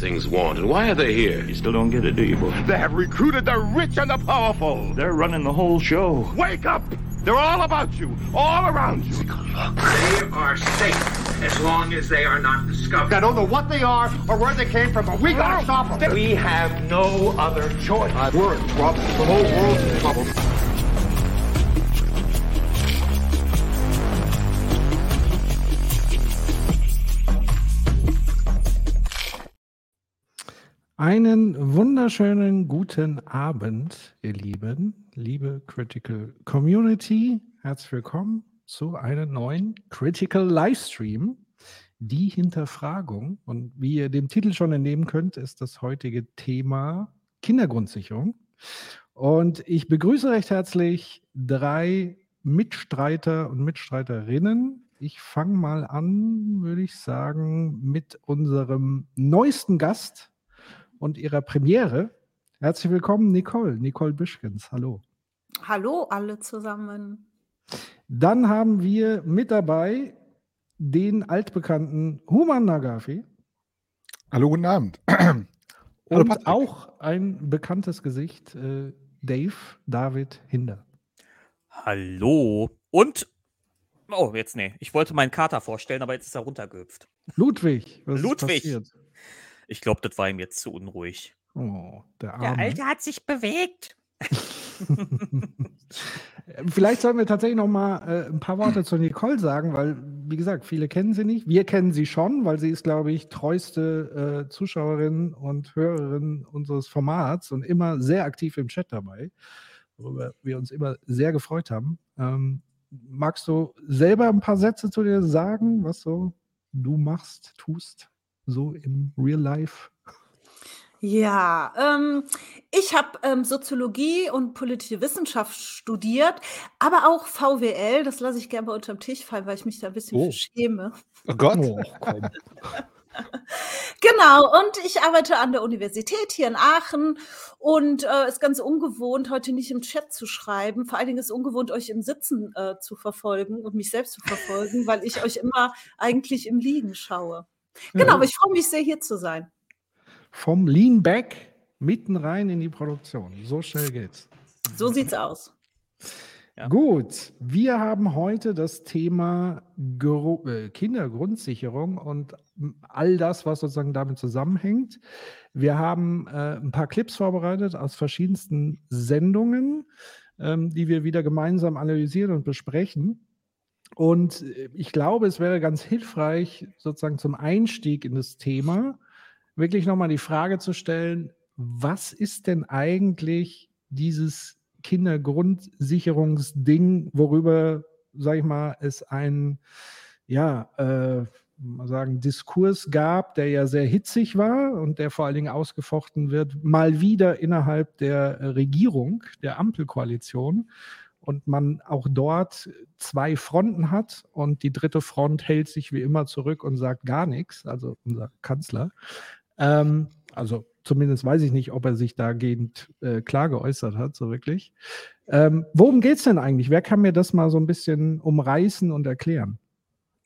these things want, and why are they here? You still don't get it, do you, boy? They have recruited the rich and the powerful. They're running the whole show. Wake up! They're all about you, all around you. They are safe as long as they are not discovered. I don't know what they are or where they came from, but we gotta stop them. We have no other choice. We're in trouble. The whole world's in trouble. Einen wunderschönen guten Abend, ihr Lieben, liebe Critical Community. Herzlich willkommen zu einem neuen Critical Livestream. Die Hinterfragung. Und wie ihr dem Titel schon entnehmen könnt, ist das heutige Thema Kindergrundsicherung. Und ich begrüße recht herzlich drei Mitstreiter und Mitstreiterinnen. Ich fange mal an, würde ich sagen, mit unserem neuesten Gast und ihrer Premiere. Herzlich willkommen, Nicole, Nicole Bischkens. Hallo. Hallo alle zusammen. Dann haben wir mit dabei den altbekannten Human Nagafi. Hallo, guten Abend. Und Hallo, auch ein bekanntes Gesicht, äh, Dave David Hinder. Hallo. Und. Oh, jetzt nee. Ich wollte meinen Kater vorstellen, aber jetzt ist er runtergehüpft. Ludwig. Was Ludwig. Ist passiert? Ich glaube, das war ihm jetzt zu unruhig. Oh, der Der. Alte hat sich bewegt. Vielleicht sollten wir tatsächlich noch mal äh, ein paar Worte zu Nicole sagen, weil, wie gesagt, viele kennen sie nicht. Wir kennen sie schon, weil sie ist, glaube ich, treueste äh, Zuschauerin und Hörerin unseres Formats und immer sehr aktiv im Chat dabei, worüber wir uns immer sehr gefreut haben. Ähm, magst du selber ein paar Sätze zu dir sagen, was so du machst, tust, so im Real Life? Ja, ähm, ich habe ähm, Soziologie und politische Wissenschaft studiert, aber auch VWL. Das lasse ich gerne mal unterm Tisch fallen, weil ich mich da ein bisschen Oh. schäme. Oh Gott. Oh, komm. Genau, und ich arbeite an der Universität hier in Aachen und äh, ist ganz ungewohnt, heute nicht im Chat zu schreiben. Vor allen Dingen ist es ungewohnt, euch im Sitzen äh, zu verfolgen und mich selbst zu verfolgen, weil ich euch immer eigentlich im Liegen schaue. Genau, aber ich freue mich sehr, hier zu sein. Vom Lean Back mitten rein in die Produktion. So schnell geht's. So sieht's aus. Ja. Gut, wir haben heute das Thema Gro äh, Kindergrundsicherung und all das, was sozusagen damit zusammenhängt. Wir haben äh, ein paar Clips vorbereitet aus verschiedensten Sendungen, ähm, die wir wieder gemeinsam analysieren und besprechen. Und äh, ich glaube, es wäre ganz hilfreich, sozusagen zum Einstieg in das Thema, wirklich nochmal die Frage zu stellen, was ist denn eigentlich dieses Kindergrundsicherungsding, worüber, sag ich mal, es einen, ja, äh, mal sagen, Diskurs gab, der ja sehr hitzig war und der vor allen Dingen ausgefochten wird, mal wieder innerhalb der Regierung, der Ampelkoalition. Und man auch dort zwei Fronten hat und die dritte Front hält sich wie immer zurück und sagt gar nichts, also unser Kanzler. Ähm, also zumindest weiß ich nicht, ob er sich dagehend äh, klar geäußert hat, so wirklich. Ähm, worum geht es denn eigentlich? Wer kann mir das mal so ein bisschen umreißen und erklären?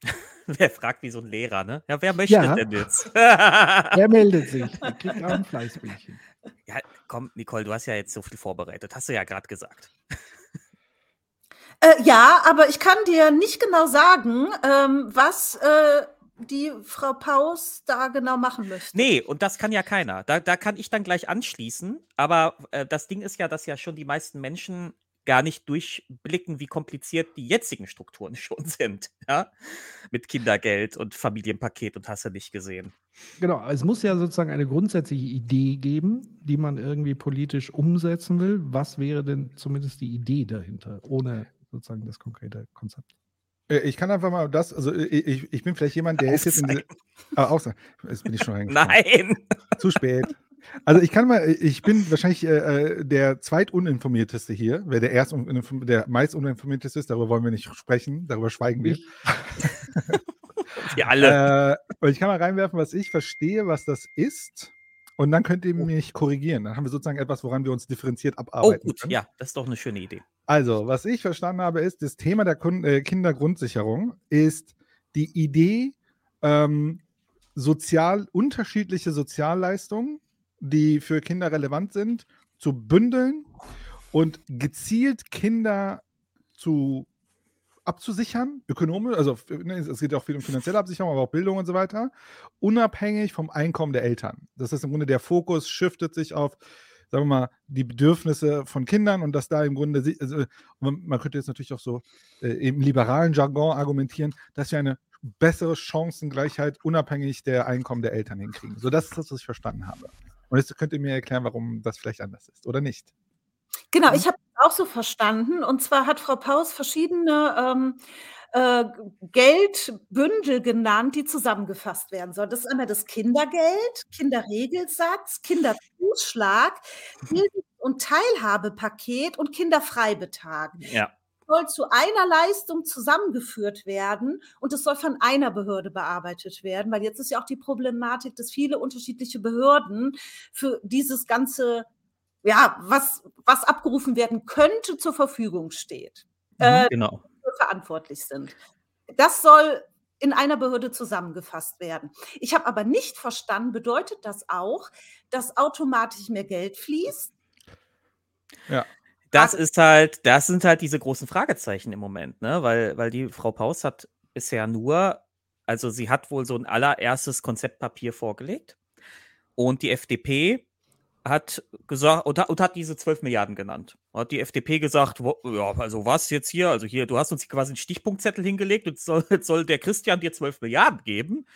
Wer fragt wie so ein Lehrer, ne? Ja, wer möchte Ja. denn jetzt? Wer meldet sich? Kriegt auch ein Fleißbällchen. ja, komm, Nicole, du hast ja jetzt so viel vorbereitet. Hast du ja gerade gesagt. Äh, ja, aber ich kann dir nicht genau sagen, ähm, was äh, die Frau Paus da genau machen möchte. Nee, und das kann ja keiner. Da, da kann ich dann gleich anschließen. Aber äh, das Ding ist ja, dass ja schon die meisten Menschen gar nicht durchblicken, wie kompliziert die jetzigen Strukturen schon sind. Ja? Mit Kindergeld und Familienpaket und hast du nicht gesehen. Genau, es muss ja sozusagen eine grundsätzliche Idee geben, die man irgendwie politisch umsetzen will. Was wäre denn zumindest die Idee dahinter, ohne sozusagen das konkrete Konzept? Äh, Ich kann einfach mal das, also äh, ich, ich bin vielleicht jemand, der ist jetzt in die, ah, auch Jetzt bin ich schon. Nein! Zu spät. Also ich kann mal, ich bin wahrscheinlich äh, äh, der zweituninformierteste hier. Wer der erst der meist uninformierteste ist, darüber wollen wir nicht sprechen, darüber schweigen wir. Wir alle. Äh, und ich kann mal reinwerfen, was ich verstehe, was das ist. Und dann könnt ihr mich korrigieren. Dann haben wir sozusagen etwas, woran wir uns differenziert oh, abarbeiten gut. können. Ja, das ist doch eine schöne Idee. Also, was ich verstanden habe, ist, das Thema der äh, Kindergrundsicherung ist die Idee, ähm, sozial, unterschiedliche Sozialleistungen, die für Kinder relevant sind, zu bündeln und gezielt Kinder zu abzusichern, ökonomisch, also ne, es geht auch viel um finanzielle Absicherung, aber auch Bildung und so weiter, unabhängig vom Einkommen der Eltern. Das ist im Grunde der Fokus, shiftet sich auf, sagen wir mal, die Bedürfnisse von Kindern und dass da im Grunde, also, man könnte jetzt natürlich auch so äh, im liberalen Jargon argumentieren, dass wir eine bessere Chancengleichheit unabhängig der Einkommen der Eltern hinkriegen. So, das ist das, was ich verstanden habe. Und jetzt könnt ihr mir erklären, warum das vielleicht anders ist oder nicht. Genau, ich habe es auch so verstanden. Und zwar hat Frau Paus verschiedene ähm, äh, Geldbündel genannt, die zusammengefasst werden sollen. Das ist einmal das Kindergeld, Kinderregelsatz, Kinderzuschlag, Bildungs- und Teilhabepaket und Kinderfreibetrag. Ja. Soll zu einer Leistung zusammengeführt werden und es soll von einer Behörde bearbeitet werden, weil jetzt ist ja auch die Problematik, dass viele unterschiedliche Behörden für dieses ganze ja, was, was abgerufen werden könnte, zur Verfügung steht. Mhm, genau. Verantwortlich sind. Das soll in einer Behörde zusammengefasst werden. Ich habe aber nicht verstanden, bedeutet das auch, dass automatisch mehr Geld fließt? Ja. Das ist halt, das sind halt diese großen Fragezeichen im Moment, ne? Weil, weil die Frau Paus hat bisher nur, also sie hat wohl so ein allererstes Konzeptpapier vorgelegt und die FDP hat gesagt und, und, hat diese 12 Milliarden genannt. Hat die FDP gesagt, wo, ja, also was jetzt hier? Also hier, du hast uns quasi einen Stichpunktzettel hingelegt und soll, soll der Christian dir 12 Milliarden geben?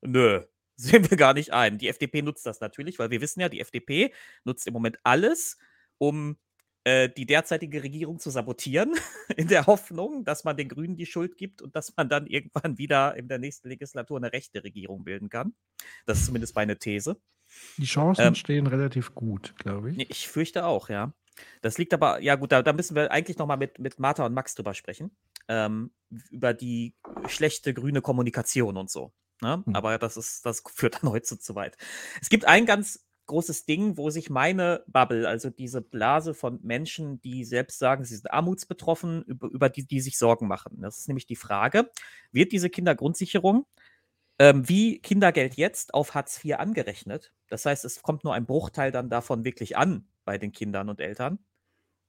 Nö, sehen wir gar nicht ein. Die FDP nutzt das natürlich, weil wir wissen ja, die FDP nutzt im Moment alles, um äh, die derzeitige Regierung zu sabotieren, in der Hoffnung, dass man den Grünen die Schuld gibt und dass man dann irgendwann wieder in der nächsten Legislatur eine rechte Regierung bilden kann. Das ist zumindest meine These. Die Chancen Ähm, stehen relativ gut, glaube ich. Ich fürchte auch, ja. Das liegt aber, ja gut, da, da müssen wir eigentlich nochmal mit, mit Martha und Max drüber sprechen. Ähm, über die schlechte grüne Kommunikation und so. Ne? Hm. Aber das ist, das führt dann heute zu weit. Es gibt ein ganz großes Ding, wo sich meine Bubble, also diese Blase von Menschen, die selbst sagen, sie sind armutsbetroffen, über, über die, die sich Sorgen machen. Das ist nämlich die Frage, wird diese Kindergrundsicherung ähm, wie Kindergeld jetzt auf Hartz IV angerechnet? Das heißt, es kommt nur ein Bruchteil dann davon wirklich an bei den Kindern und Eltern.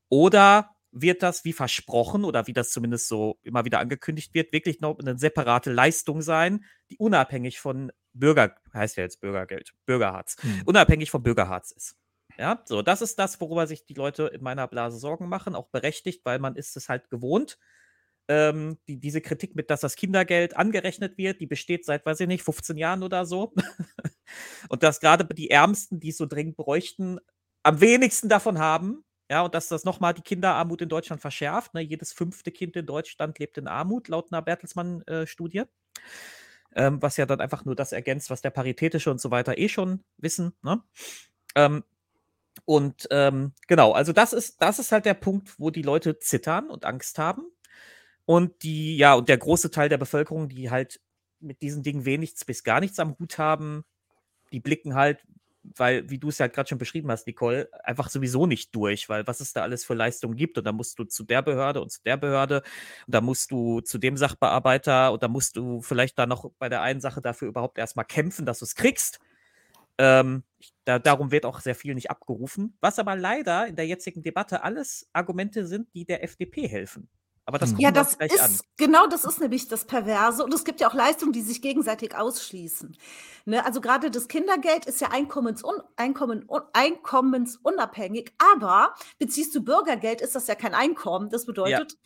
Oder wird das wie versprochen oder wie das zumindest so immer wieder angekündigt wird, wirklich noch eine separate Leistung sein, die unabhängig von Bürger, heißt ja jetzt Bürgergeld, Bürgerhartz, Hm. unabhängig vom Bürgerhartz ist. Ja, so, das ist das, worüber sich die Leute in meiner Blase Sorgen machen, auch berechtigt, weil man ist es halt gewohnt. Ähm, die, diese Kritik mit, dass das Kindergeld angerechnet wird, die besteht seit, weiß ich nicht, 15 Jahren oder so. und dass gerade die Ärmsten, die es so dringend bräuchten, am wenigsten davon haben. Ja, und dass das nochmal die Kinderarmut in Deutschland verschärft. Ne? Jedes fünfte Kind in Deutschland lebt in Armut, laut einer Bertelsmann-Studie. ähm, was ja dann einfach nur das ergänzt, was der Paritätische und so weiter eh schon wissen. Ne? Ähm, und ähm, genau, also das ist, das ist halt der Punkt, wo die Leute zittern und Angst haben. Und die, ja, und der große Teil der Bevölkerung, die halt mit diesen Dingen wenig bis gar nichts am Hut haben, die blicken halt, weil, wie du es ja gerade schon beschrieben hast, Nicole, einfach sowieso nicht durch, weil was es da alles für Leistungen gibt. Und dann musst du zu der Behörde und zu der Behörde und dann musst du zu dem Sachbearbeiter und dann musst du vielleicht da noch bei der einen Sache dafür überhaupt erstmal kämpfen, dass du es kriegst. Ähm, da, darum wird auch sehr viel nicht abgerufen. Was aber leider in der jetzigen Debatte alles Argumente sind, die der FDP helfen. Aber das Hm. gucken Ja, wir das gleich ist, an. genau das ist nämlich das Perverse. Und es gibt ja auch Leistungen, die sich gegenseitig ausschließen. Ne? Also gerade das Kindergeld ist ja Einkommensun Einkommen einkommensunabhängig, aber beziehst du Bürgergeld, ist das ja kein Einkommen. Das bedeutet,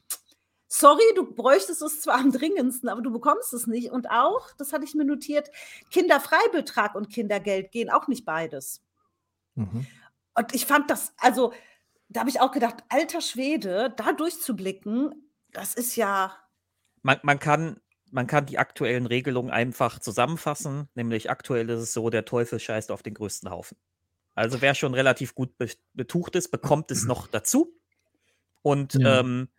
sorry, du bräuchtest es zwar am dringendsten, aber du bekommst es nicht. Und auch, das hatte ich mir notiert, Kinderfreibetrag und Kindergeld gehen auch nicht beides. Mhm. Und ich fand das, also da habe ich auch gedacht, alter Schwede, da durchzublicken, das ist ja, Man, man, kann, man kann die aktuellen Regelungen einfach zusammenfassen. Nämlich aktuell ist es so, der Teufel scheißt auf den größten Haufen. Also wer schon relativ gut be betucht ist, bekommt es noch dazu. Und Ja. ähm,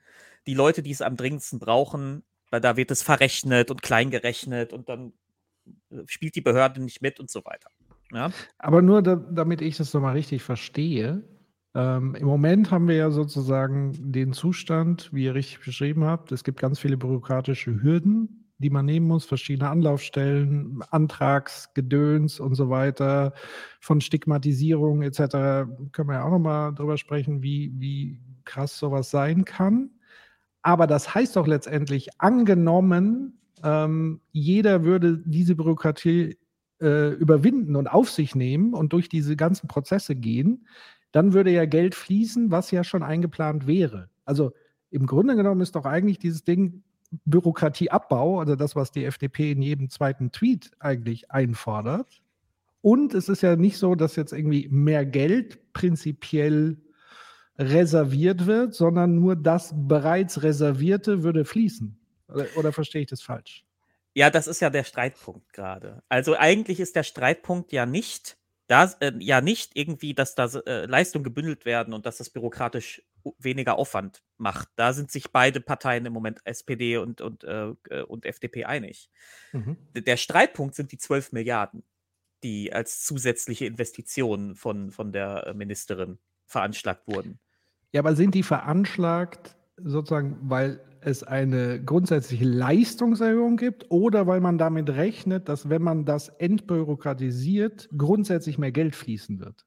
die Leute, die es am dringendsten brauchen, weil da wird es verrechnet und kleingerechnet und dann äh, spielt die Behörde nicht mit und so weiter. Ja? Aber nur da, damit ich das nochmal richtig verstehe. Ähm, Im Moment haben wir ja sozusagen den Zustand, wie ihr richtig beschrieben habt. Es gibt ganz viele bürokratische Hürden, die man nehmen muss, verschiedene Anlaufstellen, Antragsgedöns und so weiter, von Stigmatisierung etc. Können wir ja auch nochmal drüber sprechen, wie, wie krass sowas sein kann. Aber das heißt doch letztendlich, angenommen, ähm, jeder würde diese Bürokratie äh, überwinden und auf sich nehmen und durch diese ganzen Prozesse gehen, dann würde ja Geld fließen, was ja schon eingeplant wäre. Also im Grunde genommen ist doch eigentlich dieses Ding Bürokratieabbau, also das, was die FDP in jedem zweiten Tweet eigentlich einfordert. Und es ist ja nicht so, dass jetzt irgendwie mehr Geld prinzipiell reserviert wird, sondern nur das bereits Reservierte würde fließen. Oder, verstehe ich das falsch? Ja, das ist ja der Streitpunkt gerade. Also eigentlich ist der Streitpunkt ja nicht, da, äh, ja nicht irgendwie, dass da äh, Leistungen gebündelt werden und dass das bürokratisch weniger Aufwand macht. Da sind sich beide Parteien im Moment, SPD und, und, äh, äh, und FDP, einig. Mhm. Der Streitpunkt sind die 12 Milliarden, die als zusätzliche Investitionen von, von der äh, Ministerin veranschlagt wurden. Ja, aber sind die veranschlagt sozusagen, weil es eine grundsätzliche Leistungserhöhung gibt oder weil man damit rechnet, dass wenn man das entbürokratisiert, grundsätzlich mehr Geld fließen wird?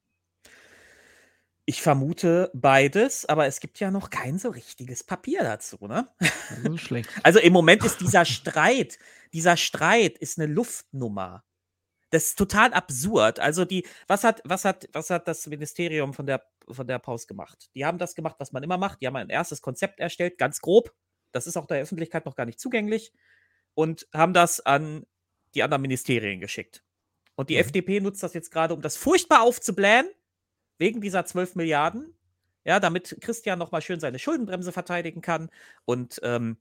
Ich vermute beides, aber es gibt ja noch kein so richtiges Papier dazu, ne? Also schlecht. Also im Moment ist dieser Streit, dieser Streit ist eine Luftnummer. Das ist total absurd. Also die, was hat, was hat, was hat das Ministerium von der, von der Paus gemacht? Die haben das gemacht, was man immer macht. Die haben ein erstes Konzept erstellt, ganz grob. Das ist auch der Öffentlichkeit noch gar nicht zugänglich. Und haben das an die anderen Ministerien geschickt. Und die mhm. FDP nutzt das jetzt gerade, um das furchtbar aufzublähen, wegen dieser 12 Milliarden. Ja, damit Christian nochmal schön seine Schuldenbremse verteidigen kann und ähm,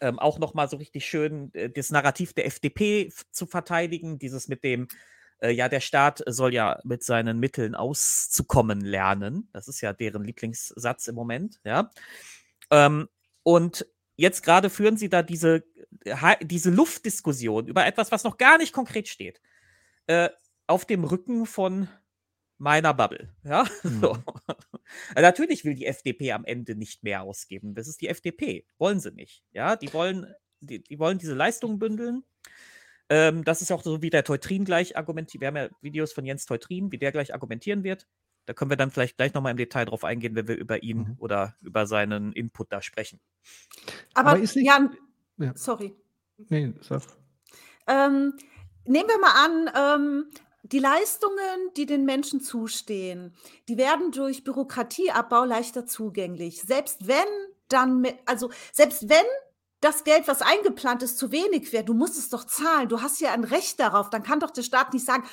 ähm, auch nochmal so richtig schön äh, das Narrativ der FDP zu verteidigen, dieses mit dem, äh, ja, der Staat soll ja mit seinen Mitteln auszukommen lernen. Das ist ja deren Lieblingssatz im Moment, ja. Ähm, und jetzt gerade führen sie da diese, diese Luftdiskussion über etwas, was noch gar nicht konkret steht, äh, auf dem Rücken von meiner Bubble. Ja, mhm. so. Natürlich will die FDP am Ende nicht mehr ausgeben. Das ist die FDP. Wollen sie nicht. Ja, die wollen, die, die wollen diese Leistungen bündeln. Ähm, das ist auch so, wie der Teutrin gleich argumentiert. Wir haben ja Videos von Jens Teutrin, wie der gleich argumentieren wird. Da können wir dann vielleicht gleich nochmal im Detail drauf eingehen, wenn wir über ihn mhm. oder über seinen Input da sprechen. Aber, Aber ist nicht, Jan, ja. sorry. Nee, sag. Ähm, nehmen wir mal an, ähm, die Leistungen, die den Menschen zustehen, die werden durch Bürokratieabbau leichter zugänglich. Selbst wenn dann, also selbst wenn das Geld, was eingeplant ist, zu wenig wäre, du musst es doch zahlen, du hast ja ein Recht darauf, dann kann doch der Staat nicht sagen,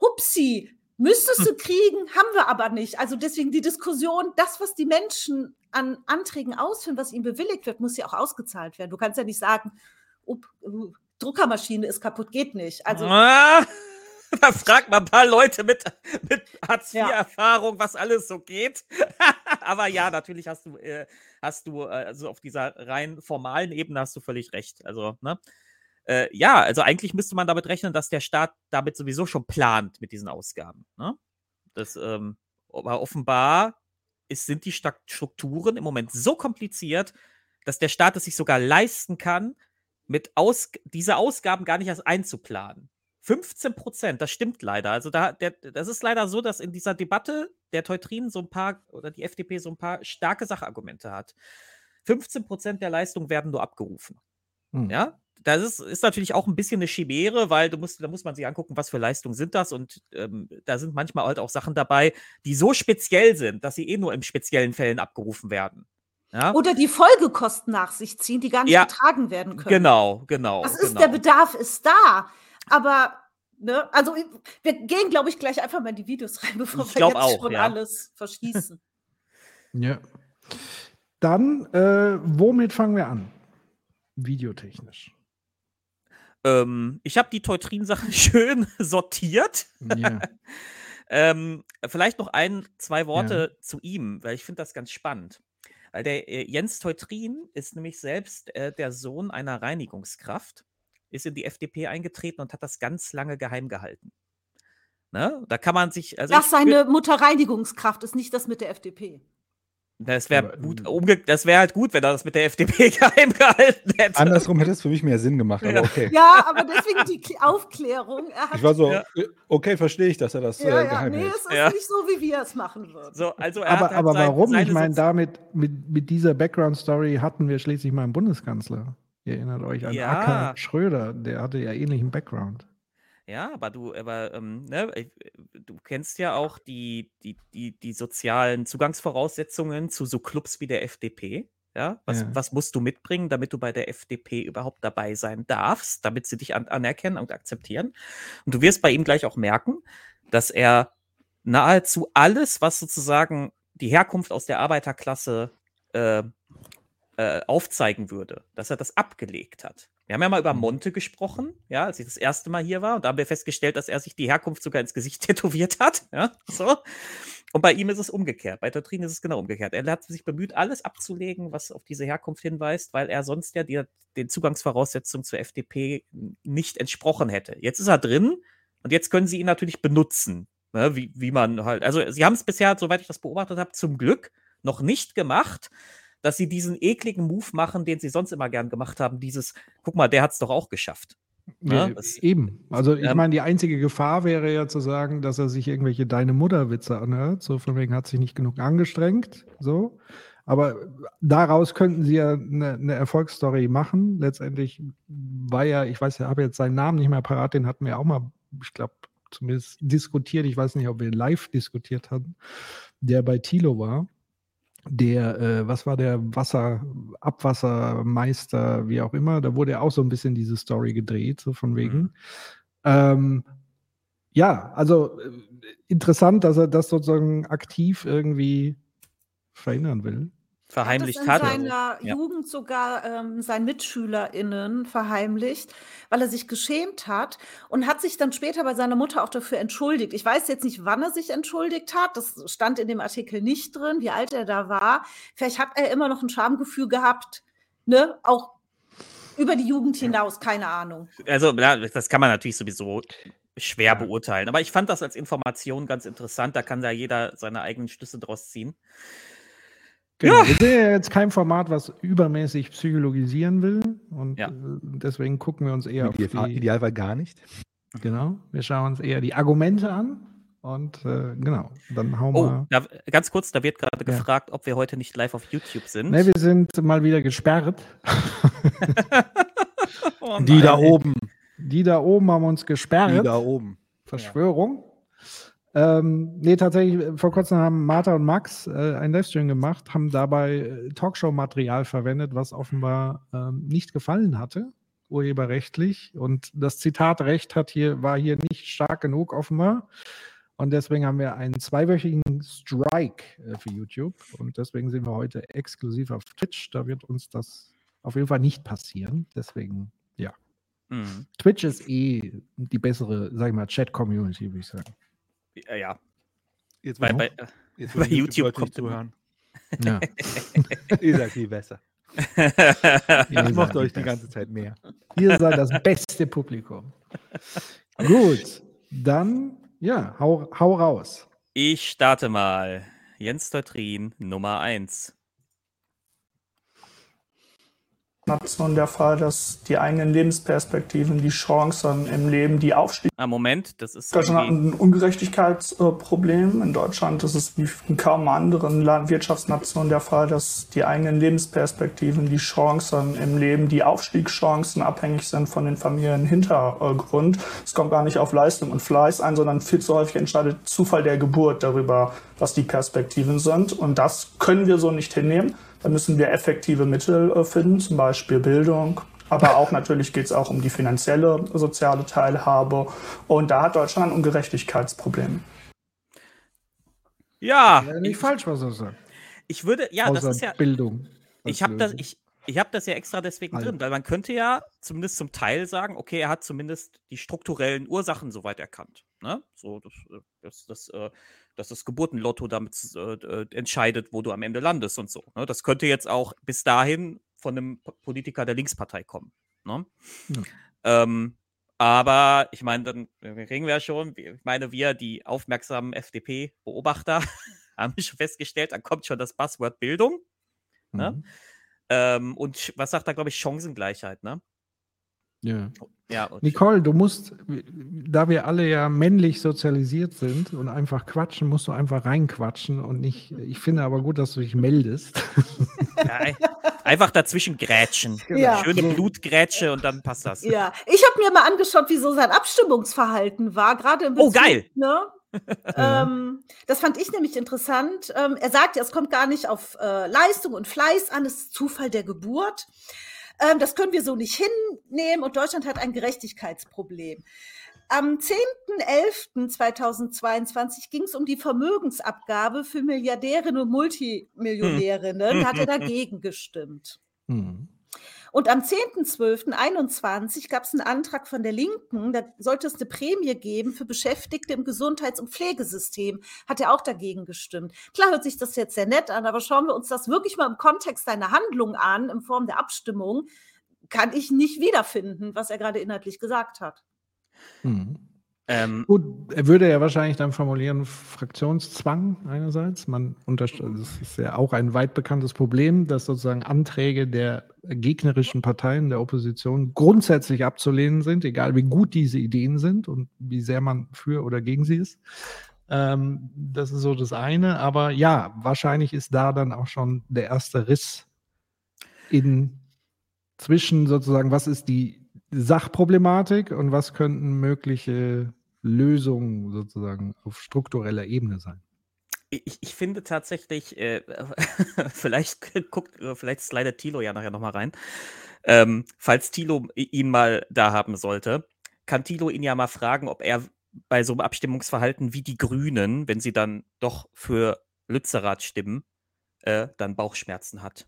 hupsi, müsstest hm. du kriegen, haben wir aber nicht. Also deswegen die Diskussion, das, was die Menschen an Anträgen ausführen, was ihnen bewilligt wird, muss ja auch ausgezahlt werden. Du kannst ja nicht sagen, up, uh, Druckermaschine ist kaputt, geht nicht. Also ah. da fragt man ein paar Leute mit, mit Hartz-IV-Erfahrung, ja. was alles so geht. Aber ja, natürlich hast du, äh, hast du, äh, also auf dieser rein formalen Ebene hast du völlig recht. Also, ne? Äh, ja, also eigentlich müsste man damit rechnen, dass der Staat damit sowieso schon plant mit diesen Ausgaben. Ne? Das, ähm, aber offenbar ist, sind die Strukturen im Moment so kompliziert, dass der Staat es sich sogar leisten kann, mit Aus diese Ausgaben gar nicht erst einzuplanen. 15 Prozent, das stimmt leider. Also da, der, das ist leider so, dass in dieser Debatte der Teutrin so ein paar oder die FDP so ein paar starke Sachargumente hat. 15 Prozent der Leistungen werden nur abgerufen. Hm. Ja, das ist, ist natürlich auch ein bisschen eine Chimäre, weil du musst, da muss man sich angucken, was für Leistungen sind das und ähm, da sind manchmal halt auch Sachen dabei, die so speziell sind, dass sie eh nur in speziellen Fällen abgerufen werden. Ja? Oder die Folgekosten nach sich ziehen, die gar nicht ja, getragen werden können. Genau, genau. Das ist genau. der Bedarf ist da. Aber, ne, also wir gehen, glaube ich, gleich einfach mal in die Videos rein, bevor ich wir jetzt auch, schon ja. alles verschließen. ja. Dann, äh, womit fangen wir an? Videotechnisch. Ähm, ich habe die Teutrin-Sachen schön sortiert. Ja. ähm, vielleicht noch ein, zwei Worte ja. zu ihm, weil ich finde das ganz spannend. Weil der äh, Jens Teutrin ist nämlich selbst äh, der Sohn einer Reinigungskraft ist in die FDP eingetreten und hat das ganz lange geheim gehalten. Ne? Da kann man sich. Also das seine Mutter Reinigungskraft ist nicht das mit der FDP. Das wäre Aber, gut, ähm, wäre halt gut, wenn er das mit der FDP geheim gehalten hätte. Andersrum hätte es für mich mehr Sinn gemacht, aber Ja. okay. Ja, aber deswegen die Kl- Aufklärung. Er hat Ich war so, Ja. äh, okay, verstehe ich, dass er das ja, äh, ja, geheim nee, hält. es ist Ja. nicht so, wie wir es machen würden. So, also er Aber, hat halt aber sein, warum? Ich meine, damit, mit, mit dieser Background-Story hatten wir schließlich mal einen Bundeskanzler. Ihr erinnert euch an Ja. Acker Schröder, der hatte ja ähnlichen Background. Ja, aber du, aber ähm, ne, du kennst ja auch die, die, die, die sozialen Zugangsvoraussetzungen zu so Clubs wie der FDP. Ja, was, Ja. was musst du mitbringen, damit du bei der FDP überhaupt dabei sein darfst, damit sie dich an, anerkennen und akzeptieren? Und du wirst bei ihm gleich auch merken, dass er nahezu alles, was sozusagen die Herkunft aus der Arbeiterklasse äh, äh, aufzeigen würde, dass er das abgelegt hat. Wir haben ja mal über Monte gesprochen, ja, als ich das erste Mal hier war, und da haben wir festgestellt, dass er sich die Herkunft sogar ins Gesicht tätowiert hat, ja, so. Und bei ihm ist es umgekehrt. Bei Totrin ist es genau umgekehrt. Er hat sich bemüht, alles abzulegen, was auf diese Herkunft hinweist, weil er sonst ja die, den Zugangsvoraussetzungen zur FDP nicht entsprochen hätte. Jetzt ist er drin und jetzt können sie ihn natürlich benutzen, ne, wie, wie man halt. Also, sie haben es bisher, soweit ich das beobachtet habe, zum Glück noch nicht gemacht, dass sie diesen ekligen Move machen, den sie sonst immer gern gemacht haben. Dieses, guck mal, der hat es doch auch geschafft. Ja, Ja, das- eben. Also ich Ähm, meine, die einzige Gefahr wäre ja zu sagen, dass er sich irgendwelche Deine Mutter-Witze anhört. So von wegen hat sich nicht genug angestrengt. So. Aber daraus könnten sie ja eine, eine Erfolgsstory machen. Letztendlich war ja, ich weiß ja, habe jetzt seinen Namen nicht mehr parat, den hatten wir auch mal, ich glaube, zumindest diskutiert. Ich weiß nicht, ob wir live diskutiert hatten, der bei Tilo war. Der, äh, was war der Wasser, Abwassermeister, wie auch immer, da wurde ja auch so ein bisschen diese Story gedreht, so von wegen. Mhm. Ähm, ja, also äh, interessant, dass er das sozusagen aktiv irgendwie verhindern will. Verheimlicht er hat. hat. Das in seiner ja. Jugend sogar ähm, seinen MitschülerInnen verheimlicht, weil er sich geschämt hat und hat sich dann später bei seiner Mutter auch dafür entschuldigt. Ich weiß jetzt nicht, wann er sich entschuldigt hat. Das stand in dem Artikel nicht drin, wie alt er da war. Vielleicht hat er immer noch ein Schamgefühl gehabt, ne? Auch über die Jugend hinaus, keine Ahnung. Also, das kann man natürlich sowieso schwer beurteilen. Aber ich fand das als Information ganz interessant. Da kann da jeder seine eigenen Schlüsse draus ziehen. Genau. Ja. Wir sind ja jetzt kein Format, was übermäßig psychologisieren will. Und Ja. äh, deswegen gucken wir uns eher auf Ideal, die, Idealfall gar nicht. Genau, wir schauen uns eher die Argumente an. Und äh, genau, dann hauen Oh, wir. da, ganz kurz, da wird gerade Ja. gefragt, ob wir heute nicht live auf YouTube sind. Ne, wir sind mal wieder gesperrt. Oh Die da oben. Die da oben haben uns gesperrt. Die da oben. Verschwörung. Ähm, nee, tatsächlich, äh, vor kurzem haben Martha und Max äh, einen Livestream gemacht, haben dabei äh, Talkshow-Material verwendet, was offenbar ähm, nicht gefallen hatte, urheberrechtlich. Und das Zitatrecht hat hier, war hier nicht stark genug, offenbar. Und deswegen haben wir einen zweiwöchigen Strike äh, für YouTube. Und deswegen sind wir heute exklusiv auf Twitch. Da wird uns das auf jeden Fall nicht passieren. Deswegen, ja. Mhm. Twitch ist eh die bessere, sag ich mal, Chat-Community, würde ich sagen. Ja, ja. Jetzt, Bei, bei, jetzt, bei YouTube Leute kommt zuhören. Ja. Ihr seid viel besser. Ihr Ich mochte euch die ganze Zeit mehr. Ihr seid das beste Publikum. Gut, dann, ja, hau, hau raus. ich starte mal. Jens Teutrin, Nummer 1. Nation der Fall, dass die eigenen Lebensperspektiven, die Chancen im Leben, die Aufstieg. Ah, Moment, das ist Deutschland hat ein Ungerechtigkeitsproblem. In Deutschland ist es wie in kaum anderen Wirtschaftsnationen der Fall, dass die eigenen Lebensperspektiven, die Chancen im Leben, die Aufstiegschancen abhängig sind von den Familienhintergrund. Es kommt gar nicht auf Leistung und Fleiß ein, sondern viel zu häufig entscheidet Zufall der Geburt darüber, was die Perspektiven sind. Und das können wir so nicht hinnehmen. Da müssen wir effektive Mittel äh, finden, zum Beispiel Bildung, aber auch natürlich geht es auch um die finanzielle soziale Teilhabe. Und da hat Deutschland ein Ungerechtigkeitsproblem. Ja, Ja, nicht ich, falsch, was er sagt. ich würde, ja, das Außer ist ja, Bildung. ich habe das, ich, ich hab das ja extra deswegen Also. drin, weil man könnte ja zumindest zum Teil sagen, okay, er hat zumindest die strukturellen Ursachen soweit erkannt. Ne? So, das, äh, das, das, äh, dass das Geburtenlotto damit äh, äh, entscheidet, wo du am Ende landest und so. Ne? Das könnte jetzt auch bis dahin von einem Politiker der Linkspartei kommen. Ne? Hm. Ähm, aber ich meine, dann kriegen wir ja schon, ich meine, wir, die aufmerksamen FDP-Beobachter, haben schon festgestellt, da kommt schon das Buzzword Bildung. Ne? Mhm. Ähm, und was sagt da, glaube ich, Chancengleichheit, ne? Ja. Ja, und Nicole, du musst, da wir alle ja männlich sozialisiert sind und einfach quatschen, musst du einfach reinquatschen und nicht. Ich finde aber gut, dass du dich meldest. ja, ein- einfach dazwischen grätschen. Ja. Schöne Blutgrätsche und dann passt das. Ja, ich habe mir mal angeschaut, wie so sein Abstimmungsverhalten war, gerade im Oh, Bezug, geil. Ne? ähm, das fand ich nämlich interessant. Ähm, er sagt ja, es kommt gar nicht auf äh, Leistung und Fleiß an, es ist Zufall der Geburt. Ähm, das können wir so nicht hinnehmen und Deutschland hat ein Gerechtigkeitsproblem. Am 10.11.2022 ging es um die Vermögensabgabe für Milliardärinnen und Multimillionärinnen. Da hat er dagegen gestimmt. Hm. Und am 10.12.21 gab es einen Antrag von der Linken, da sollte es eine Prämie geben für Beschäftigte im Gesundheits- und Pflegesystem. Hat er auch dagegen gestimmt. Klar hört sich das jetzt sehr nett an, aber schauen wir uns das wirklich mal im Kontext seiner Handlung an, in Form der Abstimmung, kann ich nicht wiederfinden, was er gerade inhaltlich gesagt hat. Hm. Ähm, Gut, er würde ja wahrscheinlich dann formulieren, Fraktionszwang einerseits. Man unterstellt, das ist ja auch ein weit bekanntes Problem, dass sozusagen Anträge der gegnerischen Parteien der Opposition grundsätzlich abzulehnen sind, egal wie gut diese Ideen sind und wie sehr man für oder gegen sie ist. Ähm, das ist so das eine. Aber ja, wahrscheinlich ist da dann auch schon der erste Riss in zwischen sozusagen, was ist die Sachproblematik und was könnten mögliche Lösungen sozusagen auf struktureller Ebene sein? ich, ich finde tatsächlich, äh, vielleicht guckt, vielleicht slidet Tilo ja nachher nochmal rein. Ähm, falls Tilo ihn mal da haben sollte, kann Tilo ihn ja mal fragen, ob er bei so einem Abstimmungsverhalten wie die Grünen, wenn sie dann doch für Lützerath stimmen, äh, dann Bauchschmerzen hat.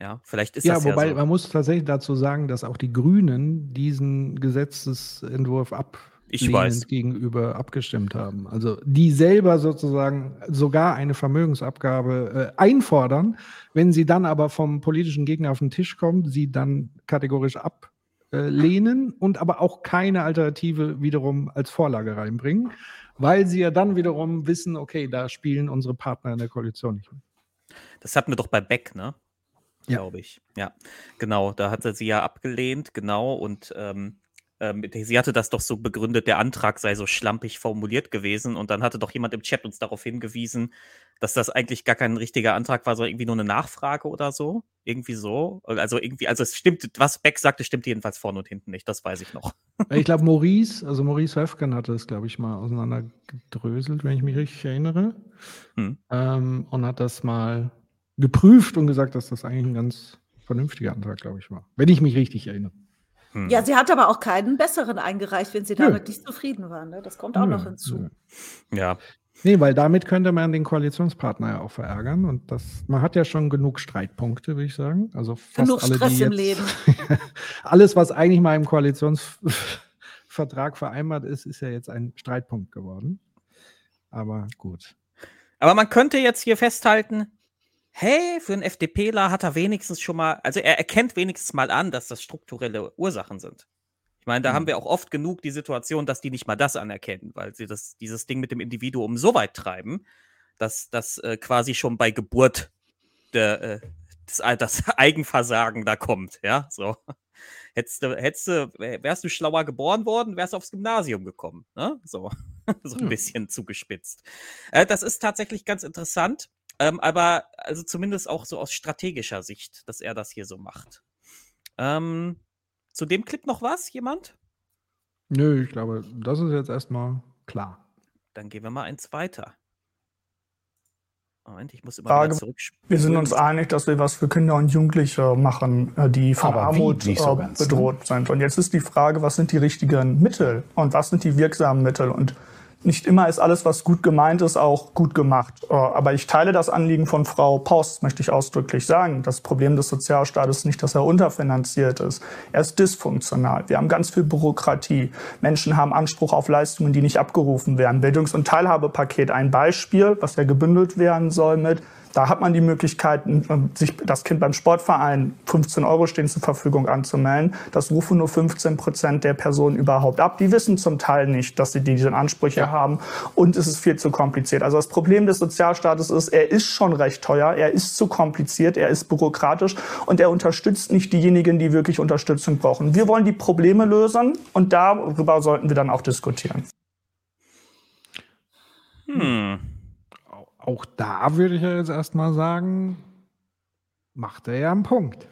Ja, vielleicht ist ja, das wobei ja so. man muss tatsächlich dazu sagen, dass auch die Grünen diesen Gesetzesentwurf Ich weiß. gegenüber abgestimmt haben. Also die selber sozusagen sogar eine Vermögensabgabe äh, einfordern, wenn sie dann aber vom politischen Gegner auf den Tisch kommt, sie dann kategorisch ablehnen und aber auch keine Alternative wiederum als Vorlage reinbringen, weil sie ja dann wiederum wissen, okay, da spielen unsere Partner in der Koalition nicht mit. Das hatten wir doch bei Beck, ne? Ja. Glaube ich. Ja, genau. Da hatte sie ja abgelehnt, genau. Und ähm, ähm, sie hatte das doch so begründet, der Antrag sei so schlampig formuliert gewesen. Und dann hatte doch jemand im Chat uns darauf hingewiesen, dass das eigentlich gar kein richtiger Antrag war, sondern irgendwie nur eine Nachfrage oder so. Irgendwie so. Also irgendwie, also es stimmt, was Beck sagte, stimmt jedenfalls vorne und hinten nicht. Das weiß ich noch. Ich glaube, Maurice, also Maurice Höfgen hatte es, glaube ich, mal auseinandergedröselt, wenn ich mich richtig erinnere. Hm. Ähm, und hat das mal geprüft und gesagt, dass das eigentlich ein ganz vernünftiger Antrag, glaube ich, war. Wenn ich mich richtig erinnere. Hm. Ja, sie hat aber auch keinen besseren eingereicht, wenn sie Nö. damit nicht zufrieden war. Ne? Das kommt auch Nö, noch hinzu. nö. Ja. Nee, weil damit könnte man den Koalitionspartner ja auch verärgern. Und das, man hat ja schon genug Streitpunkte, würde ich sagen. Also fast Genug alle, Stress die im Leben. Alles, was eigentlich mal im Koalitionsvertrag vereinbart ist, ist ja jetzt ein Streitpunkt geworden. Aber gut. Aber man könnte jetzt hier festhalten, hey, für einen FDPler hat er wenigstens schon mal, also er erkennt wenigstens mal an, dass das strukturelle Ursachen sind. Ich meine, da haben wir auch oft genug die Situation, dass die nicht mal das anerkennen, weil sie das, dieses Ding mit dem Individuum so weit treiben, dass das äh, quasi schon bei Geburt der, äh, das, das Eigenversagen da kommt, ja, so. Hättest du, hättest du, wärst du schlauer geboren worden, wärst du aufs Gymnasium gekommen, ne? So, so ein Ja. bisschen zugespitzt. Äh, das ist tatsächlich ganz interessant, ähm, aber also zumindest auch so aus strategischer Sicht, dass er das hier so macht. Ähm, zu dem Clip noch was, jemand? Nö, ich glaube, das ist jetzt erstmal klar. Dann gehen wir mal eins weiter. Moment, ich muss immer Frage, wieder zurück. Wir sind uns einig, dass wir was für Kinder und Jugendliche machen, äh, die von Aber wie? Armut Nicht so äh, ganz, ne? bedroht sind. Und jetzt ist die Frage, was sind die richtigen Mittel und was sind die wirksamen Mittel? Und nicht immer ist alles, was gut gemeint ist, auch gut gemacht. Äh, Aber ich teile das Anliegen von Frau Post, möchte ich ausdrücklich sagen. Das Problem des Sozialstaates ist nicht, dass er unterfinanziert ist. Er ist dysfunktional. Wir haben ganz viel Bürokratie. Menschen haben Anspruch auf Leistungen, die nicht abgerufen werden. Bildungs- und Teilhabepaket, ein Beispiel, was ja gebündelt werden soll mit Da hat man die Möglichkeit, ähm, sich das Kind beim Sportverein 15 Euro stehen zur Verfügung anzumelden. Das rufen nur 15 Prozent der Personen überhaupt ab. Die wissen zum Teil nicht, dass sie diese Ansprüche ja. haben und es ist viel zu kompliziert. Also das Problem des Sozialstaates ist, er ist schon recht teuer, er ist zu kompliziert, er ist bürokratisch und er unterstützt nicht diejenigen, die wirklich Unterstützung brauchen. Wir wollen die Probleme lösen und darüber sollten wir dann auch diskutieren. Hm auch da würde ich ja jetzt erstmal sagen, macht er ja einen Punkt.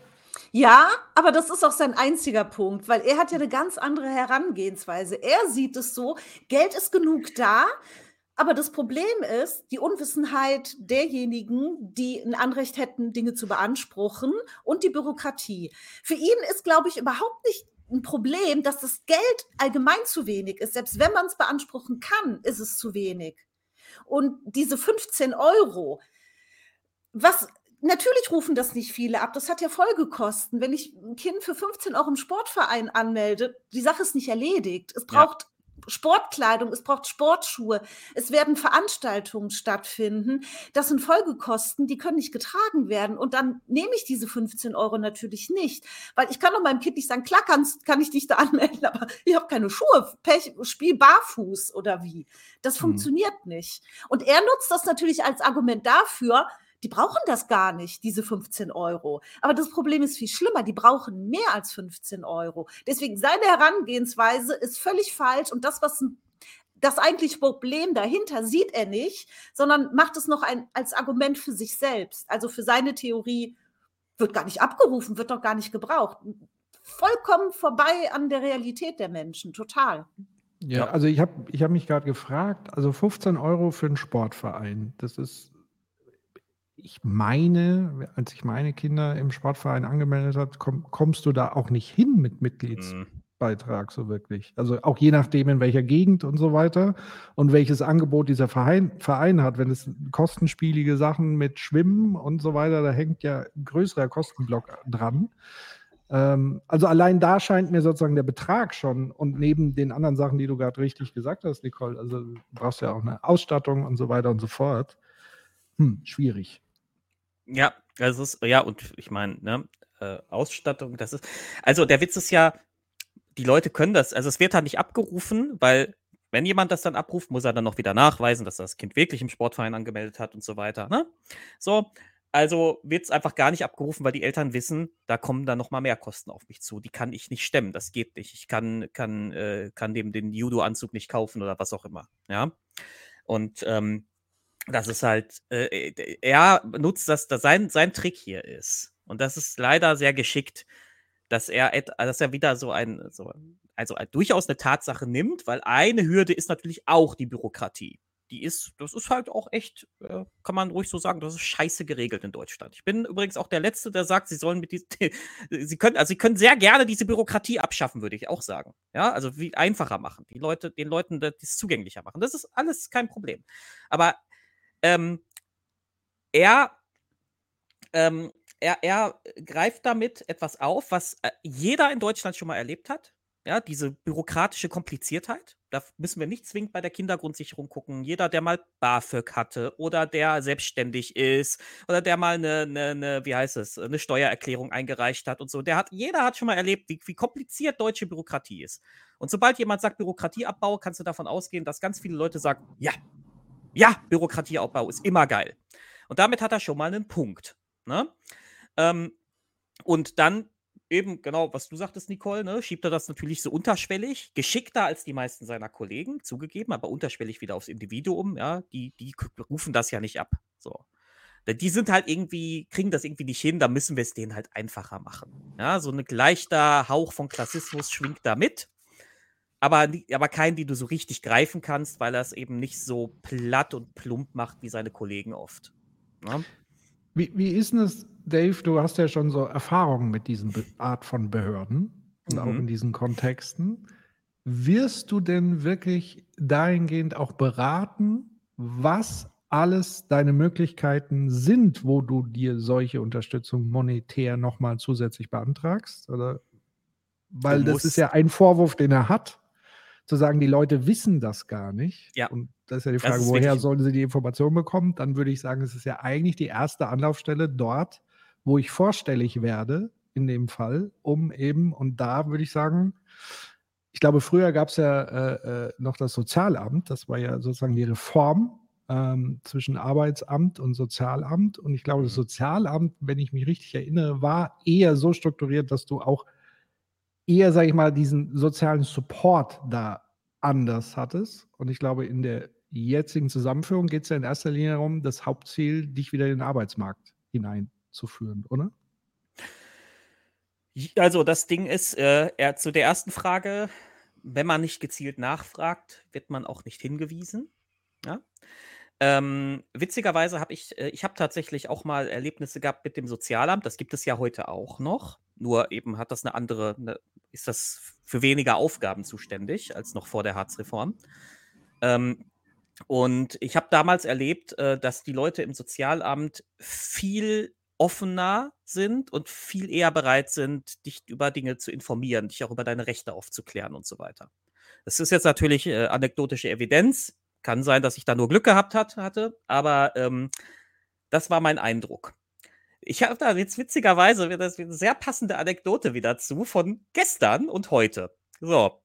Ja, aber das ist auch sein einziger Punkt, weil er hat ja eine ganz andere Herangehensweise. Er sieht es so, Geld ist genug da, aber das Problem ist die Unwissenheit derjenigen, die ein Anrecht hätten, Dinge zu beanspruchen und die Bürokratie. Für ihn ist, glaube ich, überhaupt nicht ein Problem, dass das Geld allgemein zu wenig ist. Selbst wenn man es beanspruchen kann, ist es zu wenig. Und diese 15 Euro, was natürlich rufen das nicht viele ab. Das hat ja Folgekosten. Wenn ich ein Kind für 15 Euro im Sportverein anmelde, die Sache ist nicht erledigt. Es braucht ja. Sportkleidung, es braucht Sportschuhe, es werden Veranstaltungen stattfinden. Das sind Folgekosten, die können nicht getragen werden. Und dann nehme ich diese 15 Euro natürlich nicht. Weil ich kann doch meinem Kind nicht sagen, klar kannst, kann ich dich da anmelden, aber ich habe keine Schuhe, Pech, spiel barfuß oder wie. Das mhm. funktioniert nicht. Und er nutzt das natürlich als Argument dafür, die brauchen das gar nicht, diese 15 Euro. Aber das Problem ist viel schlimmer, die brauchen mehr als 15 Euro. Deswegen seine Herangehensweise ist völlig falsch und das, was das eigentliche Problem dahinter sieht er nicht, sondern macht es noch ein, als Argument für sich selbst. Also für seine Theorie wird gar nicht abgerufen, wird doch gar nicht gebraucht. Vollkommen vorbei an der Realität der Menschen, total. Ja, also ich habe ich hab mich gerade gefragt, also 15 Euro für einen Sportverein, das ist ich meine, als ich meine Kinder im Sportverein angemeldet habe, komm, kommst du da auch nicht hin mit Mitgliedsbeitrag so wirklich. Also auch je nachdem, in welcher Gegend und so weiter und welches Angebot dieser Verein, Verein hat. Wenn es kostenspielige Sachen mit Schwimmen und so weiter, da hängt ja ein größerer Kostenblock dran. Ähm, also allein da scheint mir sozusagen der Betrag schon und neben den anderen Sachen, die du gerade richtig gesagt hast, Nicole, also du brauchst ja auch eine Ausstattung und so weiter und so fort. Hm, schwierig. Ja, das ist, ja, und ich meine, ne, äh, Ausstattung, das ist, also der Witz ist ja, die Leute können das, also es wird halt nicht abgerufen, weil wenn jemand das dann abruft, muss er dann noch wieder nachweisen, dass das Kind wirklich im Sportverein angemeldet hat und so weiter. Ne? So, also wird es einfach gar nicht abgerufen, weil die Eltern wissen, da kommen dann nochmal mehr Kosten auf mich zu. Die kann ich nicht stemmen, das geht nicht. Ich kann, kann, äh, kann dem den Judo-Anzug nicht kaufen oder was auch immer. Ja. Und ähm, das ist halt, äh, äh er nutzt das, das sein, sein Trick hier ist. Und das ist leider sehr geschickt, dass er, dass er wieder so ein, so, also durchaus eine Tatsache nimmt, weil eine Hürde ist natürlich auch die Bürokratie. Die ist, das ist halt auch echt, äh, kann man ruhig so sagen, das ist scheiße geregelt in Deutschland. Ich bin übrigens auch der Letzte, der sagt, sie sollen mit diesem, sie können, also sie können sehr gerne diese Bürokratie abschaffen, würde ich auch sagen. Ja, also wie einfacher machen, die Leute, den Leuten das zugänglicher machen. Das ist alles kein Problem. Aber ähm, er, ähm, er, er greift damit etwas auf, was äh, jeder in Deutschland schon mal erlebt hat. Ja, diese bürokratische Kompliziertheit. Da müssen wir nicht zwingend bei der Kindergrundsicherung gucken. Jeder, der mal BAföG hatte oder der selbstständig ist oder der mal eine, eine, eine wie heißt es, eine Steuererklärung eingereicht hat und so, der hat, jeder hat schon mal erlebt, wie, wie kompliziert deutsche Bürokratie ist. Und sobald jemand sagt Bürokratieabbau, kannst du davon ausgehen, dass ganz viele Leute sagen, ja, ja, Bürokratieabbau ist immer geil. Und damit hat er schon mal einen Punkt. Ne? Ähm, und dann eben, genau, was du sagtest, Nicole, ne, schiebt er das natürlich so unterschwellig, geschickter als die meisten seiner Kollegen, zugegeben, aber unterschwellig wieder aufs Individuum, ja, die, die rufen das ja nicht ab. So. Die sind halt irgendwie, kriegen das irgendwie nicht hin, da müssen wir es denen halt einfacher machen. Ja, so ein leichter Hauch von Klassismus schwingt da mit aber, aber keinen, die du so richtig greifen kannst, weil er es eben nicht so platt und plump macht wie seine Kollegen oft. Ja? Ne? Wie, wie ist denn es, Dave? Du hast ja schon so Erfahrungen mit diesen Be Art von Behörden und mhm. auch in diesen Kontexten. Wirst du denn wirklich dahingehend auch beraten, was alles deine Möglichkeiten sind, wo du dir solche Unterstützung monetär nochmal zusätzlich beantragst? Oder weil das ist ja ein Vorwurf, den er hat, zu sagen, die Leute wissen das gar nicht. Ja. Und das ist ja die Frage, woher sollen sie die Information bekommen? Dann würde ich sagen, es ist ja eigentlich die erste Anlaufstelle dort, wo ich vorstellig werde, in dem Fall, um eben, und da würde ich sagen, ich glaube, früher gab es ja äh, äh, noch das Sozialamt, das war ja sozusagen die Reform ähm, zwischen Arbeitsamt und Sozialamt. Und ich glaube, das Sozialamt, wenn ich mich richtig erinnere, war eher so strukturiert, dass du auch eher, sage ich mal, diesen sozialen Support da anders hattest. Und ich glaube, in der jetzigen Zusammenführung geht es ja in erster Linie darum, das Hauptziel, dich wieder in den Arbeitsmarkt hineinzuführen, oder? Also das Ding ist, äh, er, zu der ersten Frage, wenn man nicht gezielt nachfragt, wird man auch nicht hingewiesen. Ja? Ähm, witzigerweise habe ich, äh, ich habe tatsächlich auch mal Erlebnisse gehabt mit dem Sozialamt. Das gibt es ja heute auch noch. Nur eben hat das eine andere, eine, ist das für weniger Aufgaben zuständig als noch vor der Harzreform. Ähm, und ich habe damals erlebt, äh, dass die Leute im Sozialamt viel offener sind und viel eher bereit sind, dich über Dinge zu informieren, dich auch über deine Rechte aufzuklären und so weiter. Das ist jetzt natürlich äh, anekdotische Evidenz. Kann sein, dass ich da nur Glück gehabt hat, hatte, aber ähm, das war mein Eindruck. Ich habe da jetzt witzigerweise das eine sehr passende Anekdote wieder zu von gestern und heute. So,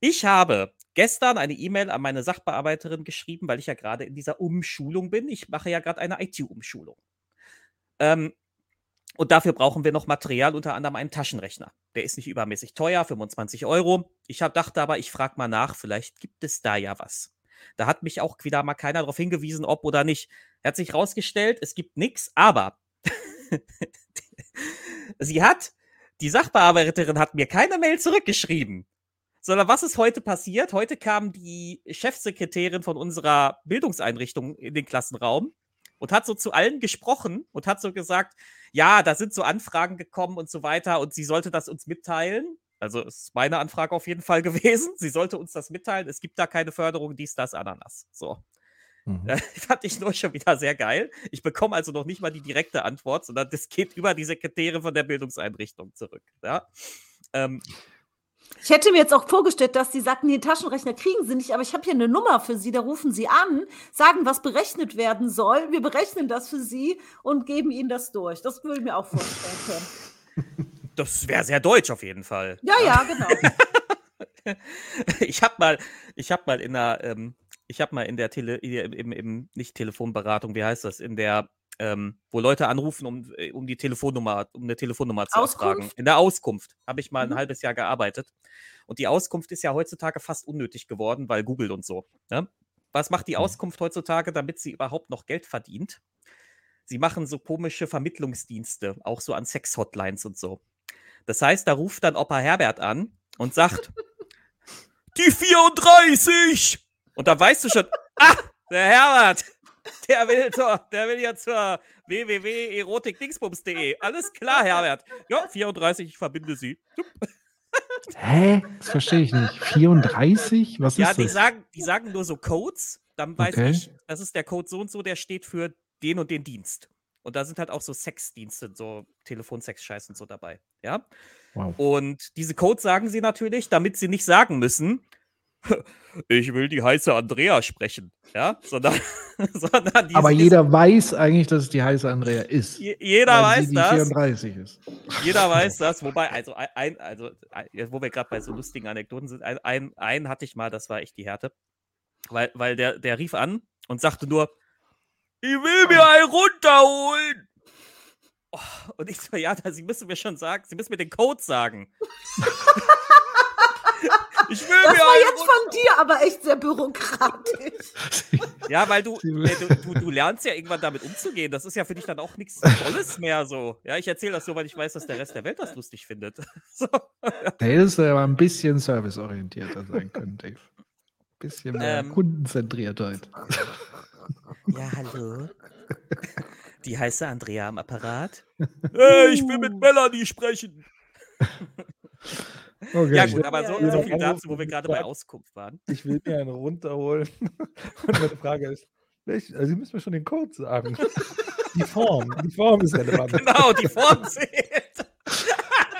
ich habe gestern eine E-Mail an meine Sachbearbeiterin geschrieben, weil ich ja gerade in dieser Umschulung bin. Ich mache ja gerade eine IT-Umschulung. Ähm, und dafür brauchen wir noch Material, unter anderem einen Taschenrechner. Der ist nicht übermäßig teuer, 25 Euro. Ich hab, dachte aber, ich frage mal nach, vielleicht gibt es da ja was. Da hat mich auch wieder mal keiner darauf hingewiesen, ob oder nicht. Hat sich rausgestellt, es gibt nichts, aber sie hat, die Sachbearbeiterin hat mir keine Mail zurückgeschrieben. Sondern was ist heute passiert? Heute kam die Chefsekretärin von unserer Bildungseinrichtung in den Klassenraum und hat so zu allen gesprochen und hat so gesagt, ja, da sind so Anfragen gekommen und so weiter und sie sollte das uns mitteilen. Also ist meine Anfrage auf jeden Fall gewesen. Sie sollte uns das mitteilen. Es gibt da keine Förderung, dies, das, Ananas. So. Äh, fand ich nur schon wieder sehr geil. Ich bekomme also noch nicht mal die direkte Antwort, sondern das geht über die Sekretärin von der Bildungseinrichtung zurück. Ja. Ähm, Ich hätte mir jetzt auch vorgestellt, dass Sie sagten, den Taschenrechner kriegen Sie nicht, aber ich habe hier eine Nummer für Sie, da rufen Sie an, sagen, was berechnet werden soll. Wir berechnen das für Sie und geben Ihnen das durch. Das würde ich mir auch vorstellen können. das wäre sehr deutsch auf jeden Fall. Ja, ja, genau. ich habe mal, ich habe mal in der, ähm, ich habe mal in der Tele, im, im, im, nicht Telefonberatung, wie heißt das, in der, ähm, wo Leute anrufen, um, äh, um die Telefonnummer, um eine Telefonnummer zu erfragen. Auskunft? In der Auskunft habe ich mal ein Mhm. halbes Jahr gearbeitet. Und die Auskunft ist ja heutzutage fast unnötig geworden, weil Google und so. Ne? Was macht die Auskunft heutzutage, damit sie überhaupt noch Geld verdient? Sie machen so komische Vermittlungsdienste, auch so an Sex-Hotlines und so. Das heißt, da ruft dann Opa Herbert an und sagt, die 34! Und da weißt du schon, ah, der Herbert, der will, zur, der will ja zur www.erotikdingsbums.de. Alles klar, Herbert. Ja, 34, ich verbinde sie. Hä? Das verstehe ich nicht. 34? Was Ja, ist die das? sagen, die sagen nur so Codes, dann weiß Okay. ich, das ist der Code so und so, der steht für den und den Dienst. Und da sind halt auch so Sexdienste, so Telefonsex-Scheiß und so dabei. Ja. Wow. Und diese Codes sagen sie natürlich, damit sie nicht sagen müssen, ich will die heiße Andrea sprechen. Ja, sondern, sondern die Aber jeder weiß eigentlich, dass es die heiße Andrea ist. Je- jeder weiß die das. 34 ist. Jeder weiß das, wobei, also ein, also wo wir gerade bei so lustigen Anekdoten sind, ein, ein, einen hatte ich mal, das war echt die Härte. Weil, weil der, der rief an und sagte nur, ich will mir einen runterholen. Oh, und ich so, ja, Sie müssen mir schon sagen, Sie müssen mir den Code sagen. ich will Das mir war einen jetzt von dir aber echt sehr bürokratisch. Ja, weil du, äh, du, du, du lernst ja irgendwann damit umzugehen. Das ist ja für dich dann auch nichts Tolles mehr so. Ja, ich erzähle das so, weil ich weiß, dass der Rest der Welt das lustig findet. so. Der ist aber ein bisschen serviceorientierter sein können, Dave. Bisschen mehr Ähm. Kundenzentriertheit. Ja, hallo. Die heiße Andrea am Apparat. Hey, ich will mit Melanie sprechen. Okay. Ja, gut, aber so, Ja, so viel dazu, wo wir gerade bei Auskunft waren. Ich will mir einen runterholen. Und meine Frage ist, also Sie müssen mir schon den Code sagen. Die Form. Die Form ist relevant. Genau, die Form zählt.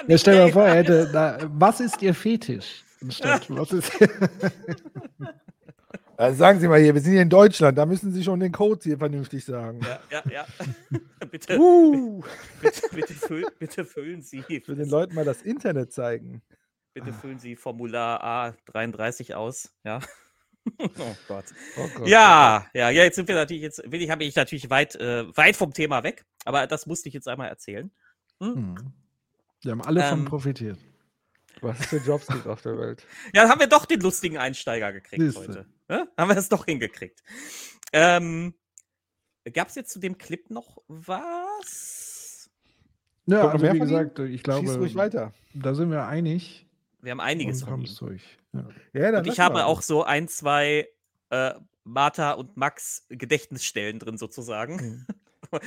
Ja, stell dir mal vor, er hätte, na, was ist Ihr Fetisch? Anstatt, was ist Also sagen Sie mal hier, wir sind hier in Deutschland, da müssen Sie schon den Code hier vernünftig sagen. Ja, ja, ja. bitte, Uh, bitte, bitte, füll, bitte füllen Sie. für den Leuten mal das Internet zeigen. Bitte füllen Sie Formular A33 aus. Ja. oh Gott. Oh Gott. Ja, ja, ja, jetzt sind wir natürlich, jetzt bin ich, habe ich natürlich weit, äh, weit vom Thema weg, aber das musste ich jetzt einmal erzählen. Hm? Hm. Wir haben alle von Ähm, profitiert. Was es für Jobs gibt auf der Welt. Ja, dann haben wir doch den lustigen Einsteiger gekriegt Siehste. heute. Ja? Haben wir es doch hingekriegt. Ähm, Gab es jetzt zu dem Clip noch was? Ja, Kommt also mehr wie gesagt, ich glaube, ruhig weiter. da sind wir einig Wir haben einiges und von haben ihm. es durch. Ja. Ja, Und ich habe auch so ein, zwei äh, Martha und Max Gedächtnisstellen drin sozusagen. Mhm.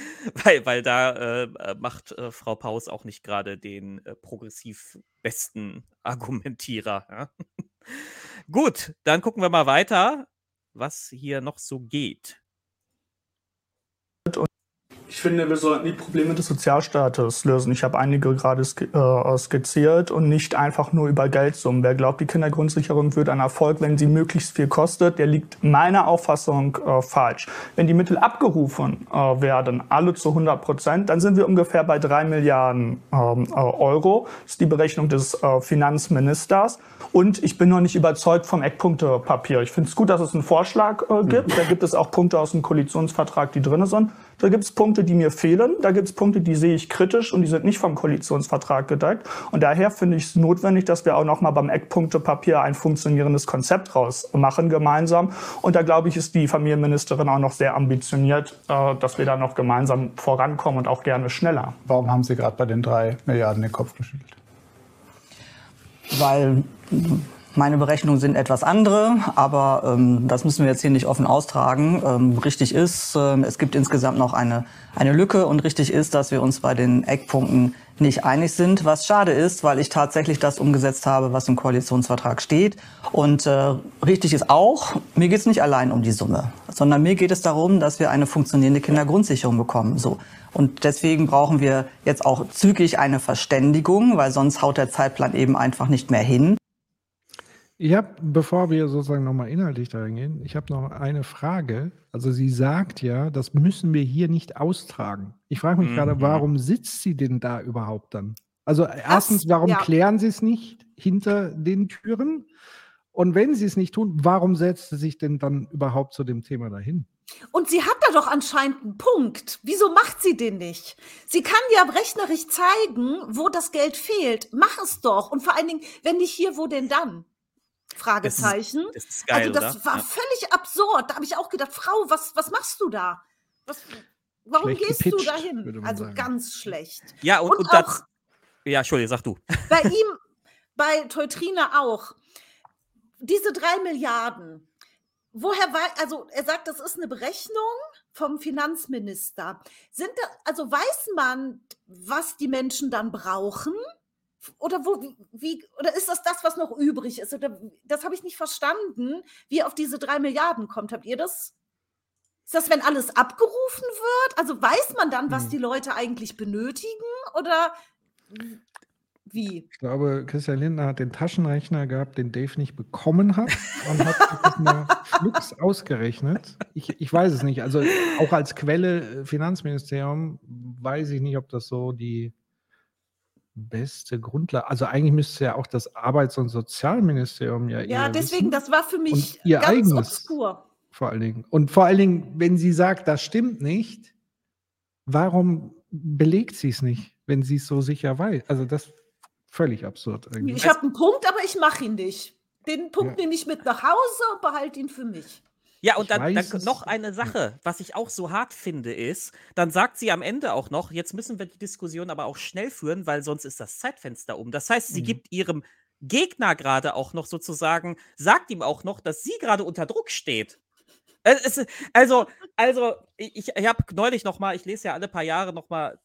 weil, weil da äh, äh, macht äh, Frau Paus auch nicht gerade den äh, progressiv besten Argumentierer. Ja? Gut, dann gucken wir mal weiter, was hier noch so geht. Ich finde, wir sollten die Probleme des Sozialstaates lösen. Ich habe einige gerade äh, skizziert und nicht einfach nur über Geldsummen. Wer glaubt, die Kindergrundsicherung wird ein Erfolg, wenn sie möglichst viel kostet, der liegt meiner Auffassung äh, falsch. Wenn die Mittel abgerufen äh, werden, alle zu 100 Prozent, dann sind wir ungefähr bei drei Milliarden ähm, äh, Euro. Das ist die Berechnung des äh, Finanzministers. Und ich bin noch nicht überzeugt vom Eckpunktepapier. Ich finde es gut, dass es einen Vorschlag äh, gibt. Da gibt es auch Punkte aus dem Koalitionsvertrag, die drin sind. Da gibt es Punkte, die mir fehlen. Da gibt es Punkte, die sehe ich kritisch und die sind nicht vom Koalitionsvertrag gedeckt. Und daher finde ich es notwendig, dass wir auch noch mal beim Eckpunktepapier ein funktionierendes Konzept raus machen gemeinsam. Und da glaube ich, ist die Familienministerin auch noch sehr ambitioniert, äh, dass wir da noch gemeinsam vorankommen und auch gerne schneller. Warum haben Sie gerade bei den drei Milliarden den Kopf geschüttelt? weil meine Berechnungen sind etwas andere, aber ähm, das müssen wir jetzt hier nicht offen austragen. Ähm, richtig ist, ähm, es gibt insgesamt noch eine, eine Lücke und richtig ist, dass wir uns bei den Eckpunkten nicht einig sind, was schade ist, weil ich tatsächlich das umgesetzt habe, was im Koalitionsvertrag steht. Und äh, richtig ist auch, mir geht es nicht allein um die Summe, sondern mir geht es darum, dass wir eine funktionierende Kindergrundsicherung bekommen. So. Und deswegen brauchen wir jetzt auch zügig eine Verständigung, weil sonst haut der Zeitplan eben einfach nicht mehr hin. Ich habe, bevor wir sozusagen nochmal inhaltlich da reingehen, ich habe noch eine Frage. Also sie sagt ja, das müssen wir hier nicht austragen. Ich frage mich Mhm. gerade, warum sitzt sie denn da überhaupt dann? Also erstens, warum ja. klären sie es nicht hinter den Türen? Und wenn sie es nicht tun, warum setzt sie sich denn dann überhaupt zu dem Thema dahin? Und sie hat da doch anscheinend einen Punkt. Wieso macht sie den nicht? Sie kann ja rechnerisch zeigen, wo das Geld fehlt. Mach es doch. Und vor allen Dingen, wenn nicht hier, wo denn dann? Fragezeichen. Das ist geil, also das oder? war Ja. völlig absurd. Da habe ich auch gedacht, Frau, was, was machst du da? Was, warum Schlecht gehst du gepitcht, dahin? würde man Also sagen. ganz schlecht. Ja, und, Und und, auch- das. Ja, Entschuldige, sag du. Bei ihm, bei Teutrina auch. Diese drei Milliarden. Woher war, also er sagt, das ist eine Berechnung vom Finanzminister. Sind da, also weiß man, was die Menschen dann brauchen? Oder wo, wie, oder ist das das, was noch übrig ist? Oder das habe ich nicht verstanden, wie auf diese drei Milliarden kommt. Habt ihr das? Ist das, wenn alles abgerufen wird? Also weiß man dann, was Hm. die Leute eigentlich benötigen? Oder wie? Ich glaube, Christian Lindner hat den Taschenrechner gehabt, den Dave nicht bekommen hat und hat das mal flugs ausgerechnet. Ich, ich weiß es nicht. Also auch als Quelle äh, Finanzministerium weiß ich nicht, ob das so die beste Grundlage. Also eigentlich müsste ja auch das Arbeits- und Sozialministerium ja Ja, deswegen, wissen, das war für mich ihr ganz eigenes. obskur. vor allen Dingen. Und vor allen Dingen, wenn sie sagt, das stimmt nicht, warum belegt sie es nicht, wenn sie es so sicher weiß? Also das ist völlig absurd eigentlich. Ich habe einen Punkt, aber ich mache ihn nicht. Den Punkt nehme ich mit nach Hause und behalte ihn für mich. Ja, und dann, weiß dann noch eine Sache, was ich auch so hart finde, ist, dann sagt sie am Ende auch noch, jetzt müssen wir die Diskussion aber auch schnell führen, weil sonst ist das Zeitfenster um. Das heißt, sie Mhm. gibt ihrem Gegner gerade auch noch sozusagen, sagt ihm auch noch, dass sie gerade unter Druck steht. Äh, Es, also, also, ich, ich, habe neulich noch mal, ich lese ja alle paar Jahre noch mal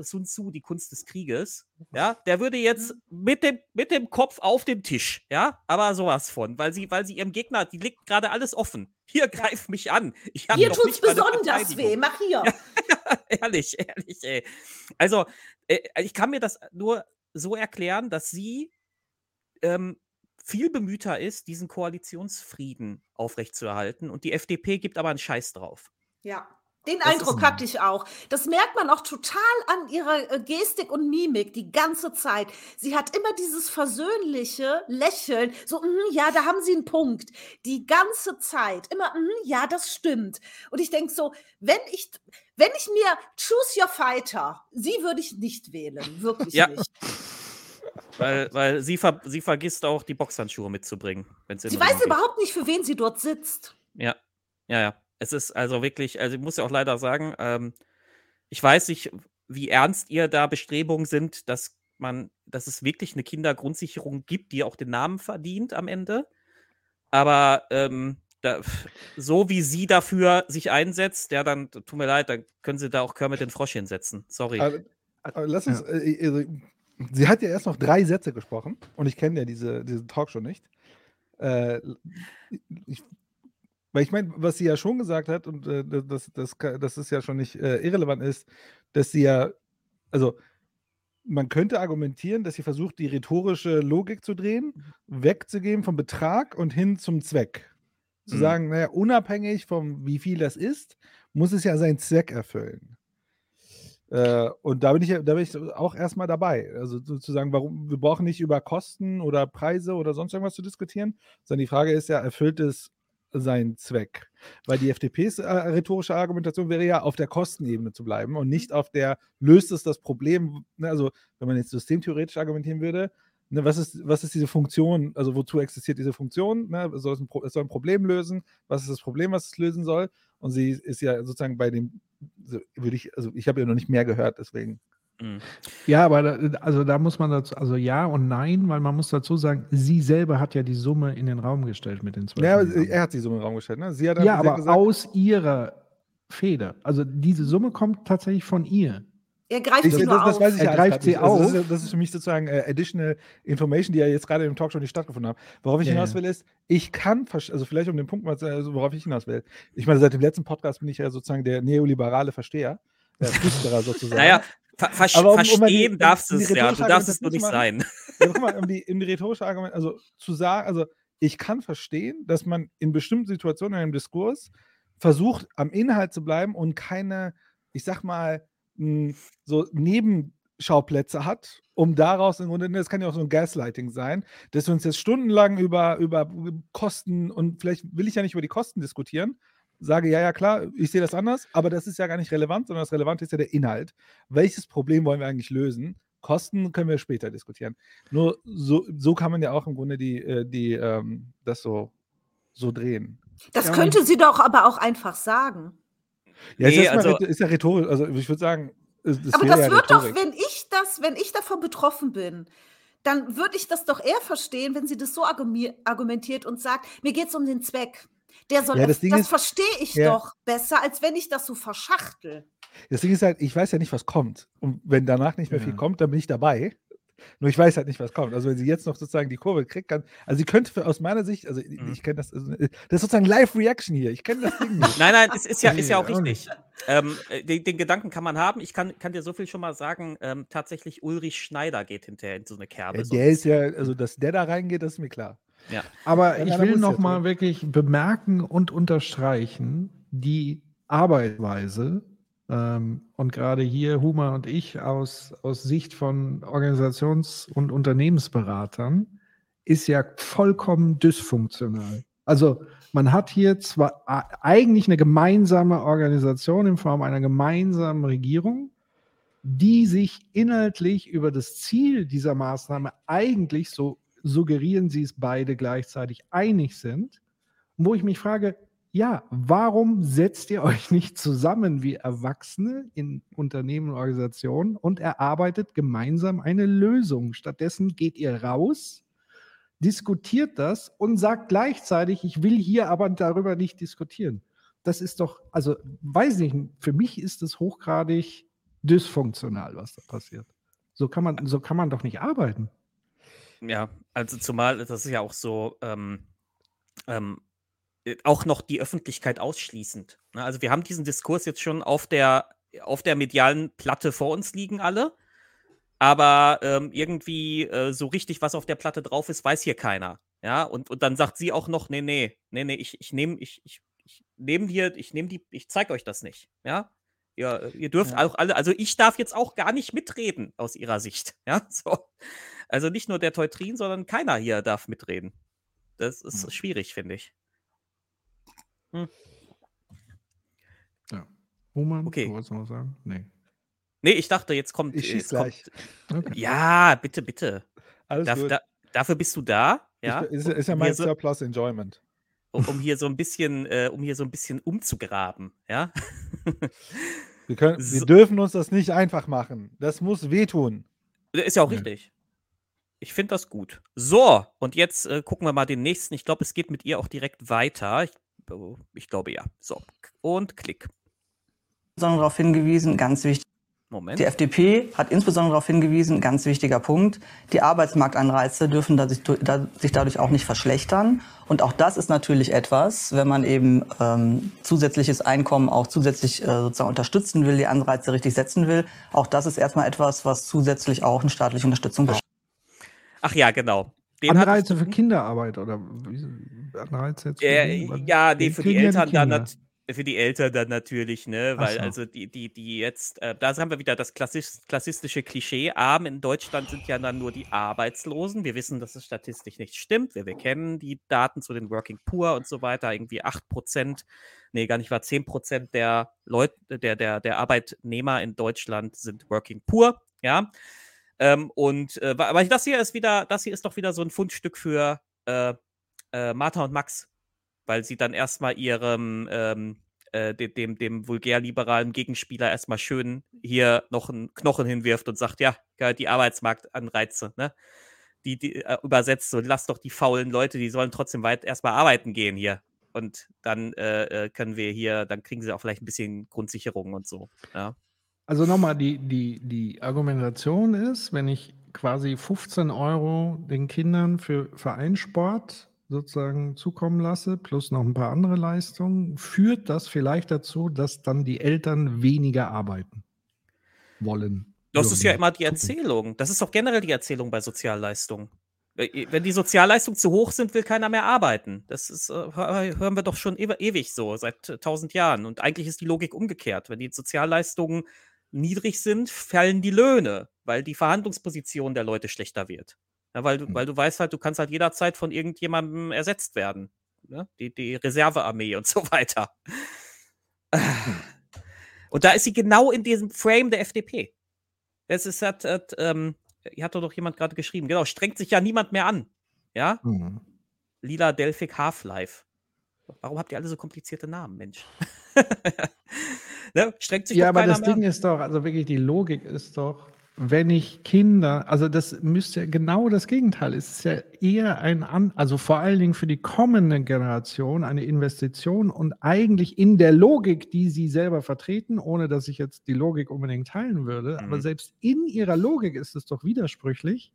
Sun Tzu, die Kunst des Krieges. Ja, der würde jetzt mit dem, mit dem Kopf auf den Tisch, ja, aber sowas von, weil sie, weil sie ihrem Gegner, die legt gerade alles offen. Hier, greif mich an. Ich Hier tut's eine besonders weh. Mach hier. ehrlich, ehrlich, ey. Also, äh, ich kann mir das nur so erklären, dass sie ähm, viel bemühter ist, diesen Koalitionsfrieden aufrechtzuerhalten. Und die FDP gibt aber einen Scheiß drauf. Ja. Den Das Eindruck hatte ich auch. Das merkt man auch total an ihrer äh, Gestik und Mimik die ganze Zeit. Sie hat immer dieses versöhnliche Lächeln, so, "Mhm, ja, da haben Sie einen Punkt. Die ganze Zeit. Immer, "Mhm, ja, das stimmt. Und ich denke so, wenn ich, wenn ich mir Choose Your Fighter, sie würde ich nicht wählen. Wirklich Ja. nicht. Weil, weil sie, ver sie vergisst auch, die Boxhandschuhe mitzubringen. Sie weiß überhaupt nicht, für wen sie dort sitzt. Ja, ja, ja. Es ist also wirklich, also ich muss ja auch leider sagen, ähm, ich weiß nicht, wie ernst ihr da Bestrebungen sind, dass man, dass es wirklich eine Kindergrundsicherung gibt, die auch den Namen verdient am Ende. Aber ähm, da, so wie sie dafür sich einsetzt, ja, dann tut mir leid, dann können sie da auch Kermit den Frosch hinsetzen. Sorry. Aber, aber lass uns. Äh, also, sie hat ja erst noch drei Sätze gesprochen und ich kenne ja diese, diese Talkshow nicht. Äh, ich, weil ich meine, was sie ja schon gesagt hat, und äh, das, das, das ist ja schon nicht äh, irrelevant ist, dass sie ja, also man könnte argumentieren, dass sie versucht, die rhetorische Logik zu drehen, wegzugehen vom Betrag und hin zum Zweck. Zu Mhm. sagen, naja, unabhängig von wie viel das ist, muss es ja seinen Zweck erfüllen. Äh, und da bin ich da bin ich auch erstmal dabei. Also sozusagen, warum, wir brauchen nicht über Kosten oder Preise oder sonst irgendwas zu diskutieren, sondern die Frage ist ja, erfüllt es seinen Zweck? Weil die FDPs äh, rhetorische Argumentation wäre ja, auf der Kostenebene zu bleiben und nicht auf der, löst es das Problem, ne, also wenn man jetzt systemtheoretisch argumentieren würde, ne, was, ist, was ist diese Funktion, also wozu existiert diese Funktion? Ne, es, soll ein Pro, es soll ein Problem lösen, was ist das Problem, was es lösen soll? Und sie ist ja sozusagen bei dem, würde ich, also ich habe ja noch nicht mehr gehört, deswegen. Mhm. Ja, aber da, also da muss man dazu, also ja und nein, weil man muss dazu sagen, sie selber hat ja die Summe in den Raum gestellt mit den 12 Ja, er hat die Summe im Raum gestellt, ne? Sie hat Ja, hat aber gesagt, aus ihrer Feder. Also diese Summe kommt tatsächlich von ihr. Er greift Ich, sie das, nur das auf. weiß ich Er greift sie nicht. Also das, auf. ist, das ist für mich sozusagen äh, additional information, die ja jetzt gerade im Talkshow nicht stattgefunden haben. Worauf ich Ja, hinaus will, ist, ich kann, also vielleicht um den Punkt mal, zu- also worauf ich hinaus will. Ich meine, seit dem letzten Podcast bin ich ja sozusagen der neoliberale Versteher, der Flüsterer sozusagen. Naja, ver ver Aber um- um die- verstehen um- darfst um du die es ja. Du darfst es nur nicht sein. Ja, guck mal, um die, um die rhetorische Argument, also zu sagen, also ich kann verstehen, dass man in bestimmten Situationen in einem Diskurs versucht, am Inhalt zu bleiben und keine, ich sag mal, mh, so Nebenschauplätze hat, um daraus im Grunde, das kann ja auch so ein Gaslighting sein, dass wir uns jetzt stundenlang über, über Kosten und vielleicht will ich ja nicht über die Kosten diskutieren, sage, ja, ja, klar, ich sehe das anders, aber das ist ja gar nicht relevant, sondern das Relevante ist ja der Inhalt. Welches Problem wollen wir eigentlich lösen? Kosten können wir später diskutieren. Nur so, so kann man ja auch im Grunde die, äh, die, ähm, das so, so drehen. Das Ja, könnte sie doch aber auch einfach sagen. Ja, ist, Nee, erstmal also- rhet- ist ja rhetorisch, also ich würde sagen, es- es Aber das ja wird doch, Rhetorik. wenn ich das, wenn ich davon betroffen bin, dann würde ich das doch eher verstehen, wenn sie das so argumentiert und sagt, mir geht es um den Zweck. Der soll, Ja, das, das das verstehe ich ja. doch besser, als wenn ich das so verschachtel. Das Ding ist halt, ich weiß ja nicht, was kommt. Und wenn danach nicht mehr viel Ja. kommt, dann bin ich dabei. Nur ich weiß halt nicht, was kommt. Also wenn sie jetzt noch sozusagen die Kurve kriegt, kann, also sie könnte für, aus meiner Sicht, also ich, Mhm. ich kenne das, also, das ist sozusagen Live-Reaction hier. Ich kenne das Ding nicht. Nein, nein, es ist ja, ist ja auch richtig. Ähm, äh, den, den Gedanken kann man haben. Ich kann, kann dir so viel schon mal sagen. Ähm, tatsächlich, Ulrich Schneider geht hinterher in so eine Kerbe. Ja, so der ein ist ja, also dass der da reingeht, das ist mir klar. Ja. Aber Ja, ich will muss noch jetzt, mal oder? wirklich bemerken und unterstreichen, die Arbeitsweise ähm, und gerade hier Huma und ich aus, aus Sicht von Organisations- und Unternehmensberatern ist ja vollkommen dysfunktional. Also man hat hier zwar eigentlich eine gemeinsame Organisation in Form einer gemeinsamen Regierung, die sich inhaltlich über das Ziel dieser Maßnahme eigentlich, so suggerieren sie es beide gleichzeitig, einig sind, wo ich mich frage, ja, warum setzt ihr euch nicht zusammen wie Erwachsene in Unternehmen und Organisationen und erarbeitet gemeinsam eine Lösung? Stattdessen geht ihr raus, diskutiert das und sagt gleichzeitig, ich will hier aber darüber nicht diskutieren. Das ist doch, also weiß nicht, für mich ist es hochgradig dysfunktional, was da passiert. So kann man, so kann man doch nicht arbeiten. Ja, also zumal das ist ja auch so, ähm, ähm, äh, auch noch die Öffentlichkeit ausschließend. Ne? Also wir haben diesen Diskurs jetzt schon auf der, auf der medialen Platte vor uns liegen alle, aber ähm, irgendwie äh, so richtig, was auf der Platte drauf ist, weiß hier keiner. Ja, und, und dann sagt sie auch noch, nee, nee, nee, nee, ich, ich nehme, ich, ich, ich nehme dir, ich nehme die, ich zeige euch das nicht. Ja. Ihr, ihr dürft Ja. auch alle, also ich darf jetzt auch gar nicht mitreden aus ihrer Sicht. Ja, so. Also nicht nur der Teutrin, sondern keiner hier darf mitreden. Das ist schwierig, finde ich. Hm. Ja. Roman, Okay. du wolltest noch was sagen? Nee. Nee, ich dachte, jetzt kommt. Ich schieß jetzt kommt Okay. ja, bitte, bitte. Alles Darf, gut. da, dafür bist du da, ja? Ich, ist, ist ja um mein so, Surplus Enjoyment. um, um hier so ein bisschen, äh, um hier so ein bisschen umzugraben, ja? Wir, können, So. wir dürfen uns das nicht einfach machen. Das muss wehtun. Ist ja auch Nee. richtig. Ich finde das gut. So, und jetzt äh, gucken wir mal den nächsten. Ich glaube, es geht mit ihr auch direkt weiter. Ich, oh, ich glaube ja. So, und klick. Insbesondere darauf hingewiesen, ganz wichtig. Moment. Die FDP hat insbesondere darauf hingewiesen, ganz wichtiger Punkt, die Arbeitsmarktanreize dürfen da sich, da, sich dadurch auch nicht verschlechtern. Und auch das ist natürlich etwas, wenn man eben ähm, zusätzliches Einkommen auch zusätzlich äh, sozusagen unterstützen will, die Anreize richtig setzen will. Auch das ist erstmal etwas, was zusätzlich auch eine staatliche Unterstützung braucht. Ach ja, genau. Den Anreize für Kinderarbeit oder Anreize jetzt? für Äh, ja, nee, für die kriegen ja Eltern dann für die Eltern dann natürlich, ne? Weil so. also die, die, die jetzt, äh, da haben wir wieder das klassisch, klassistische Klischee. Arm in Deutschland sind ja dann nur die Arbeitslosen. Wir wissen, dass es statistisch nicht stimmt. Wir, wir kennen die Daten zu den Working Poor und so weiter. Irgendwie 8%, nee, gar nicht wahr, 10% der Leute, der, der, der Arbeitnehmer in Deutschland sind Working Poor, ja. Ähm, und äh, aber das hier ist wieder, das hier ist doch wieder so ein Fundstück für äh, äh, Martha und Max, weil sie dann erstmal ihrem ähm, äh, de- dem, dem vulgär-liberalen Gegenspieler erstmal schön hier noch einen Knochen hinwirft und sagt, ja, geil, die Arbeitsmarktanreize, ne? Die, die äh, übersetzt so, lass doch die faulen Leute, die sollen trotzdem weit erstmal arbeiten gehen hier. Und dann äh, äh, können wir hier, dann kriegen sie auch vielleicht ein bisschen Grundsicherung und so. Ja. Also nochmal, die, die, die Argumentation ist, wenn ich quasi 15 Euro den Kindern für Vereinssport sozusagen zukommen lasse, plus noch ein paar andere Leistungen, führt das vielleicht dazu, dass dann die Eltern weniger arbeiten wollen. Das ist ja immer die Erzählung. Das ist doch generell die Erzählung bei Sozialleistungen. Äh, Wenn die Sozialleistungen zu hoch sind, will keiner mehr arbeiten. Das ist, äh, hör- hören wir doch schon ewig so, seit äh, tausend Jahren. Und eigentlich ist die Logik umgekehrt. Wenn die Sozialleistungen niedrig sind, fallen die Löhne, weil die Verhandlungsposition der Leute schlechter wird. Ja, weil, du, weil du weißt halt, du kannst halt jederzeit von irgendjemandem ersetzt werden. Ne? Die, die Reservearmee und so weiter. Und da ist sie genau in diesem Frame der FDP. Es ist hat, hat ähm, hier hat doch jemand gerade geschrieben, genau, strengt sich ja niemand mehr an. Ja? Mhm. Lila Delphic Half-Life. Warum habt ihr alle so komplizierte Namen, Mensch? ne? Strengt sich Ja, aber das mehr Ding ist doch, also wirklich die Logik ist doch, wenn ich Kinder, also das müsste ja genau das Gegenteil, es ist ja eher ein, an, also vor allen Dingen für die kommende Generation eine Investition und eigentlich in der Logik, die sie selber vertreten, ohne dass ich jetzt die Logik unbedingt teilen würde, aber Mhm. selbst in ihrer Logik ist es doch widersprüchlich,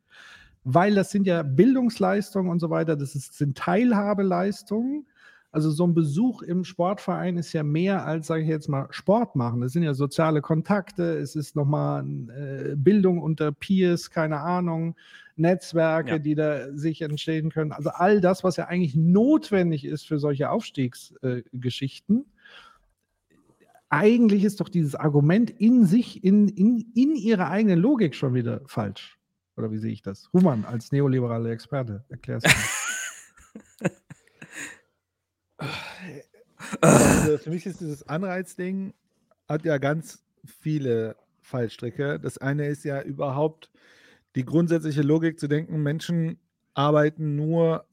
weil das sind ja Bildungsleistungen und so weiter, das ist, sind Teilhabeleistungen. Also so ein Besuch im Sportverein ist ja mehr als, sage ich jetzt mal, Sport machen. Das sind ja soziale Kontakte, es ist nochmal äh, Bildung unter Peers, keine Ahnung, Netzwerke, Ja. die da sich entstehen können. Also all das, was ja eigentlich notwendig ist für solche Aufstiegsgeschichten. Äh, eigentlich ist doch dieses Argument in sich, in, in, in ihrer eigenen Logik schon wieder falsch. Oder wie sehe ich das? Human als neoliberaler Experte, erklär's mir. Also für mich ist dieses Anreizding, hat ja ganz viele Fallstricke. Das eine ist ja überhaupt die grundsätzliche Logik zu denken, Menschen arbeiten nur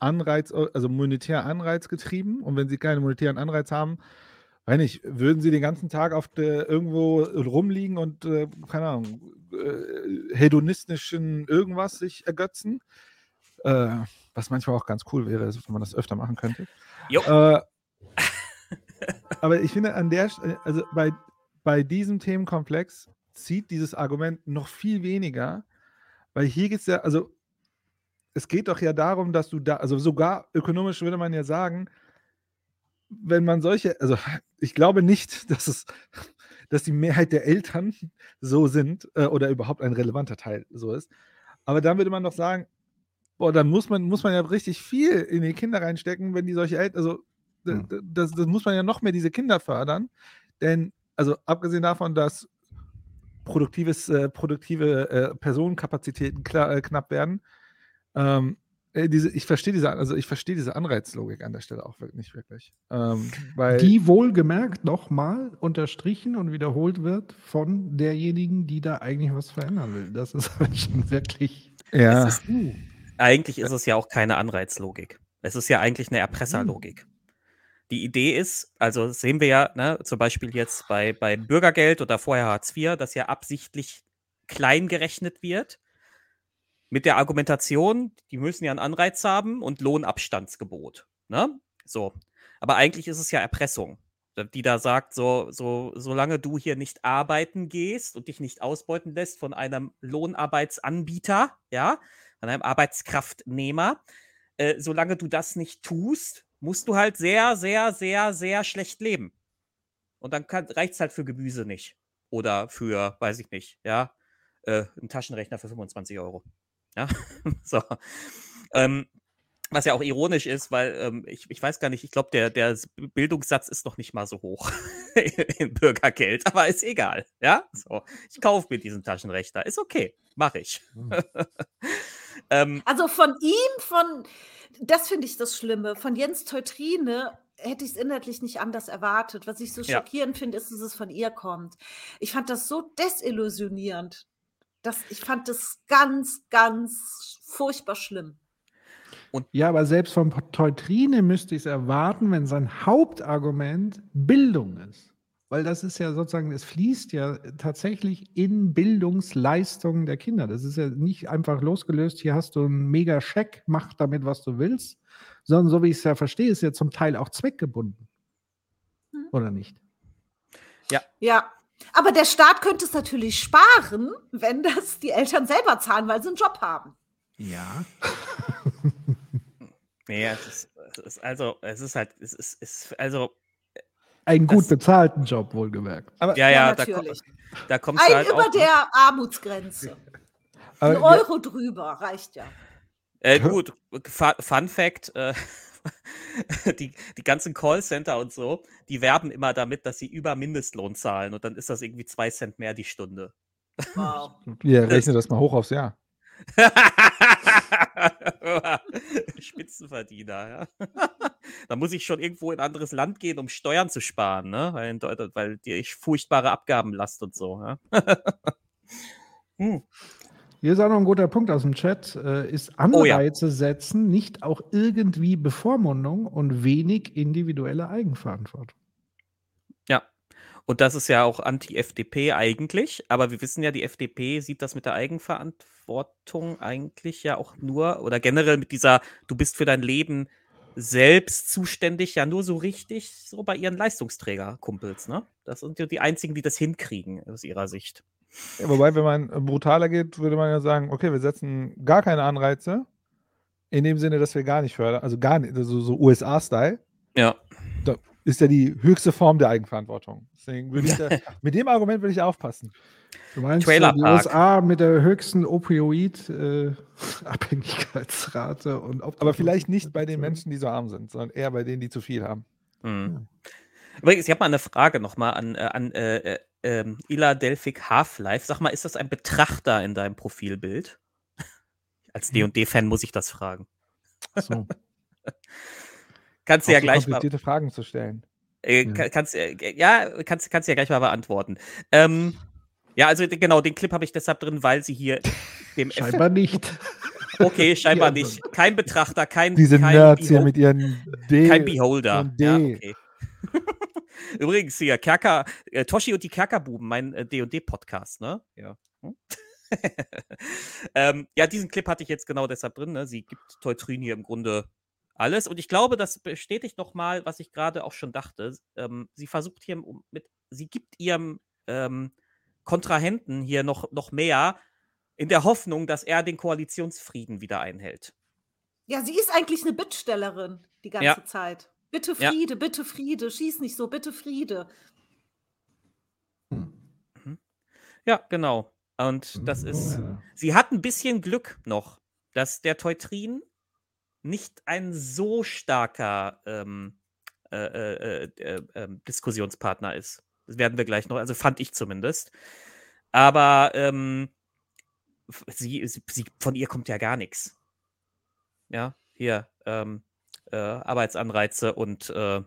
Anreiz, also monetär anreizgetrieben. Und wenn sie keinen monetären Anreiz haben, weiß nicht, würden sie den ganzen Tag auf der, irgendwo rumliegen und, äh, keine Ahnung, äh, hedonistischen irgendwas sich ergötzen. Äh, was manchmal auch ganz cool wäre, wenn man das öfter machen könnte. Jo. Äh, aber ich finde, an der Stelle, also bei, bei diesem Themenkomplex zieht dieses Argument noch viel weniger, weil hier geht es ja, also es geht doch ja darum, dass du da, also sogar ökonomisch würde man ja sagen, wenn man solche, also ich glaube nicht, dass es, dass die Mehrheit der Eltern so sind äh, oder überhaupt ein relevanter Teil so ist. Aber dann würde man doch sagen, boah, dann muss man, muss man ja richtig viel in die Kinder reinstecken, wenn die solche Eltern, also Hm. das, das muss man ja noch mehr diese Kinder fördern. Denn, also abgesehen davon, dass produktives, äh, produktive äh, Personenkapazitäten klar, äh, knapp werden, ähm, äh, diese, ich verstehe diese, also ich verstehe diese Anreizlogik an der Stelle auch wirklich nicht wirklich. Ähm, weil, Die wohlgemerkt nochmal unterstrichen und wiederholt wird von derjenigen, die da eigentlich was verändern will. Das ist halt schon wirklich. ja, ist, eigentlich ist es ja auch keine Anreizlogik. Es ist ja eigentlich eine Erpresserlogik. Die Idee ist, also sehen wir ja, ne, zum Beispiel jetzt bei, bei Bürgergeld oder vorher Hartz IV, dass ja absichtlich klein gerechnet wird. Mit der Argumentation, die müssen ja einen Anreiz haben und Lohnabstandsgebot. Ne? So. Aber eigentlich ist es ja Erpressung, die da sagt, so, so, solange du hier nicht arbeiten gehst und dich nicht ausbeuten lässt von einem Lohnarbeitsanbieter, ja, von einem Arbeitskraftnehmer, äh, solange du das nicht tust, musst du halt sehr, sehr, sehr, sehr schlecht leben. Und dann reicht es halt für Gemüse nicht. Oder für, weiß ich nicht, ja, äh, einen Taschenrechner für 25 Euro. Ja, so. Ähm, was ja auch ironisch ist, weil ähm, ich, ich weiß gar nicht, ich glaube, der, der Bildungssatz ist noch nicht mal so hoch in Bürgergeld, aber ist egal. Ja, so. Ich kaufe mir diesen Taschenrechner. Ist okay, mache ich. ähm, Also von ihm, von, das finde ich das Schlimme, von Jens Teutrine hätte ich es inhaltlich nicht anders erwartet. Was ich so Ja. schockierend finde, ist, dass es von ihr kommt. Ich fand das so desillusionierend. Das, ich fand das ganz, ganz furchtbar schlimm. Ja, aber selbst von Teutrine müsste ich es erwarten, wenn sein Hauptargument Bildung ist. Weil das ist ja sozusagen, es fließt ja tatsächlich in Bildungsleistungen der Kinder. Das ist ja nicht einfach losgelöst, hier hast du einen mega Scheck, mach damit, was du willst, sondern so wie ich es ja verstehe, ist ja zum Teil auch zweckgebunden. Hm. Oder nicht? Ja. Aber der Staat könnte es natürlich sparen, wenn das die Eltern selber zahlen, weil sie einen Job haben. Ja. nee, es ist, es ist also, es ist halt, es ist, es ist also, Einen gut Das- bezahlten Job, wohlgemerkt. aber, ja, ja, Ja, da, da kommst du Ein halt über auch. der Armutsgrenze. Ein Euro drüber reicht ja. Äh, gut, Fu- Fun Fact, äh, die, die ganzen Callcenter und so, die werben immer damit, dass sie über Mindestlohn zahlen und dann ist das irgendwie zwei Cent mehr die Stunde. Wow. ja, rechne das mal hoch aufs Jahr. Spitzenverdiener, ja. da muss ich schon irgendwo in ein anderes Land gehen, um Steuern zu sparen, ne? Weil, in Deutschland, weil die ich furchtbare Abgabenlast und so, ja. hm. Hier ist auch noch ein guter Punkt aus dem Chat. Äh, ist Oh ja. Anreize setzen nicht auch irgendwie Bevormundung und wenig individuelle Eigenverantwortung? Ja. Und das ist ja auch anti-FDP eigentlich, aber wir wissen ja, die FDP sieht das mit der Eigenverantwortung eigentlich ja auch nur oder generell mit dieser, du bist für dein Leben selbst zuständig, ja nur so richtig so bei ihren Leistungsträgerkumpels, ne? Das sind ja die einzigen, die das hinkriegen aus ihrer Sicht. Ja, wobei, wenn man äh, brutaler geht, würde man ja sagen, okay, wir setzen gar keine Anreize. In dem Sinne, dass wir gar nicht fördern, also gar nicht, also so USA-Style, Ja. ist ja die höchste Form der Eigenverantwortung. Deswegen würde ich da, mit dem Argument würde ich aufpassen. Du meinst äh, die. USA mit der höchsten Opioid-Abhängigkeitsrate und Aber vielleicht nicht bei den Menschen, die so arm sind, sondern eher bei denen, die zu viel haben. Mhm. Übrigens, ich habe mal eine Frage nochmal an, äh, an äh, äh, ähm, Ila Delphik Half-Life. Sag mal, ist das ein Betrachter in deinem Profilbild? Als D&D-Fan muss ich das fragen. So. Kannst du ja so gleich mal, komplizierte Fragen zu stellen. äh, Ja. ka- kannst, äh, ja, kannst, kannst du ja gleich mal beantworten. Ähm, ja, also genau, den Clip habe ich deshalb drin, weil sie hier dem F Scheinbar nicht. Okay, scheinbar nicht. Kein Betrachter, kein, Diese kein, Nerds hier mit ihren D. kein Beholder. D. Ja, okay. Übrigens hier, Kerker, äh, Toshi und die Kerkerbuben, mein äh, D&D-Podcast, ne? Ja. Hm? ähm, ja, diesen Clip hatte ich jetzt genau deshalb drin. Ne? Sie gibt Teutrin hier im Grunde alles. Und ich glaube, das bestätigt nochmal, was ich gerade auch schon dachte. Ähm, sie versucht hier mit, sie gibt ihrem ähm, Kontrahenten hier noch, noch mehr in der Hoffnung, dass er den Koalitionsfrieden wieder einhält. Ja, sie ist eigentlich eine Bittstellerin die ganze Ja. Zeit. Bitte Ja. Friede, bitte Friede, schieß nicht so, bitte Friede. Ja, genau. Und das ist, Ja. sie hat ein bisschen Glück noch. dass der Teutrin nicht ein so starker ähm, äh, äh, äh, ähm, Diskussionspartner ist. Das werden wir gleich noch, also fand ich zumindest. Aber ähm, sie, sie, von ihr kommt ja gar nichts. Ja, hier, ähm, äh, Arbeitsanreize und äh,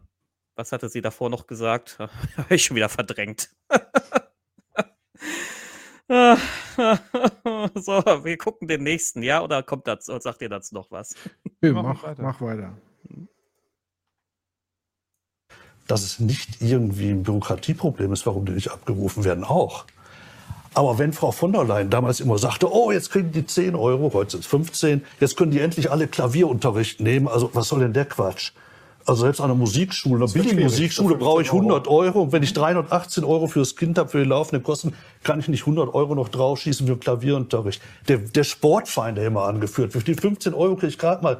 was hatte sie davor noch gesagt? Habe ich schon wieder verdrängt. so, wir gucken den nächsten, ja? Oder kommt dazu, sagt ihr dazu noch was? Ja, mach, weiter. mach weiter. Dass es nicht irgendwie ein Bürokratieproblem ist, warum die nicht abgerufen werden, auch. Aber wenn Frau von der Leyen damals immer sagte, oh, jetzt kriegen die 10 Euro, heute sind es 15, jetzt können die endlich alle Klavierunterricht nehmen, also was soll denn der Quatsch? Also selbst an der Musikschule, einer Billigmusikschule brauche ich 100 Euro. Und wenn ich 318 Euro fürs Kind habe, für die laufenden Kosten, kann ich nicht 100 Euro noch draufschießen für Klavierunterricht. Der, der Sportverein, der immer angeführt wird, die 15 Euro kriege ich gerade mal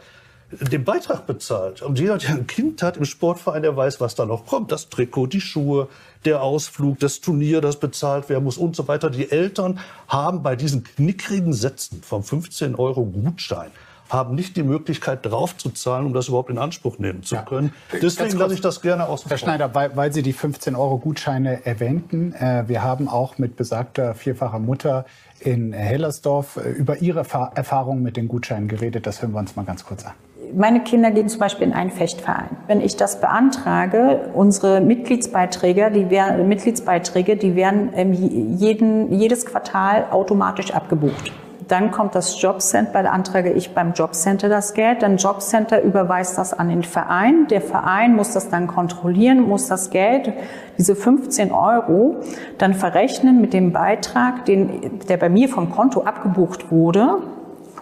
den Beitrag bezahlt. Und jeder, der ein Kind hat im Sportverein, der weiß, was da noch kommt. Das Trikot, die Schuhe, der Ausflug, das Turnier, das bezahlt werden muss und so weiter. Die Eltern haben bei diesen knickrigen Sätzen vom 15 Euro Gutschein haben nicht die Möglichkeit draufzuzahlen, um das überhaupt in Anspruch nehmen zu können. Ja. Deswegen lasse ich das gerne aus. Herr Schneider, weil, weil Sie die 15 Euro Gutscheine erwähnten, äh, wir haben auch mit besagter vierfacher Mutter in Hellersdorf äh, über ihre Fa Erfahrungen mit den Gutscheinen geredet. Das hören wir uns mal ganz kurz an. Meine Kinder gehen zum Beispiel in einen Fechtverein. Wenn ich das beantrage, unsere Mitgliedsbeiträge, die werden, Mitgliedsbeiträge, die werden ähm, jeden, jedes Quartal automatisch abgebucht. Dann kommt das Jobcenter, beantrage ich beim Jobcenter das Geld. Dann Jobcenter überweist das an den Verein. Der Verein muss das dann kontrollieren, muss das Geld, diese 15 Euro, dann verrechnen mit dem Beitrag, den, der bei mir vom Konto abgebucht wurde,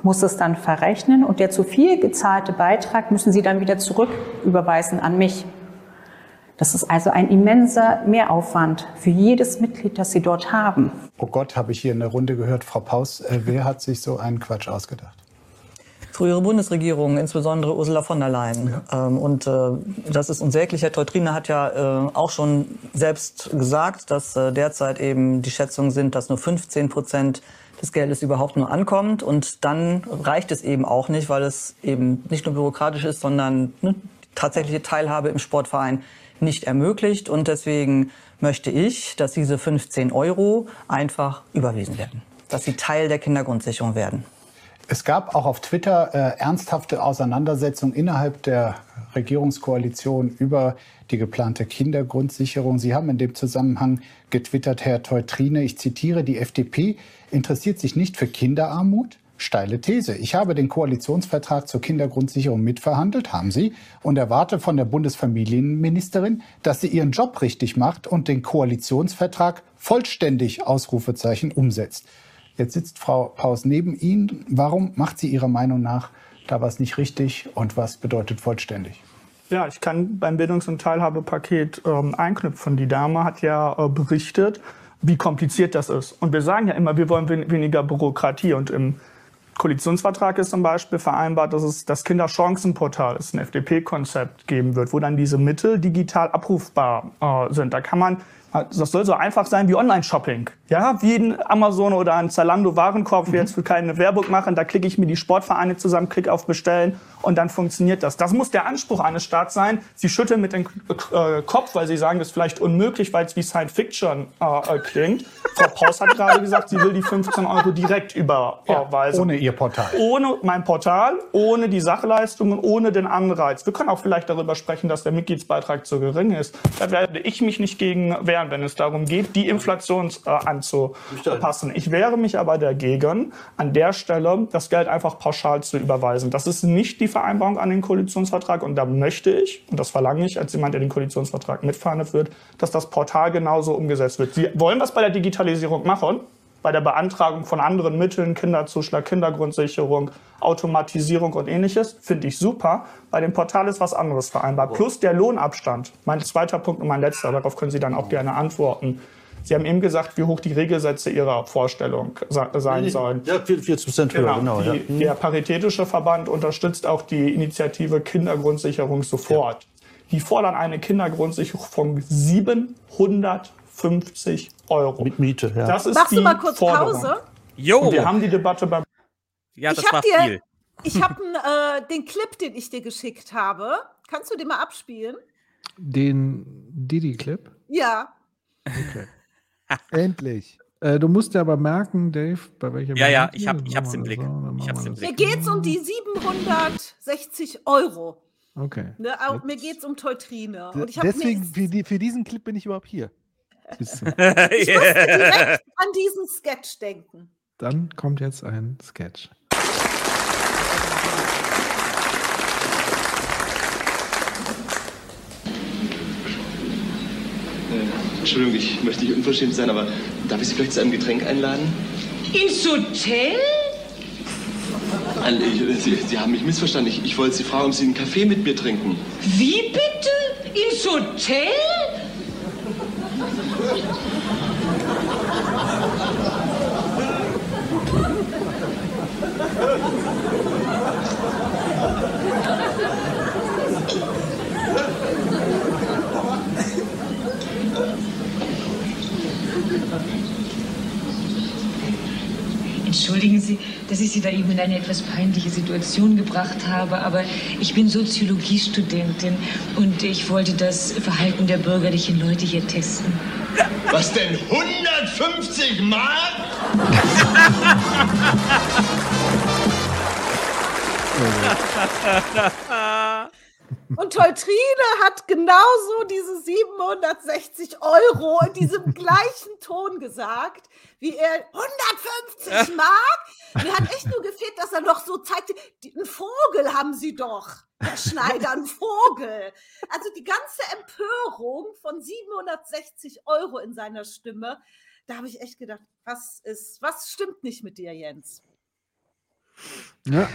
muss es dann verrechnen und der zu viel gezahlte Beitrag müssen Sie dann wieder zurück überweisen an mich. Das ist also ein immenser Mehraufwand für jedes Mitglied, das Sie dort haben. Oh Gott, habe ich hier in der Runde gehört, Frau Paus, äh, wer hat sich so einen Quatsch ausgedacht? Frühere Bundesregierung, insbesondere Ursula von der Leyen. Ja. Ähm, und äh, das ist unsäglich. Herr Teutrine hat ja äh, auch schon selbst gesagt, dass äh, derzeit eben die Schätzungen sind, dass nur 15 Prozent des Geldes überhaupt nur ankommt. Und dann reicht es eben auch nicht, weil es eben nicht nur bürokratisch ist, sondern ne, tatsächliche Teilhabe im Sportverein nicht ermöglicht. Und deswegen möchte ich, dass diese 15 Euro einfach überwiesen werden, dass sie Teil der Kindergrundsicherung werden. Es gab auch auf Twitter äh, ernsthafte Auseinandersetzungen innerhalb der Regierungskoalition über die geplante Kindergrundsicherung. Sie haben in dem Zusammenhang getwittert, Herr Teutrine, ich zitiere, die FDP interessiert sich nicht für Kinderarmut, Steile These. Ich habe den Koalitionsvertrag zur Kindergrundsicherung mitverhandelt, haben Sie, und erwarte von der Bundesfamilienministerin, dass sie ihren Job richtig macht und den Koalitionsvertrag vollständig Ausrufezeichen umsetzt. Jetzt sitzt Frau Paus neben Ihnen. Warum macht sie Ihrer Meinung nach da was nicht richtig und was bedeutet vollständig? Ja, ich kann beim Bildungs- und Teilhabepaket ähm, einknüpfen. Die Dame hat ja äh, berichtet, wie kompliziert das ist. Und wir sagen ja immer, wir wollen weniger Bürokratie. Und im Koalitionsvertrag ist zum Beispiel vereinbart, dass es das Kinderchancenportal, ist ein FDP-Konzept geben wird, wo dann diese Mittel digital abrufbar äh, sind. Da kann man das soll so einfach sein wie Online-Shopping. Ja, wie ein Amazon oder ein Zalando-Warenkorb. Ich will jetzt keine Werbung machen. Da klicke ich mir die Sportvereine zusammen, klicke auf Bestellen und dann funktioniert das. Das muss der Anspruch eines Staats sein. Sie schütteln mit dem äh, Kopf, weil sie sagen, das ist vielleicht unmöglich, weil es wie Science Fiction äh, äh, klingt. Frau Paus hat gerade gesagt, sie will die 15 Euro direkt überweisen. Ja, ohne ihr Portal. Ohne mein Portal, ohne die Sachleistungen, ohne den Anreiz. Wir können auch vielleicht darüber sprechen, dass der Mitgliedsbeitrag zu gering ist. Da werde ich mich nicht gegen wehren, wenn es darum geht, die Inflation äh, anzupassen. Ich wehre mich aber dagegen, an der Stelle das Geld einfach pauschal zu überweisen. Das ist nicht die Vereinbarung an den Koalitionsvertrag und da möchte ich, und das verlange ich als jemand, der den Koalitionsvertrag mitverhandelt wird, dass das Portal genauso umgesetzt wird. Sie wollen was bei der Digitalisierung machen, bei der Beantragung von anderen Mitteln, Kinderzuschlag, Kindergrundsicherung, Automatisierung und ähnliches, finde ich super. Bei dem Portal ist was anderes vereinbart. Plus der Lohnabstand. Mein zweiter Punkt und mein letzter, darauf können Sie dann auch gerne antworten. Sie haben eben gesagt, wie hoch die Regelsätze Ihrer Vorstellung sein sollen. Ja, 40 Prozent höher, genau. genau die, ja. Der Paritätische Verband unterstützt auch die Initiative Kindergrundsicherung sofort. Ja. Die fordern eine Kindergrundsicherung von 750 Euro. Mit Miete, ja. Das ist Machst die du mal kurz Forderung. Pause? Jo. Und wir haben die Debatte beim. Ja, das ich war dir, viel. Ich habe äh, den Clip, den ich dir geschickt habe. Kannst du den mal abspielen? Den Didi-Clip? Ja. Okay. Endlich. Äh, du musst dir aber merken, Dave, bei welcher Ja, ja, ich, hab, ich hab's im Blick. so, Ich hab's wir im Blick. Mir geht es um die 760 Euro. Okay. Ne, auch, mir geht es um Teutrine. Und ich habe Deswegen, für, die, für diesen Clip bin ich überhaupt hier. Siehst du. Ich musste direkt an diesen Sketch denken. Dann kommt jetzt ein Sketch. Äh, Entschuldigung, ich möchte nicht unverschämt sein, aber darf ich Sie vielleicht zu einem Getränk einladen? Ins Hotel? Sie, Sie haben mich missverstanden. Ich, ich wollte Sie fragen, ob Sie einen Kaffee mit mir trinken. Wie bitte? Ins Hotel? Ha ha ha ha! Entschuldigen Sie, dass ich Sie da eben in eine etwas peinliche Situation gebracht habe, aber ich bin Soziologiestudentin und ich wollte das Verhalten der bürgerlichen Leute hier testen. Was denn? 150 Mark? Und Teutrine hat genauso diese 760 Euro in diesem gleichen Ton gesagt, wie er 150 Mark. Mir hat echt nur gefehlt, dass er noch so zeigte, einen Vogel haben sie doch, Herr Schneider, einen Vogel. Also die ganze Empörung von 760 Euro in seiner Stimme, da habe ich echt gedacht, was ist, was stimmt nicht mit dir, Jens? Ja.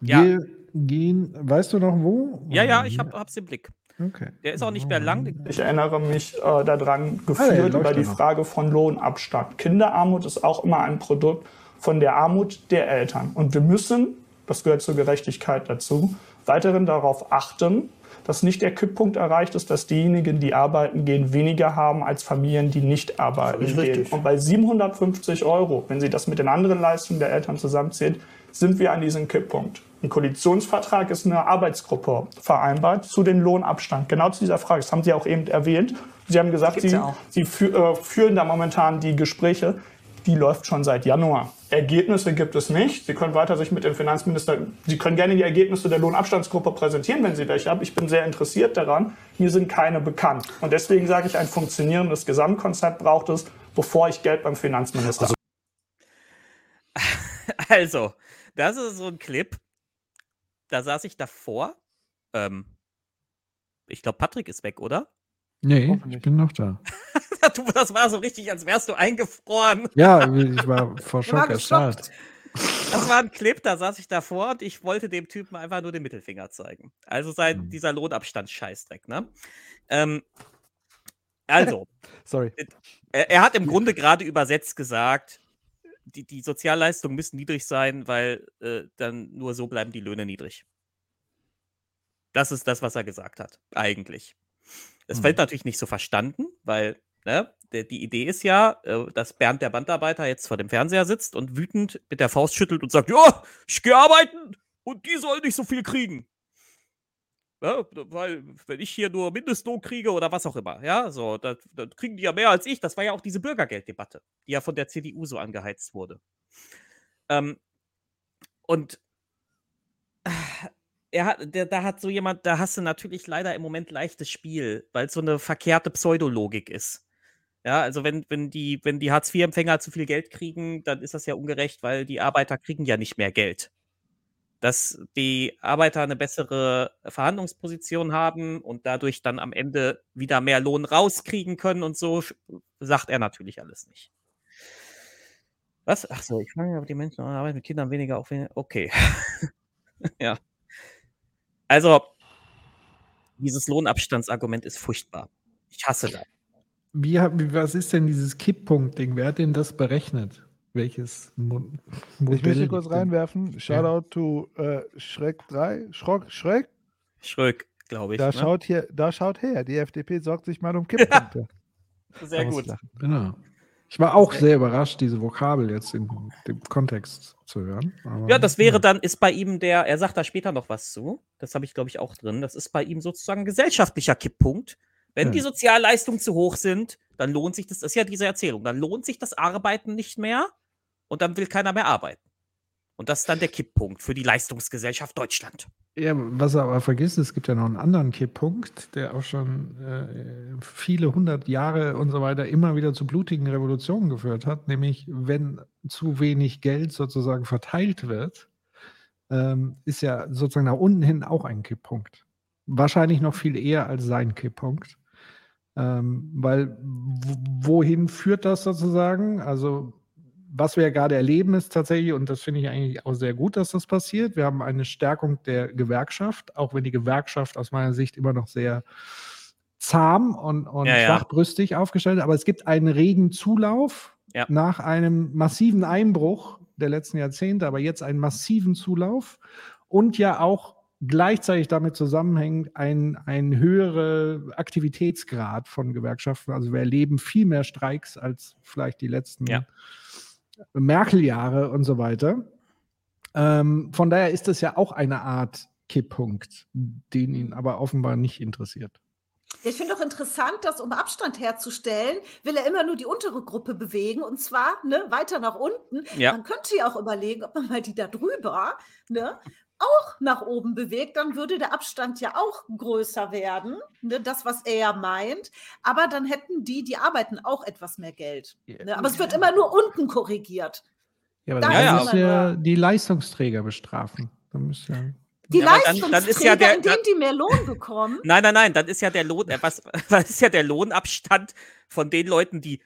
Ja. Wir gehen, weißt du noch wo? Ja, ja, ich hab, hab's im Blick. Okay. Der ist auch nicht mehr lang. Ich erinnere mich äh, daran, Ah, geführt ja, über die noch. Frage von Lohnabstand. Kinderarmut ist auch immer ein Produkt von der Armut der Eltern. Und wir müssen, das gehört zur Gerechtigkeit dazu, weiterhin darauf achten, dass nicht der Kipppunkt erreicht ist, dass diejenigen, die arbeiten gehen, weniger haben als Familien, die nicht arbeiten gehen. richtig. Und bei 750 Euro, wenn Sie das mit den anderen Leistungen der Eltern zusammenzählen, sind wir an diesem Kipppunkt. Im Koalitionsvertrag ist eine Arbeitsgruppe vereinbart zu den Lohnabstand. Genau zu dieser Frage. Das haben Sie auch eben erwähnt. Sie haben gesagt, Sie, ja. Sie fü äh, führen da momentan die Gespräche. Die läuft schon seit Januar. Ergebnisse gibt es nicht. Sie können weiter sich mit dem Finanzminister, Sie können gerne die Ergebnisse der Lohnabstandsgruppe präsentieren, wenn Sie welche haben. Ich bin sehr interessiert daran. Mir sind keine bekannt. Und deswegen sage ich, ein funktionierendes Gesamtkonzept braucht es, bevor ich Geld beim Finanzminister Also, das ist so ein Clip. Da saß ich davor. Ähm, ich glaube, Patrick ist weg, oder? Nee, ich bin noch da. du, das war so richtig, als wärst du eingefroren. Ja, ich war vor Schock erstarrt. Das war ein Clip, da saß ich davor und ich wollte dem Typen einfach nur den Mittelfinger zeigen. Also sein, Mhm. dieser Lohnabstand-Scheißdreck, ne? Ähm, also, Sorry. er, er hat im Grunde gerade übersetzt gesagt, die, die Sozialleistungen müssen niedrig sein, weil äh, dann nur so bleiben die Löhne niedrig. Das ist das, was er gesagt hat, eigentlich. Das Mhm. wird natürlich nicht so verstanden, weil ne, der, die Idee ist ja, äh, dass Bernd der Bandarbeiter jetzt vor dem Fernseher sitzt und wütend mit der Faust schüttelt und sagt, ja, ich gehe arbeiten und die sollen nicht so viel kriegen. Ja, weil, wenn ich hier nur Mindestlohn kriege oder was auch immer, ja, so, dann, dann kriegen die ja mehr als ich. Das war ja auch diese Bürgergelddebatte, die ja von der CDU so angeheizt wurde. Ähm, und er hat, der, da hat so jemand, da hast du natürlich leider im Moment leichtes Spiel, weil es so eine verkehrte Pseudologik ist. Ja, also wenn, wenn die, wenn die Hartz-IV-Empfänger zu viel Geld kriegen, dann ist das ja ungerecht, weil die Arbeiter kriegen ja nicht mehr Geld. Dass die Arbeiter eine bessere Verhandlungsposition haben und dadurch dann am Ende wieder mehr Lohn rauskriegen können und so, sagt er natürlich alles nicht. Was? Ach so, ich mich, ob die Menschen an Arbeit mit Kindern weniger auch weniger. Okay. ja. Also, dieses Lohnabstandsargument ist furchtbar. Ich hasse das. Wie, was ist denn dieses Kipppunkt-Ding? Wer hat denn das berechnet? Welches Mo Ich Modell? möchte kurz reinwerfen. Shoutout to äh, Schreck 3. Schrock, Schreck. Schröck, glaube ich. Da ne? schaut hier, da schaut her. Die FDP sorgt sich mal um Kipppunkte. Sehr gut. Auslachen. Genau. Ich war auch sehr überrascht, diese Vokabel jetzt in dem Kontext zu hören. Aber, Ja, das wäre dann, ist bei ihm der, er sagt da später noch was zu. Das habe ich, glaube ich, auch drin. Das ist bei ihm sozusagen ein gesellschaftlicher Kipppunkt. Wenn Ja. die Sozialleistungen zu hoch sind, dann lohnt sich das, das ist ja diese Erzählung, dann lohnt sich das Arbeiten nicht mehr und dann will keiner mehr arbeiten. Und das ist dann der Kipppunkt für die Leistungsgesellschaft Deutschland. Ja, was er aber vergisst, es gibt ja noch einen anderen Kipppunkt, der auch schon äh, viele hundert Jahre und so weiter immer wieder zu blutigen Revolutionen geführt hat, nämlich wenn zu wenig Geld sozusagen verteilt wird, ähm, ist ja sozusagen nach unten hin auch ein Kipppunkt. Wahrscheinlich noch viel eher als sein Kipppunkt. Ähm, weil wohin führt das sozusagen? Also was wir ja gerade erleben, ist tatsächlich, und das finde ich eigentlich auch sehr gut, dass das passiert, wir haben eine Stärkung der Gewerkschaft, auch wenn die Gewerkschaft aus meiner Sicht immer noch sehr zahm und, und Ja, ja. schwachbrüstig aufgestellt ist, aber es gibt einen regen Zulauf Ja. nach einem massiven Einbruch der letzten Jahrzehnte, aber jetzt einen massiven Zulauf und ja auch gleichzeitig damit zusammenhängt ein, ein höherer Aktivitätsgrad von Gewerkschaften. Also wir erleben viel mehr Streiks als vielleicht die letzten Ja. Merkel-Jahre und so weiter. Ähm, von daher ist das ja auch eine Art Kipppunkt, den ihn aber offenbar nicht interessiert. Ich finde auch interessant, dass um Abstand herzustellen, will er immer nur die untere Gruppe bewegen und zwar ne, weiter nach unten. Ja. Man könnte ja auch überlegen, ob man mal die da drüber ne, auch nach oben bewegt, dann würde der Abstand ja auch größer werden, ne, das, was er ja meint. Aber dann hätten die, die arbeiten, auch etwas mehr Geld. Ne? Aber es wird immer nur unten korrigiert. Ja, aber Da dann ist ja, ja die Leistungsträger bestrafen. Die Ja, aber dann- Leistungsträger, dann ist ja der- indem die mehr Lohn bekommen. Nein, nein, nein, dann ist ja der Lohn, äh, was, was ist ja der Lohnabstand von den Leuten, die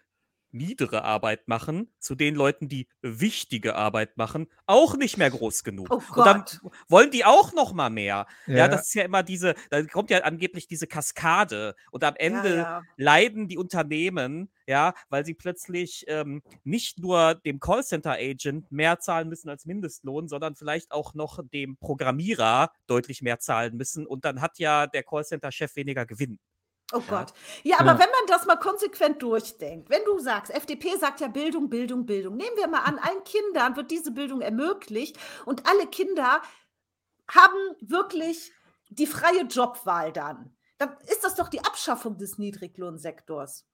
niedere Arbeit machen, zu den Leuten, die wichtige Arbeit machen, auch nicht mehr groß genug. Oh Und dann Gott. wollen die auch noch mal mehr. Ja. Ja. das ist ja immer diese, da kommt ja angeblich diese Kaskade und am Ende ja. leiden die Unternehmen, ja, weil sie plötzlich ähm, nicht nur dem Callcenter-Agent mehr zahlen müssen als Mindestlohn, sondern vielleicht auch noch dem Programmierer deutlich mehr zahlen müssen und dann hat ja der Callcenter-Chef weniger Gewinn. Oh Gott. Ja, aber Ja. wenn man das mal konsequent durchdenkt, wenn du sagst, FDP sagt ja Bildung, Bildung, Bildung. Nehmen wir mal an, allen Kindern wird diese Bildung ermöglicht und alle Kinder haben wirklich die freie Jobwahl dann. Dann ist das doch die Abschaffung des Niedriglohnsektors.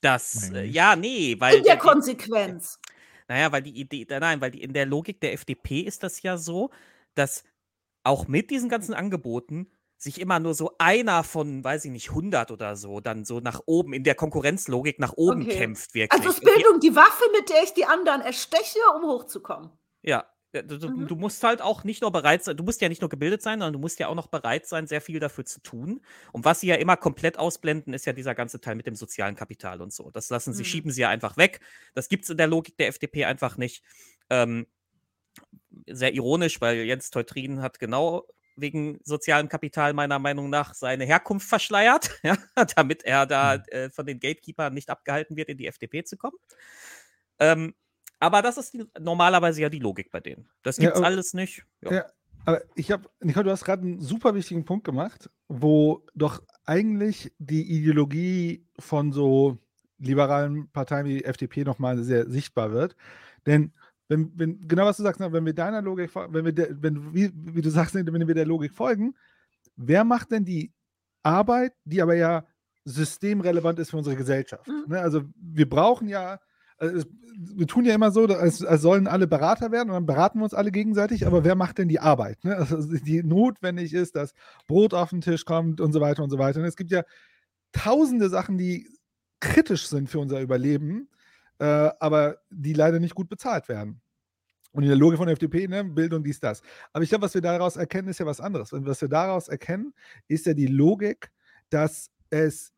Das, äh, ja, nee, weil. In der die- Konsequenz. Naja, weil die Idee, nein, weil die, in der Logik der FDP ist das ja so, dass auch mit diesen ganzen Angeboten sich immer nur so einer von, weiß ich nicht, 100 oder so, dann so nach oben, in der Konkurrenzlogik nach oben Okay. kämpft wirklich. Also ist Bildung die Waffe, mit der ich die anderen ersteche, um hochzukommen. Ja, du, du- Mhm. du musst halt auch nicht nur bereit sein, du musst ja nicht nur gebildet sein, sondern du musst ja auch noch bereit sein, sehr viel dafür zu tun. Und was sie ja immer komplett ausblenden, ist ja dieser ganze Teil mit dem sozialen Kapital und so. Das lassen sie, Mhm. schieben sie ja einfach weg. Das gibt es in der Logik der FDP einfach nicht. Ähm, sehr ironisch, weil Jens Teutrin hat genau wegen sozialem Kapital meiner Meinung nach seine Herkunft verschleiert, ja, damit er da Mhm. äh, von den Gatekeepern nicht abgehalten wird, in die FDP zu kommen. Ähm, aber das ist die, normalerweise ja die Logik bei denen. Das Ja, gibt's aber- alles nicht. Ja. Ja, aber ich habe, Nicole, du hast gerade einen super wichtigen Punkt gemacht, wo doch eigentlich die Ideologie von so liberalen Parteien wie die FDP nochmal sehr sichtbar wird. Denn wenn, wenn, genau was du sagst, ne, wenn wir deiner Logik, wenn wir, der, wenn, wie, wie du sagst, wenn wir der Logik folgen, wer macht denn die Arbeit, die aber ja systemrelevant ist für unsere Gesellschaft? Ne? Also wir brauchen ja, also wir tun ja immer so, als, als sollen alle Berater werden und dann beraten wir uns alle gegenseitig, aber wer macht denn die Arbeit? Ne? Also die notwendig ist, dass Brot auf den Tisch kommt und so weiter und so weiter. Und es gibt ja tausende Sachen, die kritisch sind für unser Überleben, äh, aber die leider nicht gut bezahlt werden. Und in der Logik von der FDP, ne, Bildung, dies, das. Aber ich glaube, was wir daraus erkennen, ist ja was anderes. Und was wir daraus erkennen, ist ja die Logik, dass es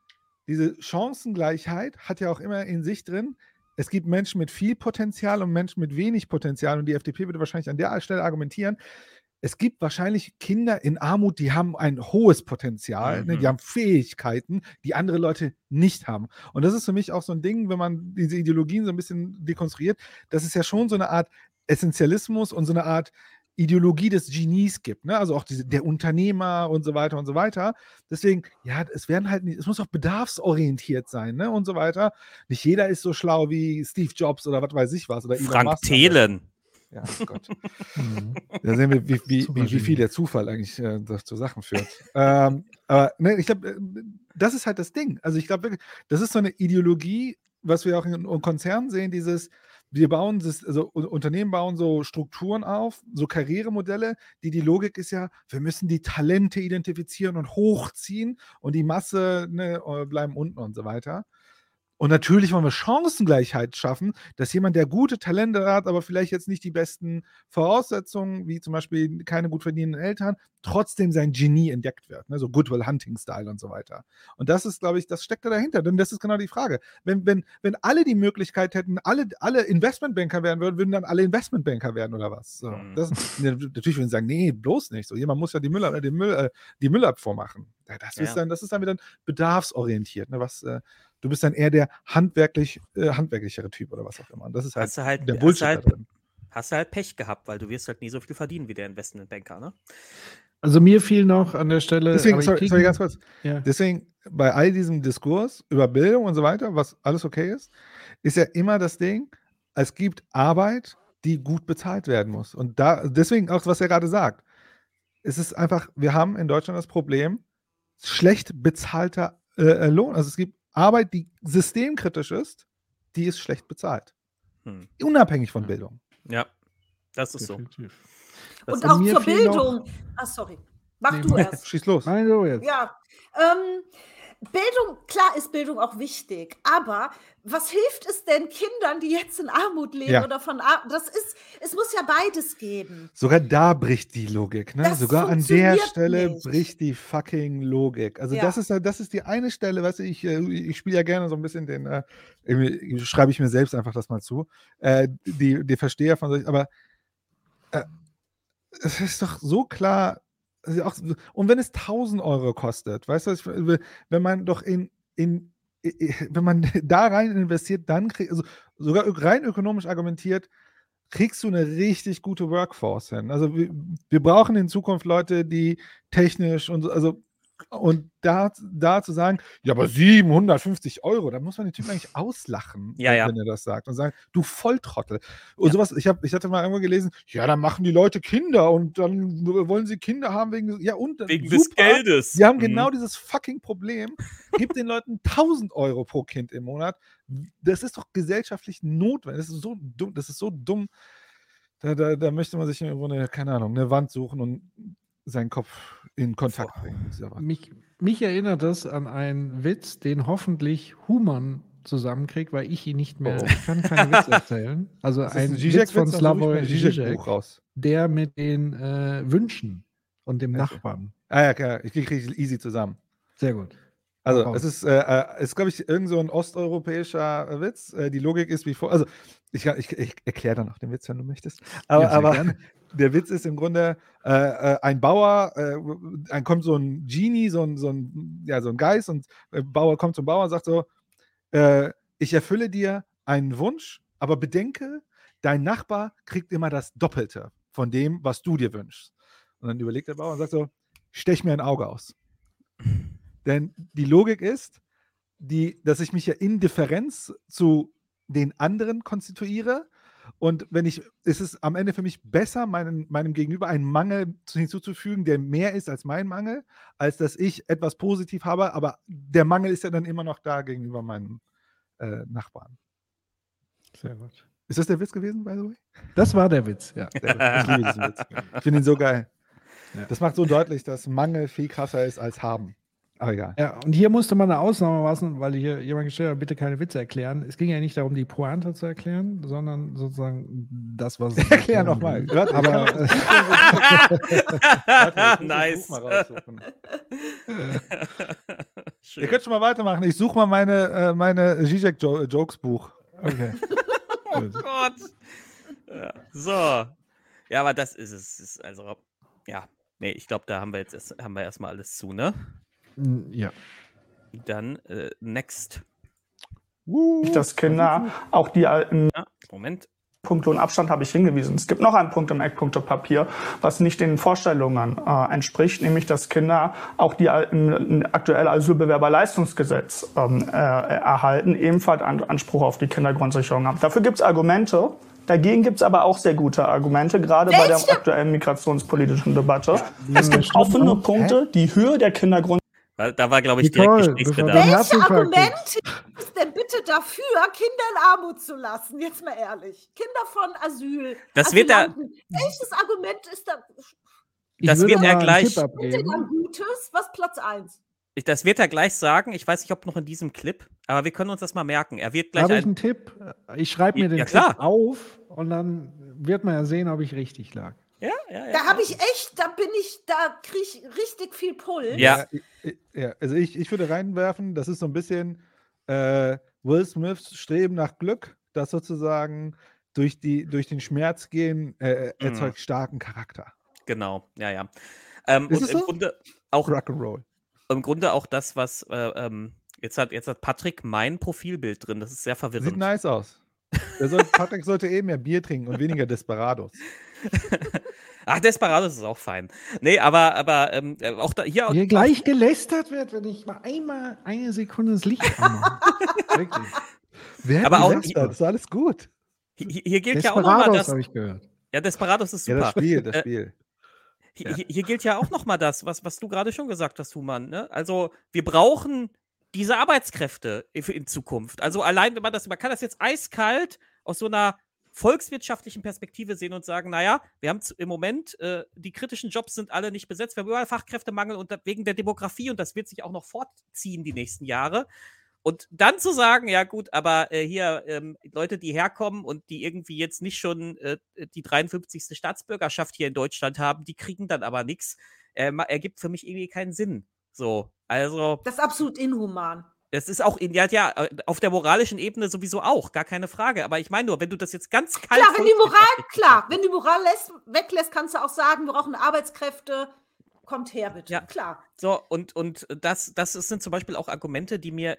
diese Chancengleichheit hat ja auch immer in sich drin, es gibt Menschen mit viel Potenzial und Menschen mit wenig Potenzial. Und die FDP würde wahrscheinlich an der Stelle argumentieren, es gibt wahrscheinlich Kinder in Armut, die haben ein hohes Potenzial, ne, die Mhm. haben Fähigkeiten, die andere Leute nicht haben. Und das ist für mich auch so ein Ding, wenn man diese Ideologien so ein bisschen dekonstruiert, das ist ja schon so eine Art Essentialismus und so eine Art Ideologie des Genies gibt, ne? Also auch diese, der Unternehmer und so weiter und so weiter. Deswegen, ja, es werden halt nicht, es muss auch bedarfsorientiert sein, ne? Und so weiter. Nicht jeder ist so schlau wie Steve Jobs oder was weiß ich was. Oder Frank Musk. Thelen. Ja, oh Gott. Da sehen wir, wie, wie, wie, wie viel der Zufall eigentlich äh, zu Sachen führt. ähm, aber ne, ich glaube, das ist halt das Ding. Also ich glaube wirklich, das ist so eine Ideologie, was wir auch in, in Konzernen sehen, dieses, wir bauen, also Un- Unternehmen bauen so Strukturen auf, so Karrieremodelle, die die Logik ist ja, wir müssen die Talente identifizieren und hochziehen und die Masse ne, äh, bleiben unten und so weiter. Und natürlich wollen wir Chancengleichheit schaffen, dass jemand, der gute Talente hat, aber vielleicht jetzt nicht die besten Voraussetzungen, wie zum Beispiel keine gut verdienenden Eltern, trotzdem sein Genie entdeckt wird. Ne? So Goodwill Hunting Style und so weiter. Und das ist, glaube ich, das steckt da dahinter. Denn das ist genau die Frage. Wenn, wenn, wenn alle die Möglichkeit hätten, alle, alle Investmentbanker werden würden, würden dann alle Investmentbanker werden oder was? So, das, ne, natürlich würden sie sagen, nee, bloß nicht. So, jemand muss ja die, Müll, äh, den Müll, äh, die Müllabfuhr machen. Ja, Das, Ja. ist dann, das ist dann wieder bedarfsorientiert. Ne? Was, äh, du bist dann eher der handwerklich, äh, handwerklichere Typ oder was auch immer. Und das ist halt, Hast du halt, der hast Bullshit du halt, da drin. hast du halt Pech gehabt, weil du wirst halt nie so viel verdienen wie der Investmentbanker, ne? Also mir fiel noch an der Stelle. Deswegen, sorry, sorry, ganz kurz. Ja. Deswegen, bei all diesem Diskurs über Bildung und so weiter, was alles okay ist, ist ja immer das Ding, es gibt Arbeit, die gut bezahlt werden muss. Und da, deswegen auch, was er gerade sagt. Es ist einfach, wir haben in Deutschland das Problem, schlecht bezahlter äh, äh, Lohn. Also es gibt Arbeit, die systemkritisch ist, die ist schlecht bezahlt. Hm. Unabhängig von Bildung. Ja, das ist so. Das Und auch zur noch- Bildung. Ah, sorry. Mach du erst. Schieß los. Nein, so jetzt. Ja, ähm, Bildung, klar ist Bildung auch wichtig, aber was hilft es denn Kindern, die jetzt in Armut leben Ja. oder von Armut? Das ist, es muss ja beides geben. Sogar da bricht die Logik. Ne? Das Sogar an der Stelle nicht. bricht die fucking Logik. Also Ja. das ist das ist die eine Stelle, du, ich, äh, ich spiele ja gerne so ein bisschen den, äh, schreibe ich mir selbst einfach das mal zu, äh, die, die Versteher von solch, aber äh, es ist doch so klar, also auch, und wenn es 1000 Euro kostet, weißt du, ich, wenn man doch in, in wenn man da rein investiert, dann kriegt, also sogar rein ökonomisch argumentiert, kriegst du eine richtig gute Workforce hin. Also wir, wir brauchen in Zukunft Leute, die technisch und so, also und da, da zu sagen, ja, aber 750 Euro, da muss man den Typen eigentlich auslachen, Ja, ja. wenn er das sagt und sagen, du Volltrottel. Und sowas, ich, hab, ich hatte mal irgendwo gelesen, ja, dann machen die Leute Kinder und dann wollen sie Kinder haben wegen, ja und, Wegen des Geldes. Die haben Mhm. genau dieses fucking Problem. Gib den Leuten 1000 Euro pro Kind im Monat. Das ist doch gesellschaftlich notwendig. Das ist so dumm. Das ist so dumm. Da, da, da möchte man sich irgendwo eine, keine Ahnung, eine Wand suchen und seinen Kopf in Kontakt bringen. dieser Wand. Mich, mich erinnert das an einen Witz, den hoffentlich Human zusammenkriegt, weil ich ihn nicht mehr. Oh. Ich kann keine Witze erzählen. Also Das ein ein Witz von Slavoj Žižek, raus. der mit den äh, Wünschen und dem Nachbarn. Ah ja, klar, ich kriege easy zusammen. Sehr gut. Also, es ist, äh, äh, ist glaube ich, irgend so ein osteuropäischer Witz. Äh, die Logik ist wie vor. Also, ich, ich, ich erkläre dann auch den Witz, wenn du möchtest. Aber, Ja, aber der Witz ist im Grunde, äh, äh, ein Bauer, äh, dann kommt so ein Genie, so ein, so ein, ja, so ein Geist und äh, Bauer kommt zum Bauer und sagt so: äh, Ich erfülle dir einen Wunsch, aber bedenke, dein Nachbar kriegt immer das Doppelte von dem, was du dir wünschst. Und dann überlegt der Bauer und sagt so: Stech mir ein Auge aus. Denn die Logik ist, die, dass ich mich ja in Differenz zu den anderen konstituiere. Und wenn ich, ist es am Ende für mich besser, meinen, meinem Gegenüber einen Mangel zu- hinzuzufügen, der mehr ist als mein Mangel, als dass ich etwas positiv habe, aber der Mangel ist ja dann immer noch da gegenüber meinem äh, Nachbarn. Sehr gut. Ist das der Witz gewesen, by the way? Das war der Witz, ja. Sehr gut. Ich liebe diesen Witz. Ich finde ihn so geil. Das macht so deutlich, dass Mangel viel krasser ist als haben. Aber egal. Ja, und hier musste man eine Ausnahme machen, weil hier jemand gestellt hat, bitte keine Witze erklären. Es ging ja nicht darum, die Pointe zu erklären, sondern sozusagen das, was Erklär erklären nochmal. Aber Warte, Nice. Ihr könnt schon mal weitermachen. Ich suche mal meine, äh, meine Zizek-Jokes Buch. Okay. Oh Gott. Ja, so. Ja, aber das ist es. es. Ist also, ja. Nee, ich glaube, da haben wir jetzt erst, haben wir erstmal alles zu, ne? Mm, Ja. Dann äh, next. dass Kinder auch die alten Ja, Moment. Punkt Lohnabstand habe ich hingewiesen. Es gibt noch einen Punkt im Eckpunktepapier, was nicht den Vorstellungen äh, entspricht, nämlich dass Kinder auch die äh, im aktuelle Asylbewerberleistungsgesetz ähm, äh, erhalten, ebenfalls an, Anspruch auf die Kindergrundsicherung haben. Dafür gibt es Argumente. Dagegen gibt es aber auch sehr gute Argumente, gerade bei der aktuellen migrationspolitischen Debatte. Ja, es gibt offene Punkte, die Höhe der Kindergrund Weil Da war, glaube ich, direkt Nicole, Gesprächsbedarf. bevor- Welche Argumente gibt es denn bitte dafür, Kinder in Armut zu lassen? Jetzt mal ehrlich. Kinder von Asyl. Das wird Asylanten. Welches Argument ist da? Ich Das wird er gleich- abgeben. ein Gutes? Was Platz 1? Ich- Das wird er gleich sagen. Ich weiß nicht, ob noch in diesem Clip, aber wir können uns das mal merken. Er wird gleich Habe ich ein. einen Tipp? Ich schreibe mir den ja, Tipp auf und dann wird man ja sehen, ob ich richtig lag. Ja, ja, ja. Da habe ich echt, da bin ich, da kriege ich richtig viel Pull. Ja. Ja, also ich, ich würde reinwerfen, das ist so ein bisschen äh, Will Smiths Streben nach Glück, das sozusagen durch, die, durch den Schmerz gehen äh, Mhm. erzeugt starken Charakter. Genau, ja, ja. Ähm, Ist und es im so? Grunde auch Rock'n'Roll. im Grunde auch das, was äh, ähm, jetzt hat jetzt hat Patrick mein Profilbild drin. Das ist sehr Sieht verwirrend. nice aus. Der soll, Patrick sollte eh mehr Bier trinken und weniger Desperados. Ach, Desperados ist auch fein. Nee, aber aber ähm, äh, auch da hier Hier gleich gelästert wird, wenn ich mal einmal eine Sekunde das Licht anmache. Wirklich. Wer hat Aber auch- gelästert? Das ist alles gut. hier, hier gilt ja auch nochmal Desperados das. habe ich gehört. Ja, Desperados ist Ja, super. das Spiel, das Äh, Spiel. Hier, hier- hier gilt ja auch noch mal das, was, was du gerade schon gesagt hast, Human. Ne? Also wir brauchen diese Arbeitskräfte in Zukunft. Also allein, wenn man das, man kann das jetzt eiskalt aus so einer volkswirtschaftlichen Perspektive sehen und sagen, naja, wir haben im Moment, äh, die kritischen Jobs sind alle nicht besetzt, wir haben überall Fachkräftemangel und wegen der Demografie und das wird sich auch noch fortziehen die nächsten Jahre. Und dann zu sagen, ja gut, aber äh, hier ähm, Leute, die herkommen und die irgendwie jetzt nicht schon äh, die 53. Staatsbürgerschaft hier in Deutschland haben, die kriegen dann aber nichts, äh, ergibt für mich irgendwie keinen Sinn. So, also Das ist absolut inhuman. das ist auch in, ja, ja, äh, auf der moralischen Ebene sowieso auch, gar keine Frage. Aber ich meine nur, wenn du das jetzt ganz kalt Klar, wenn die Moral, klar, wenn die Moral lässt, weglässt, kannst du auch sagen, wir brauchen Arbeitskräfte. Kommt her, bitte. Ja. Klar. So, und, und das, das sind zum Beispiel auch Argumente, die mir,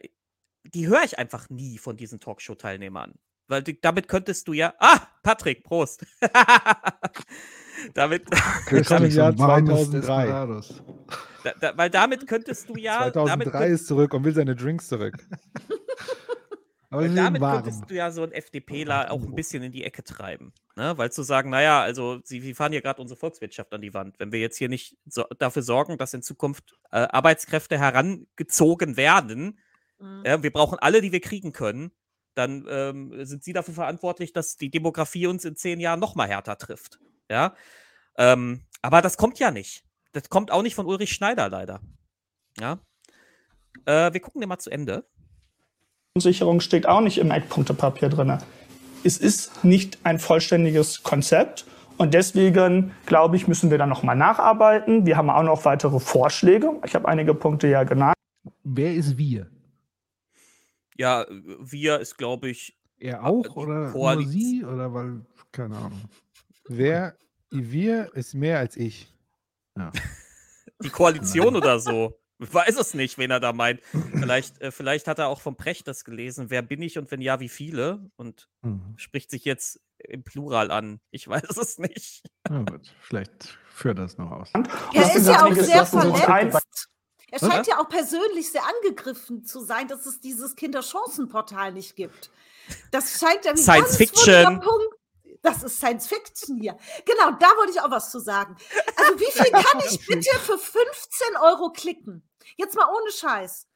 die höre ich einfach nie von diesen Talkshow-Teilnehmern. Weil die, damit könntest du ja. Ah, Patrick, Prost. damit, Willkommen im Jahr Warmes 2003. Desperados. da, da, weil damit könntest du ja. damit 2003 ist zurück und will seine Drinks zurück. Aber damit könntest du ja so einen FDPler auch ein bisschen in die Ecke treiben. Ne? Weil zu sagen, naja, also sie, sie fahren hier gerade unsere Volkswirtschaft an die Wand. Wenn wir jetzt hier nicht so, dafür sorgen, dass in Zukunft äh, Arbeitskräfte herangezogen werden, Mhm. ja, wir brauchen alle, die wir kriegen können, dann ähm, sind sie dafür verantwortlich, dass die Demografie uns in zehn Jahren noch mal härter trifft. Ja? Ähm, aber das kommt ja nicht. Das kommt auch nicht von Ulrich Schneider leider. Ja? Äh, wir gucken den mal zu Ende. Sicherung steht auch nicht im Eckpunktepapier drin. Es ist nicht ein vollständiges Konzept und deswegen glaube ich, müssen wir da noch mal nacharbeiten. Wir haben auch noch weitere Vorschläge. Ich habe einige Punkte ja genannt. Wer ist wir? Ja, wir ist, glaube ich. Er auch die oder nur sie? Oder weil, keine Ahnung. Wer, wir ist mehr als ich. Ja. Die Koalition oder so. Ich weiß es nicht, wen er da meint. Vielleicht, äh, vielleicht hat er auch vom Precht das gelesen. Wer bin ich und wenn ja, wie viele? Und Mhm. spricht sich jetzt im Plural an. Ich weiß es nicht. Gut, vielleicht führt das noch aus. Er ist ja auch sehr verletzt. Er scheint ja auch persönlich sehr angegriffen zu sein, dass es dieses Kinderchancenportal nicht gibt. Das scheint ja wie Science Fiction. Punkt. Das ist Science Fiction hier. Genau, da wollte ich auch was zu sagen. Also wie viel kann ich bitte für 15 Euro klicken? Jetzt mal ohne Scheiß.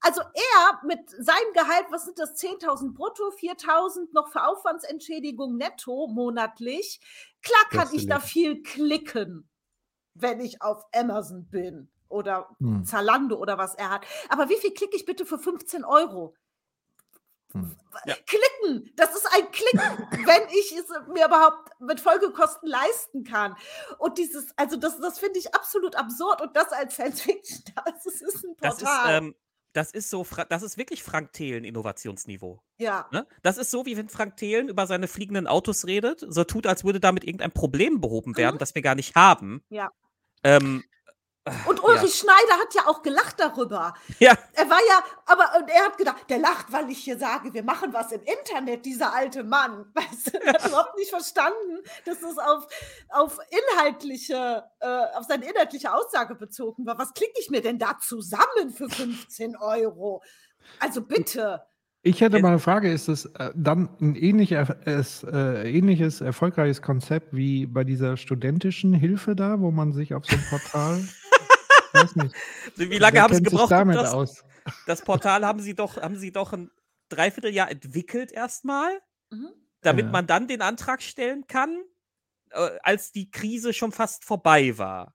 Also er mit seinem Gehalt, was sind das, 10.000 brutto, 4.000 noch für Aufwandsentschädigung netto monatlich. Klar kann ich da viel klicken, wenn ich auf Amazon bin oder Hm. Zalando oder was er hat. Aber wie viel klicke ich bitte für 15 Euro? Hm. Ja. Klicken, das ist ein Klicken, wenn ich es mir überhaupt mit Folgekosten leisten kann. Und dieses, also das, das finde ich absolut absurd und das als Science Fiction, das ist, ein Das ist, Portal. ähm, das ist so, das ist wirklich Frank Thelen Innovationsniveau. ja. Ne? Das ist so, wie wenn Frank Thelen über seine fliegenden Autos redet, so tut, als würde damit irgendein Problem behoben werden, Mhm. das wir gar nicht haben. Ja. Ähm, Und Ulrich Schneider hat ja auch gelacht darüber. Ja. Er war ja, aber und er hat gedacht, der lacht, weil ich hier sage, wir machen was im Internet, dieser alte Mann. Weißt du, er hat überhaupt nicht verstanden, dass es auf, auf inhaltliche, äh, auf seine inhaltliche Aussage bezogen war. Was klicke ich mir denn da zusammen für 15 Euro? Also bitte. Ich hätte mal eine Frage, ist es äh, dann ein ähnlicher, es, äh, ähnliches erfolgreiches Konzept wie bei dieser studentischen Hilfe da, wo man sich auf so ein Portal weiß nicht. Wie lange Wer haben sie gebraucht, damit das, aus? das Portal haben sie doch, haben sie doch ein Dreivierteljahr entwickelt erstmal, Mhm. damit Ja. man dann den Antrag stellen kann, äh, als die Krise schon fast vorbei war.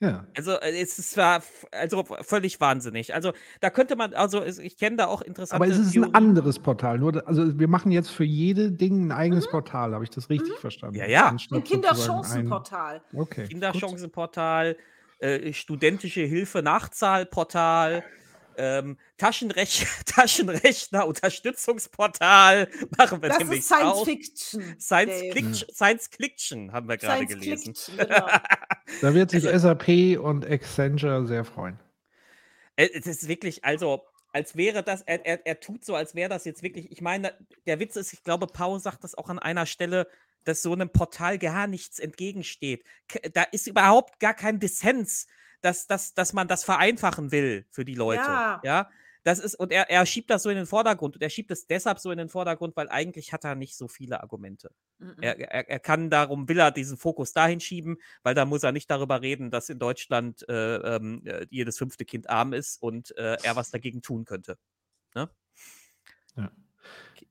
Ja. Also äh, es ist zwar also völlig wahnsinnig. Also da könnte man, also ich kenne da auch interessante Aber es ist ein Theorien. anderes Portal. Nur, also wir machen jetzt für jede Ding ein eigenes Portal. Habe ich das richtig verstanden? Ja, ja. Anstatt Ein ein- Kinderchancenportal. Okay. gut. Kinderchancenportal, äh, studentische Hilfe Nachzahlportal, ähm, Taschenrech Taschenrechner Unterstützungsportal machen wir Das demnächst ist Science auch. Fiction. Science Dave. Fiction, Science Fiction haben wir gerade Science gelesen. Fiction, genau. Da wird sich Also- SAP und Accenture sehr freuen. Äh, Es ist wirklich, also, als wäre das, er, er, er tut so, als wäre das jetzt wirklich, ich meine, der Witz ist, ich glaube, Paul sagt das auch an einer Stelle, dass so einem Portal gar nichts entgegensteht. Da ist überhaupt gar kein Dissens, dass, dass, dass man das vereinfachen will für die Leute. Ja. Ja. Das ist, und er, er schiebt das so in den Vordergrund. Und er schiebt es deshalb so in den Vordergrund, weil eigentlich hat er nicht so viele Argumente. Mhm. Er, er, er kann darum, will er diesen Fokus dahin schieben, weil da muss er nicht darüber reden, dass in Deutschland äh, ähm, äh, jedes fünfte Kind arm ist und äh, er was dagegen tun könnte. Ne?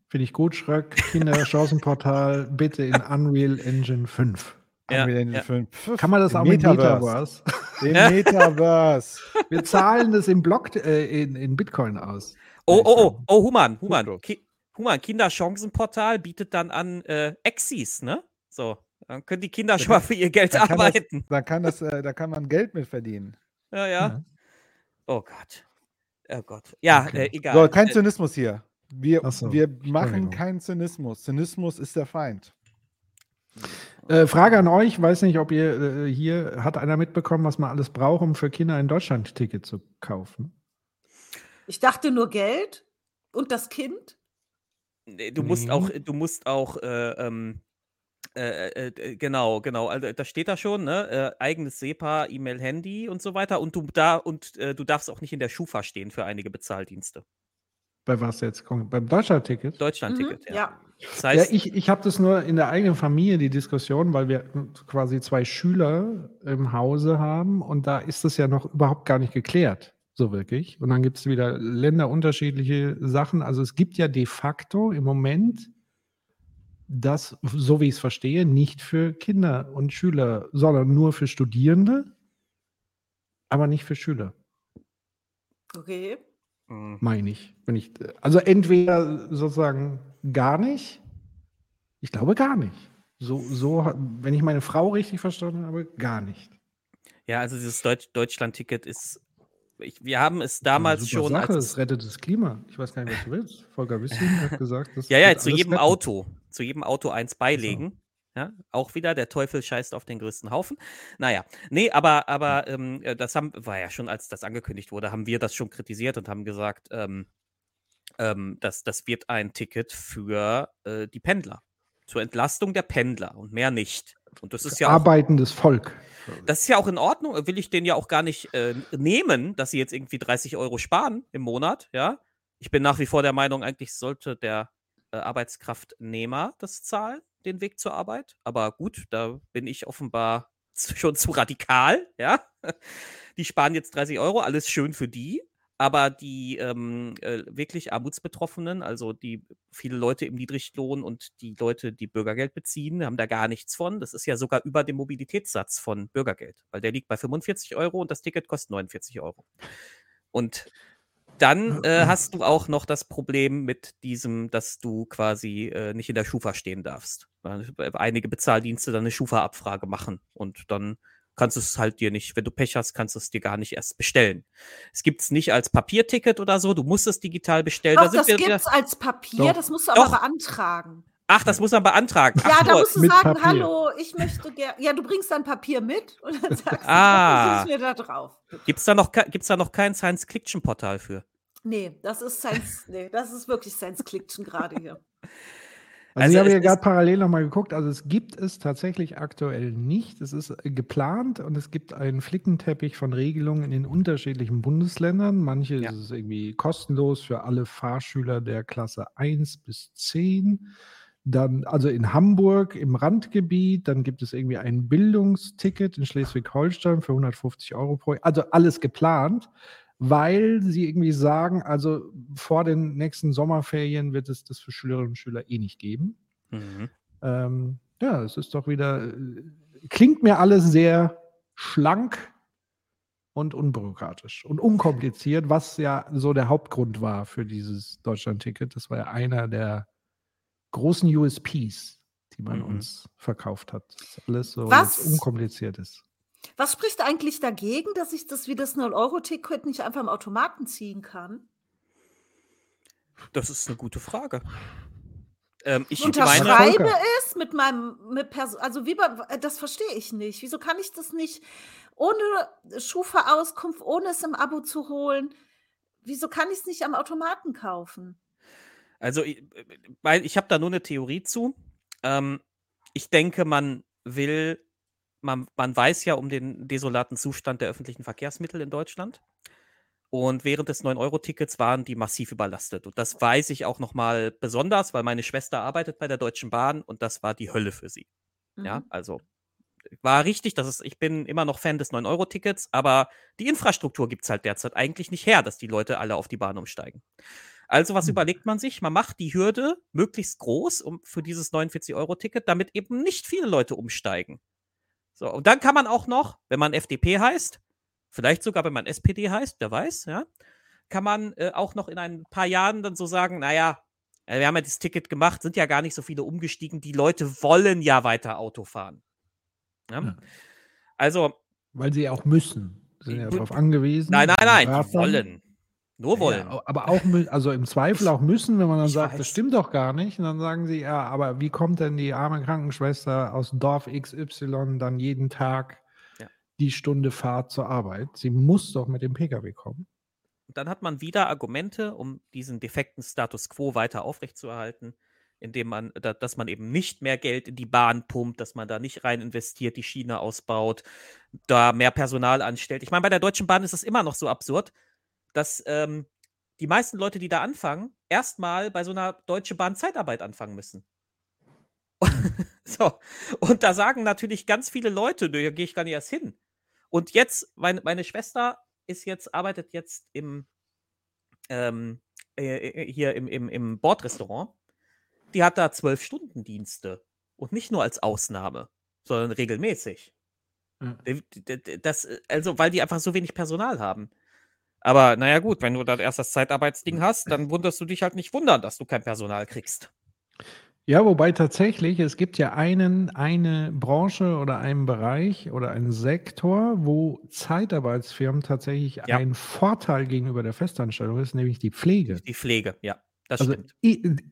Finde ich gut, Schröck. Kinderchancenportal bitte in Unreal Engine 5. Ja, Unreal Engine ja. 5. Kann man das Im auch mit Metaverse. Metaverse? Im Metaverse. Wir zahlen das in Block, äh, in, in Bitcoin aus. Oh, oh, oh, oh, Human, Human. Ki Human, Kinderchancenportal bietet dann an äh, Exis, ne? So, dann können die Kinder schon mal für ihr Geld Da kann, das, arbeiten. da, kann das, äh, da kann man Geld mit verdienen. Ja, ja. Ja. Oh Gott. Oh Gott. Ja, Okay. äh, egal. So, kein Äh, Zynismus hier. Wir, so, wir machen keinen Zynismus. Zynismus ist der Feind. Äh, Frage an euch, weiß nicht, ob ihr äh, hier, hat einer mitbekommen, was man alles braucht, um für Kinder ein Deutschland-Ticket zu kaufen? Ich dachte nur Geld und das Kind. Nee, Du musst auch, du musst auch, äh, ähm, äh, äh, äh, genau, genau, also da steht da schon, ne? Äh, eigenes SEPA, E-Mail, Handy und so weiter. Und du da und äh, du darfst auch nicht in der Schufa stehen für einige Bezahldienste. Bei was jetzt? Beim Deutschland-Ticket? Deutschland-Ticket, Mhm, ja. ja. Das Ja, heißt, ich, ich habe das nur in der eigenen Familie, die Diskussion, weil wir quasi zwei Schüler im Hause haben und da ist das ja noch überhaupt gar nicht geklärt, so wirklich. Und dann gibt es wieder länderunterschiedliche Sachen. Also es gibt ja de facto im Moment das, so wie ich es verstehe, nicht für Kinder und Schüler, sondern nur für Studierende, aber nicht für Schüler, Okay. Mh, meine ich. Wenn ich. Also entweder sozusagen gar nicht, ich glaube gar nicht. So, so, wenn ich meine Frau richtig verstanden habe, gar nicht. ja, also dieses Deutsch Deutschland-Ticket ist, ich, wir haben es damals super schon Sache, als es rettet das Klima. Ich weiß gar nicht, was du willst. Volker Wissing hat gesagt, das Ja, ja, zu jedem retten. Auto, zu jedem Auto eins beilegen. Ja, auch wieder, der Teufel scheißt auf den größten Haufen. Naja, nee, aber, aber ähm, äh, das haben, war ja schon, als das angekündigt wurde, haben wir das schon kritisiert und haben gesagt, ähm, ähm, das, das wird ein Ticket für äh, die Pendler. Zur Entlastung der Pendler und mehr nicht. Und das ist ja auch, Arbeitendes Volk. das ist ja auch in Ordnung. Will ich denen ja auch gar nicht äh, nehmen, dass sie jetzt irgendwie 30 Euro sparen im Monat, ja. Ich bin nach wie vor der Meinung, eigentlich sollte der äh, Arbeitskraftnehmer das zahlen, den Weg zur Arbeit. Aber gut, da bin ich offenbar schon zu radikal, ja. Die sparen jetzt 30 Euro, alles schön für die. Aber die ähm, äh, wirklich Armutsbetroffenen, also die viele Leute im Niedriglohn und die Leute, die Bürgergeld beziehen, haben da gar nichts von. Das ist ja sogar über dem Mobilitätssatz von Bürgergeld, weil der liegt bei 45 Euro und das Ticket kostet 49 Euro. Und dann äh, hast du auch noch das Problem mit diesem, dass du quasi äh, nicht in der Schufa stehen darfst. Weil einige Bezahldienste dann eine Schufa-Abfrage machen und dann kannst du es halt dir nicht, wenn du Pech hast, kannst du es dir gar nicht erst bestellen. Es gibt es nicht als Papierticket oder so, du musst es digital bestellen. Doch, da das gibt es als Papier, Doch. das musst du aber Doch. beantragen. Ach, das muss man beantragen. Ja, Ach, da nur- musst du mit sagen, Papier. hallo, ich möchte gerne. Ja, du bringst dein Papier mit und dann sagst du, Ah. was ist mir da drauf? Gibt's da noch, gibt's da noch kein Science-Fiction-Portal für? Nee, das ist Science, nee, das ist wirklich Science Fiction gerade hier. Also, ich Also habe es ja gerade parallel nochmal geguckt. Also es gibt es tatsächlich aktuell nicht. Es ist äh, geplant und es gibt einen Flickenteppich von Regelungen in den unterschiedlichen Bundesländern. Manche Ja. ist es irgendwie kostenlos für alle Fahrschüler der Klasse 1 bis 10. Dann, also in Hamburg im Randgebiet, dann gibt es irgendwie ein Bildungsticket in Schleswig-Holstein für 150 Euro pro Also alles geplant, weil sie irgendwie sagen, also vor den nächsten Sommerferien wird es das für Schülerinnen und Schüler eh nicht geben. Mhm. Ähm, ja, es ist doch wieder, äh, klingt mir alles sehr schlank und unbürokratisch und unkompliziert, was ja so der Hauptgrund war für dieses Deutschland-Ticket. Das war ja einer der großen USPs, die man Mhm. uns verkauft hat. Dass alles so Was? unkompliziert ist. Was spricht eigentlich dagegen, dass ich das wie das 0-Euro-Ticket nicht einfach im Automaten ziehen kann? Das ist eine gute Frage. Ähm, ich meine, unterschreibe Volker. es mit meinem mit Perso also wie bei, äh, das verstehe ich nicht. Wieso kann ich das nicht ohne Schufa-Auskunft, ohne es im Abo zu holen? Wieso kann ich es nicht am Automaten kaufen? Also ich, weil ich habe da nur eine Theorie zu. Ähm, ich denke, man will, man, man weiß ja um den desolaten Zustand der öffentlichen Verkehrsmittel in Deutschland. Und während des 9-Euro-Tickets waren die massiv überlastet. Und das weiß ich auch nochmal besonders, weil meine Schwester arbeitet bei der Deutschen Bahn und das war die Hölle für sie. Ja, Mhm. also war richtig, dass es, ich bin immer noch Fan des 9-Euro-Tickets, aber die Infrastruktur gibt es halt derzeit eigentlich nicht her, dass die Leute alle auf die Bahn umsteigen. Also, was Hm. überlegt man sich? Man macht die Hürde möglichst groß um, für dieses 49-Euro-Ticket, damit eben nicht viele Leute umsteigen. So, und dann kann man auch noch, wenn man FDP heißt, vielleicht sogar, wenn man SPD heißt, wer weiß, ja, kann man äh, auch noch in ein paar Jahren dann so sagen, naja, äh, wir haben ja dieses Ticket gemacht, sind ja gar nicht so viele umgestiegen, die Leute wollen ja weiter Auto fahren. Ja? Ja. Also, Weil sie auch müssen. Sind ja darauf angewiesen. nein, nein, nein, die wollen. Nur wollen. Ja, aber auch, also im Zweifel auch müssen, wenn man dann Ich sagt, das weiß. stimmt doch gar nicht. Und dann sagen sie, ja, aber wie kommt denn die arme Krankenschwester aus Dorf XY dann jeden Tag Ja. die Stunde Fahrt zur Arbeit? Sie muss doch mit dem Pkw kommen. Und dann hat man wieder Argumente, um diesen defekten Status quo weiter aufrechtzuerhalten, indem man, da, dass man eben nicht mehr Geld in die Bahn pumpt, dass man da nicht rein investiert, die Schiene ausbaut, da mehr Personal anstellt. Ich meine, bei der Deutschen Bahn ist es immer noch so absurd, dass ähm, die meisten Leute, die da anfangen, erstmal bei so einer Deutsche Bahn Zeitarbeit anfangen müssen. so. Und da sagen natürlich ganz viele Leute, da gehe ich gar nicht erst hin. Und jetzt, meine, meine Schwester ist jetzt, arbeitet jetzt im, ähm, äh, äh, hier im, im, im Bordrestaurant. Die hat da zwölf Stunden Dienste. Und nicht nur als Ausnahme, sondern regelmäßig. D- Das, also, weil die einfach so wenig Personal haben. Aber naja, gut, wenn du dann erst das Zeitarbeitsding hast, dann wunderst du dich halt nicht wundern, dass du kein Personal kriegst. Ja, wobei tatsächlich, es gibt ja einen, eine Branche oder einen Bereich oder einen Sektor, wo Zeitarbeitsfirmen tatsächlich Ja. ein Vorteil gegenüber der Festanstellung ist, nämlich die Pflege. Die Pflege, ja, das Also stimmt.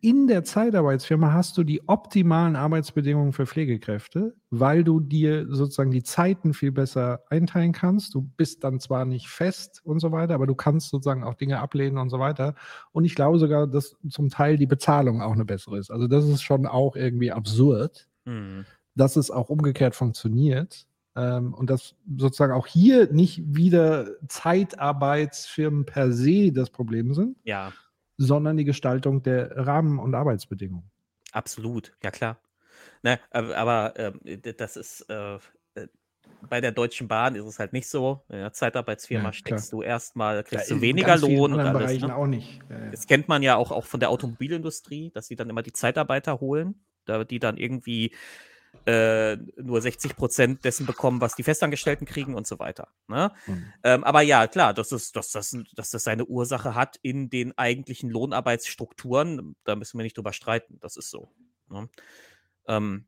in der Zeitarbeitsfirma hast du die optimalen Arbeitsbedingungen für Pflegekräfte, weil du dir sozusagen die Zeiten viel besser einteilen kannst. Du bist dann zwar nicht fest und so weiter, aber du kannst sozusagen auch Dinge ablehnen und so weiter. Und ich glaube sogar, dass zum Teil die Bezahlung auch eine bessere ist. Also das ist schon auch irgendwie absurd, Mhm. dass es auch umgekehrt funktioniert. Ähm, und dass sozusagen auch hier nicht wieder Zeitarbeitsfirmen per se das Problem sind, Ja, sondern die Gestaltung der Rahmen- und Arbeitsbedingungen. absolut, ja klar. Ne, aber ähm, d- das ist äh, äh, bei der Deutschen Bahn ist es halt nicht so. In der Zeitarbeitsfirma Ja, steckst du erstmal, kriegst Ja, du weniger Lohn und alles. Bereichen Ne? auch nicht. Ja. Das kennt man ja auch, auch von der Automobilindustrie, dass sie dann immer die Zeitarbeiter holen, da die dann irgendwie äh, nur 60 Prozent dessen bekommen, was die Festangestellten kriegen und so weiter. Ne? Mhm. Ähm, aber ja, klar, dass das, dass, das, dass das seine Ursache hat in den eigentlichen Lohnarbeitsstrukturen, da müssen wir nicht drüber streiten. Das ist so. Ne? Ähm,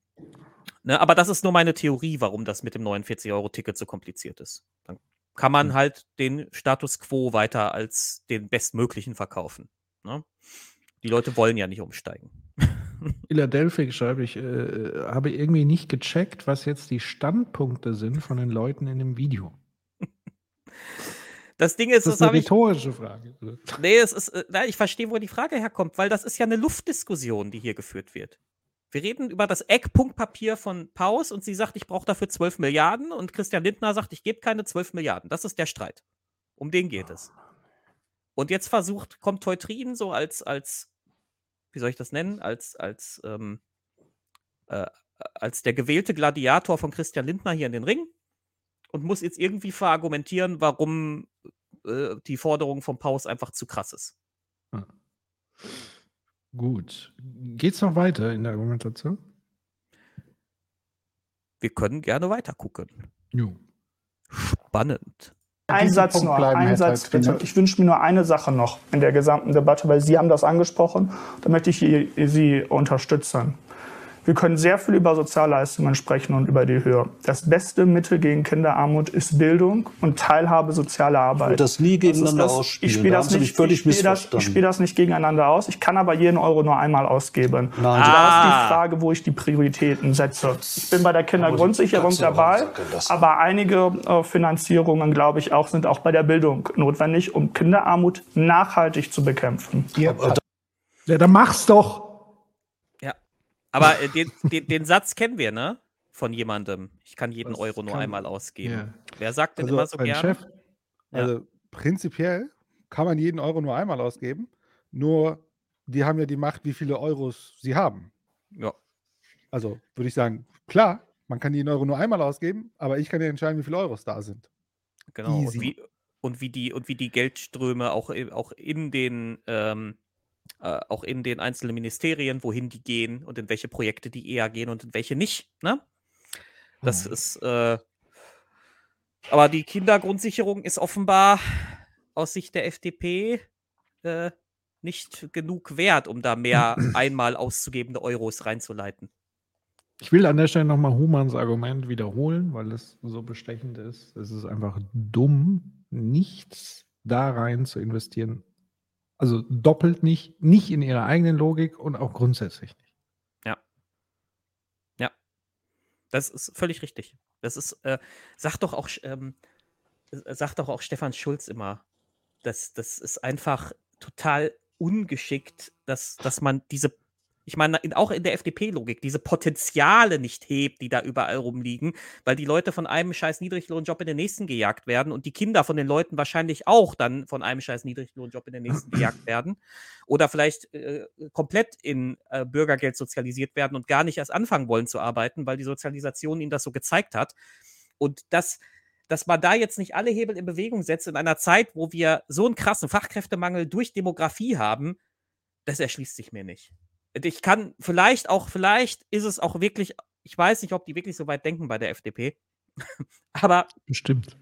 ne, aber das ist nur meine Theorie, warum das mit dem 49-Euro-Ticket so kompliziert ist. Dann kann man Mhm. halt den Status quo weiter als den bestmöglichen verkaufen. Ne? Die Leute wollen ja nicht umsteigen. Philadelphia schreibe ich, äh, habe irgendwie nicht gecheckt, was jetzt die Standpunkte sind von den Leuten in dem Video. Das Ding ist, Das das, ist eine habe ich. rhetorische Frage. Nee, es ist, äh, nein, ich verstehe, wo die Frage herkommt, weil das ist ja eine Luftdiskussion, die hier geführt wird. Wir reden über das Eckpunktpapier von Paus und sie sagt, ich brauche dafür 12 Milliarden und Christian Lindner sagt, ich gebe keine 12 Milliarden. Das ist der Streit. Um den geht es. Und jetzt versucht, kommt Teutrin so als, als, wie soll ich das nennen, als, als, ähm, äh, als der gewählte Gladiator von Christian Lindner hier in den Ring und muss jetzt irgendwie verargumentieren, warum äh, die Forderung vom Paus einfach zu krass ist. Gut. Geht's noch weiter in der Argumentation? Wir können gerne weiter gucken. Jo. Spannend. Ein Satz nur, bleiben, ein Satz bitte. Ich wünsche mir nur eine Sache noch in der gesamten Debatte, weil Sie haben das angesprochen. Da möchte ich Sie unterstützen. Wir können sehr viel über Sozialleistungen sprechen und über die Höhe. Das beste Mittel gegen Kinderarmut ist Bildung und Teilhabe soziale Arbeit. Und das nie Das ist gegeneinander das- ausspielen. Ich spiele Da das, nicht, ich spiele das, ich spiele das nicht gegeneinander aus. Ich kann aber jeden Euro nur einmal ausgeben. Nein. Da ist Ah. die Frage, wo ich die Prioritäten setze. Ich bin bei der Kindergrundsicherung dabei, aber einige äh, Finanzierungen, glaube ich, auch sind auch bei der Bildung notwendig, um Kinderarmut nachhaltig zu bekämpfen. Ihr, Ja, dann mach's doch. Aber äh, den, den, den Satz kennen wir, ne? Von jemandem. Ich kann jeden Was Euro nur einmal ausgeben. Ja. Wer sagt denn Also immer so gerne? Chef. Ja. Also prinzipiell kann man jeden Euro nur einmal ausgeben. Nur die haben ja die Macht, wie viele Euros sie haben. Ja. Also würde ich sagen, klar, man kann jeden Euro nur einmal ausgeben, aber ich kann ja entscheiden, wie viele Euros da sind. Genau. Easy. Und wie, und wie die und wie die Geldströme auch, i- auch in den ähm, äh, auch in den einzelnen Ministerien, wohin die gehen und in welche Projekte die eher gehen und in welche nicht. Ne? Das Mhm. ist äh, aber die Kindergrundsicherung ist offenbar aus Sicht der FDP äh, nicht genug wert, um da mehr einmal auszugebende Euros reinzuleiten. Ich will an der Stelle nochmal Humans Argument wiederholen, weil es so bestechend ist. Es ist einfach dumm, nichts da rein zu investieren. Also doppelt nicht, nicht in ihrer eigenen Logik und auch grundsätzlich nicht. Das ist völlig richtig. Das ist, äh, sagt doch auch, ähm, äh, sagt doch auch Stefan Schulz immer, dass das ist einfach total ungeschickt, dass, dass man diese, ich meine, in, auch in der FDP-Logik, diese Potenziale nicht hebt, die da überall rumliegen, weil die Leute von einem scheiß Niedriglohnjob in den nächsten gejagt werden und die Kinder von den Leuten wahrscheinlich auch dann von einem scheiß Niedriglohnjob in den nächsten gejagt werden oder vielleicht äh, komplett in äh, Bürgergeld sozialisiert werden und gar nicht erst anfangen wollen zu arbeiten, weil die Sozialisation ihnen das so gezeigt hat. Und das, dass man da jetzt nicht alle Hebel in Bewegung setzt in einer Zeit, wo wir so einen krassen Fachkräftemangel durch Demografie haben, das erschließt sich mir nicht. Ich kann vielleicht auch, vielleicht ist es auch wirklich, ich weiß nicht, ob die wirklich so weit denken bei der FDP, aber Bestimmt.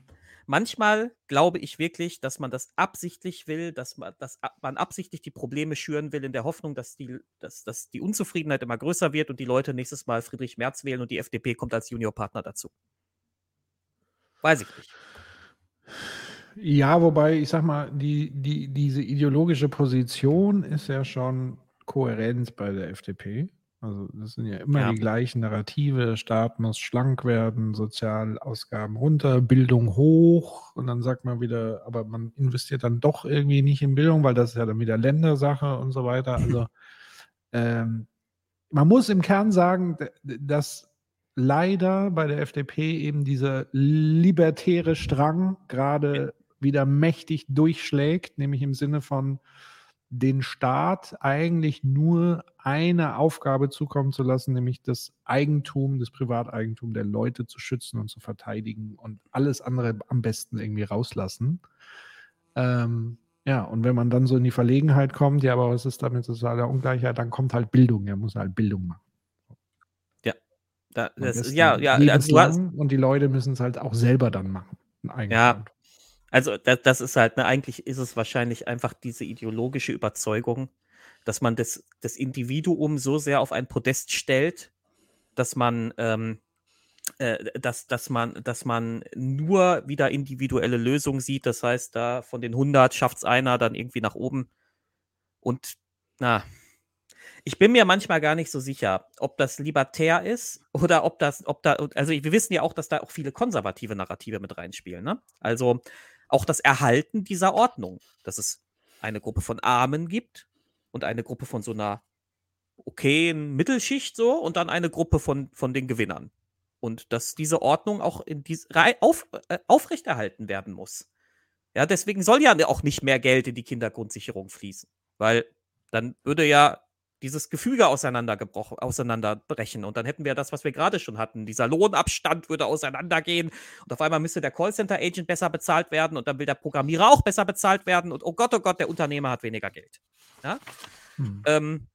manchmal glaube ich wirklich, dass man das absichtlich will, dass man, dass man absichtlich die Probleme schüren will, in der Hoffnung, dass die, dass, dass die Unzufriedenheit immer größer wird und die Leute nächstes Mal Friedrich Merz wählen und die FDP kommt als Juniorpartner dazu. Weiß ich nicht. Ja, wobei, ich sag mal, die, die, diese ideologische Position ist ja schon kohärent bei der FDP. Also das sind ja immer Ja. die gleichen Narrative. Der Staat muss schlank werden, Sozialausgaben runter, Bildung hoch. Und dann sagt man wieder, aber man investiert dann doch irgendwie nicht in Bildung, weil das ist ja dann wieder Ländersache und so weiter. Also ähm, man muss im Kern sagen, dass leider bei der FDP eben dieser libertäre Strang gerade wieder mächtig durchschlägt, nämlich im Sinne von den Staat eigentlich nur eine Aufgabe zukommen zu lassen, nämlich das Eigentum, das Privateigentum der Leute zu schützen und zu verteidigen und alles andere am besten irgendwie rauslassen. Ähm, ja, und wenn man dann so in die Verlegenheit kommt, ja, aber was ist da mit sozialer Ungleichheit, dann kommt halt Bildung, er muss halt Bildung machen. Da, Am das, ja, ja, also und die Leute müssen es halt auch selber dann machen. Ja, Konto. Also das, das ist halt, ne, eigentlich ist es wahrscheinlich einfach diese ideologische Überzeugung, dass man das, das Individuum so sehr auf ein Podest stellt, dass man, ähm, äh, dass, dass man, dass man nur wieder individuelle Lösungen sieht. Das heißt, da von den 100 schafft es einer dann irgendwie nach oben. Und na, Ich bin mir manchmal gar nicht so sicher, ob das libertär ist oder ob das, ob da, also wir wissen ja auch, dass da auch viele konservative Narrative mit reinspielen. Ne? Also auch das Erhalten dieser Ordnung, dass es eine Gruppe von Armen gibt und eine Gruppe von so einer okayen Mittelschicht so und dann eine Gruppe von, von den Gewinnern. Und dass diese Ordnung auch in dies, auf, äh, aufrechterhalten werden muss. Ja, deswegen soll ja auch nicht mehr Geld in die Kindergrundsicherung fließen, weil dann würde ja dieses Gefüge auseinandergebrochen, auseinanderbrechen. Und dann hätten wir das, was wir gerade schon hatten. Dieser Lohnabstand würde auseinandergehen. Und auf einmal müsste der Callcenter-Agent besser bezahlt werden und dann will der Programmierer auch besser bezahlt werden. Und oh Gott, oh Gott, der Unternehmer hat weniger Geld. Ja? Hm. Ähm,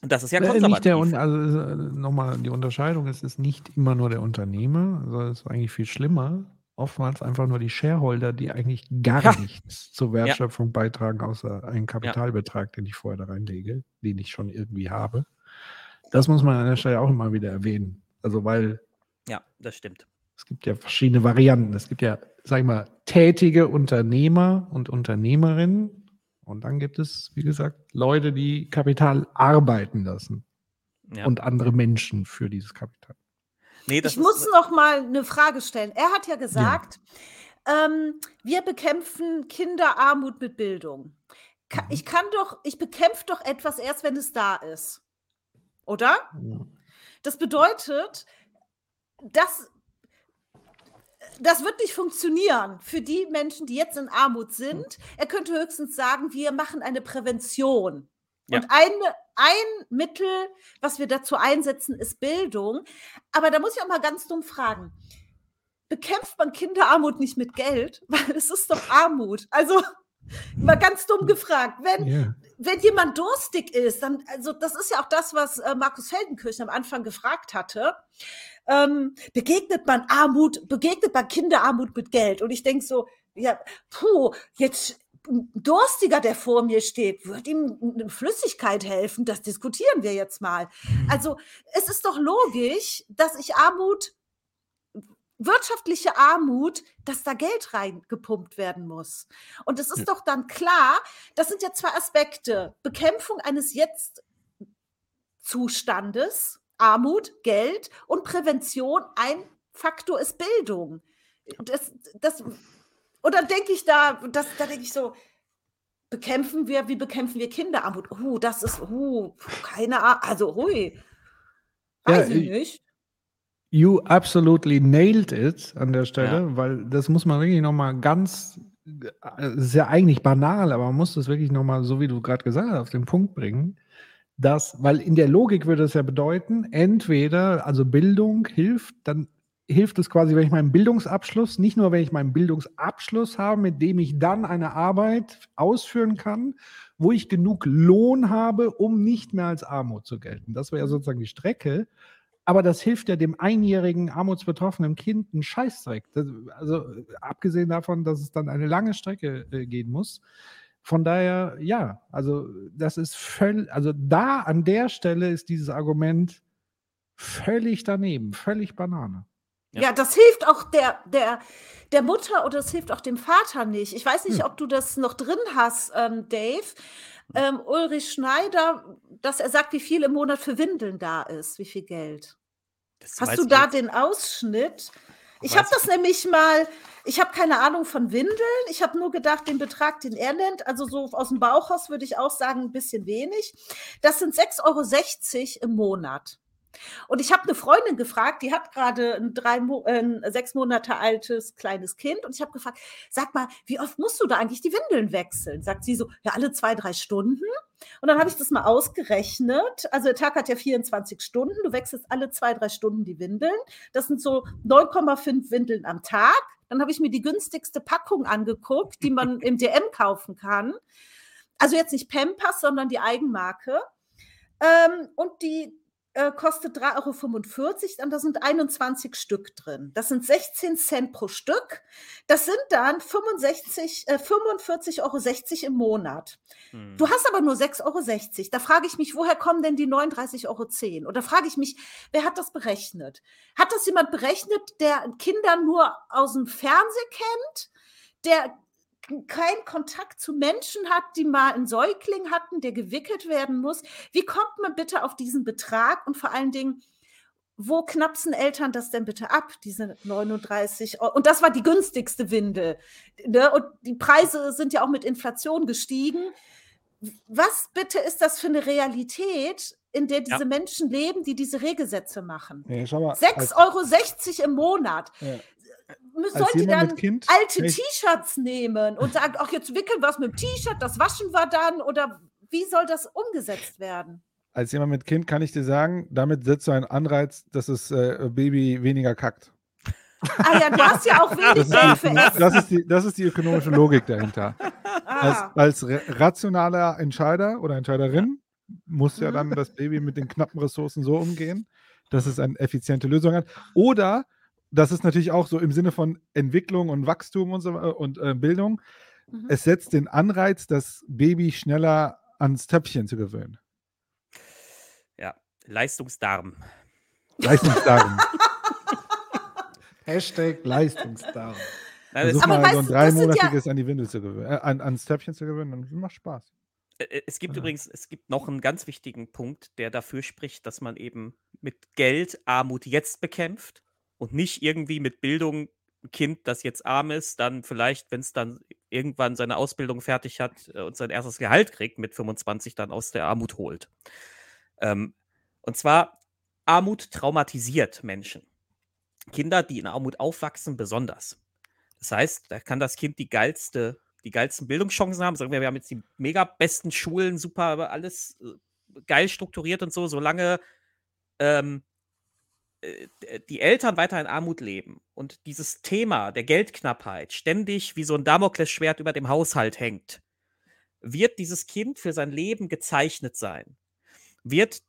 das ist ja konservativ. Äh, nicht der, also äh, nochmal die Unterscheidung, es ist nicht immer nur der Unternehmer, sondern es ist eigentlich viel schlimmer oftmals einfach nur die Shareholder, die eigentlich gar ja. nichts zur Wertschöpfung ja. beitragen, außer einen Kapitalbetrag, den ich vorher da reinlege, den ich schon irgendwie habe. Das muss man an der Stelle auch immer wieder erwähnen. Also, weil. Ja, das stimmt. Es gibt ja verschiedene Varianten. Es gibt ja, sag ich mal, tätige Unternehmer und Unternehmerinnen. Und dann gibt es, wie gesagt, Leute, die Kapital arbeiten lassen. Ja. Und andere Menschen für dieses Kapital. Nee, ich muss noch mal eine Frage stellen. Er hat ja gesagt, ja. Ähm, wir bekämpfen Kinderarmut mit Bildung. Ka mhm. Ich kann doch, ich bekämpfe doch etwas erst, wenn es da ist. Oder? Ja. Das bedeutet, dass das wird nicht funktionieren für die Menschen, die jetzt in Armut sind. Er könnte höchstens sagen, wir machen eine Prävention. Ja. Und eine, ein Mittel, was wir dazu einsetzen, ist Bildung. Aber da muss ich auch mal ganz dumm fragen. Bekämpft man Kinderarmut nicht mit Geld? Weil es ist doch Armut. Also mal ganz dumm gefragt. Wenn, yeah. wenn jemand durstig ist, dann, also das ist ja auch das, was äh, Markus Feldenkirchen am Anfang gefragt hatte. Ähm, begegnet man Armut, begegnet man Kinderarmut mit Geld? Und ich denke so, ja, puh, jetzt Durstiger, der vor mir steht, wird ihm eine Flüssigkeit helfen? Das diskutieren wir jetzt mal. Mhm. Also es ist doch logisch, dass ich Armut, wirtschaftliche Armut, dass da Geld reingepumpt werden muss. Und es ist ja. doch dann klar, das sind ja zwei Aspekte. Bekämpfung eines Jetzt-Zustandes, Armut, Geld und Prävention. Ein Faktor ist Bildung. Das, das und dann denke ich da, das, da denke ich so, bekämpfen wir, wie bekämpfen wir Kinderarmut? Uh, das ist, uh, keine Ahnung, also, hui, weiß ja, ich nicht. You absolutely nailed it an der Stelle, ja. weil das muss man wirklich nochmal ganz, es ist ja eigentlich banal, aber man muss das wirklich nochmal, so wie du gerade gesagt hast, auf den Punkt bringen, dass, weil in der Logik würde es ja bedeuten, entweder, also Bildung hilft, dann hilft es quasi, wenn ich meinen Bildungsabschluss, nicht nur wenn ich meinen Bildungsabschluss habe, mit dem ich dann eine Arbeit ausführen kann, wo ich genug Lohn habe, um nicht mehr als Armut zu gelten. Das wäre ja sozusagen die Strecke. Aber das hilft ja dem einjährigen armutsbetroffenen Kind einen Scheißdreck. Das, also abgesehen davon, dass es dann eine lange Strecke äh, gehen muss. Von daher, ja, also das ist völlig, also da an der Stelle ist dieses Argument völlig daneben, völlig Banane. Ja. ja, das hilft auch der, der, der Mutter oder es hilft auch dem Vater nicht. Ich weiß nicht, hm. ob du das noch drin hast, ähm, Dave. Ähm, Ulrich Schneider, dass er sagt, wie viel im Monat für Windeln da ist, wie viel Geld. Das hast du da jetzt. den Ausschnitt? Ich habe das nämlich mal, ich habe keine Ahnung von Windeln. Ich habe nur gedacht, den Betrag, den er nennt, also so aus dem Bauchhaus würde ich auch sagen, ein bisschen wenig. Das sind 6,60 Euro im Monat. Und ich habe eine Freundin gefragt, die hat gerade ein, drei, äh, ein sechs Monate altes kleines Kind. Und ich habe gefragt, sag mal, wie oft musst du da eigentlich die Windeln wechseln? Sagt sie so, ja, alle zwei, drei Stunden. Und dann habe ich das mal ausgerechnet. Also der Tag hat ja 24 Stunden. Du wechselst alle zwei, drei Stunden die Windeln. Das sind so 9,5 Windeln am Tag. Dann habe ich mir die günstigste Packung angeguckt, die man im DM kaufen kann. Also jetzt nicht Pampers, sondern die Eigenmarke. Ähm, und die äh, kostet 3,45 Euro und da sind 21 Stück drin. Das sind 16 Cent pro Stück. Das sind dann 65, äh, 45,60 Euro im Monat. Hm. Du hast aber nur 6,60 Euro. Da frage ich mich, woher kommen denn die 39,10 Euro? Oder frage ich mich, wer hat das berechnet? Hat das jemand berechnet, der Kinder nur aus dem Fernsehen kennt? Der keinen Kontakt zu Menschen hat, die mal einen Säugling hatten, der gewickelt werden muss. Wie kommt man bitte auf diesen Betrag und vor allen Dingen, wo knapsen Eltern das denn bitte ab, diese 39 Euro? Und das war die günstigste Windel. Ne? Und die Preise sind ja auch mit Inflation gestiegen. Was bitte ist das für eine Realität, in der diese Ja. Menschen leben, die diese Regelsätze machen? Mal, 6,60 als- Euro im Monat. Ja. Jemand dann Kind, alte T-Shirts nehmen und sagen, ach, jetzt wickeln wir es mit dem T-Shirt, das waschen wir dann? Oder wie soll das umgesetzt werden? Als jemand mit Kind kann ich dir sagen, damit setzt du einen Anreiz, dass das äh, Baby weniger kackt. Ah ja, du hast ja auch wenig Das Geld ist, das, ist die, das ist die ökonomische Logik dahinter. Ah. Als, als ra- rationaler Entscheider oder Entscheiderin muss ja Mhm. dann das Baby mit den knappen Ressourcen so umgehen, dass es eine effiziente Lösung hat. Oder das ist natürlich auch so im Sinne von Entwicklung und Wachstum und, so, äh, und äh, Bildung. Mhm. Es setzt den Anreiz, das Baby schneller ans Töpfchen zu gewöhnen. Ja, Leistungsdarm. Leistungsdarm. Hashtag Leistungsdarm. Versuch Aber mal weißt so ein du, das sind ja- dreimonatiges an die Windel zu gewöhnen, äh, an, ans Töpfchen zu gewöhnen, dann macht Spaß. Es gibt übrigens, es gibt noch einen ganz wichtigen Punkt, der dafür spricht, dass man eben mit Geld Armut jetzt bekämpft und nicht irgendwie mit Bildung ein Kind, das jetzt arm ist, dann vielleicht, wenn es dann irgendwann seine Ausbildung fertig hat äh, und sein erstes Gehalt kriegt, mit 25 dann aus der Armut holt. Ähm, und zwar, Armut traumatisiert Menschen. Kinder, die in Armut aufwachsen, besonders. Das heißt, da kann das Kind die geilste, die geilsten Bildungschancen haben. Sagen wir, wir haben jetzt die mega besten Schulen, super, alles äh, geil strukturiert und so, solange ähm, äh, die Eltern weiter in Armut leben und dieses Thema der Geldknappheit ständig wie so ein Damoklesschwert über dem Haushalt hängt, wird dieses Kind für sein Leben gezeichnet sein. Wird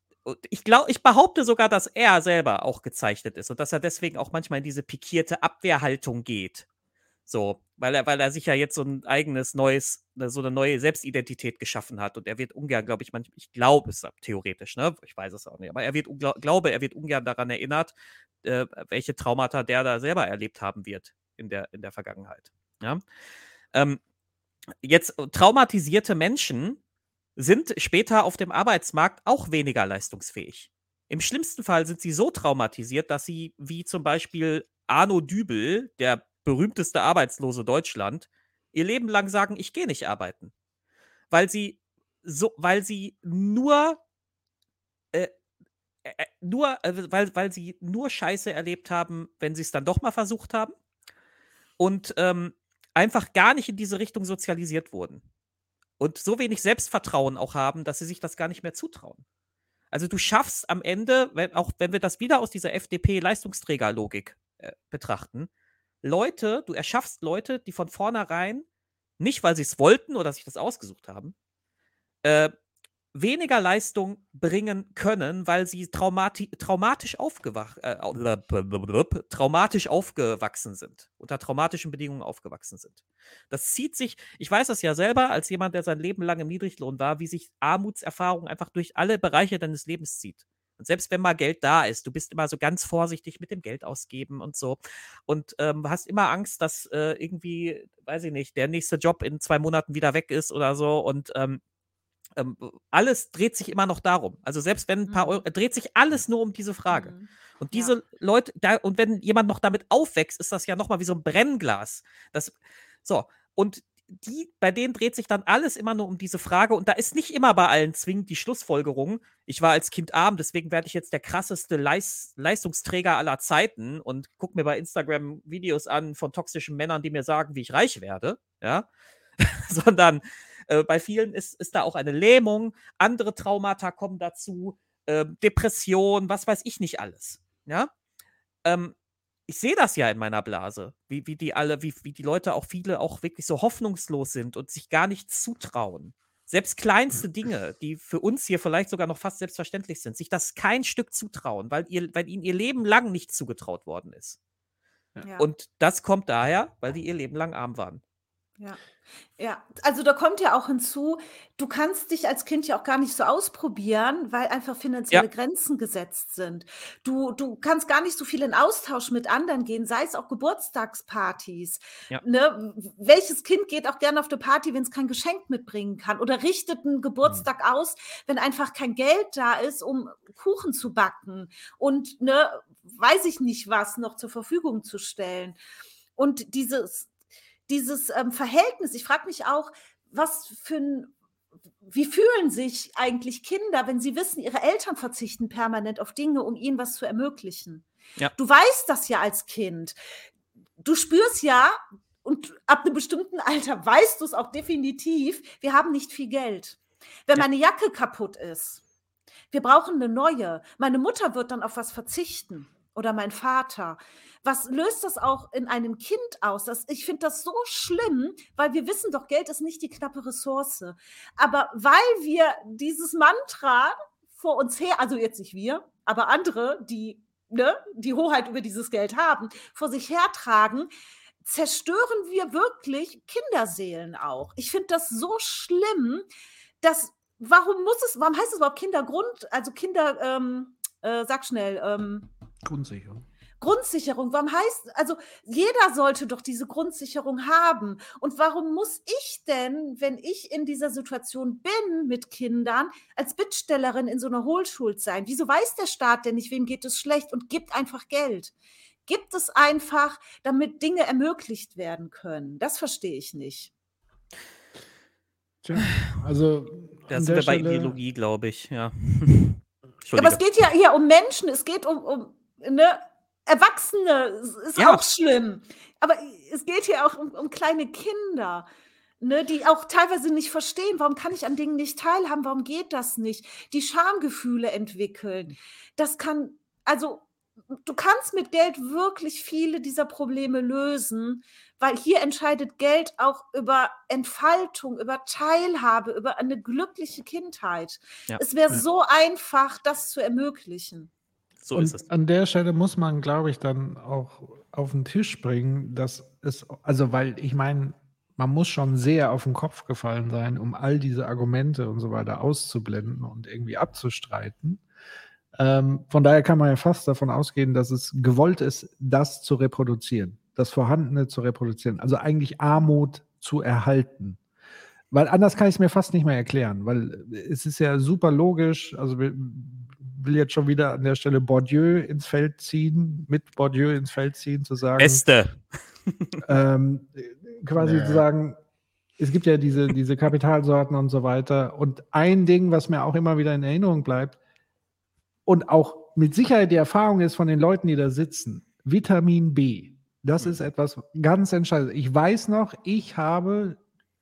ich glaube, ich behaupte sogar, dass er selber auch gezeichnet ist und dass er deswegen auch manchmal in diese pikierte Abwehrhaltung geht. So, weil er, weil er sich ja jetzt so ein eigenes neues, ne, so eine neue Selbstidentität geschaffen hat und er wird ungern, glaube ich, manchmal, ich glaube es theoretisch, ne? Ich weiß es auch nicht, aber er wird, glaube, er wird ungern daran erinnert, äh, welche Traumata der da selber erlebt haben wird in der, in der Vergangenheit. Ja. Ähm, jetzt äh, traumatisierte Menschen sind später auf dem Arbeitsmarkt auch weniger leistungsfähig. Im schlimmsten Fall sind sie so traumatisiert, dass sie, wie zum Beispiel Arno Dübel, der berühmteste Arbeitslose Deutschland, ihr Leben lang sagen, ich gehe nicht arbeiten. Weil sie so, weil sie nur, äh, äh, äh, nur, äh, weil, weil sie nur Scheiße erlebt haben, wenn sie es dann doch mal versucht haben. Und ähm, einfach gar nicht in diese Richtung sozialisiert wurden und so wenig Selbstvertrauen auch haben, dass sie sich das gar nicht mehr zutrauen. Also du schaffst am Ende, wenn, auch wenn wir das wieder aus dieser FDP-Leistungsträgerlogik äh, betrachten, Leute, du erschaffst Leute, die von vornherein, nicht weil sie es wollten oder sich das ausgesucht haben, äh, weniger Leistung bringen können, weil sie traumati traumatisch, aufgewach äh, traumatisch aufgewachsen sind, unter traumatischen Bedingungen aufgewachsen sind. Das zieht sich, ich weiß das ja selber, als jemand, der sein Leben lang im Niedriglohn war, wie sich Armutserfahrung einfach durch alle Bereiche deines Lebens zieht. Und selbst wenn mal Geld da ist, du bist immer so ganz vorsichtig mit dem Geld ausgeben und so. Und ähm, hast immer Angst, dass äh, irgendwie, weiß ich nicht, der nächste Job in zwei Monaten wieder weg ist oder so. Und ähm, ähm, alles dreht sich immer noch darum. Also selbst wenn ein paar Euro, dreht sich alles nur um diese Frage. Und diese Leute, da, und wenn jemand noch damit aufwächst, ist das ja nochmal wie so ein Brennglas. Das, so, und die, bei denen dreht sich dann alles immer nur um diese Frage. Und da ist nicht immer bei allen zwingend die Schlussfolgerung, ich war als Kind arm, deswegen werde ich jetzt der krasseste Leis Leistungsträger aller Zeiten und gucke mir bei Instagram Videos an von toxischen Männern, die mir sagen, wie ich reich werde. Ja. Sondern äh, bei vielen ist, ist da auch eine Lähmung, andere Traumata kommen dazu, äh, Depression, was weiß ich nicht alles. Ja. Ähm, ich sehe das ja in meiner Blase, wie, wie die alle, wie, wie die Leute auch viele auch wirklich so hoffnungslos sind und sich gar nichts zutrauen. Selbst kleinste Dinge, die für uns hier vielleicht sogar noch fast selbstverständlich sind, sich das kein Stück zutrauen, weil, ihr, weil ihnen ihr Leben lang nicht zugetraut worden ist. Ja. Und das kommt daher, weil die ihr Leben lang arm waren. Ja. Ja, also da kommt ja auch hinzu, du kannst dich als Kind ja auch gar nicht so ausprobieren, weil einfach finanzielle Ja. Grenzen gesetzt sind. Du du kannst gar nicht so viel in Austausch mit anderen gehen, sei es auch Geburtstagspartys, Ja. ne? Welches Kind geht auch gerne auf 'ne Party, wenn's kein Geschenk mitbringen kann oder richtet 'n Geburtstag aus, wenn einfach kein Geld da ist, um Kuchen zu backen und, ne, weiß ich nicht was noch zur Verfügung zu stellen. Und dieses dieses, ähm, Verhältnis ich frage mich auch, was für 'n wie fühlen sich eigentlich Kinder, wenn sie wissen, ihre Eltern verzichten permanent auf Dinge, um ihnen was zu ermöglichen? Ja. Du weißt das ja als Kind. Du spürst ja und ab 'nem bestimmten Alter weißt du's auch definitiv, wir haben nicht viel Geld. Wenn Ja. meine Jacke kaputt ist, wir brauchen 'ne neue. Meine Mutter wird dann auf was verzichten oder mein Vater. Was löst das auch in einem Kind aus? Das ich finde das so schlimm, weil wir wissen doch, Geld ist nicht die knappe Ressource. Aber weil wir dieses Mantra vor uns her also jetzt nicht wir, aber andere, die, ne, die Hoheit über dieses Geld haben, vor sich hertragen, zerstören wir wirklich Kinderseelen auch. Ich finde das so schlimm, dass warum muss es warum heißt es überhaupt Kindergrund also Kinder ähm, äh, sag schnell, ähm Grundsicherung. Grundsicherung. Warum heißt also jeder sollte doch diese Grundsicherung haben. Und warum muss ich denn, wenn ich in dieser Situation bin mit Kindern, als Bittstellerin in so 'ner Hohlschuld sein? Wieso weiß der Staat denn nicht, wem geht es schlecht und gibt einfach Geld? Gibt es einfach, damit Dinge ermöglicht werden können. Das verstehe ich nicht. Tja, also Da sind wir bei Stelle Ideologie, glaube ich, ja. Aber es geht ja hier um Menschen, es geht um um, ne, Erwachsene, ist Ja. auch schlimm. Aber es geht hier auch um um kleine Kinder, ne, die auch teilweise nicht verstehen, warum kann ich an Dingen nicht teilhaben, warum geht das nicht? Die Schamgefühle entwickeln. Das kann also, du kannst mit Geld wirklich viele dieser Probleme lösen, weil hier entscheidet Geld auch über Entfaltung, über Teilhabe, über eine glückliche Kindheit. Ja. Es wäre Ja. so einfach, das zu ermöglichen. So und ist es. an der Stelle muss man, glaube ich, dann auch auf den Tisch bringen, dass es, also weil ich meine, man muss schon sehr auf den Kopf gefallen sein, um all diese Argumente und so weiter auszublenden und irgendwie abzustreiten. Ähm, von daher kann man ja fast davon ausgehen, dass es gewollt ist, das zu reproduzieren, das Vorhandene zu reproduzieren, also eigentlich Armut zu erhalten. Weil anders kann ich es mir fast nicht mehr erklären, weil es ist ja super logisch, also will jetzt schon wieder an der Stelle Bourdieu ins Feld ziehen, mit Bourdieu ins Feld ziehen, zu sagen, Beste. ähm, quasi Nee. zu sagen, es gibt ja diese, diese Kapitalsorten und so weiter. Und ein Ding, was mir auch immer wieder in Erinnerung bleibt und auch mit Sicherheit die Erfahrung ist von den Leuten, die da sitzen, Vitamin B. Das ist etwas ganz Entscheidendes. Ich weiß noch, ich habe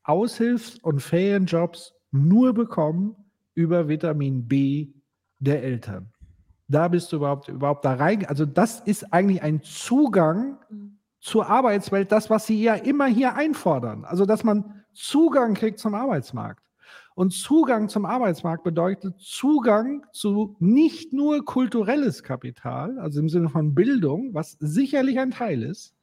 Aushilfs- und Ferienjobs nur bekommen über Vitamin B der Eltern. Da bist du überhaupt, überhaupt da rein. Also das ist eigentlich ein Zugang zur Arbeitswelt, das, was sie ja immer hier einfordern. Also, dass man Zugang kriegt zum Arbeitsmarkt. Und Zugang zum Arbeitsmarkt bedeutet Zugang zu nicht nur kulturelles Kapital, also im Sinne von Bildung, was sicherlich ein Teil ist,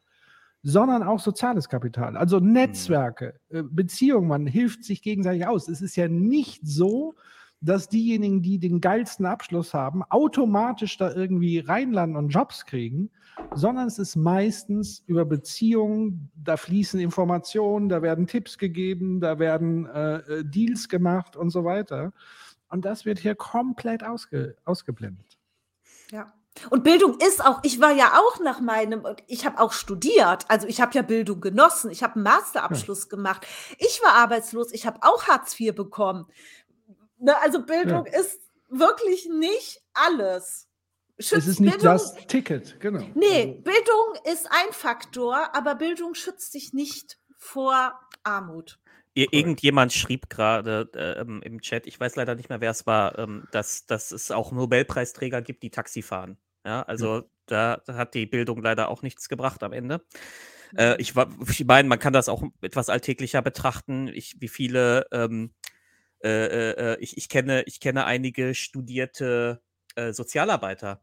sondern auch soziales Kapital, also Netzwerke, äh, Beziehungen, man hilft sich gegenseitig aus. Es ist ja nicht so, dass diejenigen, die den geilsten Abschluss haben, automatisch da irgendwie reinlanden und Jobs kriegen, sondern es ist meistens über Beziehungen, da fließen Informationen, da werden Tipps gegeben, da werden äh, äh, Deals gemacht und so weiter. Und das wird hier komplett ausge, ausgeblendet. Ja. Und Bildung ist auch ich war ja auch nach meinem ich habe auch studiert. Also, ich habe ja Bildung genossen. Ich habe 'n Masterabschluss gemacht. Ich war arbeitslos, ich habe auch Hartz IV bekommen. Ne, also Bildung Ja. ist wirklich nicht alles. Es Schützt ist nicht Bildung das Ticket, genau. Ne, Bildung ist ein Faktor, aber Bildung schützt dich nicht vor Armut. Ir irgendjemand schrieb gerade ähm, im Chat, ich weiß leider nicht mehr, wer es war, ähm, dass, dass es auch Nobelpreisträger gibt, die Taxi fahren. Ja, also da, da hat die Bildung leider auch nichts gebracht am Ende. Äh, ich, ich meine, man kann das auch etwas alltäglicher betrachten. Ich, wie viele, ähm, äh, äh, ich, ich, kenne, ich kenne einige studierte äh, Sozialarbeiter,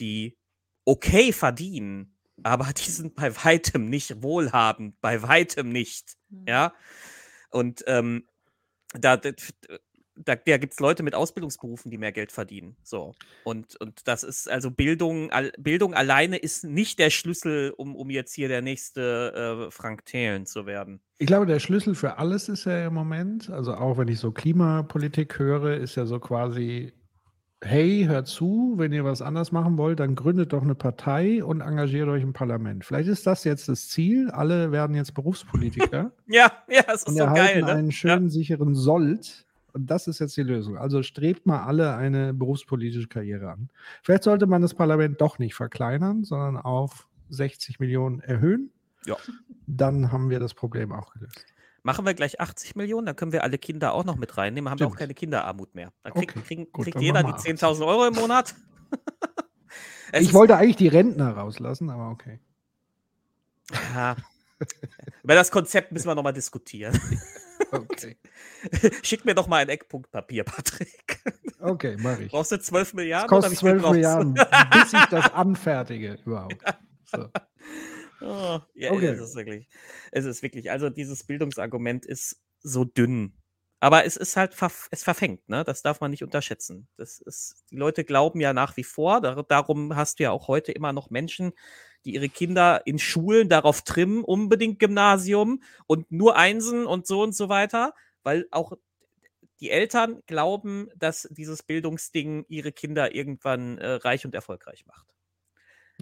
die okay verdienen, aber die sind bei weitem nicht wohlhabend, bei weitem nicht. Ja. Und ähm, da, da, da, gibt es Leute mit Ausbildungsberufen, die mehr Geld verdienen. So. Und, und das ist also Bildung, Bildung alleine ist nicht der Schlüssel, um, um jetzt hier der nächste äh, Frank Thelen zu werden. Ich glaube, der Schlüssel für alles ist ja im Moment, also auch wenn ich so Klimapolitik höre, ist ja so quasi, hey, hört zu, wenn ihr was anders machen wollt, dann gründet doch eine Partei und engagiert euch im Parlament. Vielleicht ist das jetzt das Ziel. Alle werden jetzt Berufspolitiker. ja, ja, das ist und so geil. Ne? einen schönen, sicheren Sold. Und das ist jetzt die Lösung. Also strebt mal alle eine berufspolitische Karriere an. Vielleicht sollte man das Parlament doch nicht verkleinern, sondern auf 60 Millionen erhöhen. Ja. Dann haben wir das Problem auch gelöst. Machen wir gleich 80 Millionen, dann können wir alle Kinder auch noch mit reinnehmen, haben wir auch Stimmt. keine Kinderarmut mehr. Dann krieg, Okay, kriegen, gut, kriegt dann jeder die machen wir 10.000 Euro im Monat. Ich wollte eigentlich die Rentner rauslassen, aber okay. Ja. Über das Konzept müssen wir nochmal diskutieren. Okay. Schick mir doch mal ein Eckpunktpapier, Patrick. Okay, mache ich. Brauchst du 12 Es Milliarden? kostet wie viel 12 brauchst du? Milliarden, bis ich das anfertige überhaupt. So. Oh, ja, Okay. es ist wirklich. Es ist wirklich. Also dieses Bildungsargument ist so dünn. Aber es ist halt, es verfängt, ne? Das darf man nicht unterschätzen. Das ist, die Leute glauben ja nach wie vor, dar darum hast du ja auch heute immer noch Menschen, die ihre Kinder in Schulen darauf trimmen, unbedingt Gymnasium und nur Einsen und so und so weiter, weil auch die Eltern glauben, dass dieses Bildungsding ihre Kinder irgendwann äh, reich und erfolgreich macht.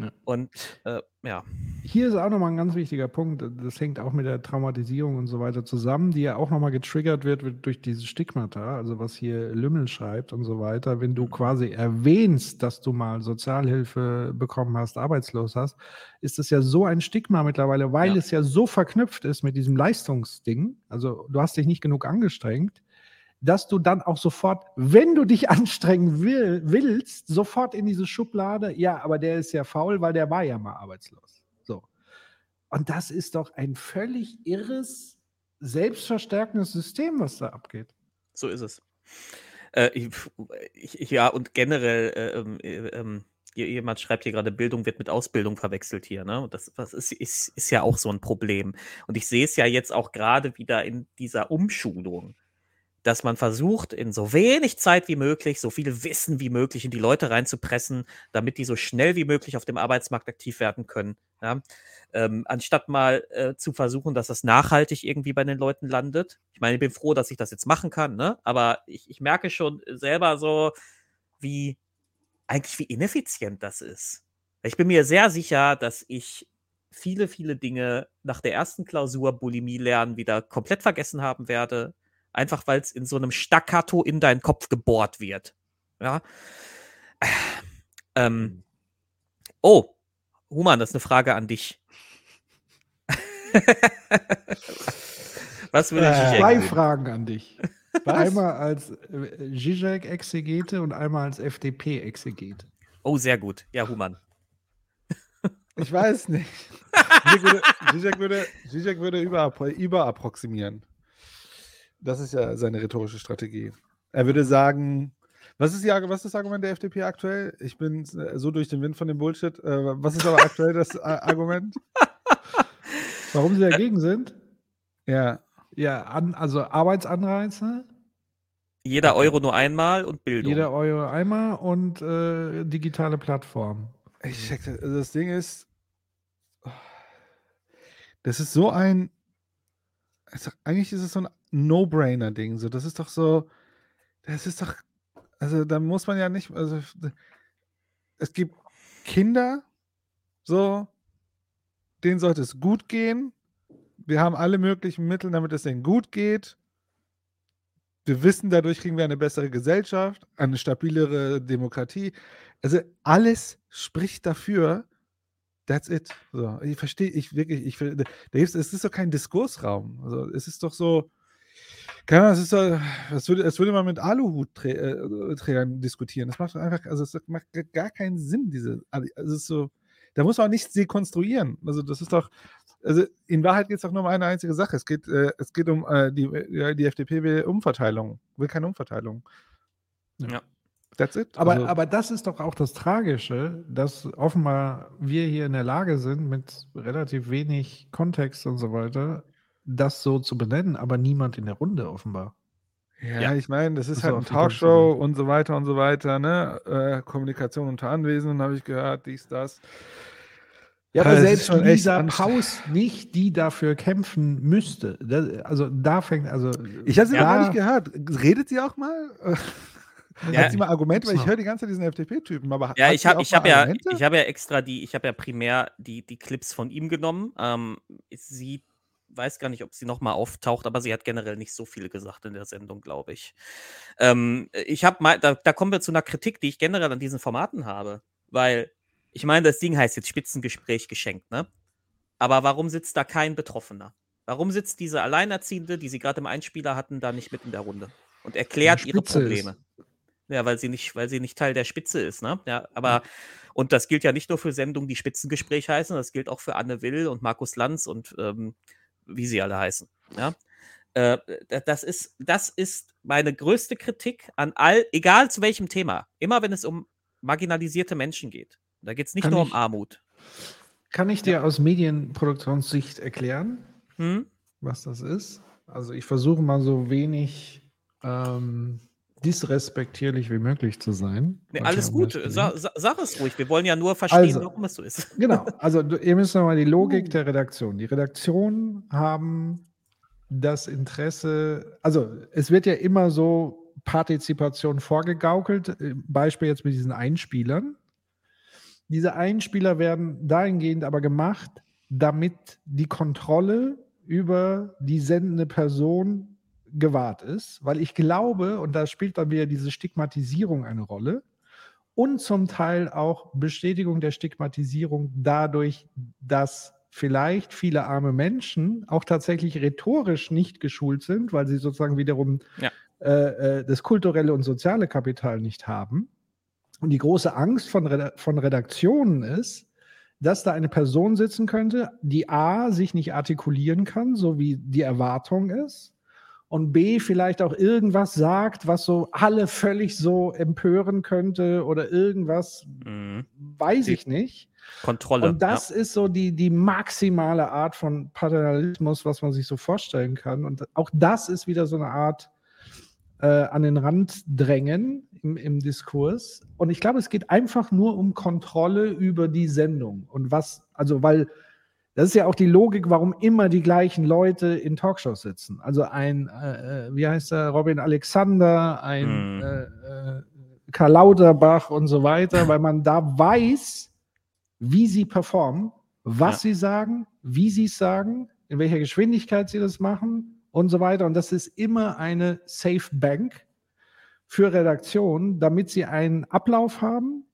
Ja. Und äh, ja. Hier ist auch nochmal ein ganz wichtiger Punkt. Das hängt auch mit der Traumatisierung und so weiter zusammen, die ja auch nochmal getriggert wird wird durch diese Stigmata, also was hier Lümmel schreibt und so weiter. Wenn du quasi erwähnst, dass du mal Sozialhilfe bekommen hast, arbeitslos hast, ist das ja so ein Stigma mittlerweile, weil Ja. es ja so verknüpft ist mit diesem Leistungsding. Also du hast dich nicht genug angestrengt dass du dann auch sofort, wenn du dich anstrengen will, willst, sofort in diese Schublade, ja, aber der ist ja faul, weil der war ja mal arbeitslos. So. Und das ist doch ein völlig irres, selbstverstärkendes System, was da abgeht. So ist es. Äh, ich, ich, ja, und generell, äh, ähm, äh, ähm, jemand schreibt hier gerade, Bildung wird mit Ausbildung verwechselt hier. Ne? Und das, das ist, ist, ist ja auch so ein Problem. Und ich sehe es ja jetzt auch gerade wieder in dieser Umschulung, dass man versucht, in so wenig Zeit wie möglich, so viel Wissen wie möglich in die Leute reinzupressen, damit die so schnell wie möglich auf dem Arbeitsmarkt aktiv werden können. Ja? Ähm, anstatt mal äh, zu versuchen, dass das nachhaltig irgendwie bei den Leuten landet. Ich meine, ich bin froh, dass ich das jetzt machen kann, ne? aber ich, ich merke schon selber so, wie eigentlich wie ineffizient das ist. Ich bin mir sehr sicher, dass ich viele, viele Dinge nach der ersten Klausur Bulimie lernen wieder komplett vergessen haben werde. Einfach weil es in so einem Staccato in deinen Kopf gebohrt wird. Ja. Ähm. Oh, Human, das ist eine Frage an dich. Was würde ich Zwei? Fragen an dich. Was? Einmal als äh, Zizek-Exegete und einmal als FDP-Exegete. Oh, sehr gut. Ja, Human. Ich weiß nicht. Zizek würde, Zizek würde, Zizek würde überappro überapproximieren. Das ist ja seine rhetorische Strategie. Er würde sagen, was ist, die, was ist das Argument der FDP aktuell? Ich bin äh, so durch den Wind von dem Bullshit. Äh, was ist aber aktuell das Argument? Warum sie dagegen sind? Ja. Ja, an, also Arbeitsanreize, Jeder Euro nur einmal und Bildung. jeder Euro einmal und äh, digitale Plattform. Ich check das. Also das Ding ist, das ist so ein, also eigentlich ist es so ein No-Brainer-Ding. So, das ist doch so, das ist doch, also da muss man ja nicht, also es gibt Kinder, so, denen sollte es gut gehen. Wir haben alle möglichen Mittel, damit es denen gut geht. Wir wissen, dadurch kriegen wir eine bessere Gesellschaft, eine stabilere Demokratie. Also alles spricht dafür. That's it. So, ich verstehe, ich wirklich, ich da es ist doch kein Diskursraum. Also es ist doch so, keine Ahnung, es ist das würde, das würde man mit Aluhutträgern diskutieren. Das macht einfach, also es macht gar keinen Sinn, diese, also es ist so, da muss man auch nichts dekonstruieren. Also das ist doch, also in Wahrheit geht es doch nur um eine einzige Sache. Es geht, äh, es geht um äh, die, ja, die FDP will Umverteilung, will keine Umverteilung. Ja. That's it. Aber, Also- aber das ist doch auch das Tragische, dass offenbar wir hier in der Lage sind, mit relativ wenig Kontext und so weiter, das so zu benennen, aber niemand in der Runde offenbar. Ja, ich meine, das ist Das halt war eine Talkshow und so weiter und so weiter, ne? Äh, Kommunikation unter Anwesenden habe ich gehört, dies, das. Ja, aber es ist selbst Lisa. Paus nicht, die dafür kämpfen müsste. Das, also da fängt, also Ich habe sie noch da- gar nicht gehört. Redet sie auch mal? Ja. Hat sie mal Argumente? Weil ich höre die ganze Zeit diesen FDP-Typen. Aber Ja, hat ich habe ich mal hab ja, ich hab ja extra die, ich habe ja primär die, die Clips von ihm genommen. Ähm, sie weiß gar nicht, ob sie nochmal auftaucht, aber sie hat generell nicht so viel gesagt in der Sendung, glaube ich. Ähm, ich habe mal, da, da kommen wir zu einer Kritik, die ich generell an diesen Formaten habe. Weil, ich meine, das Ding heißt jetzt Spitzengespräch geschenkt, ne? Aber warum sitzt da kein Betroffener? Warum sitzt diese Alleinerziehende, die sie gerade im Einspieler hatten, da nicht mit in der Runde und erklärt ihre Spitze ist. Probleme? Ja, weil sie nicht, weil sie nicht Teil der Spitze ist, ne? Ja, aber und das gilt ja nicht nur für Sendungen, die Spitzengespräch heißen, das gilt auch für Anne Will und Markus Lanz und ähm, wie sie alle heißen. Ja. Äh, da- das ist, das ist meine größte Kritik an all, egal zu welchem Thema, immer wenn es um marginalisierte Menschen geht. Da geht es nicht Kann nur um ich- Armut. Kann ich dir aus Medienproduktionssicht erklären, Hm? was das ist? Also ich versuche mal so wenig ähm, disrespektierlich wie möglich zu sein. Nee, alles gut, sa sa sag es ruhig. Wir wollen ja nur verstehen, Also, warum es so ist. Genau, also ihr müsst nochmal die Logik der Redaktion. Die Redaktionen haben das Interesse, also es wird ja immer so Partizipation vorgegaukelt, äh, Beispiel jetzt mit diesen Einspielern. Diese Einspieler werden dahingehend aber gemacht, damit die Kontrolle über die sendende Person gewahrt ist, weil ich glaube, und da spielt dann wieder diese Stigmatisierung eine Rolle, und zum Teil auch Bestätigung der Stigmatisierung dadurch, dass vielleicht viele arme Menschen auch tatsächlich rhetorisch nicht geschult sind, weil sie sozusagen wiederum Ja. äh, äh, das kulturelle und soziale Kapital nicht haben. Und die große Angst von, Reda von Redaktionen ist, dass da eine Person sitzen könnte, die A, sich nicht artikulieren kann, so wie die Erwartung ist, und B, vielleicht auch irgendwas sagt, was so alle völlig so empören könnte oder irgendwas, Mhm. weiß ich nicht. Kontrolle. Und das ja. ist so die, die maximale Art von Paternalismus, was man sich so vorstellen kann. Und auch das ist wieder so eine Art äh, an den Rand drängen im, im Diskurs. Und ich glaube, es geht einfach nur um Kontrolle über die Sendung. Und was, also, weil das ist ja auch die Logik, warum immer die gleichen Leute in Talkshows sitzen. Also ein, äh, äh, wie heißt er, Robin Alexander, ein Hm. äh, äh, Karl Lauterbach und so weiter, weil man da weiß, wie sie performen, was Ja. sie sagen, wie sie es sagen, in welcher Geschwindigkeit sie das machen und so weiter. Und das ist immer eine Safe Bank für Redaktionen, damit sie einen Ablauf haben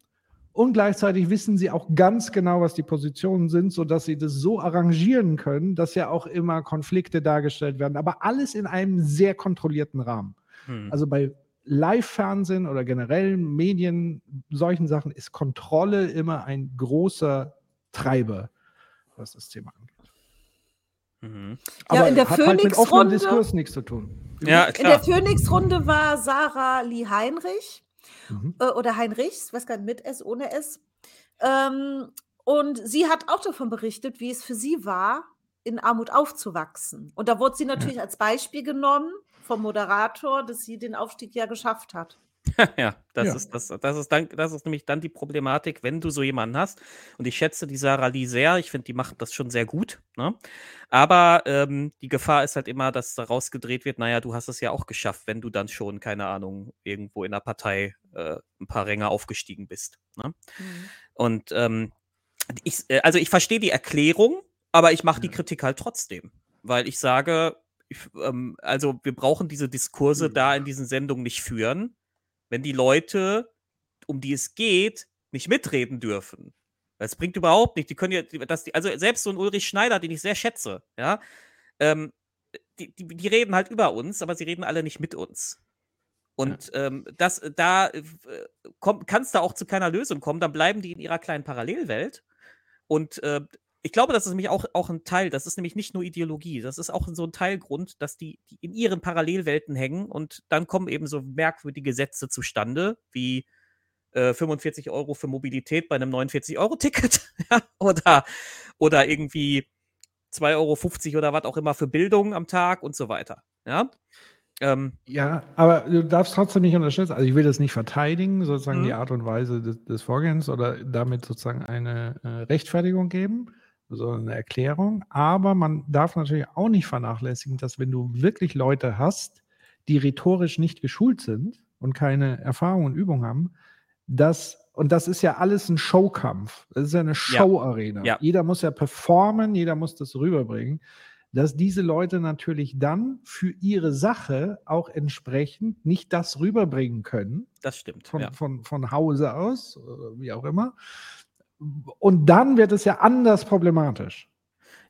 und gleichzeitig wissen sie auch ganz genau, was die Positionen sind, sodass sie das so arrangieren können, dass ja auch immer Konflikte dargestellt werden, aber alles in einem sehr kontrollierten Rahmen. Hm. Also bei Live-Fernsehen oder generell Medien, solchen Sachen, ist Kontrolle immer ein großer Treiber, was das Thema angeht. Mhm. Ja, in der hat halt mit offenem Phoenix-Runde- Diskurs nichts zu tun. Ja, In der. Phoenix-Runde war Sarah Lee Heinrich Mhm. äh, oder Heinrichs, weiß gar nicht, mit S, ohne S. Ähm, und sie hat auch davon berichtet, wie es für sie war, in Armut aufzuwachsen. Und da wurde sie natürlich als Beispiel genommen vom Moderator, dass sie den Aufstieg ja geschafft hat. ja, das Ja. ist das, das ist dann, das ist nämlich dann die Problematik, wenn du so jemanden hast. Und ich schätze die Sarah Lee sehr. Ich finde, die macht das schon sehr gut. Ne? Aber ähm, die Gefahr ist halt immer, dass daraus gedreht wird, naja, du hast es ja auch geschafft, wenn du dann schon, keine Ahnung, irgendwo in der Partei äh, ein paar Ränge aufgestiegen bist. Ne? Und ähm, ich, äh, also ich verstehe die Erklärung, aber ich mache die Kritik halt trotzdem. Weil ich sage, ich, ähm, also wir brauchen diese Diskurse da in diesen Sendungen nicht führen, wenn die Leute, um die es geht, nicht mitreden dürfen. Das bringt überhaupt nicht. Die können ja, dass die, also selbst so ein Ulrich Schneider, den ich sehr schätze, ja, ähm, die, die, die reden halt über uns, aber sie reden alle nicht mit uns. Und ähm, das, da äh, kann es da auch zu keiner Lösung kommen, dann bleiben die in ihrer kleinen Parallelwelt. Und äh, ich glaube, das ist nämlich auch, auch ein Teil, das ist nämlich nicht nur Ideologie, das ist auch so ein Teilgrund, dass die, die in ihren Parallelwelten hängen und dann kommen eben so merkwürdige Sätze zustande, wie äh, 45 Euro für Mobilität bei einem 49-Euro-Ticket ja, oder, oder irgendwie 2,50 Euro oder was auch immer für Bildung am Tag und so weiter. Ja. Ähm, ja, aber du darfst trotzdem nicht unterschätzen. Also ich will das nicht verteidigen, sozusagen die Mhm. Art und Weise des, des Vorgehens oder damit sozusagen eine äh, Rechtfertigung geben, sondern eine Erklärung. Aber man darf natürlich auch nicht vernachlässigen, dass wenn du wirklich Leute hast, die rhetorisch nicht geschult sind und keine Erfahrung und Übung haben, dass und das ist ja alles ein Showkampf. Das ist ja eine Showarena. Ja. Jeder muss ja performen, jeder muss das rüberbringen dass diese Leute natürlich dann für ihre Sache auch entsprechend nicht das rüberbringen können. Das stimmt. Von, ja. von, von Hause aus, oder wie auch immer. Und dann wird es ja anders problematisch.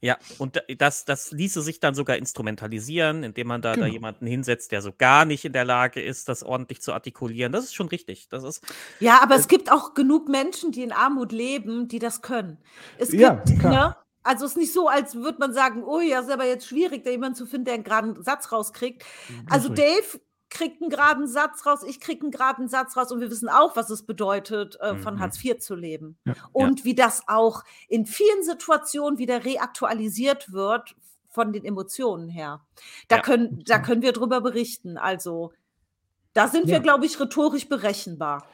Ja, und da- das, das ließe sich dann sogar instrumentalisieren, indem man da, da Genau. jemanden hinsetzt, der so gar nicht in der Lage ist, das ordentlich zu artikulieren. Das ist schon richtig. Das ist, Ja, aber es gibt auch genug Menschen, die in Armut leben, die das können. Es gibt, Ja, klar. Also es ist nicht so, als würde man sagen, oh ja, ist aber jetzt schwierig, da jemanden zu finden, der einen geraden Satz rauskriegt. Also ist Dave kriegt einen geraden Satz raus, ich kriege einen geraden Satz raus und wir wissen auch, was es bedeutet, äh, von Mhm. Hartz IV zu leben. Ja. Und wie das auch in vielen Situationen wieder reaktualisiert wird von den Emotionen her. Da, Ja. können, da können wir drüber berichten. Also da sind wir, Ja. glaube ich, rhetorisch berechenbar.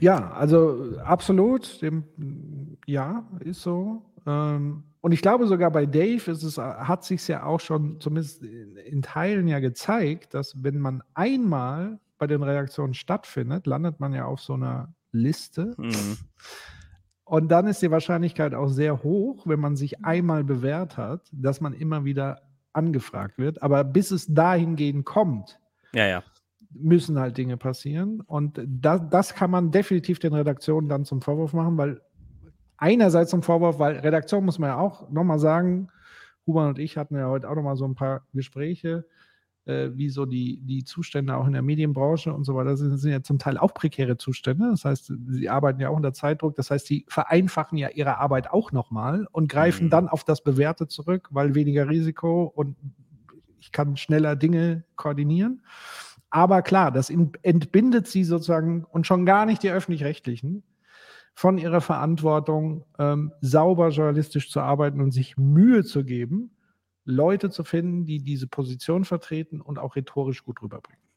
Ja, also absolut. Dem, ja, ist so. Ähm, und ich glaube sogar bei Dave ist es, hat sich ja auch schon zumindest in, Teilen ja gezeigt, dass wenn man einmal bei den Reaktionen stattfindet, landet man ja auf so einer Liste. Mhm. Und dann ist die Wahrscheinlichkeit auch sehr hoch, wenn man sich einmal bewährt hat, dass man immer wieder angefragt wird. Aber bis es dahingehend kommt, ja, ja. müssen halt Dinge passieren. Und da, das kann man definitiv den Redaktionen dann zum Vorwurf machen, weil einerseits zum Vorwurf, weil Redaktion muss man ja auch nochmal sagen, Huber und ich hatten ja heute auch nochmal so ein paar Gespräche, äh, wie so die, die Zustände auch in der Medienbranche und so weiter sind, sind ja zum Teil auch prekäre Zustände. Das heißt, sie arbeiten ja auch unter Zeitdruck. Das heißt, sie vereinfachen ja ihre Arbeit auch nochmal und greifen Mhm. dann auf das Bewährte zurück, weil weniger Risiko und ich kann schneller Dinge koordinieren. Aber klar, das in- entbindet sie sozusagen und schon gar nicht die öffentlich-rechtlichen von ihrer Verantwortung, ähm, sauber journalistisch zu arbeiten und sich Mühe zu geben, Leute zu finden, die diese Position vertreten und auch rhetorisch gut rüberbringen.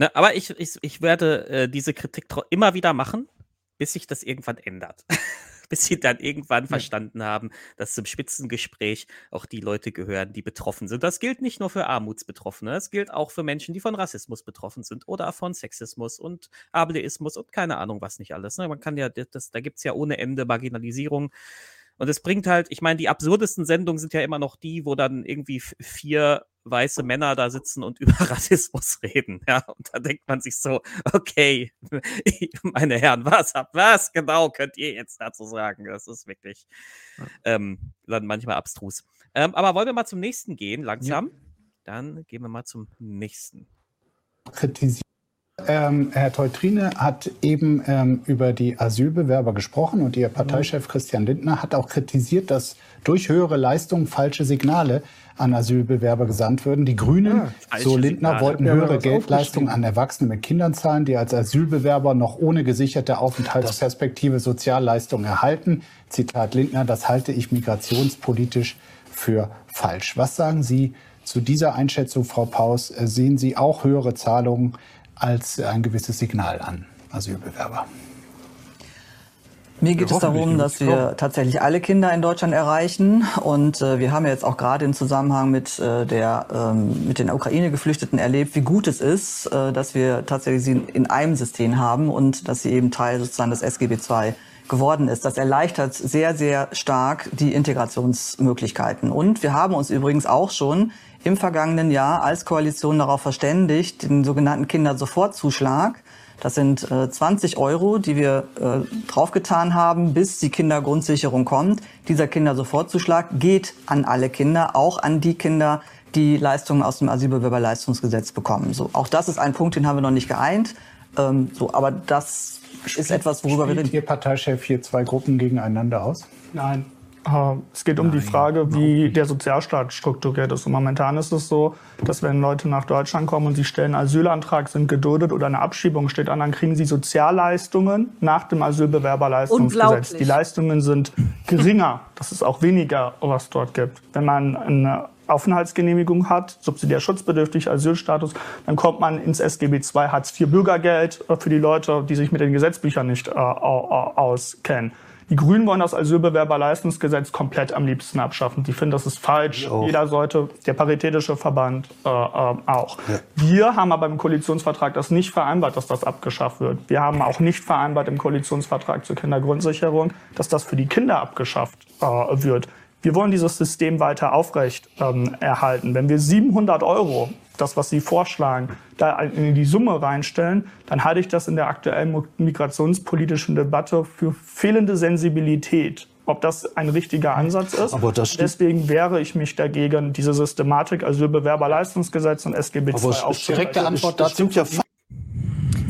Ne, aber ich, ich, ich werde äh, diese Kritik immer wieder machen, bis sich das irgendwann ändert. bis sie dann irgendwann verstanden haben, dass zum Spitzengespräch auch die Leute gehören, die betroffen sind. Das gilt nicht nur für Armutsbetroffene, es gilt auch für Menschen, die von Rassismus betroffen sind oder von Sexismus und Ableismus und keine Ahnung was nicht alles. Ne? Man kann ja, das, da gibt es ja ohne Ende Marginalisierung. Und es bringt halt, ich meine, die absurdesten Sendungen sind ja immer noch die, wo dann irgendwie vier weiße Männer da sitzen und über Rassismus reden. Ja, und da denkt man sich so, okay, meine Herren, was habt, was genau könnt ihr jetzt dazu sagen? Das ist wirklich ähm, dann manchmal abstrus. Ähm, aber wollen wir mal zum nächsten gehen, langsam? Dann gehen wir mal zum nächsten. kritisiert. Ähm, Herr Teutrine hat eben ähm, über die Asylbewerber gesprochen und Ihr Parteichef Christian Lindner hat auch kritisiert, dass durch höhere Leistungen falsche Signale an Asylbewerber gesandt würden. Die Grünen, Ja, so falsche Lindner, Signale. wollten höhere Geldleistungen an Erwachsene mit Kindern zahlen, die als Asylbewerber noch ohne gesicherte Aufenthaltsperspektive Sozialleistungen erhalten. Zitat Lindner, das halte ich migrationspolitisch für falsch. Was sagen Sie zu dieser Einschätzung, Frau Paus? Sehen Sie auch höhere Zahlungen als ein gewisses Signal an Asylbewerber? Mir geht es darum, dass wir tatsächlich alle Kinder in Deutschland erreichen. Und äh, wir haben ja jetzt auch gerade im Zusammenhang mit, äh, der, ähm, mit den Ukraine-Geflüchteten erlebt, wie gut es ist, äh, dass wir tatsächlich sie in einem System haben und dass sie eben Teil sozusagen des SGB II geworden ist. Das erleichtert sehr, sehr stark die Integrationsmöglichkeiten. Und wir haben uns übrigens auch schon im vergangenen Jahr als Koalition darauf verständigt, den sogenannten Kindersofortzuschlag, das sind äh, 20 Euro, die wir äh, draufgetan haben, bis die Kindergrundsicherung kommt. Dieser Kindersofortzuschlag geht an alle Kinder, auch an die Kinder, die Leistungen aus dem Asylbewerberleistungsgesetz bekommen. So, auch das ist ein Punkt, den haben wir noch nicht geeint. Ähm, so, aber das ist etwas, worüber wir Spielt reden. Ihr Parteichef hier zwei Gruppen gegeneinander aus? Nein. Es geht um die Frage, wie der Sozialstaat strukturiert ist. Und momentan ist es so, dass wenn Leute nach Deutschland kommen und sie stellen einen Asylantrag, sind geduldet oder eine Abschiebung steht an, dann kriegen sie Sozialleistungen nach dem Asylbewerberleistungsgesetz. Die Leistungen sind geringer. Das ist auch weniger, was es dort gibt. Wenn man eine Aufenthaltsgenehmigung hat, subsidiär schutzbedürftig, Asylstatus, dann kommt man ins SGB II Hartz IV Bürgergeld für die Leute, die sich mit den Gesetzbüchern nicht äh, au- au- auskennen. Die Grünen wollen das Asylbewerberleistungsgesetz komplett am liebsten abschaffen. Die finden, das ist falsch. Jeder sollte, der Paritätische Verband äh, äh, auch. Wir haben aber im Koalitionsvertrag das nicht vereinbart, dass das abgeschafft wird. Wir haben auch nicht vereinbart im Koalitionsvertrag zur Kindergrundsicherung, dass das für die Kinder abgeschafft äh, wird. Wir wollen dieses System weiter aufrecht ähm, erhalten. Wenn wir 700 Euro, das was Sie vorschlagen, da in die Summe reinstellen, dann halte ich das in der aktuellen migrationspolitischen Debatte für fehlende Sensibilität. Ob das ein richtiger Ansatz ist. Aber. Deswegen wehre ich mich dagegen, diese Systematik Asylbewerberleistungsgesetz und SGB Aber II aufzuweichen. Direkte Antwort Das dazu. stimmt ja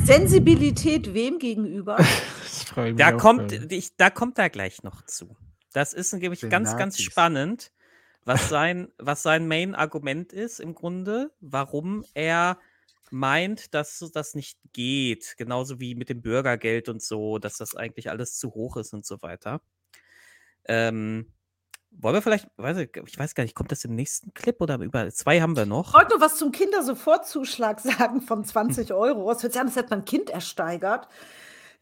Sensibilität wem gegenüber? Da kommt, ich, da kommt er gleich noch zu. Das ist, glaube ich, Den ganz, ganz spannend, was sein, was sein Main-Argument ist im Grunde, warum er meint, dass das nicht geht. Genauso wie mit dem Bürgergeld und so, dass das eigentlich alles zu hoch ist und so weiter. Ähm, wollen wir vielleicht, weiß ich, ich weiß gar nicht, kommt das im nächsten Clip oder über zwei haben wir Ich noch? wollte nur was zum Kindersofortzuschlag sagen von 20 Euro. Es hört sich an, als hätte man ein Kind ersteigert.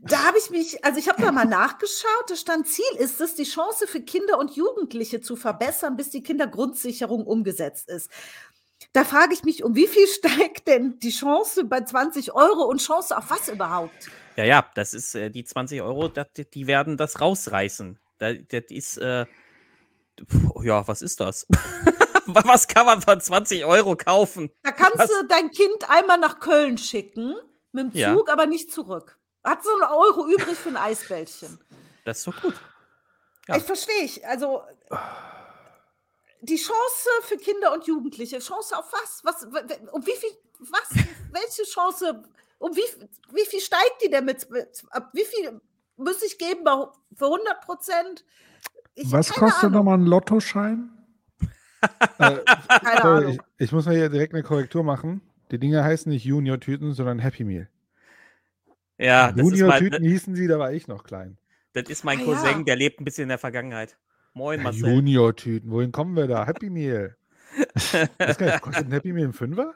Da habe ich mich, also ich habe da mal nachgeschaut, da stand, Ziel ist es, die Chance für Kinder und Jugendliche zu verbessern, bis die Kindergrundsicherung umgesetzt ist. Da frage ich mich, um wie viel steigt denn die Chance bei 20 Euro und Chance auf was überhaupt? Ja, ja, das ist äh, die 20 Euro, dat, die werden das rausreißen. Da, das ist, äh, pf, ja, was ist das? was kann man von 20 Euro kaufen? Da kannst Was? du dein Kind einmal nach Köln schicken, mit dem Ja. Zug, aber nicht zurück. Hat so einen Euro übrig für ein Eisbällchen. Das ist so gut. Ja. Ich verstehe ich. Also die Chance für Kinder und Jugendliche, Chance auf was? Was um wie viel was welche Chance um wie wie viel steigt die denn mit, mit ab wie viel muss ich geben für 100 Prozent? Was kostet nochmal ein Lottoschein? Äh, Keine sorry, Ahnung. ich, ich muss mal hier direkt eine Korrektur machen. Die Dinger heißen nicht Junior-Tüten, sondern Happy Meal. Ja, das Junior-Tüten hießen sie, da war ich noch klein. das ist mein Ah, Cousin, ja. der lebt ein bisschen in der Vergangenheit. Moin, Ja, Marcel. Junior-Tüten, wohin kommen wir da? Happy Meal. Was kann ich, kostet ein Happy Meal ein Fünfer?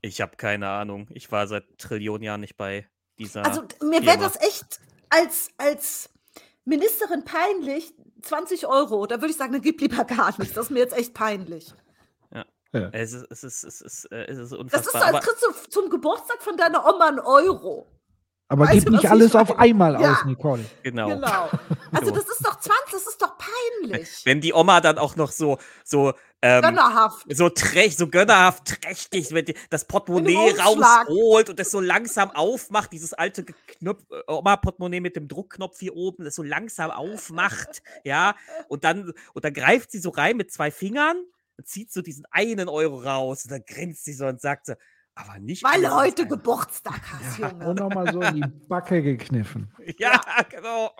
Ich habe keine Ahnung. Ich war seit Trillionen Jahren nicht bei dieser. Also mir wäre das echt als als Ministerin peinlich, 20 Euro. Da würde ich sagen, dann gib lieber gar nichts. Das ist mir jetzt echt peinlich. Ja. Ja. Es ist, es ist, es ist, äh, es ist Das ist unfassbar. so, als kriegst du zum Geburtstag von deiner Oma einen Euro. Aber Weißt gib du, nicht alles auf einmal Ja. aus, Nicole. genau. Genau. Also So. das ist doch 20, das ist doch peinlich. Wenn die Oma dann auch noch so, so, ähm, Gönnerhaft. so trächtig, so gönnerhaft trächtig, wenn die das Portemonnaie rausholt und das so langsam aufmacht, dieses alte Knopf, äh, Oma-Portemonnaie mit dem Druckknopf hier oben, das so langsam aufmacht, ja, und dann, und dann greift sie so rein mit zwei Fingern und zieht so diesen einen Euro raus und dann grinst sie so und sagt so, aber nicht. Weil du heute Geburtstag hast, Junge. Und nochmal so in die Backe gekniffen. Ja, genau.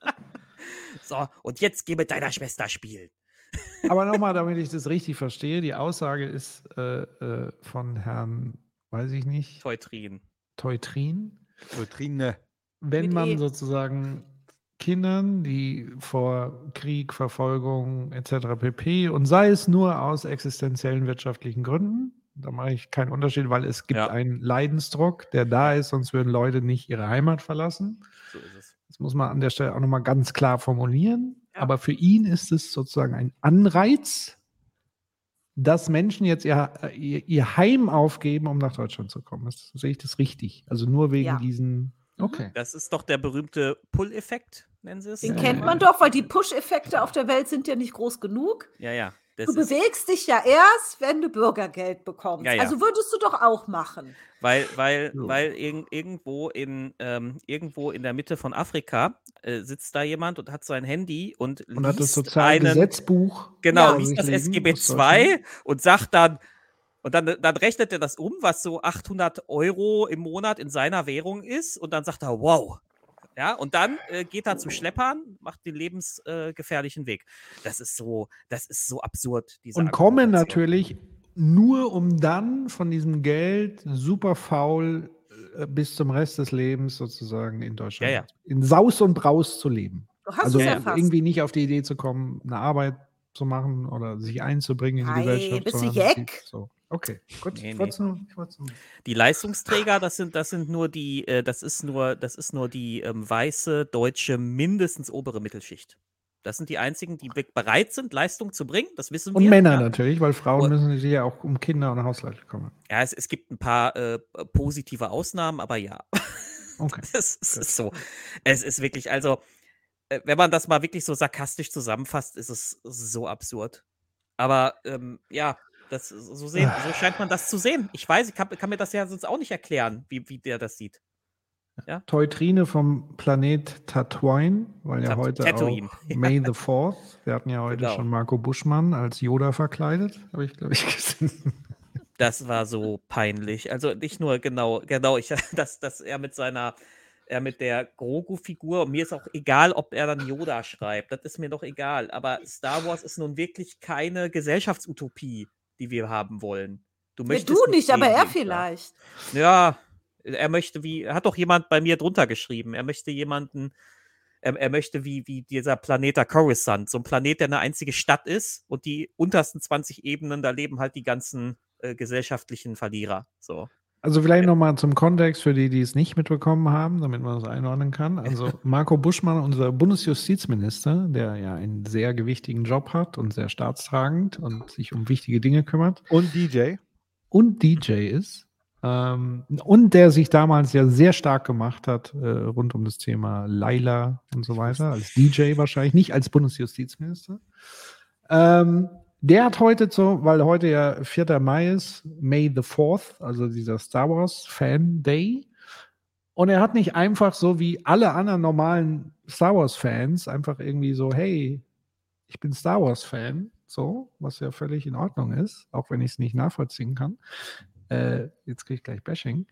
so, und jetzt geh mit deiner Schwester spielen. Aber nochmal, damit ich das richtig verstehe, die Aussage ist äh, äh, von Herrn, weiß ich nicht, Teutrin. Teutrin. Vitrine. Wenn Mit man E. sozusagen Kindern, die vor Krieg, Verfolgung etc. pp. und sei es nur aus existenziellen wirtschaftlichen Gründen, da mache ich keinen Unterschied, weil es gibt Ja. einen Leidensdruck, der da ist, sonst würden Leute nicht ihre Heimat verlassen. So ist es. Das muss man an der Stelle auch nochmal ganz klar formulieren. Ja. Aber für ihn ist es sozusagen ein Anreiz, dass Menschen jetzt ihr, ihr, ihr Heim aufgeben, um nach Deutschland zu kommen. Das, sehe ich das richtig? Also nur wegen Ja. diesen. Okay. Das ist doch der berühmte Pull-Effekt, nennen sie es. Den Ja, kennt ja. man doch, weil die Push-Effekte auf der Welt sind ja nicht groß genug. Ja, ja. Das Du bewegst dich ja erst, wenn du Bürgergeld bekommst. Ja, ja. Also würdest du doch auch machen. weil, weil, So. weil irg irgendwo, in, ähm, irgendwo in der Mitte von Afrika äh, sitzt da jemand und hat sein Handy und, Und hat das liest soziale einen, Gesetzbuch. genau, Ja. liest das SGB II und sagt dann, Und dann, dann rechnet er das um, was so 800 Euro im Monat in seiner Währung ist. Und dann sagt er, wow. Ja, und dann äh, geht er zu Schleppern, macht den lebensgefährlichen Weg. Das ist so, das ist so absurd. Diese Und kommen natürlich nur, um dann von diesem Geld super faul äh, bis zum Rest des Lebens sozusagen in Deutschland Ja, ja. in Saus und Braus zu leben. Du hast also es ja fast. irgendwie nicht auf die Idee zu kommen, eine Arbeit zu machen oder sich einzubringen in die Ei, Gesellschaft. bist du Jeck? So. Okay, gut. Nee, nee. nur- Die Leistungsträger, das sind, das sind nur die, äh, das ist nur, das ist nur die ähm, weiße, deutsche, mindestens obere Mittelschicht. Das sind die einzigen, die bereit sind, Leistung zu bringen. Das wissen Und wir. Männer ja. natürlich, weil Frauen Und- müssen sich ja auch um Kinder und Haushalt kümmern. Ja, es, es gibt ein paar äh, positive Ausnahmen, aber ja. Okay. Es, es ist so. Es ist wirklich, also, äh, wenn man das mal wirklich so sarkastisch zusammenfasst, ist es so absurd. Aber ähm, ja, das, so, sehen, so scheint man das zu sehen. Ich weiß, ich kann, kann mir das ja sonst auch nicht erklären, wie, wie der das sieht. Ja? Teutrine vom Planet Tatooine, weil ja Tat- heute Tatooine, auch. May the Fourth. Wir hatten ja heute Genau. schon Marco Buschmann als Yoda verkleidet, habe ich glaube ich gesehen. Das war so peinlich. Also nicht nur genau, genau, ich, dass, dass er mit seiner, er mit der Grogu-Figur, mir ist auch egal, ob er dann Yoda schreibt, das ist mir doch egal. Aber Star Wars ist nun wirklich keine Gesellschaftsutopie, die wir haben wollen. Du Ja, möchtest du nicht, aber er vielleicht. Ja, er möchte wie, hat doch jemand bei mir drunter geschrieben, er möchte jemanden, er, er möchte wie, wie dieser Planet da Coruscant, so ein Planet, der eine einzige Stadt ist und die untersten 20 Ebenen, da leben halt die ganzen äh, gesellschaftlichen Verlierer. So. Also vielleicht nochmal zum Kontext für die, die es nicht mitbekommen haben, damit man das einordnen kann. Also Marco Buschmann, unser Bundesjustizminister, der ja einen sehr gewichtigen Job hat und sehr staatstragend und sich um wichtige Dinge kümmert. Und DJ. Und DJ ist. Ähm, und der sich damals ja sehr stark gemacht hat äh, rund um das Thema Laila und so weiter, als DJ wahrscheinlich, nicht als Bundesjustizminister. Ähm, der hat heute so, weil heute ja 4. Mai ist, May the 4th, also dieser Star Wars Fan Day. Und er hat nicht einfach so wie alle anderen normalen Star Wars Fans einfach irgendwie so, hey, ich bin Star Wars Fan, so, was ja völlig in Ordnung ist, auch wenn ich es nicht nachvollziehen kann. Äh, jetzt kriege ich gleich Bashing.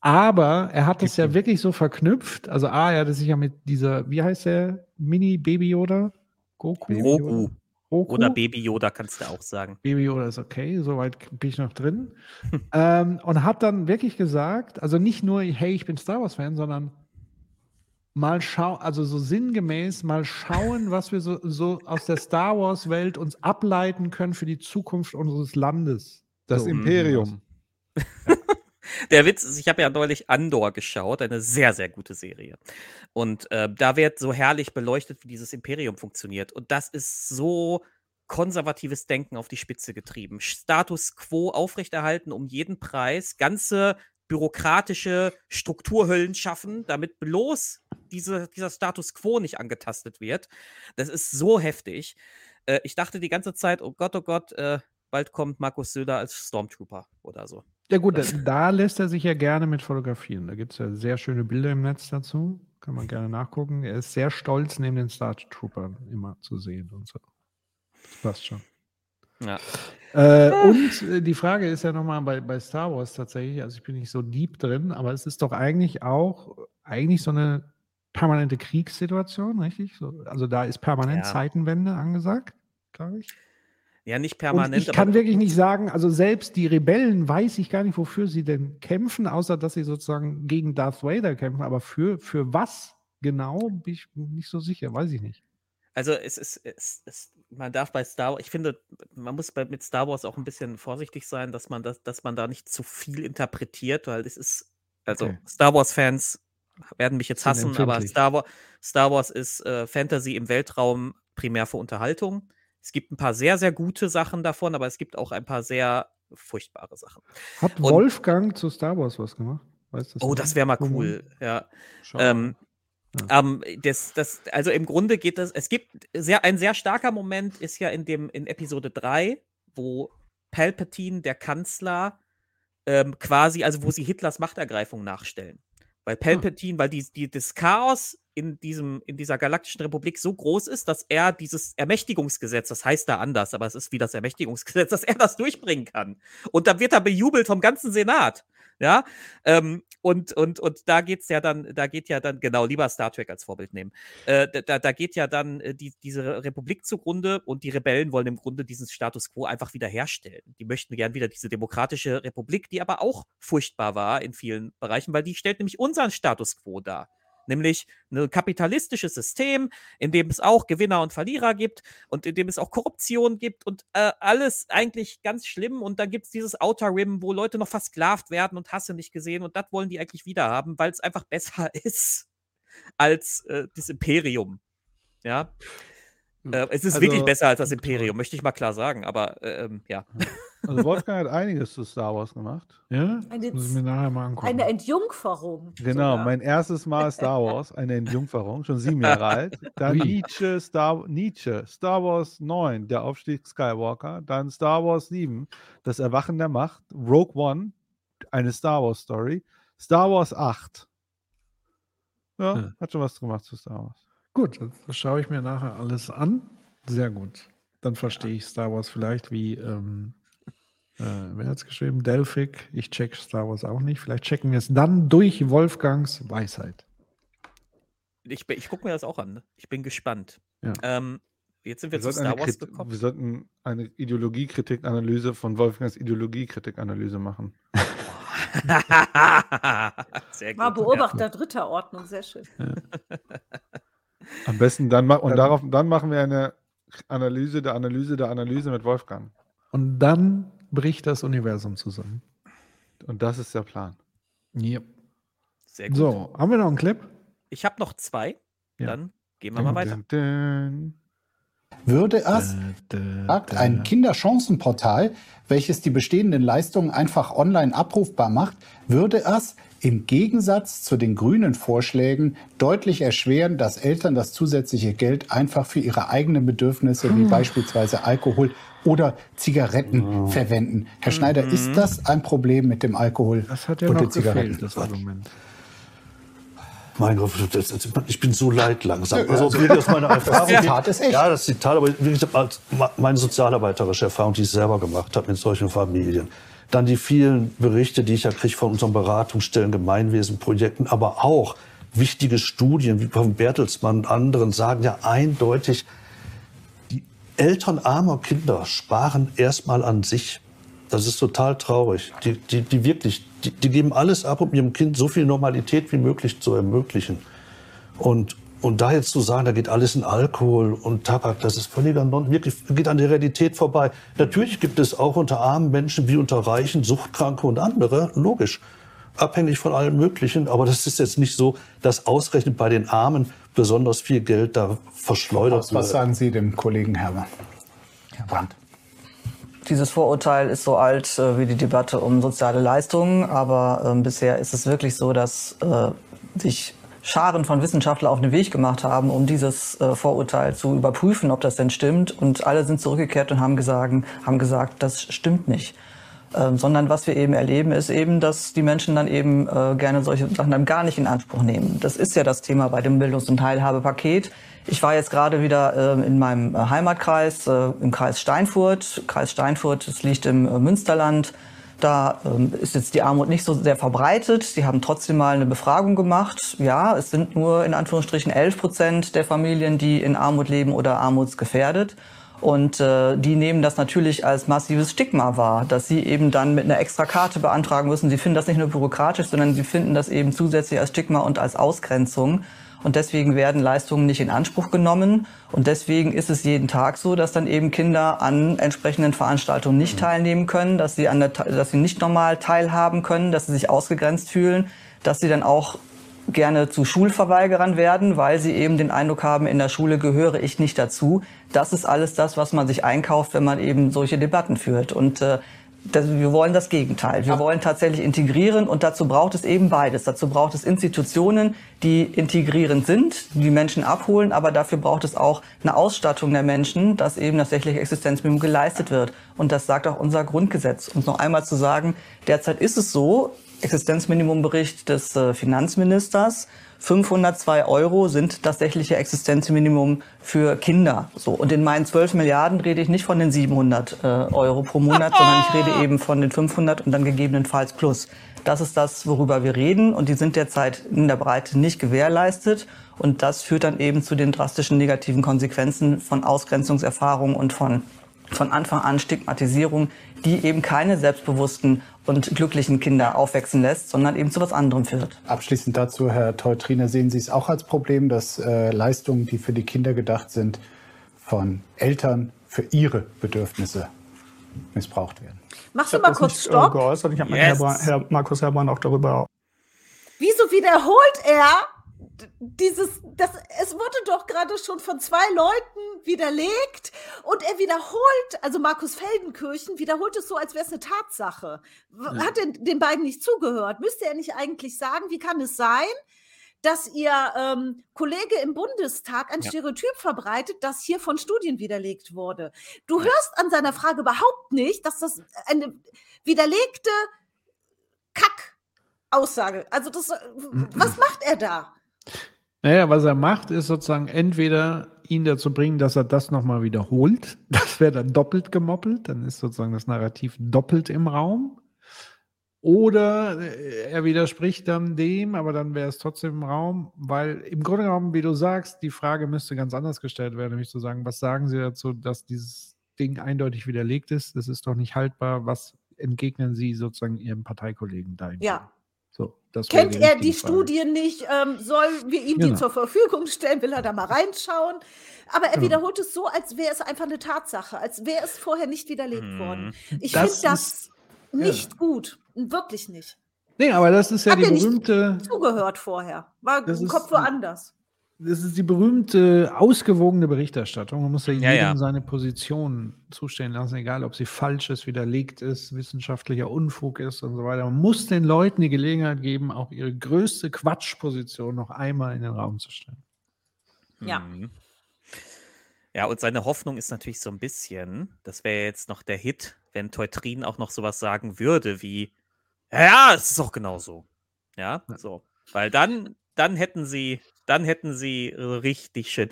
Aber er hat es ja wirklich so verknüpft. Also, A, er hat es sich ja mit dieser, wie heißt der, Mini-Baby Yoda? Goku? Grogu. Goku? Oder Baby Yoda kannst du auch sagen. Baby Yoda ist okay, soweit bin ich noch drin. ähm, und hat dann wirklich gesagt, also nicht nur, hey, ich bin Star Wars-Fan, sondern mal schauen, also so sinngemäß mal schauen, was wir so, so aus der Star Wars-Welt uns ableiten können für die Zukunft unseres Landes. Das So. Imperium. Der Witz ist, ich habe ja neulich Andor geschaut, eine sehr, sehr gute Serie. Und äh, da wird so herrlich beleuchtet, wie dieses Imperium funktioniert. Und das ist so konservatives Denken auf die Spitze getrieben. Status quo aufrechterhalten um jeden Preis, ganze bürokratische Strukturhöllen schaffen, damit bloß diese, dieser Status quo nicht angetastet wird. Das ist so heftig. Äh, ich dachte die ganze Zeit, oh Gott, oh Gott, äh, bald kommt Markus Söder als Stormtrooper oder so. Ja gut, da, da lässt er sich ja gerne mit fotografieren. Da gibt es ja sehr schöne Bilder im Netz dazu. Kann man gerne nachgucken. Er ist sehr stolz, neben den Star Troopern immer zu sehen und so. Das passt schon. Ja. Äh, und äh, die Frage ist ja nochmal bei, bei Star Wars tatsächlich, also ich bin nicht so deep drin, aber es ist doch eigentlich auch eigentlich so eine permanente Kriegssituation, richtig? So, also da ist permanent Ja. Zeitenwende angesagt, glaube ich. Ja, nicht Und permanent, ich kann wirklich nicht sagen, also selbst die Rebellen weiß ich gar nicht, wofür sie denn kämpfen, außer dass sie sozusagen gegen Darth Vader kämpfen. Aber für, für was genau, bin ich nicht so sicher, weiß ich nicht. Also es ist, es, es, man darf bei Star Wars, ich finde, man muss bei, mit Star Wars auch ein bisschen vorsichtig sein, dass man das, dass man da nicht zu viel interpretiert, weil es ist, also Okay. Star Wars-Fans werden mich jetzt hassen, aber. Star Wars, Star Wars ist äh, Fantasy im Weltraum primär für Unterhaltung. Es gibt ein paar sehr, sehr gute Sachen davon, aber es gibt auch ein paar sehr furchtbare Sachen. Hat Und- Wolfgang zu Star Wars was gemacht? Weißt du Oh, das wäre mal cool, ja. Ähm, ähm, das, das, also im Grunde geht das, es gibt sehr, ein sehr starker Moment ist ja in dem, in Episode 3, wo Palpatine, der Kanzler, ähm, quasi, also wo sie Hitlers Machtergreifung nachstellen. Weil Palpatine, weil die, die, das Chaos in, diesem, in dieser Galaktischen Republik so groß ist, dass er dieses Ermächtigungsgesetz, das heißt da anders, aber es ist wie das Ermächtigungsgesetz, dass er das durchbringen kann. Und dann wird er bejubelt vom ganzen Senat. Ja, ähm, und, und, und da geht's ja dann, da geht ja dann, genau, lieber Star Trek als Vorbild nehmen. Äh, da, da geht ja dann äh, die, diese Republik zugrunde und die Rebellen wollen im Grunde diesen Status quo einfach wiederherstellen. Die möchten gern wieder diese demokratische Republik, die aber auch furchtbar war in vielen Bereichen, weil die stellt nämlich unseren Status quo dar nämlich ein kapitalistisches System, in dem es auch Gewinner und Verlierer gibt und in dem es auch Korruption gibt und äh, alles eigentlich ganz schlimm. Und dann gibt es dieses Outer Rim, wo Leute noch versklavt werden und Hasse nicht gesehen und das wollen die eigentlich wieder haben, weil es einfach besser ist als äh, das Imperium. Ja. Äh, es ist Also, wirklich besser als das Imperium, möchte ich mal klar sagen, aber äh, ähm, ja. Also Wolfgang hat einiges zu Star Wars gemacht. Ja? Eine, Muss ich mir nachher mal angucken. eine Entjungferung. Genau, sogar. mein erstes Mal Star Wars, eine Entjungferung, schon sieben Jahre alt. Dann. Nietzsche Star, Nietzsche, Star Wars 9, der Aufstieg Skywalker. Dann Star Wars 7, das Erwachen der Macht. Rogue One, eine Star Wars Story. Star Wars 8. Ja, Ja. hat schon was gemacht zu Star Wars. Gut, das, schaue ich mir nachher alles an. Sehr gut. Dann verstehe ich Star Wars vielleicht wie, ähm, äh, wer hat es geschrieben? Delphic. Ich check Star Wars auch nicht. Vielleicht checken wir es dann durch Wolfgangs Weisheit. Ich, ich gucke mir das auch an. Ich bin gespannt. Ja. Ähm, jetzt sind wir, zu sollten Star eine Wars gekommen. wir sollten eine Ideologiekritik-Analyse von Wolfgangs Ideologiekritik-Analyse machen. Sehr War gut. Beobachter dritter Ordnung, sehr schön. Am besten dann ma und darauf dann machen wir eine Analyse der Analyse der Analyse mit Wolfgang. Und dann bricht das Universum zusammen. Und das ist der Plan. Ja. Sehr gut. So, haben wir noch einen Clip? Ich habe noch zwei. Ja. Dann gehen wir mal weiter. Dun, dun. Würde es, sagt ein Kinderchancenportal, welches die bestehenden Leistungen einfach online abrufbar macht, würde es im Gegensatz zu den grünen Vorschlägen deutlich erschweren, dass Eltern das zusätzliche Geld einfach für ihre eigenen Bedürfnisse wie beispielsweise Alkohol oder Zigaretten verwenden. Herr Schneider, ist das ein Problem mit dem Alkohol Das hat ja und den Zigaretten? gefehlt, das Argument. Mein Gott, das, das, ich bin so leid langsam. Ja, Also, also, wirklich aus meiner das Erfahrung. Zitat ist echt. Ja, das Zitat, aber meine sozialarbeiterische Erfahrung, die ich selber gemacht habe mit solchen Familien. Dann die vielen Berichte, die ich ja kriege von unseren Beratungsstellen, Gemeinwesenprojekten, aber auch wichtige Studien wie von Bertelsmann und anderen sagen ja eindeutig, die Eltern armer Kinder sparen erstmal an sich. Das ist total traurig. Die, die, die wirklich, die, die geben alles ab, um ihrem Kind so viel Normalität wie möglich zu ermöglichen. Und, und da jetzt zu sagen, da geht alles in Alkohol und Tabak, das ist völliger Non, wirklich geht an der Realität vorbei. Natürlich gibt es auch unter armen Menschen wie unter Reichen Suchtkranke und andere, logisch. Abhängig von allem Möglichen, aber das ist jetzt nicht so, dass ausgerechnet bei den Armen besonders viel Geld da verschleudert Was wird. sagen Sie dem Kollegen Herber? Herr Brandt. Dieses Vorurteil ist so alt äh, wie die Debatte um soziale Leistungen, aber ähm, bisher ist es wirklich so, dass äh, sich Scharen von Wissenschaftlern auf den Weg gemacht haben, um dieses äh, Vorurteil zu überprüfen, ob das denn stimmt. Und alle sind zurückgekehrt und haben gesagt, haben gesagt das stimmt nicht. Ähm, sondern was wir eben erleben, ist eben, dass die Menschen dann eben äh, gerne solche Sachen dann gar nicht in Anspruch nehmen. Das ist ja das Thema bei dem Bildungs- und Teilhabepaket. Ich war jetzt gerade wieder ähm, in meinem äh, Heimatkreis, äh, im Kreis Steinfurt. Kreis Steinfurt, das liegt im äh, Münsterland. Da ähm, ist jetzt die Armut nicht so sehr verbreitet. Sie haben trotzdem mal eine Befragung gemacht. Ja, es sind nur in Anführungsstrichen 11 Prozent der Familien, die in Armut leben oder armutsgefährdet. Und äh, die nehmen das natürlich als massives Stigma wahr, dass sie eben dann mit einer extra Karte beantragen müssen. Sie finden das nicht nur bürokratisch, sondern sie finden das eben zusätzlich als Stigma und als Ausgrenzung. Und deswegen werden Leistungen nicht in Anspruch genommen. Und deswegen ist es jeden Tag so, dass dann eben Kinder an entsprechenden Veranstaltungen nicht teilnehmen können, dass sie, an der, dass sie nicht normal teilhaben können, dass sie sich ausgegrenzt fühlen, dass sie dann auch gerne zu Schulverweigerern werden, weil sie eben den Eindruck haben, in der Schule gehöre ich nicht dazu. Das ist alles das, was man sich einkauft, wenn man eben solche Debatten führt. Und äh, das, wir wollen das Gegenteil. Wir wollen tatsächlich integrieren und dazu braucht es eben beides. Dazu braucht es Institutionen, die integrierend sind, die Menschen abholen, aber dafür braucht es auch eine Ausstattung der Menschen, dass eben das tatsächliche Existenzminimum geleistet wird. Und das sagt auch unser Grundgesetz. Und noch einmal zu sagen, derzeit ist es so, Existenzminimumbericht des äh, Finanzministers. 502 Euro sind das tatsächliche Existenzminimum für Kinder. So. Und in meinen 12 Milliarden rede ich nicht von den 700 äh, Euro pro Monat, sondern ich rede eben von den 500 und dann gegebenenfalls plus. Das ist das, worüber wir reden. Und die sind derzeit in der Breite nicht gewährleistet. Und das führt dann eben zu den drastischen negativen Konsequenzen von Ausgrenzungserfahrungen und von, von Anfang an Stigmatisierung, die eben keine selbstbewussten und glücklichen Kinder aufwachsen lässt, sondern eben zu was anderem führt. Abschließend dazu, Herr Teutriner, sehen Sie es auch als Problem, dass äh, Leistungen, die für die Kinder gedacht sind, von Eltern für ihre Bedürfnisse missbraucht werden? Machst du mal kurz nicht, äh, Stopp? geäußert. Ich habe mit Yes. Herr, Herr Markus Herrmann auch darüber Wieso wiederholt er dieses, das, es wurde doch gerade schon von zwei Leuten widerlegt und er wiederholt, also Markus Feldenkirchen wiederholt es so, als wäre es eine Tatsache. Ja. Hat er den beiden nicht zugehört? Müsste er nicht eigentlich sagen, wie kann es sein, dass ihr ähm, Kollege im Bundestag ein Ja. Stereotyp verbreitet, das hier von Studien widerlegt wurde? Du hörst an seiner Frage überhaupt nicht, dass das eine widerlegte Kack-Aussage, also das, was macht er da? Naja, was er macht, ist sozusagen entweder ihn dazu bringen, dass er das nochmal wiederholt. Das wäre dann doppelt gemoppelt. Dann ist sozusagen das Narrativ doppelt im Raum. Oder äh, er widerspricht dann dem, aber dann wäre es trotzdem im Raum, weil im Grunde genommen, wie du sagst, die Frage müsste ganz anders gestellt werden, nämlich zu sagen, was sagen Sie dazu, dass dieses Ding eindeutig widerlegt ist? Das ist doch nicht haltbar. Was entgegnen Sie sozusagen Ihrem Parteikollegen da? Ja. Kennt er die Frage. Studien nicht? Ähm, sollen wir ihm die Genau. zur Verfügung stellen? Will er da mal reinschauen? Aber er Genau. wiederholt es so, als wäre es einfach eine Tatsache, als wäre es vorher nicht widerlegt worden. Ich. Das finde das ist- nicht gut. Wirklich nicht. Nee, aber das ist ja Hat die er nicht berühmte. zugehört vorher. War Das im ist- Kopf woanders. Das ist die berühmte ausgewogene Berichterstattung. Man muss ja Ja, jedem ja. seine Position zustehen lassen, egal ob sie falsch ist, widerlegt ist, wissenschaftlicher Unfug ist und so weiter. Man muss den Leuten die Gelegenheit geben, auch ihre größte Quatschposition noch einmal in den Raum zu stellen. Ja. Mhm. Ja, und seine Hoffnung ist natürlich so ein bisschen, das wäre jetzt noch der Hit, wenn Teutrin auch noch sowas sagen würde wie, ja, ja, es ist doch genau so. Ja, so. Weil dann, dann hätten sie, dann hätten sie so richtig schön,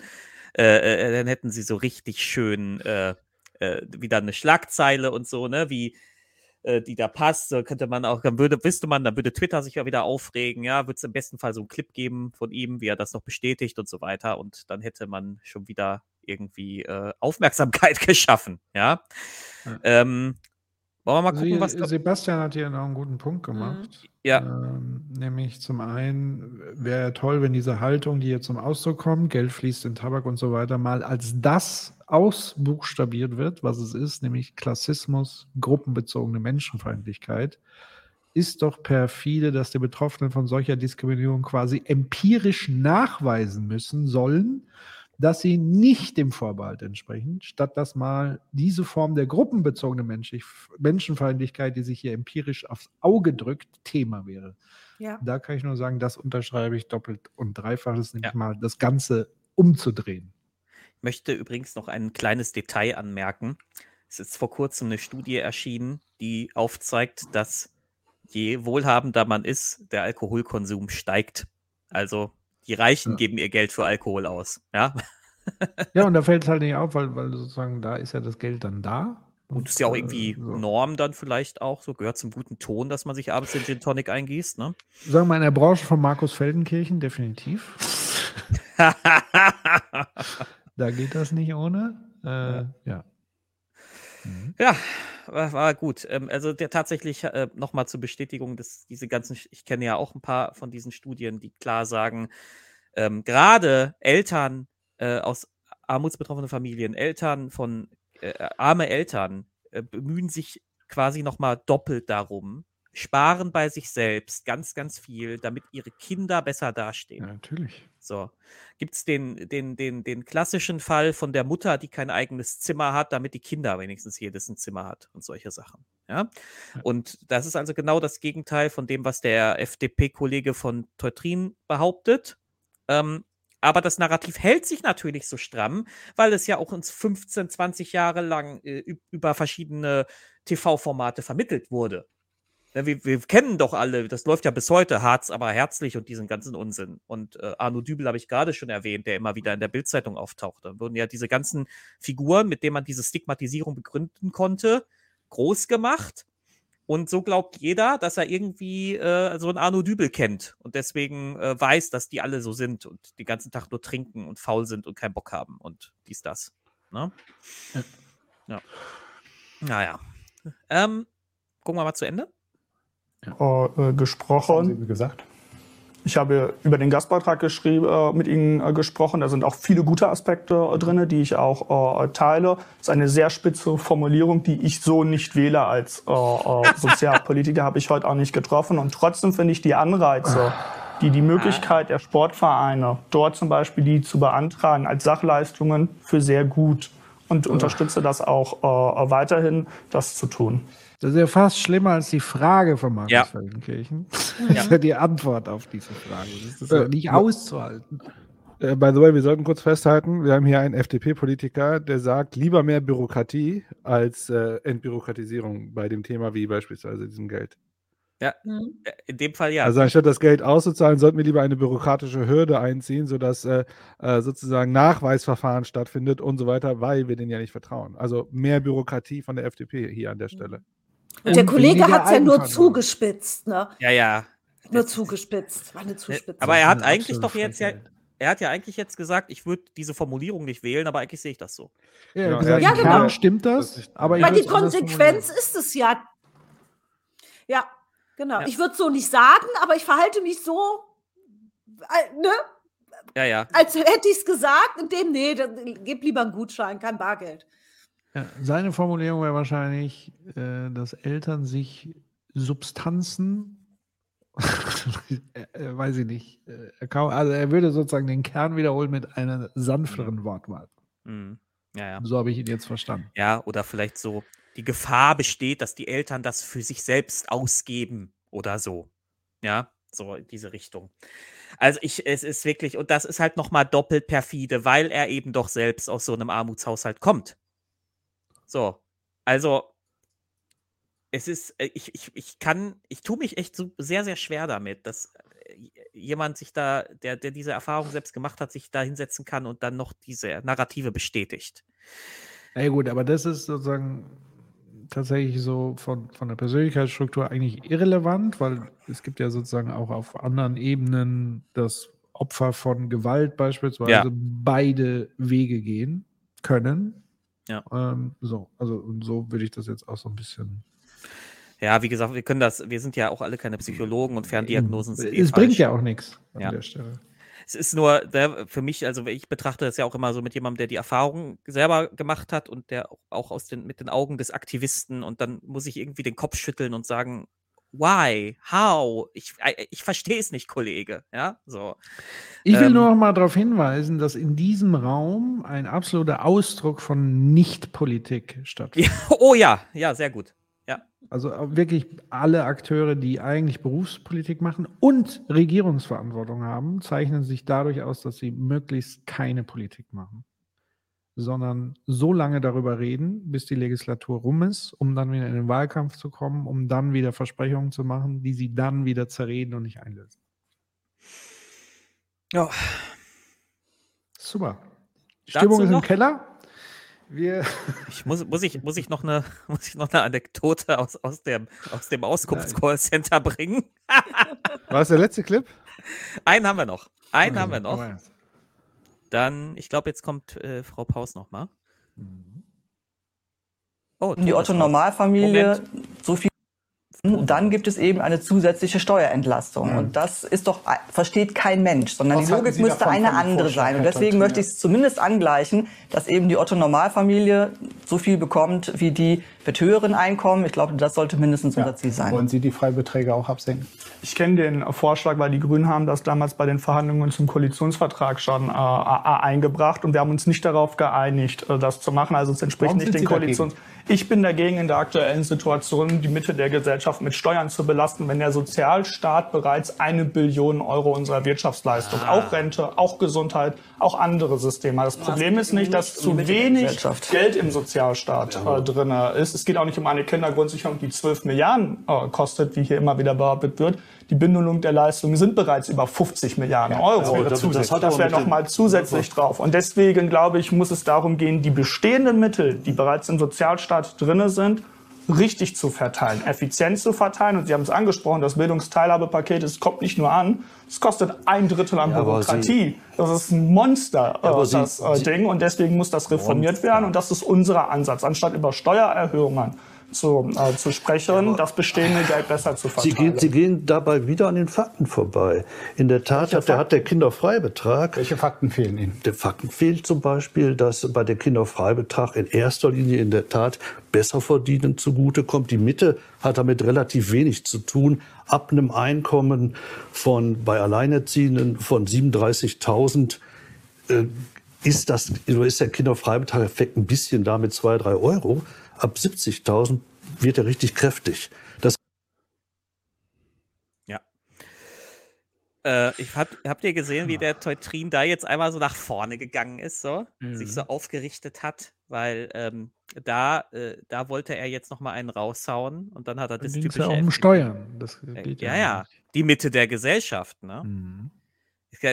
äh, äh, dann hätten sie so richtig schön äh, äh, wieder eine Schlagzeile und so, ne, wie äh, die da passt, so könnte man auch, dann würde, wüsste man, dann würde Twitter sich ja wieder aufregen, ja, würde es im besten Fall so einen Clip geben von ihm, wie er das noch bestätigt und so weiter. Und dann hätte man schon wieder irgendwie äh, Aufmerksamkeit geschaffen, ja. Ähm, wollen wir mal gucken, Sie, was Sebastian hat hier noch einen guten Punkt gemacht. Ja. Ähm, nämlich zum einen wäre toll, wenn diese Haltung, die hier zum Ausdruck kommt, Geld fließt in Tabak und so weiter, mal als das ausbuchstabiert wird, was es ist, nämlich Klassismus, gruppenbezogene Menschenfeindlichkeit. Ist doch perfide, dass die Betroffenen von solcher Diskriminierung quasi empirisch nachweisen müssen sollen, dass sie nicht dem Vorbehalt entsprechen, statt dass mal diese Form der gruppenbezogenen Menschlich Menschenfeindlichkeit, die sich hier empirisch aufs Auge drückt, Thema wäre. Ja. Da kann ich nur sagen, das unterschreibe ich doppelt und dreifach, ist nämlich mal das Ganze umzudrehen. Ich möchte übrigens noch ein kleines Detail anmerken. Es ist vor kurzem eine Studie erschienen, die aufzeigt, dass je wohlhabender man ist, der Alkoholkonsum steigt. Also die Reichen geben ihr Geld für Alkohol aus. Ja, Ja, und da fällt es halt nicht auf, weil, weil sozusagen da ist ja das Geld dann da. und ist ja auch äh, irgendwie so. Norm dann vielleicht auch. So gehört zum guten Ton, dass man sich abends den Gin Tonic eingießt. Ne? Sagen wir mal in der Branche von Markus Feldenkirchen, definitiv. da geht das nicht ohne. Äh, ja. Ja, war, war gut. Ähm, also der tatsächlich äh, nochmal zur Bestätigung, dass diese ganzen, ich kenne ja auch ein paar von diesen Studien, die klar sagen, ähm, gerade Eltern äh, aus armutsbetroffenen Familien, Eltern von äh, arme Eltern äh, bemühen sich quasi nochmal doppelt darum, sparen bei sich selbst ganz, ganz viel, damit ihre Kinder besser dastehen. Ja, natürlich. So. Gibt es den, den, den, den klassischen Fall von der Mutter, die kein eigenes Zimmer hat, damit die Kinder wenigstens jedes ein Zimmer hat und solche Sachen. Ja? Und das ist also genau das Gegenteil von dem, was der FDP-Kollege von Teutrin behauptet. Ähm, aber das Narrativ hält sich natürlich so stramm, weil es ja auch uns 15, 20 Jahre lang äh, üb- über verschiedene TV-Formate vermittelt wurde. Wir, wir kennen doch alle, das läuft ja bis heute, Harz aber herzlich und diesen ganzen Unsinn. Und äh, Arno Dübel habe ich gerade schon erwähnt, der immer wieder in der Bildzeitung auftaucht. Da wurden ja diese ganzen Figuren, mit denen man diese Stigmatisierung begründen konnte, groß gemacht. Und so glaubt jeder, dass er irgendwie äh, so einen Arno Dübel kennt und deswegen äh, weiß, dass die alle so sind und den ganzen Tag nur trinken und faul sind und keinen Bock haben und dies, das. Ne? Ja. Naja. Ähm, gucken wir mal zu Ende. Äh, gesprochen. Wie gesagt. Ich habe über den Gastbeitrag geschrieben, äh, mit Ihnen äh, gesprochen. Da sind auch viele gute Aspekte äh, drin, die ich auch äh, teile. Das ist eine sehr spitze Formulierung, die ich so nicht wähle als äh, äh, Sozialpolitiker, habe ich heute auch nicht getroffen. Und trotzdem finde ich die Anreize, die die Möglichkeit der Sportvereine, dort zum Beispiel die zu beantragen als Sachleistungen, für sehr gut und unterstütze das auch äh, weiterhin, das zu tun. Das ist ja fast schlimmer als die Frage von Markus Ja. Feldenkirchen. Ja. Das ist ja die Antwort auf diese Frage. Das ist ja nicht auszuhalten. Äh, by the way, wir sollten kurz festhalten, wir haben hier einen FDP-Politiker, der sagt, lieber mehr Bürokratie als äh, Entbürokratisierung bei dem Thema wie beispielsweise diesem Geld. Ja, äh, in dem Fall ja. Also anstatt das Geld auszuzahlen, sollten wir lieber eine bürokratische Hürde einziehen, sodass äh, äh, sozusagen Nachweisverfahren stattfindet und so weiter, weil wir denen ja nicht vertrauen. Also mehr Bürokratie von der FDP hier an der Stelle. Und der Kollege hat es ja nur zugespitzt, ne? Ja, ja. Nur zugespitzt. War eine Zuspitzung. Aber er hat eigentlich doch jetzt ja, er hat ja eigentlich jetzt gesagt, ich würde diese Formulierung nicht wählen, aber eigentlich sehe ich das so. Ja, Genau, ja, gesagt, ja, genau. Stimmt das, aber Weil die Konsequenz ist es ja. Ja, genau. Ich würde es so nicht sagen, aber ich verhalte mich so, äh, ne? Ja, ja. als hätte ich es gesagt und dem, nee, dann gib lieber einen Gutschein, kein Bargeld. Ja, seine Formulierung wäre wahrscheinlich, äh, dass Eltern sich Substanzen, äh, äh, weiß ich nicht, äh, er also er würde sozusagen den Kern wiederholen mit einer sanfteren Wortwahl. Mhm. Ja, ja. So habe ich ihn jetzt verstanden. Ja, oder vielleicht so, die Gefahr besteht, dass die Eltern das für sich selbst ausgeben oder so. Ja, so in diese Richtung. Also ich, es ist wirklich, und das ist halt nochmal doppelt perfide, weil er eben doch selbst aus so einem Armutshaushalt kommt. So, also es ist, äh, ich, ich, ich kann, ich tue mich echt so sehr, sehr schwer damit, dass äh, jemand sich da, der, der diese Erfahrung selbst gemacht hat, sich da hinsetzen kann und dann noch diese Narrative bestätigt. Na ja, gut, aber das ist sozusagen tatsächlich so von, von der Persönlichkeitsstruktur eigentlich irrelevant, weil es gibt ja sozusagen auch auf anderen Ebenen das Opfer von Gewalt beispielsweise Ja. beide Wege gehen können. Ja. Ähm, so, also und so würde ich das jetzt auch so ein bisschen. Ja, wie gesagt, wir können das, wir sind ja auch alle keine Psychologen und Ferndiagnosen sind eh es bringt falsch. ja auch nichts an Ja. der Stelle. Es ist nur ne, für mich, also ich betrachte das ja auch immer so mit jemandem, der die Erfahrung selber gemacht hat und der auch- auch aus den, mit den Augen des Aktivisten und dann muss ich irgendwie den Kopf schütteln und sagen, why, how? Ich, äh, ich verstehe es nicht, Kollege. Ja, so. Ich will Ähm, nur noch mal darauf hinweisen, dass in diesem Raum ein absoluter Ausdruck von Nicht-Politik stattfindet. Oh ja, ja, sehr gut. Ja. Also auch wirklich alle Akteure, die eigentlich Berufspolitik machen und Regierungsverantwortung haben, zeichnen sich dadurch aus, dass sie möglichst keine Politik machen, sondern so lange darüber reden, bis die Legislatur rum ist, um dann wieder in den Wahlkampf zu kommen, um dann wieder Versprechungen zu machen, die sie dann wieder zerreden und nicht einlösen. Ja. Super. Dazu Stimmung ist im? Keller. Wir Ich muss, muss, ich, muss, ich noch eine, muss ich noch eine Anekdote aus, aus dem, aus dem Auskunftscallcenter bringen? War es der letzte Clip? Einen haben wir noch. Einen Okay, haben wir noch. rein. Dann, ich glaube, jetzt kommt äh, Frau Paus noch mal. Oh, Die. Otto-Normalfamilie so viel. Dann gibt es eben eine zusätzliche Steuerentlastung. Und das ist doch, versteht kein Mensch, sondern Was die Logik müsste davon, eine andere sein. Und deswegen möchte ich es zumindest angleichen, dass eben die Otto-Normalfamilie so viel bekommt wie die mit höheren Einkommen. Ich glaube, das sollte mindestens unser Ziel sein. Wollen Sie die Freibeträge auch absenken? Ich kenne den äh, Vorschlag, weil die Grünen haben das damals bei den Verhandlungen zum Koalitionsvertrag schon äh, äh, eingebracht und wir haben uns nicht darauf geeinigt, äh, das zu machen. Also es entspricht Warum nicht den dagegen? Ich bin dagegen, in der aktuellen Situation die Mitte der Gesellschaft mit Steuern zu belasten, wenn der Sozialstaat bereits eine Billion Euro unserer Wirtschaftsleistung, Ah. auch Rente, auch Gesundheit, auch andere Systeme. hat. Das Problem ist nicht, dass zu wenig. Geld im Sozialstaat Sozialstaat äh, drin ist. Es geht auch nicht um eine Kindergrundsicherung, die 12 Milliarden äh, kostet, wie hier immer wieder behauptet wird. Die Bündelung der Leistungen sind bereits über 50 Milliarden Euro. das wäre das Das wäre hat aber mit nochmal zusätzlich drauf. Und deswegen, glaube ich, muss es darum gehen, die bestehenden Mittel, die bereits im Sozialstaat drinne sind, richtig zu verteilen, effizient zu verteilen. Und Sie haben es angesprochen, das Bildungsteilhabepaket, es kommt nicht nur an, es kostet ein Drittel an Ja, Bürokratie. Das ist ein Monster, Ja, aber äh, Sie- das äh, Sie- Ding. Und deswegen muss das reformiert werden. Und das ist unser Ansatz. Anstatt über Steuererhöhungen zu, äh, zu sprechen, das bestehende Geld besser zu Sie verteilen. gehen, Sie gehen dabei wieder an den Fakten vorbei. In der Tat hat der, hat der Kinderfreibetrag. Welche Fakten fehlen Ihnen? Der Fakten fehlt zum Beispiel, dass bei der Kinderfreibetrag in erster Linie in der Tat besser verdienen zugutekommt. Die Mitte hat damit relativ wenig zu tun. Ab einem Einkommen von bei Alleinerziehenden von 37.000 äh, ist, das, ist der Kinderfreibetrag-Effekt ein bisschen da mit 2, 3 Euro. Ab 70.000 wird er richtig kräftig. Das Ja. Äh, ich hab, habt ihr gesehen, wie der Teutrin da jetzt einmal so nach vorne gegangen ist, so? Sich so Mhm. aufgerichtet hat, weil ähm, da, äh, da wollte er jetzt noch mal einen raushauen und dann hat er Da das es typische ja um FDP Steuern. Das Äh, geht ja, ja, die Mitte der Gesellschaft, ne? Mhm.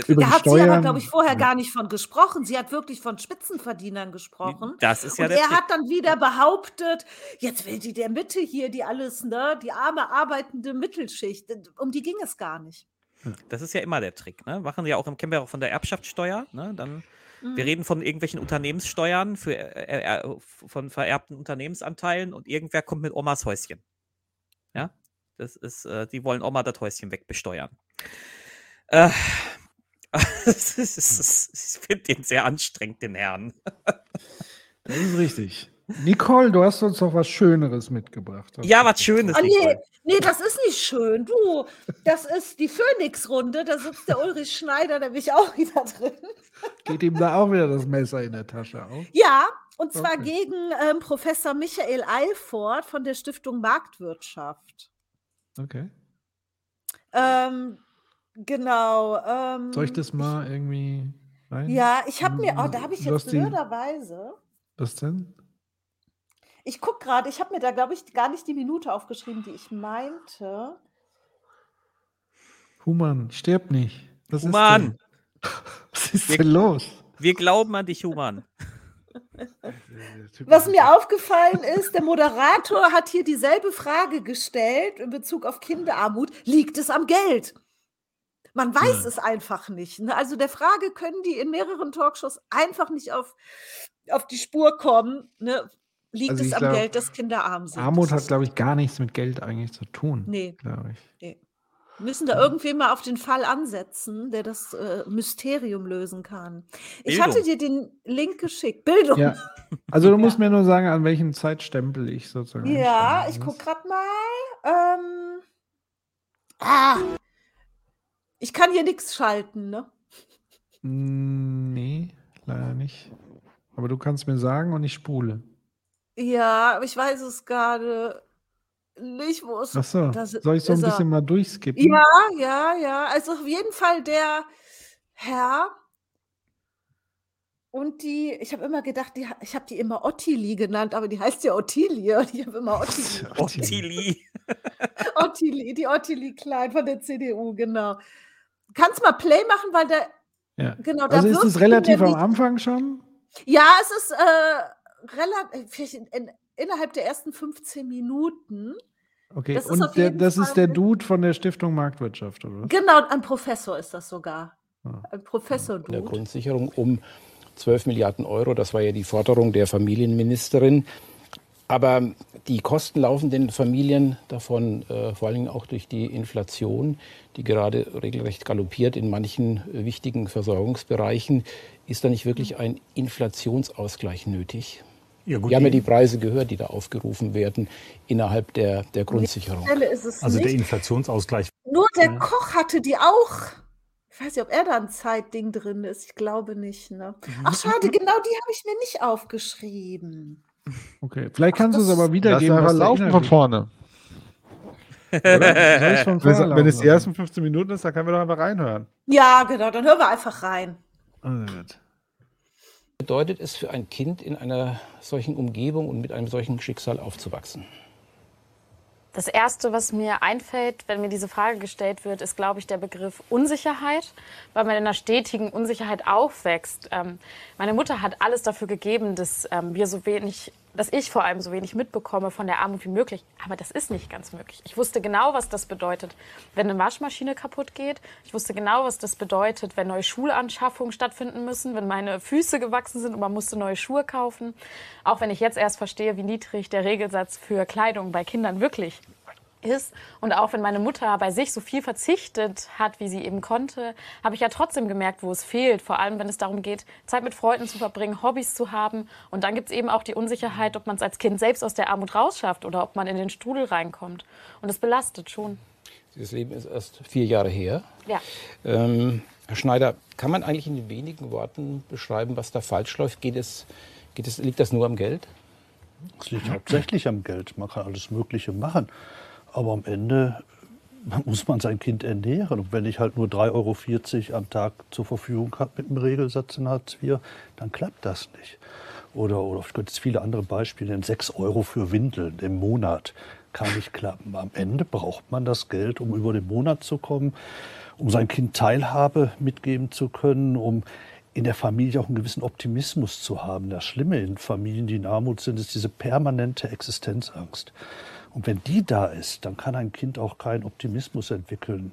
Über Da hat sie aber, Steuern- glaube ich, vorher gar nicht von gesprochen. Sie hat wirklich von Spitzenverdienern gesprochen. Das ist ja Und der er hat dann wieder behauptet, jetzt will die der Mitte hier, die alles, ne, die arme arbeitende Mittelschicht. Um die ging es gar nicht. Das ist ja immer der Trick, ne? Machen sie ja auch im auch von der Erbschaftssteuer, ne? Dann Mhm. wir reden von irgendwelchen Unternehmenssteuern für äh, äh, von vererbten Unternehmensanteilen und irgendwer kommt mit Omas Häuschen. Ja? Das ist, äh, die wollen Oma das Häuschen wegbesteuern. Äh, ist, es ist, ich finde den sehr anstrengend, den Herrn. Das ist richtig. Nicole, du hast uns doch was Schöneres mitgebracht. Ja, was Schönes. Ah, nee, nee, das ist nicht schön. Du, das ist die Phoenix-Runde. Da sitzt der Ulrich Schneider, da bin ich auch wieder drin. Geht ihm da auch wieder das Messer in der Tasche auf? Ja, und zwar Okay. gegen ähm, Professor Michael Eilfort von der Stiftung Marktwirtschaft. Okay. Ähm, genau. Ähm, Soll ich das mal irgendwie rein? Ja, ich habe mir, oh, da habe ich jetzt blöderweise. Was denn? Ich gucke gerade, ich habe mir da, glaube ich, gar nicht die Minute aufgeschrieben, die ich meinte. Human, stirb nicht. Was ist Human! denn? Was ist denn los? Wir glauben an dich, Human. Was mir aufgefallen ist, der Moderator hat hier dieselbe Frage gestellt in Bezug auf Kinderarmut. Liegt es am Geld? Man weiß Ja. es einfach nicht. ne? Also der Frage können die in mehreren Talkshows einfach nicht auf, auf die Spur kommen. Ne? Liegt Also es am glaub, Geld, dass Kinder arm sind? Armut hat, glaube ich, gar nichts mit Geld eigentlich zu tun. Nee. Glaube ich. Nee. Müssen da irgendwen mal auf den Fall ansetzen, der das äh, Mysterium lösen kann. Ich hatte dir den Link geschickt. Bildung. Ja. Also du musst mir nur sagen, an welchem Zeitstempel ich sozusagen. Ja, ich gucke gerade mal. Ähm, ah, ich kann hier nichts schalten, ne? Nee, leider nicht. Aber du kannst mir sagen und ich spule. Ja, aber ich weiß es gerade nicht, wo es Ach so. da si- Soll ich so ein ist er. bisschen mal durchskippen? Ja, ja, ja. Also auf jeden Fall der Herr und die, ich habe immer gedacht, die, ich habe die immer Ottilie genannt, aber die heißt ja Ottilie und ich habe immer Ottilie. Ottilie. Ottilie, die Ottilie Klein von der CDU, genau. Kannst mal Play machen, weil der, Ja. genau, da Also ist es relativ am Anfang schon? Ja, es ist äh, relativ in, in, innerhalb der ersten 15 Minuten. Okay, Das ist und der, das ist Fall- der Dude von der Stiftung Marktwirtschaft, oder? Genau, ein Professor ist das sogar. Ah. Ein Professor der Dude. Grundsicherung um 12 Milliarden Euro. Das war ja die Forderung der Familienministerin. Aber die Kosten laufen den Familien davon, äh, vor allem auch durch die Inflation, die gerade regelrecht galoppiert in manchen äh, wichtigen Versorgungsbereichen. Ist da nicht wirklich ein Inflationsausgleich nötig? Ja, gut, Wir haben ja die- Preise gehört, die da aufgerufen werden innerhalb der, der Grundsicherung. Stelle ist es Also der nicht. Inflationsausgleich. Nur der Ja. Koch hatte die auch. Ich weiß nicht, ob er da ein Zeitding drin ist. Ich glaube nicht. Ne? Ach, schade, genau die habe ich mir nicht aufgeschrieben. Okay, vielleicht kannst du es aber Lass wiedergeben. einfach was da laufen von vorne. Von Wenn es- vorne Wenn es die ersten 15 Minuten ist, dann können wir doch einfach reinhören. Ja, genau, dann hören wir einfach rein. Also gut. bedeutet es für ein Kind in einer solchen Umgebung und mit einem solchen Schicksal aufzuwachsen? Das Erste, was mir einfällt, wenn mir diese Frage gestellt wird, ist, glaube ich, der Begriff Unsicherheit, weil man in einer stetigen Unsicherheit aufwächst. Ähm, meine Mutter hat alles dafür gegeben, dass ähm, wir so wenig, dass ich vor allem so wenig mitbekomme von der Armut wie möglich. Aber das ist nicht ganz möglich. Ich wusste genau, was das bedeutet, wenn eine Waschmaschine kaputt geht. Ich wusste genau, was das bedeutet, wenn neue Schulanschaffungen stattfinden müssen, wenn meine Füße gewachsen sind und man musste neue Schuhe kaufen. Auch wenn ich jetzt erst verstehe, wie niedrig der Regelsatz für Kleidung bei Kindern wirklich ist. Und auch wenn meine Mutter bei sich so viel verzichtet hat, wie sie eben konnte, habe ich ja trotzdem gemerkt, wo es fehlt. Vor allem, wenn es darum geht, Zeit mit Freunden zu verbringen, Hobbys zu haben. Und dann gibt es eben auch die Unsicherheit, ob man es als Kind selbst aus der Armut rausschafft oder ob man in den Strudel reinkommt. Und das belastet schon. Das Leben ist erst vier Jahre her. Ja. Ähm, Herr Schneider, kann man eigentlich in wenigen Worten beschreiben, was da falsch läuft? Geht es, geht es, liegt das nur am Geld? Es liegt hauptsächlich am Geld. Man kann alles Mögliche machen. Aber am Ende muss man sein Kind ernähren. Und wenn ich halt nur 3,40 Euro am Tag zur Verfügung habe mit einem Regelsatz in Hartz IV, dann klappt das nicht. Oder, oder ich könnte jetzt viele andere Beispiele nennen. 6 Euro für Windeln im Monat kann nicht klappen. Am Ende braucht man das Geld, um über den Monat zu kommen, um sein Kind Teilhabe mitgeben zu können, um in der Familie auch einen gewissen Optimismus zu haben. Das Schlimme in Familien, die in Armut sind, ist diese permanente Existenzangst. Und wenn die da ist, dann kann ein Kind auch keinen Optimismus entwickeln.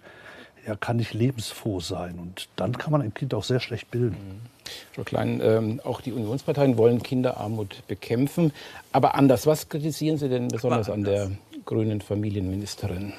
Er kann nicht lebensfroh sein. Und dann kann man ein Kind auch sehr schlecht bilden. Frau Klein, ähm, auch die Unionsparteien wollen Kinderarmut bekämpfen. Aber anders. Was kritisieren Sie denn besonders an der grünen Familienministerin?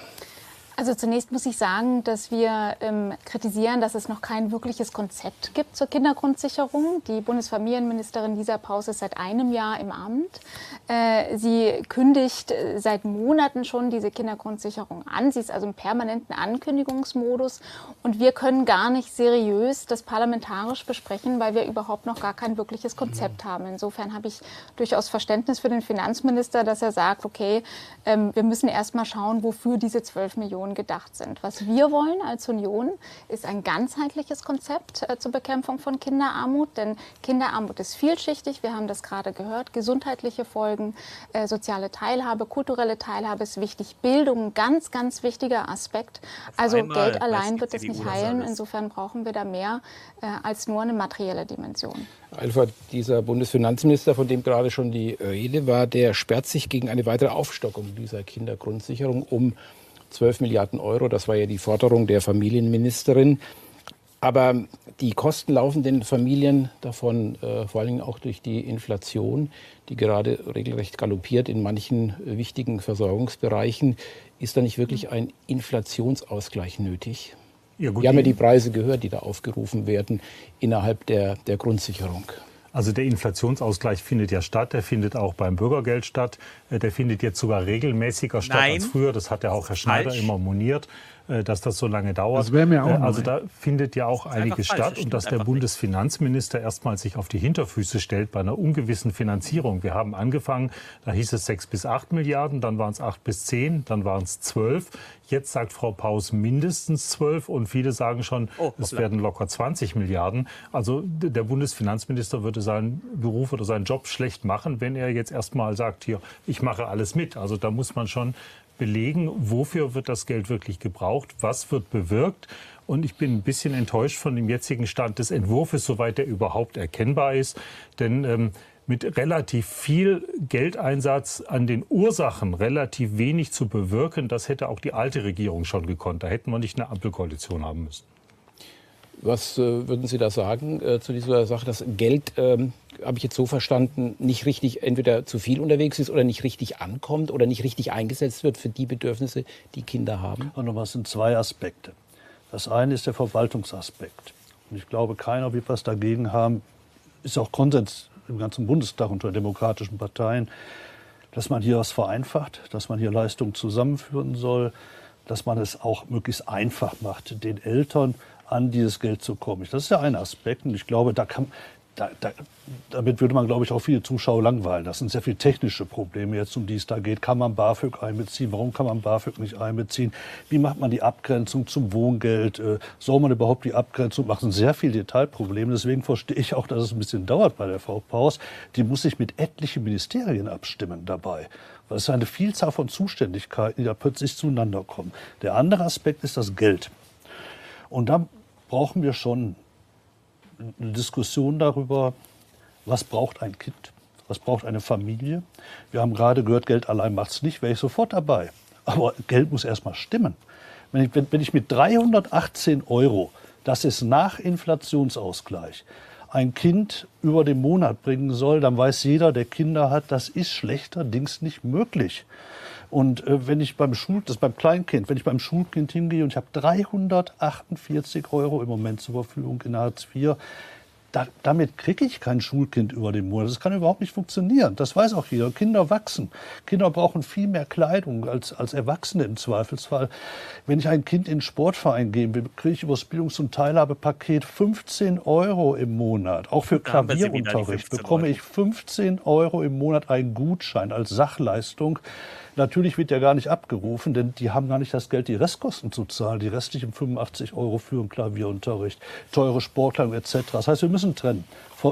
Also zunächst muss ich sagen, dass wir ähm, kritisieren, dass es noch kein wirkliches Konzept gibt zur Kindergrundsicherung. Die Bundesfamilienministerin Lisa Paus ist seit einem Jahr im Amt. Äh, sie kündigt äh, seit Monaten schon diese Kindergrundsicherung an. Sie ist also im permanenten Ankündigungsmodus. Und wir können gar nicht seriös das parlamentarisch besprechen, weil wir überhaupt noch gar kein wirkliches Konzept haben. Insofern habe ich durchaus Verständnis für den Finanzminister, dass er sagt, okay, ähm, wir müssen erst mal schauen, wofür diese 12 Millionen Union gedacht sind. Was wir wollen als Union ist ein ganzheitliches Konzept äh, zur Bekämpfung von Kinderarmut, denn Kinderarmut ist vielschichtig. Wir haben das gerade gehört. Gesundheitliche Folgen, äh, soziale Teilhabe, kulturelle Teilhabe ist wichtig. Bildung, ein ganz, ganz wichtiger Aspekt. also Geld allein wird es nicht heilen. Insofern brauchen wir da mehr äh, als nur eine materielle Dimension. Alfred, dieser Bundesfinanzminister, von dem gerade schon die Rede war, der sperrt sich gegen eine weitere Aufstockung dieser Kindergrundsicherung um 12 Milliarden Euro. Das war ja die Forderung der Familienministerin. Aber die Kosten laufen den Familien davon, äh, vor allem auch durch die Inflation, die gerade regelrecht galoppiert in manchen äh, wichtigen Versorgungsbereichen. Ist da nicht wirklich ein Inflationsausgleich nötig? Ja, gut, Wir haben ja die Preise gehört, die da aufgerufen werden innerhalb der, der Grundsicherung. Also der Inflationsausgleich findet ja statt, der findet auch beim Bürgergeld statt, äh, der findet jetzt sogar regelmäßiger statt Nein. als früher. Das hat ja auch Herr Schneider falsch. immer moniert, dass das so lange dauert. Das wäre mir auch. Äh, also da findet ja auch einiges statt und dass der Bundesfinanzminister erstmal sich auf die Hinterfüße stellt bei einer ungewissen Finanzierung. Wir haben angefangen, da hieß es sechs bis acht Milliarden, dann waren es acht bis zehn, dann waren es zwölf. Jetzt sagt Frau Paus mindestens 12 und viele sagen schon, oh, es werden locker 20 Milliarden. Also der Bundesfinanzminister würde seinen Beruf oder seinen Job schlecht machen, wenn er jetzt erstmal sagt, hier, ich mache alles mit. Also da muss man schon belegen, wofür wird das Geld wirklich gebraucht, was wird bewirkt. Und ich bin ein bisschen enttäuscht von dem jetzigen Stand des Entwurfs, soweit er überhaupt erkennbar ist. Denn ähm, mit relativ viel Geldeinsatz an den Ursachen relativ wenig zu bewirken, das hätte auch die alte Regierung schon gekonnt. Da hätten wir nicht eine Ampelkoalition haben müssen. Was äh, würden Sie da sagen äh, zu dieser Sache, dass Geld, ähm, habe ich jetzt so verstanden, nicht richtig entweder zu viel unterwegs ist oder nicht richtig ankommt oder nicht richtig eingesetzt wird für die Bedürfnisse, die Kinder haben? Und nochmal, sind zwei Aspekte. Das eine ist der Verwaltungsaspekt. Und ich glaube, keiner wird was dagegen haben, ist auch Konsens im ganzen Bundestag unter demokratischen Parteien, dass man hier was vereinfacht, dass man hier Leistungen zusammenführen soll, dass man es auch möglichst einfach macht, den Eltern an dieses Geld zu kommen. Das ist ja ein Aspekt und ich glaube, da kann, da, da, damit würde man, glaube ich, auch viele Zuschauer langweilen. Das sind sehr viele technische Probleme jetzt, um die es da geht. Kann man BAföG einbeziehen? Warum kann man BAföG nicht einbeziehen? Wie macht man die Abgrenzung zum Wohngeld? Äh, soll man überhaupt die Abgrenzung machen? Das sind sehr viele Detailprobleme. Deswegen verstehe ich auch, dass es ein bisschen dauert bei der Frau Paus. Die muss sich mit etlichen Ministerien abstimmen dabei. Weil es ist eine Vielzahl von Zuständigkeiten, die da plötzlich zueinander kommen. Der andere Aspekt ist das Geld. Und da brauchen wir schon eine Diskussion darüber, was braucht ein Kind, was braucht eine Familie. Wir haben gerade gehört, Geld allein macht es nicht, wäre ich sofort dabei. Aber Geld muss erst mal stimmen. Wenn ich, wenn, wenn ich mit 318 Euro, das ist nach Inflationsausgleich, ein Kind über den Monat bringen soll, dann weiß jeder, der Kinder hat, das ist schlechterdings nicht möglich. Und äh, wenn ich beim Schul, das beim Kleinkind, wenn ich beim Schulkind hingehe und ich habe 348 Euro im Moment zur Verfügung in Hartz IV, da, damit kriege ich kein Schulkind über den Monat. Das kann überhaupt nicht funktionieren. Das weiß auch jeder. Kinder wachsen. Kinder brauchen viel mehr Kleidung als, als Erwachsene im Zweifelsfall. Wenn ich ein Kind in den Sportverein will, kriege ich über das Bildungs- und Teilhabepaket 15 Euro im Monat. Auch für Klavierunterricht bekomme ich 15 Euro im Monat einen Gutschein als Sachleistung. Natürlich wird der gar nicht abgerufen, denn die haben gar nicht das Geld, die Restkosten zu zahlen, die restlichen 85 Euro für einen Klavierunterricht, teure Sportkleidung etc. Das heißt, wir müssen trennen.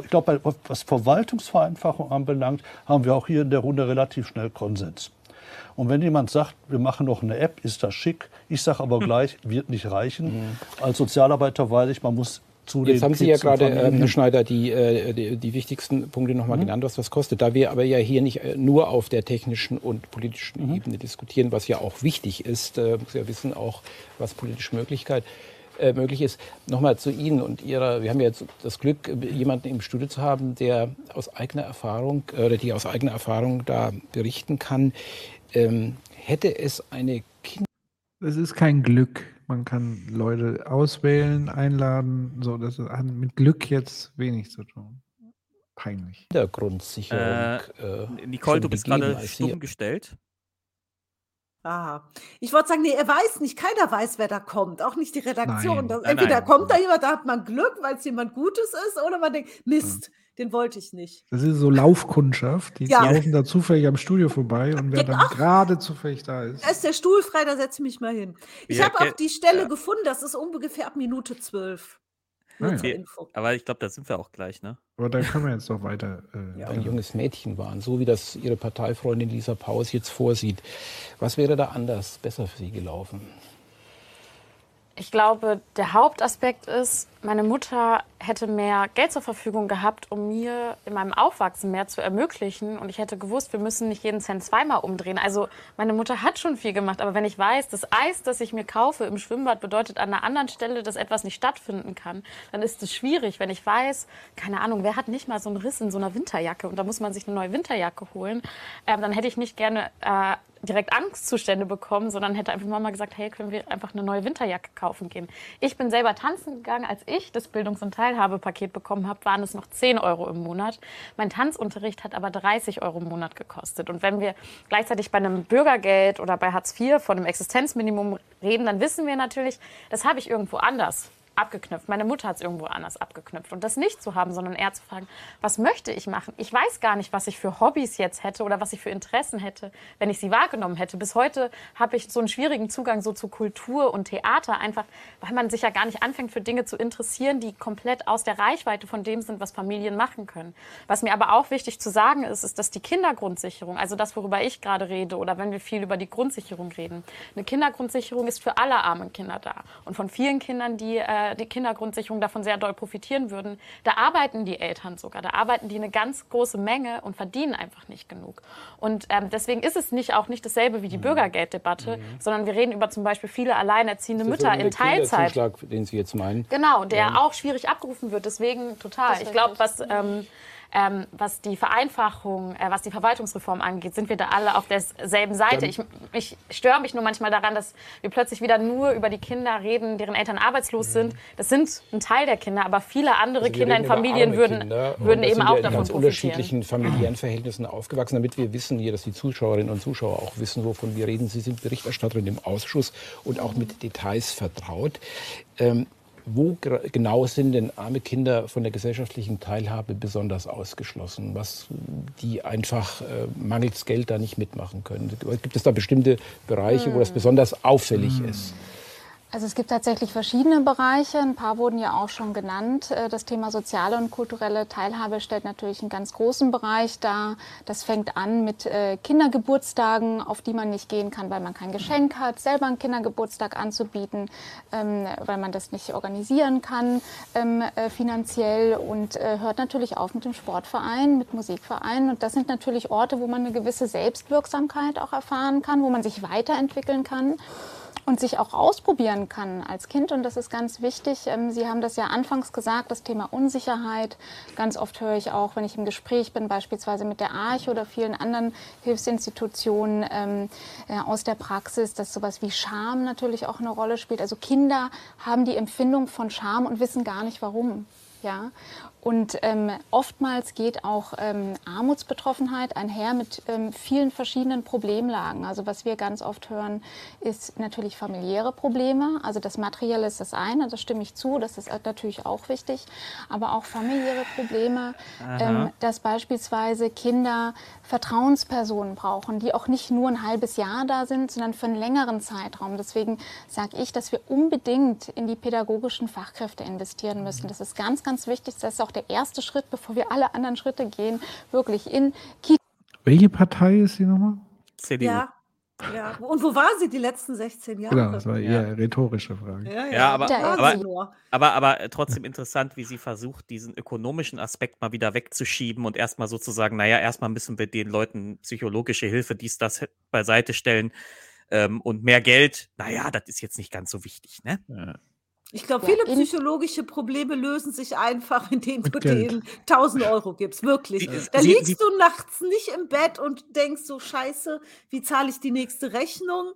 Ich glaube, was Verwaltungsvereinfachung anbelangt, haben wir auch hier in der Runde relativ schnell Konsens. Und wenn jemand sagt, wir machen noch eine App, ist das schick. Ich sage aber gleich, wird nicht reichen. Mhm. Als Sozialarbeiter weiß ich, man muss zu Jetzt haben Sie ja gerade, äh, Herr Schneider, die, äh, die, die, wichtigsten Punkte nochmal mhm. genannt, was das kostet. Da wir aber ja hier nicht äh, nur auf der technischen und politischen mhm. Ebene diskutieren, was ja auch wichtig ist, äh, muss ja wissen auch, was politische Möglichkeit äh, möglich ist. Nochmal zu Ihnen und Ihrer, wir haben ja jetzt das Glück, jemanden im Studio zu haben, der aus eigener Erfahrung oder die aus eigener Erfahrung da berichten kann. Ähm, hätte es eine Kind... Es ist kein Glück. Man kann Leute auswählen, einladen. So, das hat mit Glück jetzt wenig zu tun. Peinlich. Hintergrundsicherung. Äh, äh, Nicole, du bist gerade stumm gestellt. Aha. Ich wollte sagen, nee, er weiß nicht, keiner weiß, wer da kommt, auch nicht die Redaktion. Nein. Das, entweder nein. kommt da jemand, da hat man Glück, weil es jemand Gutes ist, oder man denkt, Mist, den wollte ich nicht. Das ist so Laufkundschaft. Die Ja. laufen da zufällig am Studio vorbei und wer dann Genau. gerade zufällig da ist. Da ist der Stuhl frei, da setze ich mich mal hin. Ich Ja, habe auch okay. die Stelle Ja. gefunden, das ist ungefähr ab Minute zwölf. Ah, ja. Info. Aber ich glaube, da sind wir auch gleich, ne? Aber da können wir jetzt noch weiter. Äh, ein junges Mädchen waren, so wie das Ihre Parteifreundin Lisa Paus jetzt vorsieht. Was wäre da anders, besser für Sie gelaufen? Ich glaube, der Hauptaspekt ist, meine Mutter hätte mehr Geld zur Verfügung gehabt, um mir in meinem Aufwachsen mehr zu ermöglichen. Und ich hätte gewusst, wir müssen nicht jeden Cent zweimal umdrehen. Also meine Mutter hat schon viel gemacht. Aber wenn ich weiß, das Eis, das ich mir kaufe im Schwimmbad, bedeutet an einer anderen Stelle, dass etwas nicht stattfinden kann, dann ist es schwierig. Wenn ich weiß, keine Ahnung, wer hat nicht mal so einen Riss in so einer Winterjacke und da muss man sich eine neue Winterjacke holen, ähm, dann hätte ich nicht gerne äh, direkt Angstzustände bekommen, sondern hätte einfach Mama gesagt, hey, können wir einfach eine neue Winterjacke kaufen gehen. Ich bin selber tanzen gegangen, als ich das Bildungs- und Teilhabepaket bekommen habe, waren es noch 10 Euro im Monat. Mein Tanzunterricht hat aber 30 Euro im Monat gekostet. Und wenn wir gleichzeitig bei einem Bürgergeld oder bei Hartz IV von einem Existenzminimum reden, dann wissen wir natürlich, das habe ich irgendwo anders abgeknüpft. Meine Mutter hat es irgendwo anders abgeknüpft. Und das nicht zu haben, sondern eher zu fragen, was möchte ich machen? Ich weiß gar nicht, was ich für Hobbys jetzt hätte oder was ich für Interessen hätte, wenn ich sie wahrgenommen hätte. Bis heute habe ich so einen schwierigen Zugang so zu Kultur und Theater, einfach weil man sich ja gar nicht anfängt, für Dinge zu interessieren, die komplett aus der Reichweite von dem sind, was Familien machen können. Was mir aber auch wichtig zu sagen ist, ist, dass die Kindergrundsicherung, also das, worüber ich gerade rede oder wenn wir viel über die Grundsicherung reden, eine Kindergrundsicherung ist für alle armen Kinder da. Und von vielen Kindern, die äh, die Kindergrundsicherung davon sehr doll profitieren würden, da arbeiten die Eltern sogar, da arbeiten die eine ganz große Menge und verdienen einfach nicht genug. Und ähm, deswegen ist es nicht auch nicht dasselbe wie die Bürgergelddebatte, sondern wir reden über zum Beispiel viele alleinerziehende Das ist Mütter der in Teilzeit. Den Sie jetzt meinen. Genau, der Ja. auch schwierig abgerufen wird. Deswegen total. Ich glaube, was, ähm, ähm, was die Vereinfachung, äh, was die Verwaltungsreform angeht, sind wir da alle auf derselben Seite. Ich, ich störe mich nur manchmal daran, dass wir plötzlich wieder nur über die Kinder reden, deren Eltern arbeitslos sind. Das sind ein Teil der Kinder, aber viele andere Also Kinder in Familien würden, Kinder. Würden eben auch davon ganz profitieren. unterschiedlichen familiären Verhältnissen aufgewachsen, damit wir wissen hier, dass die Zuschauerinnen und Zuschauer auch wissen, wovon wir reden. Sie sind Berichterstatterin im Ausschuss und auch mit Details vertraut. Ähm, wo genau sind denn arme Kinder von der gesellschaftlichen Teilhabe besonders ausgeschlossen, was die einfach äh, mangels Geld da nicht mitmachen können? Gibt es da bestimmte Bereiche, wo das hm. besonders auffällig hm. ist? Also es gibt tatsächlich verschiedene Bereiche. Ein paar wurden ja auch schon genannt. Äh, das Thema soziale und kulturelle Teilhabe stellt natürlich einen ganz großen Bereich dar. Das fängt an mit äh, Kindergeburtstagen, auf die man nicht gehen kann, weil man kein Geschenk hat, selber einen Kindergeburtstag anzubieten, ähm, weil man das nicht organisieren kann ähm, äh, finanziell und hört natürlich auf mit dem Sportverein, mit Musikvereinen. Und das sind natürlich Orte, wo man eine gewisse Selbstwirksamkeit auch erfahren kann, wo man sich weiterentwickeln kann und sich auch ausprobieren kann als Kind. Und das ist ganz wichtig. Ähm, Sie haben das ja anfangs gesagt, das Thema Unsicherheit. Ganz oft höre ich auch, wenn ich im Gespräch bin, beispielsweise mit der Arche oder vielen anderen Hilfsinstitutionen ähm, äh, aus der Praxis, dass sowas wie Scham natürlich auch eine Rolle spielt. Also Kinder haben die Empfindung von Scham und wissen gar nicht warum. Ja, und ähm, oftmals geht auch ähm, Armutsbetroffenheit einher mit ähm, vielen verschiedenen Problemlagen. Also was wir ganz oft hören, ist natürlich familiäre Probleme. Also das Materielle ist das eine, das stimme ich zu, das ist natürlich auch wichtig. Aber auch familiäre Probleme, ähm, dass beispielsweise Kinder Vertrauenspersonen brauchen, die auch nicht nur ein halbes Jahr da sind, sondern für einen längeren Zeitraum. Deswegen sage ich, dass wir unbedingt in die pädagogischen Fachkräfte investieren müssen. Das ist ganz, ganz wichtig, dass auch auch der erste Schritt, bevor wir alle anderen Schritte gehen, wirklich in Kita. Welche Partei ist sie nochmal? CDU. Ja. Ja, und wo war sie die letzten 16 Jahre? Genau, das war eher ja. rhetorische Frage. Ja, ja. ja aber, aber, aber, aber, trotzdem interessant, wie sie versucht, diesen ökonomischen Aspekt mal wieder wegzuschieben und erstmal sozusagen, naja, erstmal müssen wir den Leuten psychologische Hilfe, dies, das beiseite stellen ähm, und mehr Geld, naja, das ist jetzt nicht ganz so wichtig, ne? Ja. Ich glaube, viele in psychologische Probleme lösen sich einfach, indem du denen 1000 Euro gibst. Wirklich. Da Sie, liegst Sie, du nachts nicht im Bett und denkst so, scheiße, wie zahle ich die nächste Rechnung?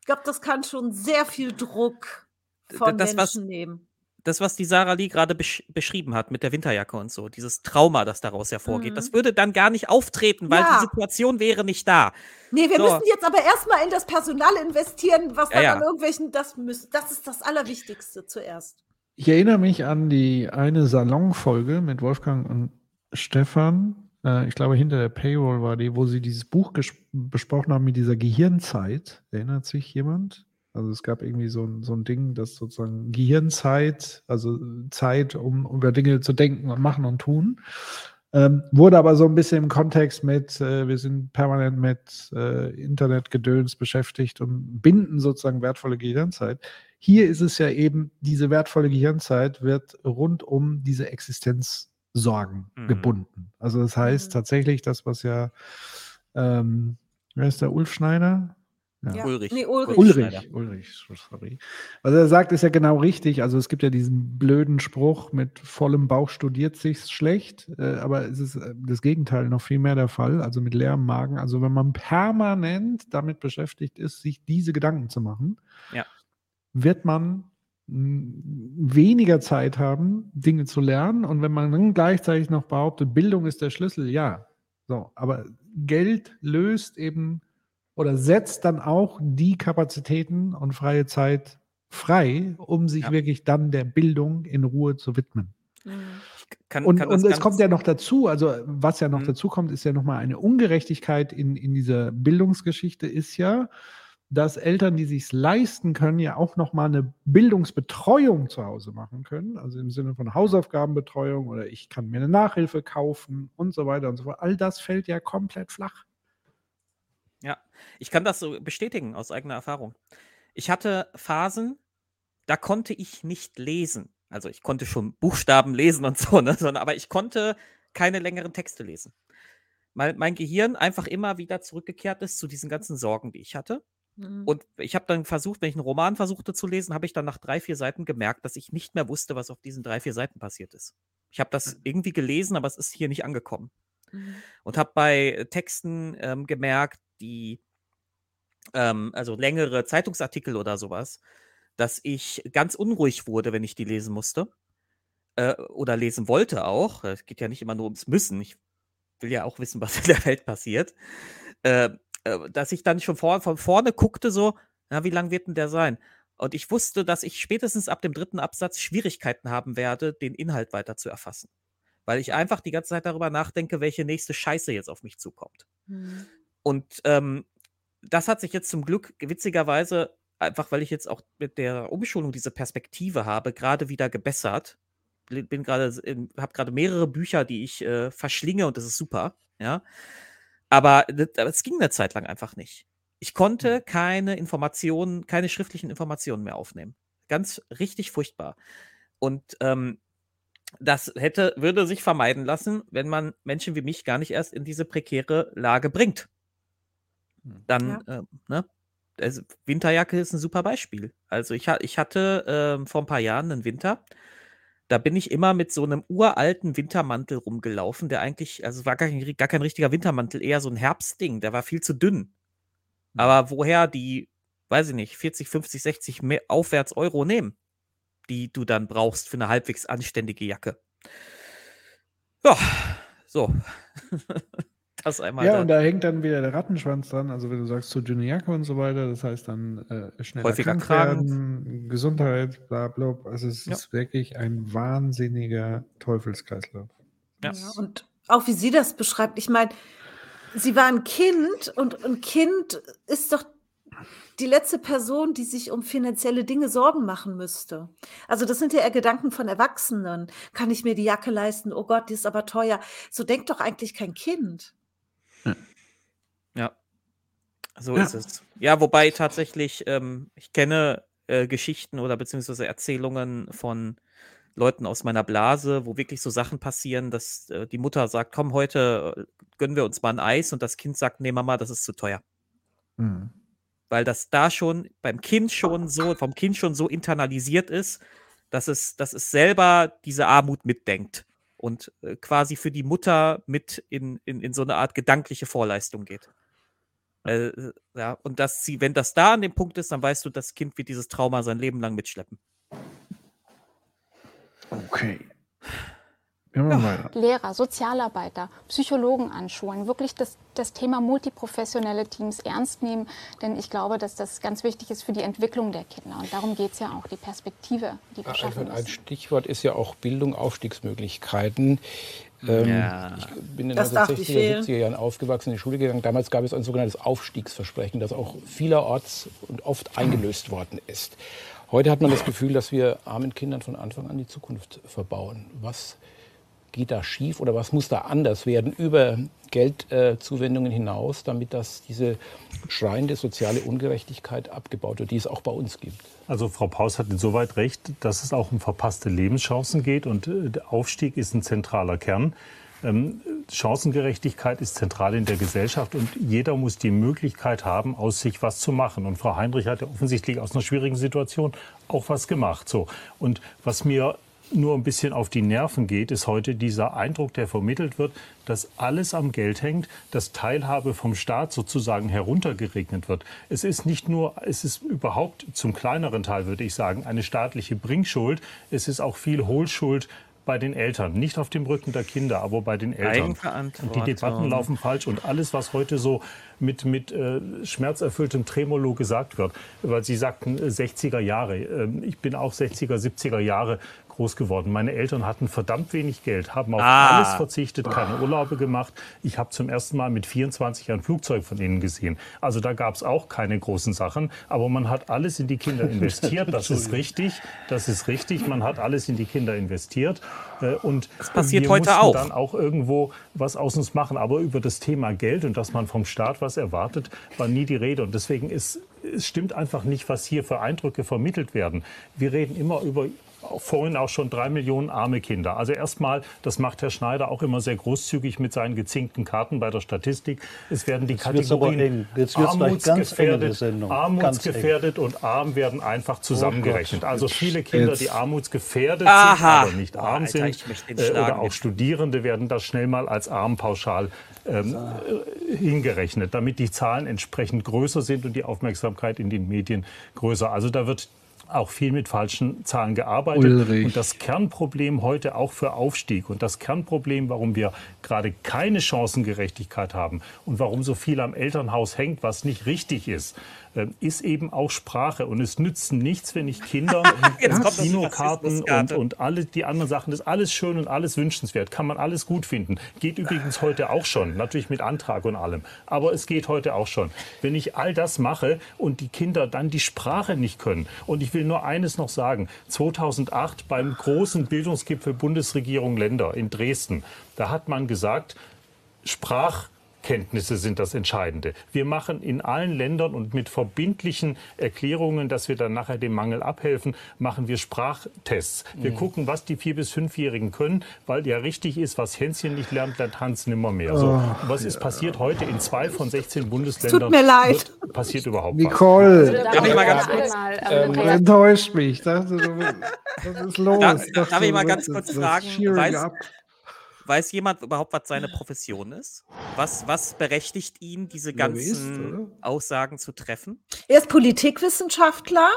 Ich glaube, das kann schon sehr viel Druck von das, Menschen was, nehmen das, was die Sarah Lee gerade besch beschrieben hat mit der Winterjacke und so, dieses Trauma, das daraus hervorgeht, mhm. das würde dann gar nicht auftreten, weil ja. die Situation wäre nicht da. Nee, wir so. müssen jetzt aber erstmal in das Personal investieren, was ja, dann ja. an irgendwelchen, das, müssen, das ist das Allerwichtigste zuerst. Ich erinnere mich an die eine Salonfolge mit Wolfgang und Stefan. Äh, ich glaube, hinter der Paywall war die, wo sie dieses Buch besprochen haben mit dieser Gehirnzeit. Erinnert sich jemand? Also es gab irgendwie so ein, so ein Ding, das sozusagen Gehirnzeit, also Zeit, um über Dinge zu denken und machen und tun. Ähm, wurde aber so ein bisschen im Kontext mit, äh, wir sind permanent mit äh, Internetgedöns beschäftigt und binden sozusagen wertvolle Gehirnzeit. Hier ist es ja eben, diese wertvolle Gehirnzeit wird rund um diese Existenzsorgen mhm. gebunden. Also das heißt mhm. tatsächlich, das, was ja, ähm, wer ist der Ulf Schneider? Ja. Ulrich. Nee, Ulrich. Ulrich, Ulrich, sorry. Was er sagt, ist ja genau richtig. Also es gibt ja diesen blöden Spruch, mit vollem Bauch studiert sich's schlecht, äh, aber es ist äh, das Gegenteil noch viel mehr der Fall, also mit leerem Magen. Also wenn man permanent damit beschäftigt ist, sich diese Gedanken zu machen, ja. wird man weniger Zeit haben, Dinge zu lernen. Und wenn man dann gleichzeitig noch behauptet, Bildung ist der Schlüssel, ja. So, aber Geld löst eben oder setzt dann auch die Kapazitäten und freie Zeit frei, um sich ja. wirklich dann der Bildung in Ruhe zu widmen. Mhm. Kann, und, kann und es kommt ja noch dazu, also was ja noch mhm. dazu kommt, ist ja nochmal eine Ungerechtigkeit in, in dieser Bildungsgeschichte, ist ja, dass Eltern, die sich leisten können, ja auch nochmal eine Bildungsbetreuung zu Hause machen können, also im Sinne von Hausaufgabenbetreuung oder ich kann mir eine Nachhilfe kaufen und so weiter und so fort. All das fällt ja komplett flach. Ja, ich kann das so bestätigen aus eigener Erfahrung. Ich hatte Phasen, da konnte ich nicht lesen. Also ich konnte schon Buchstaben lesen und so, ne? Sondern, aber ich konnte keine längeren Texte lesen. Weil mein Gehirn einfach immer wieder zurückgekehrt ist zu diesen ganzen Sorgen, die ich hatte. Mhm. Und ich habe dann versucht, wenn ich einen Roman versuchte zu lesen, habe ich dann nach drei, vier Seiten gemerkt, dass ich nicht mehr wusste, was auf diesen drei, vier Seiten passiert ist. Ich habe das mhm. irgendwie gelesen, aber es ist hier nicht angekommen. Mhm. Und habe bei Texten ähm, gemerkt, die, ähm, also längere Zeitungsartikel oder sowas, dass ich ganz unruhig wurde, wenn ich die lesen musste. Äh, oder lesen wollte auch. Es geht ja nicht immer nur ums Müssen. Ich will ja auch wissen, was in der Welt passiert. Äh, äh, dass ich dann schon vor, von vorne guckte, so, na, wie lang wird denn der sein? Und ich wusste, dass ich spätestens ab dem dritten Absatz Schwierigkeiten haben werde, den Inhalt weiter zu erfassen. Weil ich einfach die ganze Zeit darüber nachdenke, welche nächste Scheiße jetzt auf mich zukommt. Mhm. Und ähm, das hat sich jetzt zum Glück witzigerweise, einfach weil ich jetzt auch mit der Umschulung diese Perspektive habe, gerade wieder gebessert. Bin gerade, habe gerade mehrere Bücher, die ich äh, verschlinge und das ist super, ja. Aber es ging eine Zeit lang einfach nicht. Ich konnte mhm. keine Informationen, keine schriftlichen Informationen mehr aufnehmen. Ganz richtig furchtbar. Und ähm, das hätte, würde sich vermeiden lassen, wenn man Menschen wie mich gar nicht erst in diese prekäre Lage bringt. Hm. Dann, ja. äh, ne? Also Winterjacke ist ein super Beispiel. Also ich, ich hatte äh, vor ein paar Jahren einen Winter, da bin ich immer mit so einem uralten Wintermantel rumgelaufen, der eigentlich, also war gar kein, gar kein richtiger Wintermantel, eher so ein Herbstding, der war viel zu dünn. Mhm. Aber woher die, weiß ich nicht, 40, 50, 60 mehr aufwärts Euro nehmen, die du dann brauchst für eine halbwegs anständige Jacke. Ja, so. das einmal. Ja, da. und da hängt dann wieder der Rattenschwanz dran. Also, wenn du sagst, zu dünne Jacke und so weiter, das heißt dann äh, schneller Häufiger krank werden, Gesundheit, bla, bla. Also, es ja. ist wirklich ein wahnsinniger Teufelskreislauf. Ja. ja. und auch wie sie das beschreibt, ich meine, sie war ein Kind und ein Kind ist doch die letzte Person, die sich um finanzielle Dinge Sorgen machen müsste. Also das sind ja eher Gedanken von Erwachsenen. Kann ich mir die Jacke leisten? Oh Gott, die ist aber teuer. So denkt doch eigentlich kein Kind. Ja. So ja. ist es. Ja, wobei tatsächlich, ähm, ich kenne äh, Geschichten oder beziehungsweise Erzählungen von Leuten aus meiner Blase, wo wirklich so Sachen passieren, dass äh, die Mutter sagt, komm, heute äh, gönnen wir uns mal ein Eis und das Kind sagt, nee, Mama, das ist zu teuer. Mhm. Weil das da schon beim Kind schon so, vom Kind schon so internalisiert ist, dass es, dass es selber diese Armut mitdenkt und äh, quasi für die Mutter mit in, in, in so eine Art gedankliche Vorleistung geht. Äh, ja, und dass sie, wenn das da an dem Punkt ist, dann weißt du, das Kind wird dieses Trauma sein Leben lang mitschleppen. Okay. Ja, Lehrer, Sozialarbeiter, Psychologen anschulen, wirklich das, das Thema multiprofessionelle Teams ernst nehmen, denn ich glaube, dass das ganz wichtig ist für die Entwicklung der Kinder. Und darum geht es ja auch, die Perspektive, die wir schaffen Ein Stichwort ist ja auch Bildung, Aufstiegsmöglichkeiten. Ähm, ja. Ich bin in den 60er, 70er Jahren aufgewachsen, in die Schule gegangen. Damals gab es ein sogenanntes Aufstiegsversprechen, das auch vielerorts und oft eingelöst worden ist. Heute hat man das Gefühl, dass wir armen Kindern von Anfang an die Zukunft verbauen. Was geht da schief oder was muss da anders werden über Geldzuwendungen äh, hinaus, damit das diese schreiende soziale Ungerechtigkeit abgebaut wird, die es auch bei uns gibt? Also Frau Paus hat insoweit recht, dass es auch um verpasste Lebenschancen geht und äh, der Aufstieg ist ein zentraler Kern. Ähm, Chancengerechtigkeit ist zentral in der Gesellschaft und jeder muss die Möglichkeit haben, aus sich was zu machen. Und Frau Heinrich hat ja offensichtlich aus einer schwierigen Situation auch was gemacht. So. Und was mir nur ein bisschen auf die Nerven geht, ist heute dieser Eindruck, der vermittelt wird, dass alles am Geld hängt, dass Teilhabe vom Staat sozusagen heruntergeregnet wird. Es ist nicht nur, es ist überhaupt zum kleineren Teil, würde ich sagen, eine staatliche Bringschuld. Es ist auch viel Hohlschuld bei den Eltern, nicht auf dem Rücken der Kinder, aber bei den Eltern. Und die Debatten laufen falsch und alles, was heute so mit, mit äh, schmerzerfülltem Tremolo gesagt wird, weil Sie sagten 60er äh, Jahre. Äh, ich bin auch 60er, 70er Jahre groß geworden. Meine Eltern hatten verdammt wenig Geld, haben auf ah. alles verzichtet, keine Urlaube gemacht. Ich habe zum ersten Mal mit 24 ein Flugzeug von ihnen gesehen. Also da gab es auch keine großen Sachen, aber man hat alles in die Kinder investiert. Das ist richtig, das ist richtig. Man hat alles in die Kinder investiert. Äh, und das passiert wir heute auch. dann auch irgendwo was aus uns machen. Aber über das Thema Geld und dass man vom Staat was erwartet, war nie die Rede. Und deswegen ist es stimmt einfach nicht, was hier für Eindrücke vermittelt werden. Wir reden immer über vorhin auch schon drei Millionen arme Kinder. Also erstmal, das macht Herr Schneider auch immer sehr großzügig mit seinen gezinkten Karten bei der Statistik. Es werden die Kategorien armutsgefährdet, armutsgefährdet und arm werden einfach zusammengerechnet. Oh also viele Kinder, die armutsgefährdet Aha. sind, aber nicht arm Alter, sind, äh, oder auch Studierende werden da schnell mal als arm pauschal ähm, äh, hingerechnet, damit die Zahlen entsprechend größer sind und die Aufmerksamkeit in den Medien größer. Also da wird auch viel mit falschen Zahlen gearbeitet. Ulrich. Und das Kernproblem heute auch für Aufstieg und das Kernproblem, warum wir gerade keine Chancengerechtigkeit haben und warum so viel am Elternhaus hängt, was nicht richtig ist, ist eben auch Sprache. Und es nützt nichts, wenn ich Kindern Kinokarten und, und alle die anderen Sachen, das ist alles schön und alles wünschenswert. Kann man alles gut finden. Geht übrigens heute auch schon, natürlich mit Antrag und allem. Aber es geht heute auch schon. Wenn ich all das mache und die Kinder dann die Sprache nicht können. Und ich will nur eines noch sagen. 2008 beim großen Bildungsgipfel Bundesregierung Länder in Dresden, da hat man gesagt, Sprach Kenntnisse sind das Entscheidende. Wir machen in allen Ländern und mit verbindlichen Erklärungen, dass wir dann nachher dem Mangel abhelfen, machen wir Sprachtests. Wir mhm. gucken, was die vier bis fünfjährigen können, weil ja richtig ist, was Hänschen nicht lernt, lernt Hans nimmer mehr. So, oh, was ist passiert heute in zwei von 16 Bundesländern? Tut mir leid. Passiert überhauptNicole, was. Nicole, darf ich mal ganz kurz? Ähm, ähm, enttäuscht mich. Das, was ist los? Darf, darf ich mal ganz kurz fragen? Weiß, Weiß jemand überhaupt, was seine Profession ist? Was, was berechtigt ihn, diese ganzen ist, Aussagen zu treffen? Er ist Politikwissenschaftler,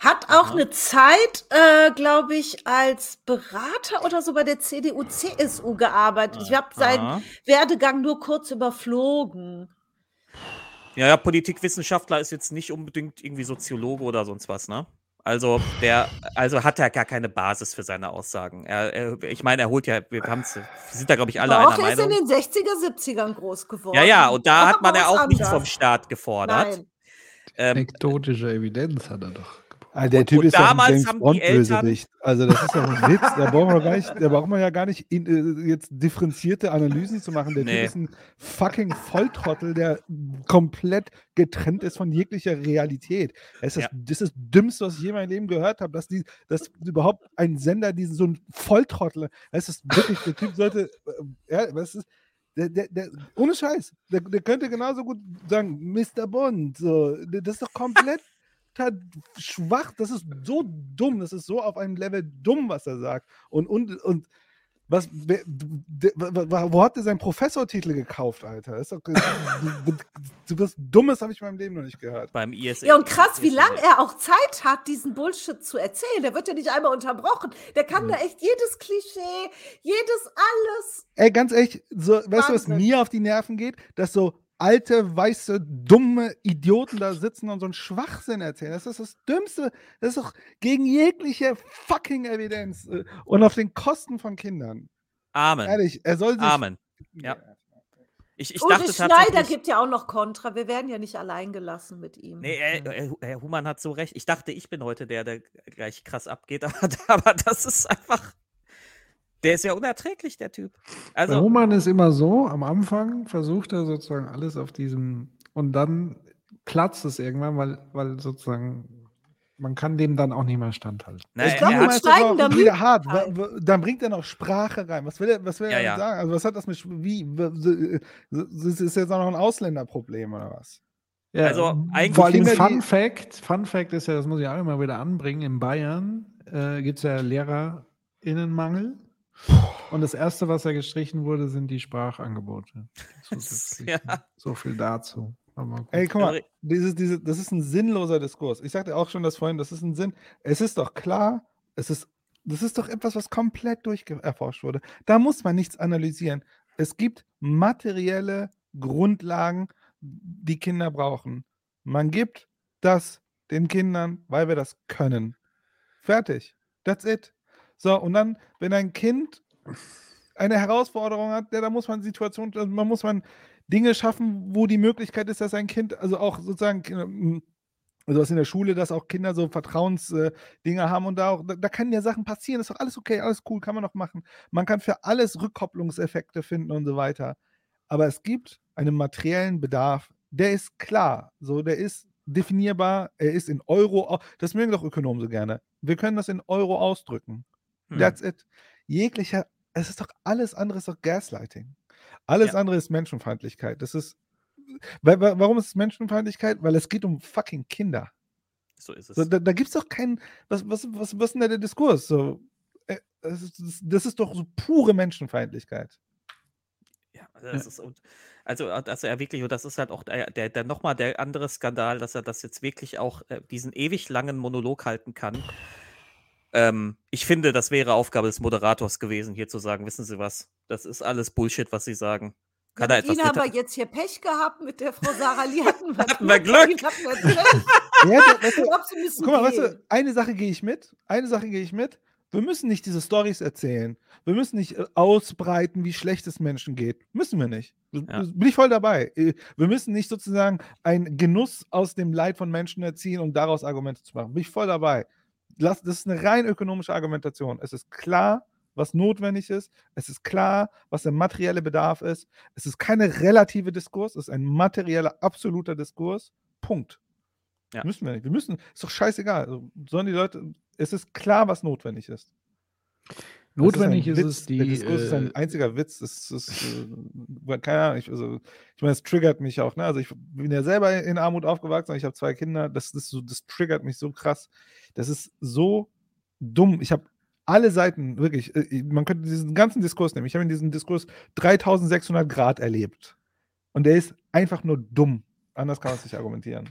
hat auch Aha. eine Zeit, äh, glaube ich, als Berater oder so bei der CDU, CSU gearbeitet. Ich habe seinen Werdegang nur kurz überflogen. Ja, ja, Politikwissenschaftler ist jetzt nicht unbedingt irgendwie Soziologe oder sonst was, ne? Also der, also hat er gar keine Basis für seine Aussagen. Er, er, ich meine, er holt ja, wir, wir sind da, glaube ich, alle Doch, einer Meinung. er ist in den 60er, 70ern groß geworden. Ja, ja, und da hat man ja auch nichts vom Staat gefordert. Nein. Ähm, Anekdotische Evidenz hat er doch. Ah, der Typ und ist damals doch ein James Bond-Bösewicht. Also das ist doch ein Witz. Da braucht man, gar nicht, da braucht man ja gar nicht in, äh, jetzt differenzierte Analysen zu machen. Der nee. Typ ist ein fucking Volltrottel, der komplett getrennt ist von jeglicher Realität. Das ist, ja. das, ist das Dümmste, was ich je in meinem Leben gehört habe, dass, die, dass überhaupt ein Sender diesen so ein Volltrottel, das ist wirklich, der Typ sollte, äh, ja, was ist, der, der, der, ohne Scheiß, der, der könnte genauso gut sagen, Mr. Bond, so, das ist doch komplett schwach, das ist so dumm, das ist so auf einem Level dumm, was er sagt. Und, und, und was, wer, wo hat er seinen Professortitel gekauft, Alter? Ist doch, du, du bist Dummes, habe ich in meinem Leben noch nicht gehört. Beim ISA. Ja, und krass, wie lange er auch Zeit hat, diesen Bullshit zu erzählen. Der wird ja nicht einmal unterbrochen. Der kann mhm. da echt jedes Klischee, jedes alles. Ey, ganz ehrlich, so, weißt du, was mir auf die Nerven geht? Dass so alte, weiße, dumme Idioten da sitzen und so einen Schwachsinn erzählen. Das ist das Dümmste. Das ist doch gegen jegliche fucking Evidenz äh, und auf den Kosten von Kindern. Amen. Ehrlich, er soll sich. Amen. Ja. Ich, ich Ulrich Schneider gibt ja auch noch Kontra. Wir werden ja nicht allein gelassen mit ihm. Nee, äh, Herr Humann hat so recht. Ich dachte, ich bin heute der, der gleich krass abgeht, aber, aber das ist einfach der ist ja unerträglich, der Typ. Also, der Roman ist immer so, am Anfang versucht er sozusagen alles auf diesem und dann platzt es irgendwann, weil, weil sozusagen man kann dem dann auch nicht mehr standhalten. Nein, ich glaube, ja. steigen dann wieder hart. Dann bringt er noch Sprache rein. Was will er, was will er ja, sagen? Also was hat das mit wie? Das ist jetzt auch noch ein Ausländerproblem oder was? Ja, also eigentlich vor allem Fun Fact, Fun Fact ist ja, das muss ich auch immer wieder anbringen, in Bayern äh, gibt es ja Lehrerinnenmangel und das erste, was er gestrichen wurde, sind die Sprachangebote. ja. So viel dazu. Ey, guck mal, dieses, diese, das ist ein sinnloser Diskurs. Ich sagte auch schon das vorhin, das ist ein Sinn. Es ist doch klar, es ist, das ist doch etwas, was komplett durcherforscht wurde. Da muss man nichts analysieren. Es gibt materielle Grundlagen, die Kinder brauchen. Man gibt das den Kindern, weil wir das können. Fertig. That's it. So, und dann, wenn ein Kind eine Herausforderung hat, ja, da muss man Situationen, also man muss man Dinge schaffen, wo die Möglichkeit ist, dass ein Kind, also auch sozusagen, hm, also was in der Schule, dass auch Kinder so Vertrauensdinge äh, haben und da auch, da, da können ja Sachen passieren, ist doch alles okay, alles cool, kann man noch machen. Man kann für alles Rückkopplungseffekte finden und so weiter. Aber es gibt einen materiellen Bedarf, der ist klar, so, der ist definierbar, er ist in Euro, das mögen doch Ökonomen so gerne. Wir können das in Euro ausdrücken. Hm. That's it. Jeglicher, es ist doch alles andere ist doch Gaslighting. Alles ja. andere ist Menschenfeindlichkeit. Das ist, warum ist es Menschenfeindlichkeit? Weil es geht um fucking Kinder. So ist es. So, da da gibt es doch keinen, was, was, was, was ist denn da der Diskurs? So, äh, das, ist, das ist doch so pure Menschenfeindlichkeit. Ja, das ist, also, also er wirklich, und das ist halt auch der, der, der nochmal der andere Skandal, dass er das jetzt wirklich auch äh, diesen ewig langen Monolog halten kann ähm, ich finde, das wäre Aufgabe des Moderators gewesen, hier zu sagen, wissen Sie was, das ist alles Bullshit, was Sie sagen. Kann er Mit etwas Ihnen haben wir jetzt hier Pech gehabt, mit der Frau Sarah Lee hatten wir Hatten wir Glück. Hatten wir Glück. Ja, da- weißt Ich du, glaub, Sie müssen guck mal, weißt du, eine Sache gehe ich mit. Eine Sache gehe ich mit. Wir müssen nicht diese Stories erzählen. Wir müssen nicht äh, ausbreiten, wie schlecht es Menschen geht. Müssen wir nicht. Ja. Bin ich voll dabei. Äh, Wir müssen nicht sozusagen einen Genuss aus dem Leid von Menschen erziehen und daraus Argumente zu machen. Bin ich voll dabei. Das ist eine rein ökonomische Argumentation. Es ist klar, was notwendig ist. Es ist klar, was der materielle Bedarf ist. Es ist keine relative Diskurs, es ist ein materieller, absoluter Diskurs. Punkt. Ja. Müssen wir nicht. Wir müssen, ist doch scheißegal. Also, sollen die Leute, es ist klar, was notwendig ist. Notwendig ist, ein es, die. Der Diskurs ist ein äh, einziger Witz. Das ist, äh, keine Ahnung. Ich, also, ich meine, es triggert mich auch. Ne? Also ich bin ja selber in Armut aufgewachsen. Ich habe zwei Kinder. Das, ist so, das triggert mich so krass. Das ist so dumm. Ich habe alle Seiten, wirklich, äh, man könnte diesen ganzen Diskurs nehmen. Ich habe in diesem Diskurs 3600 Grad erlebt. Und der ist einfach nur dumm. Anders kann man es nicht argumentieren.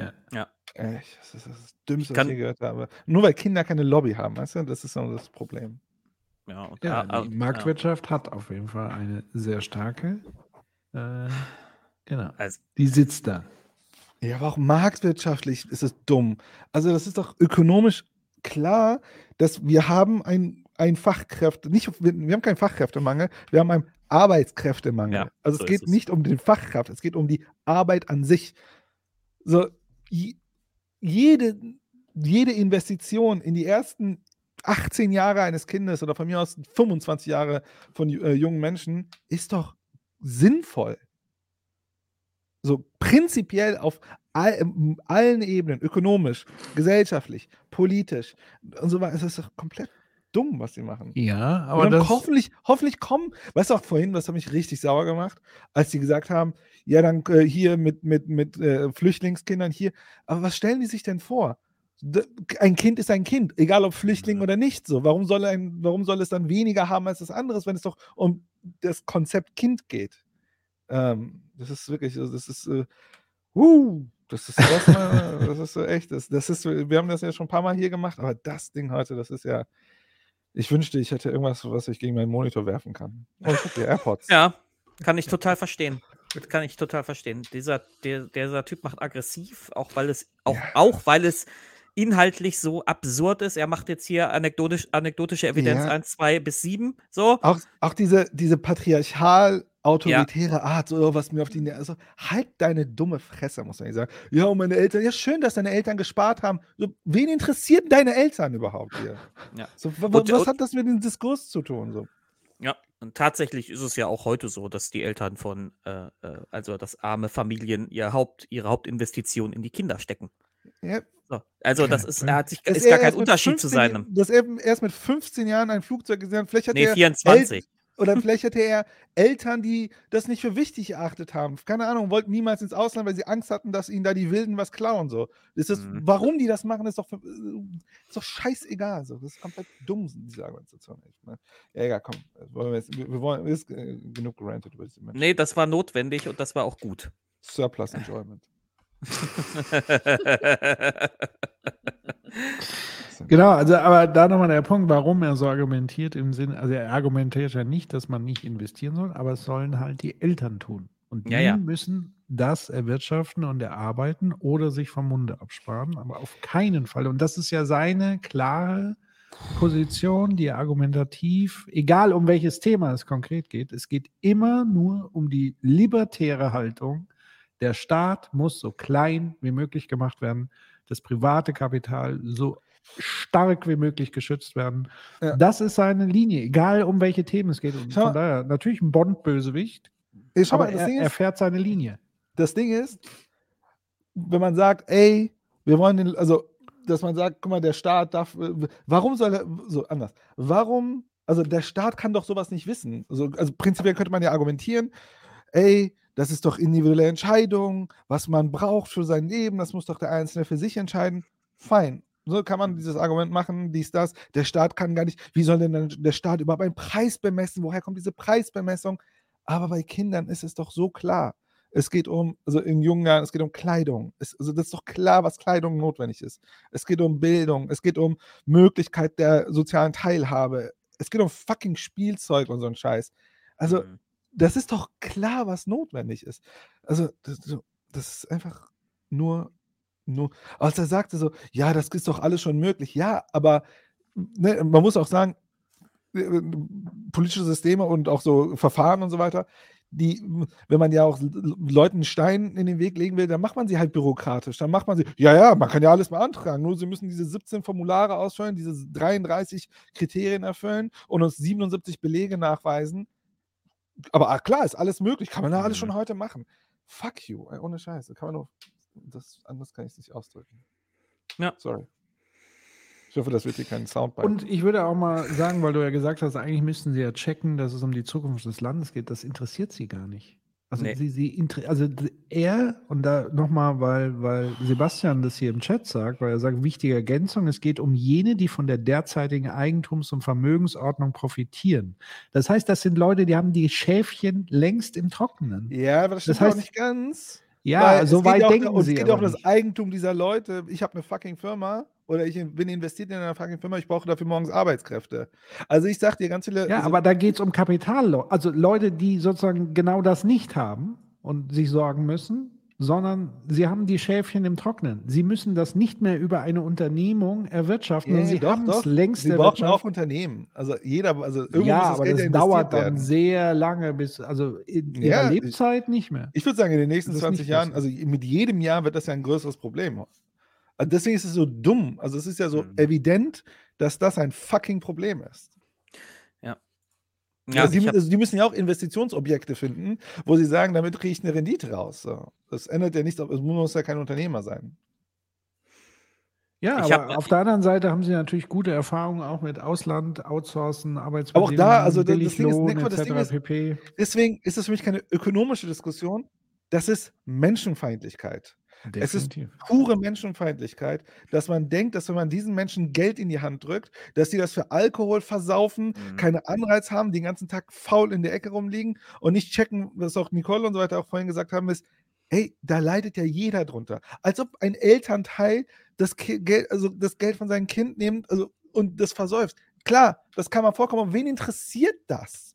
Ja. Ja. Echt, das ist das Dümmste, was ich gehört habe. Nur weil Kinder keine Lobby haben, weißt du? Das ist so das Problem. Ja, und Ja, ah, die Marktwirtschaft hat auf jeden Fall eine sehr starke. Äh, genau. Also- die sitzt da. Ja, aber auch marktwirtschaftlich ist es dumm. Also das ist doch ökonomisch klar, dass wir haben ein, ein Fachkräfte, nicht, wir, wir haben keinen Fachkräftemangel, wir haben einen Arbeitskräftemangel. Ja, also so es geht es. nicht um den Fachkraft, es geht um die Arbeit an sich. So, jede, jede Investition in die ersten 18 Jahre eines Kindes oder von mir aus 25 Jahre von äh, jungen Menschen ist doch sinnvoll so prinzipiell auf all, ähm, allen Ebenen, ökonomisch, gesellschaftlich, politisch und so weiter. Ist doch komplett dumm, was sie machen. Ja, Und aber dann das. hoffentlich, hoffentlich kommen, weißt du auch vorhin, was hat mich richtig sauer gemacht, als die gesagt haben, ja, dann äh, hier mit, mit, mit äh, Flüchtlingskindern hier. Aber was stellen die sich denn vor? Ein Kind ist ein Kind, egal ob Flüchtling oder nicht. So, warum soll, ein, warum soll es dann weniger haben als das andere, wenn es doch um das Konzept Kind geht? Ähm, das ist wirklich, das ist, äh, uh, das ist erstmal, das ist so echt, das, das ist, wir haben das ja schon ein paar Mal hier gemacht, aber das Ding heute, das ist ja, ich wünschte, ich hätte irgendwas, was ich gegen meinen Monitor werfen kann. Oh, ich hab die AirPods. Ja, kann ich total verstehen. Das kann ich total verstehen. Dieser, der, dieser Typ macht aggressiv, auch weil es, auch, auch weil es inhaltlich so absurd ist. Er macht jetzt hier anekdotisch, anekdotische Evidenz Ja. 1, 2 bis 7. So. Auch, auch diese, diese patriarchal autoritäre Art, so was mir auf die, also halt deine dumme Fresse, muss man nicht sagen. Ja, und meine Eltern, ja, schön, dass deine Eltern gespart haben. So, wen interessieren deine Eltern überhaupt hier? Ja. So, Und- was und- hat das mit dem Diskurs zu tun? So? Ja, und tatsächlich ist es ja auch heute so, dass die Eltern von, äh, äh, also dass arme Familien ihr Haupt, ihre Hauptinvestition in die Kinder stecken. Ja. So. Also das ist, er hat sich, ist gar kein Unterschied zu 15 seinem. Dass er erst mit 15 Jahren ein Flugzeug gesehen hat. Vielleicht hat Nee, er 24. Oder vielleicht hatte er Eltern, die das nicht für wichtig erachtet haben. Keine Ahnung, wollten niemals ins Ausland, weil sie Angst hatten, dass ihnen da die Wilden was klauen. So. Das ist, Mhm. Warum die das machen, ist doch, ist doch scheißegal. So. Das ist komplett dumm, diese Argumentation. Echt, ne? Ja, egal, komm. Das wollen wir, jetzt, wir wollen, ist äh, genug gerantet über. Nee, das war notwendig und das war auch gut. Surplus Enjoyment. Genau, also aber da nochmal der Punkt, warum er so argumentiert im Sinne, also er argumentiert ja nicht, dass man nicht investieren soll, aber es sollen halt die Eltern tun. Und die Ja, ja. müssen das erwirtschaften und erarbeiten oder sich vom Munde absparen, aber auf keinen Fall. Und das ist ja seine klare Position, die argumentativ, egal um welches Thema es konkret geht, es geht immer nur um die libertäre Haltung. Der Staat muss so klein wie möglich gemacht werden, das private Kapital so stark wie möglich geschützt werden. Ja. Das ist seine Linie, egal um welche Themen es geht. Und Schau von daher natürlich ein Bond-Bösewicht, aber mal, er, Ding er ist- fährt seine Linie. Das Ding ist, wenn man sagt, ey, wir wollen den, also, dass man sagt, guck mal, der Staat darf, warum soll er, so anders, warum, also der Staat kann doch sowas nicht wissen. Also, also prinzipiell könnte man ja argumentieren, ey, das ist doch individuelle Entscheidung, was man braucht für sein Leben, das muss doch der Einzelne für sich entscheiden. Fein. So kann man dieses Argument machen, dies, das. Der Staat kann gar nicht, wie soll denn der Staat überhaupt einen Preis bemessen? Woher kommt diese Preisbemessung? Aber bei Kindern ist es doch so klar. Es geht um, also in jungen Jahren, es geht um Kleidung. Es, also das ist doch klar, was Kleidung notwendig ist. Es geht um Bildung, es geht um Möglichkeit der sozialen Teilhabe. Es geht um fucking Spielzeug und so ein Scheiß. Also, das ist doch klar, was notwendig ist. Also, das, das ist einfach nur, nur, als er sagte so, ja, das ist doch alles schon möglich. Ja, aber ne, man muss auch sagen, äh, äh, politische Systeme und auch so Verfahren und so weiter, die, wenn man ja auch Leuten Stein in den Weg legen will, dann macht man sie halt bürokratisch. Dann macht man sie, ja, ja, man kann ja alles beantragen, nur sie müssen diese 17 Formulare ausfüllen, diese 33 Kriterien erfüllen und uns 77 Belege nachweisen. Aber ah, klar, ist alles möglich, kann man ja alles schon heute machen. Fuck you, ey, ohne Scheiße. Kann man nur, das, anders kann ich es nicht ausdrücken. Ja. Sorry. Ich hoffe, das wird hier kein Soundbite. Und ich würde auch mal sagen, weil du ja gesagt hast, eigentlich müssten sie ja checken, dass es um die Zukunft des Landes geht. Das interessiert sie gar nicht. Also, nee. sie, sie also er, und da nochmal, weil, weil Sebastian das hier im Chat sagt, weil er sagt, wichtige Ergänzung, es geht um jene, die von der derzeitigen Eigentums- und Vermögensordnung profitieren. Das heißt, das sind Leute, die haben die Schäfchen längst im Trockenen. Ja, aber das stimmt das heißt, auch nicht ganz. Ja, so weit denken auch, sie. Es geht auch um das Eigentum dieser Leute. Ich habe eine fucking Firma oder ich bin investiert in eine fucking Firma, ich brauche dafür morgens Arbeitskräfte. Also ich sag dir ganz viele. Ja, also, aber da geht es um Kapital, also Leute, die sozusagen genau das nicht haben und sich sorgen müssen, sondern sie haben die Schäfchen im Trocknen. Sie müssen das nicht mehr über eine Unternehmung erwirtschaften. Yeah, sie haben es längst Sie brauchen auch Unternehmen. Also jeder, also irgendwo ja, aber Geld das dauert dann sehr lange, bis, also in ja, ihrer Lebzeit nicht mehr. Ich würde sagen, in den nächsten 20 Jahren, also mit jedem Jahr wird das ja ein größeres Problem. Also deswegen ist es so dumm. Also es ist ja so mhm. evident, dass das ein fucking Problem ist. Ja. ja also die, also die, müssen ja auch Investitionsobjekte finden, wo sie sagen, damit kriege ich eine Rendite raus. So. Das ändert ja nichts, es muss ja kein Unternehmer sein. Ja, ich aber hab, auf der anderen Seite haben sie natürlich gute Erfahrungen auch mit Ausland, Outsourcen, Arbeitsbedingungen, auch da, also das, das Ding ist, Lohn, das Ding ist, pp. deswegen ist es für mich keine ökonomische Diskussion, das ist Menschenfeindlichkeit. Definitiv. Es ist pure Menschenfeindlichkeit, dass man denkt, dass wenn man diesen Menschen Geld in die Hand drückt, dass sie das für Alkohol versaufen, mhm. keine Anreiz haben, den ganzen Tag faul in der Ecke rumliegen und nicht checken, was auch Nicole und so weiter auch vorhin gesagt haben, ist, hey, da leidet ja jeder drunter. Als ob ein Elternteil das Geld, also das Geld von seinem Kind nimmt also, und das versäuft. Klar, das kann man vorkommen, wen interessiert das?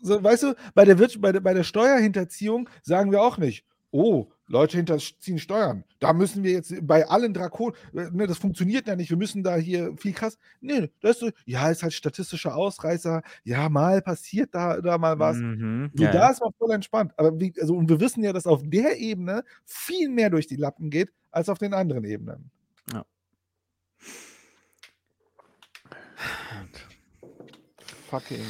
So, weißt du, bei der, bei, der, bei der Steuerhinterziehung sagen wir auch nicht, oh, Leute hinterziehen Steuern. Da müssen wir jetzt bei allen Drakon, ne, das funktioniert ja nicht, wir müssen da hier viel krass. Nee, das ist so, ja, ist halt statistischer Ausreißer, ja, mal passiert da, da mal was. Mhm, so, ja, da ist man voll entspannt. Aber wie, also, und wir wissen ja, dass auf der Ebene viel mehr durch die Lappen geht, als auf den anderen Ebenen. Ja. Fucking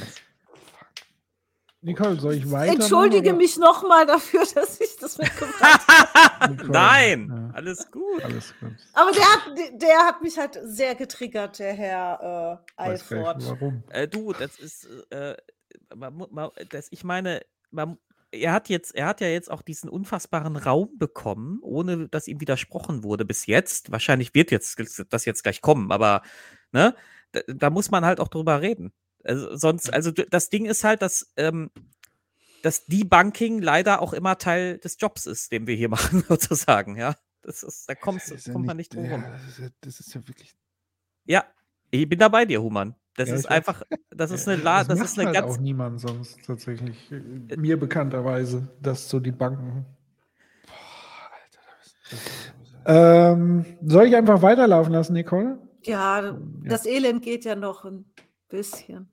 Nicole, soll ich weiter? Entschuldige mich nochmal dafür, dass ich das mitgebracht habe. Nein, ja. alles gut. Alles gut. Aber der hat, der hat mich halt sehr getriggert, der Herr äh, Eilford. Warum? Äh, du, das ist, äh, das, ich meine, man, er hat jetzt, er hat ja jetzt auch diesen unfassbaren Raum bekommen, ohne dass ihm widersprochen wurde bis jetzt. Wahrscheinlich wird jetzt das jetzt gleich kommen, aber ne, da, da muss man halt auch drüber reden. Also sonst, also das Ding ist halt, dass, ähm, dass Debunking leider auch immer Teil des Jobs ist, den wir hier machen, sozusagen, ja. Das ist, da kommst, das kommt man nicht drum ja, das, ist ja, das ist ja wirklich. Ja, ich bin da bei dir, Human. Das ja, ist einfach, das ist eine, La das, das ist eine halt ganz. auch niemand sonst tatsächlich. Äh, mir bekannterweise, das so die Banken. Boah, Alter, ähm, soll ich einfach weiterlaufen lassen, Nicole? Ja, das Elend geht ja noch bisschen.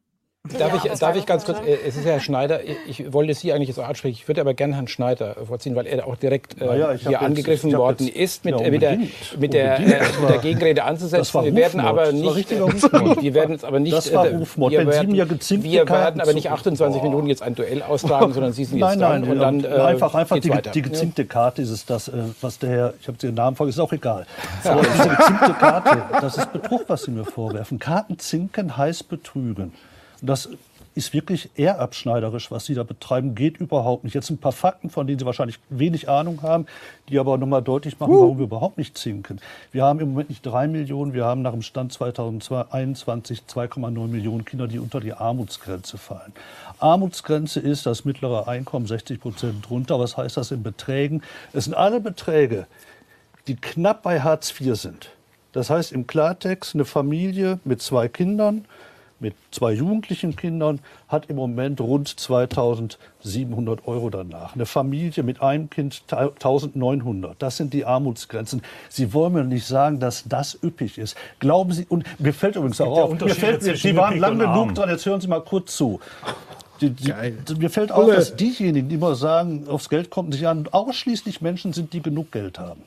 Darf, ja, ich, darf ich ganz kurz, äh, es ist ja Herr Schneider, ich wollte Sie eigentlich jetzt auch ansprechen, ich würde aber gerne Herrn Schneider vorziehen, weil er auch direkt äh, ja, hier angegriffen jetzt, worden jetzt, ist, mit, ja, mit, der, mit, der, äh, mit der Gegenrede anzusetzen. Wir werden aber nicht, wir werden jetzt aber nicht, das war äh, wir, werden, ja wir werden aber nicht 28 Minuten jetzt ein Duell austragen, sondern Sie sind jetzt nein, nein, dran und dann äh, einfach, einfach die, die gezinkte Karte ist es das, äh, was der Herr, ich habe den Namen vergessen, ist auch egal. Aber diese gezinkte Karte, das ist Betrug, was Sie mir vorwerfen. Kartenzinken heißt betrügen. Das ist wirklich eher abschneiderisch, was Sie da betreiben, geht überhaupt nicht. Jetzt ein paar Fakten, von denen Sie wahrscheinlich wenig Ahnung haben, die aber nochmal deutlich machen, uh. warum wir überhaupt nicht zinken. Wir haben im Moment nicht drei Millionen, wir haben nach dem Stand 2021 2,9 Millionen Kinder, die unter die Armutsgrenze fallen. Armutsgrenze ist das mittlere Einkommen 60 Prozent drunter. Was heißt das in Beträgen? Es sind alle Beträge, die knapp bei Hartz IV sind. Das heißt im Klartext eine Familie mit zwei Kindern, mit zwei jugendlichen Kindern hat im Moment rund 2700 Euro danach. Eine Familie mit einem Kind 1900. Das sind die Armutsgrenzen. Sie wollen mir nicht sagen, dass das üppig ist. Glauben Sie, und mir fällt übrigens auch auf, mir fällt, Sie waren lang genug dran, jetzt hören Sie mal kurz zu. Die, die, mir fällt auf, dass diejenigen, die immer sagen, aufs Geld kommt nicht an, ausschließlich Menschen sind, die genug Geld haben.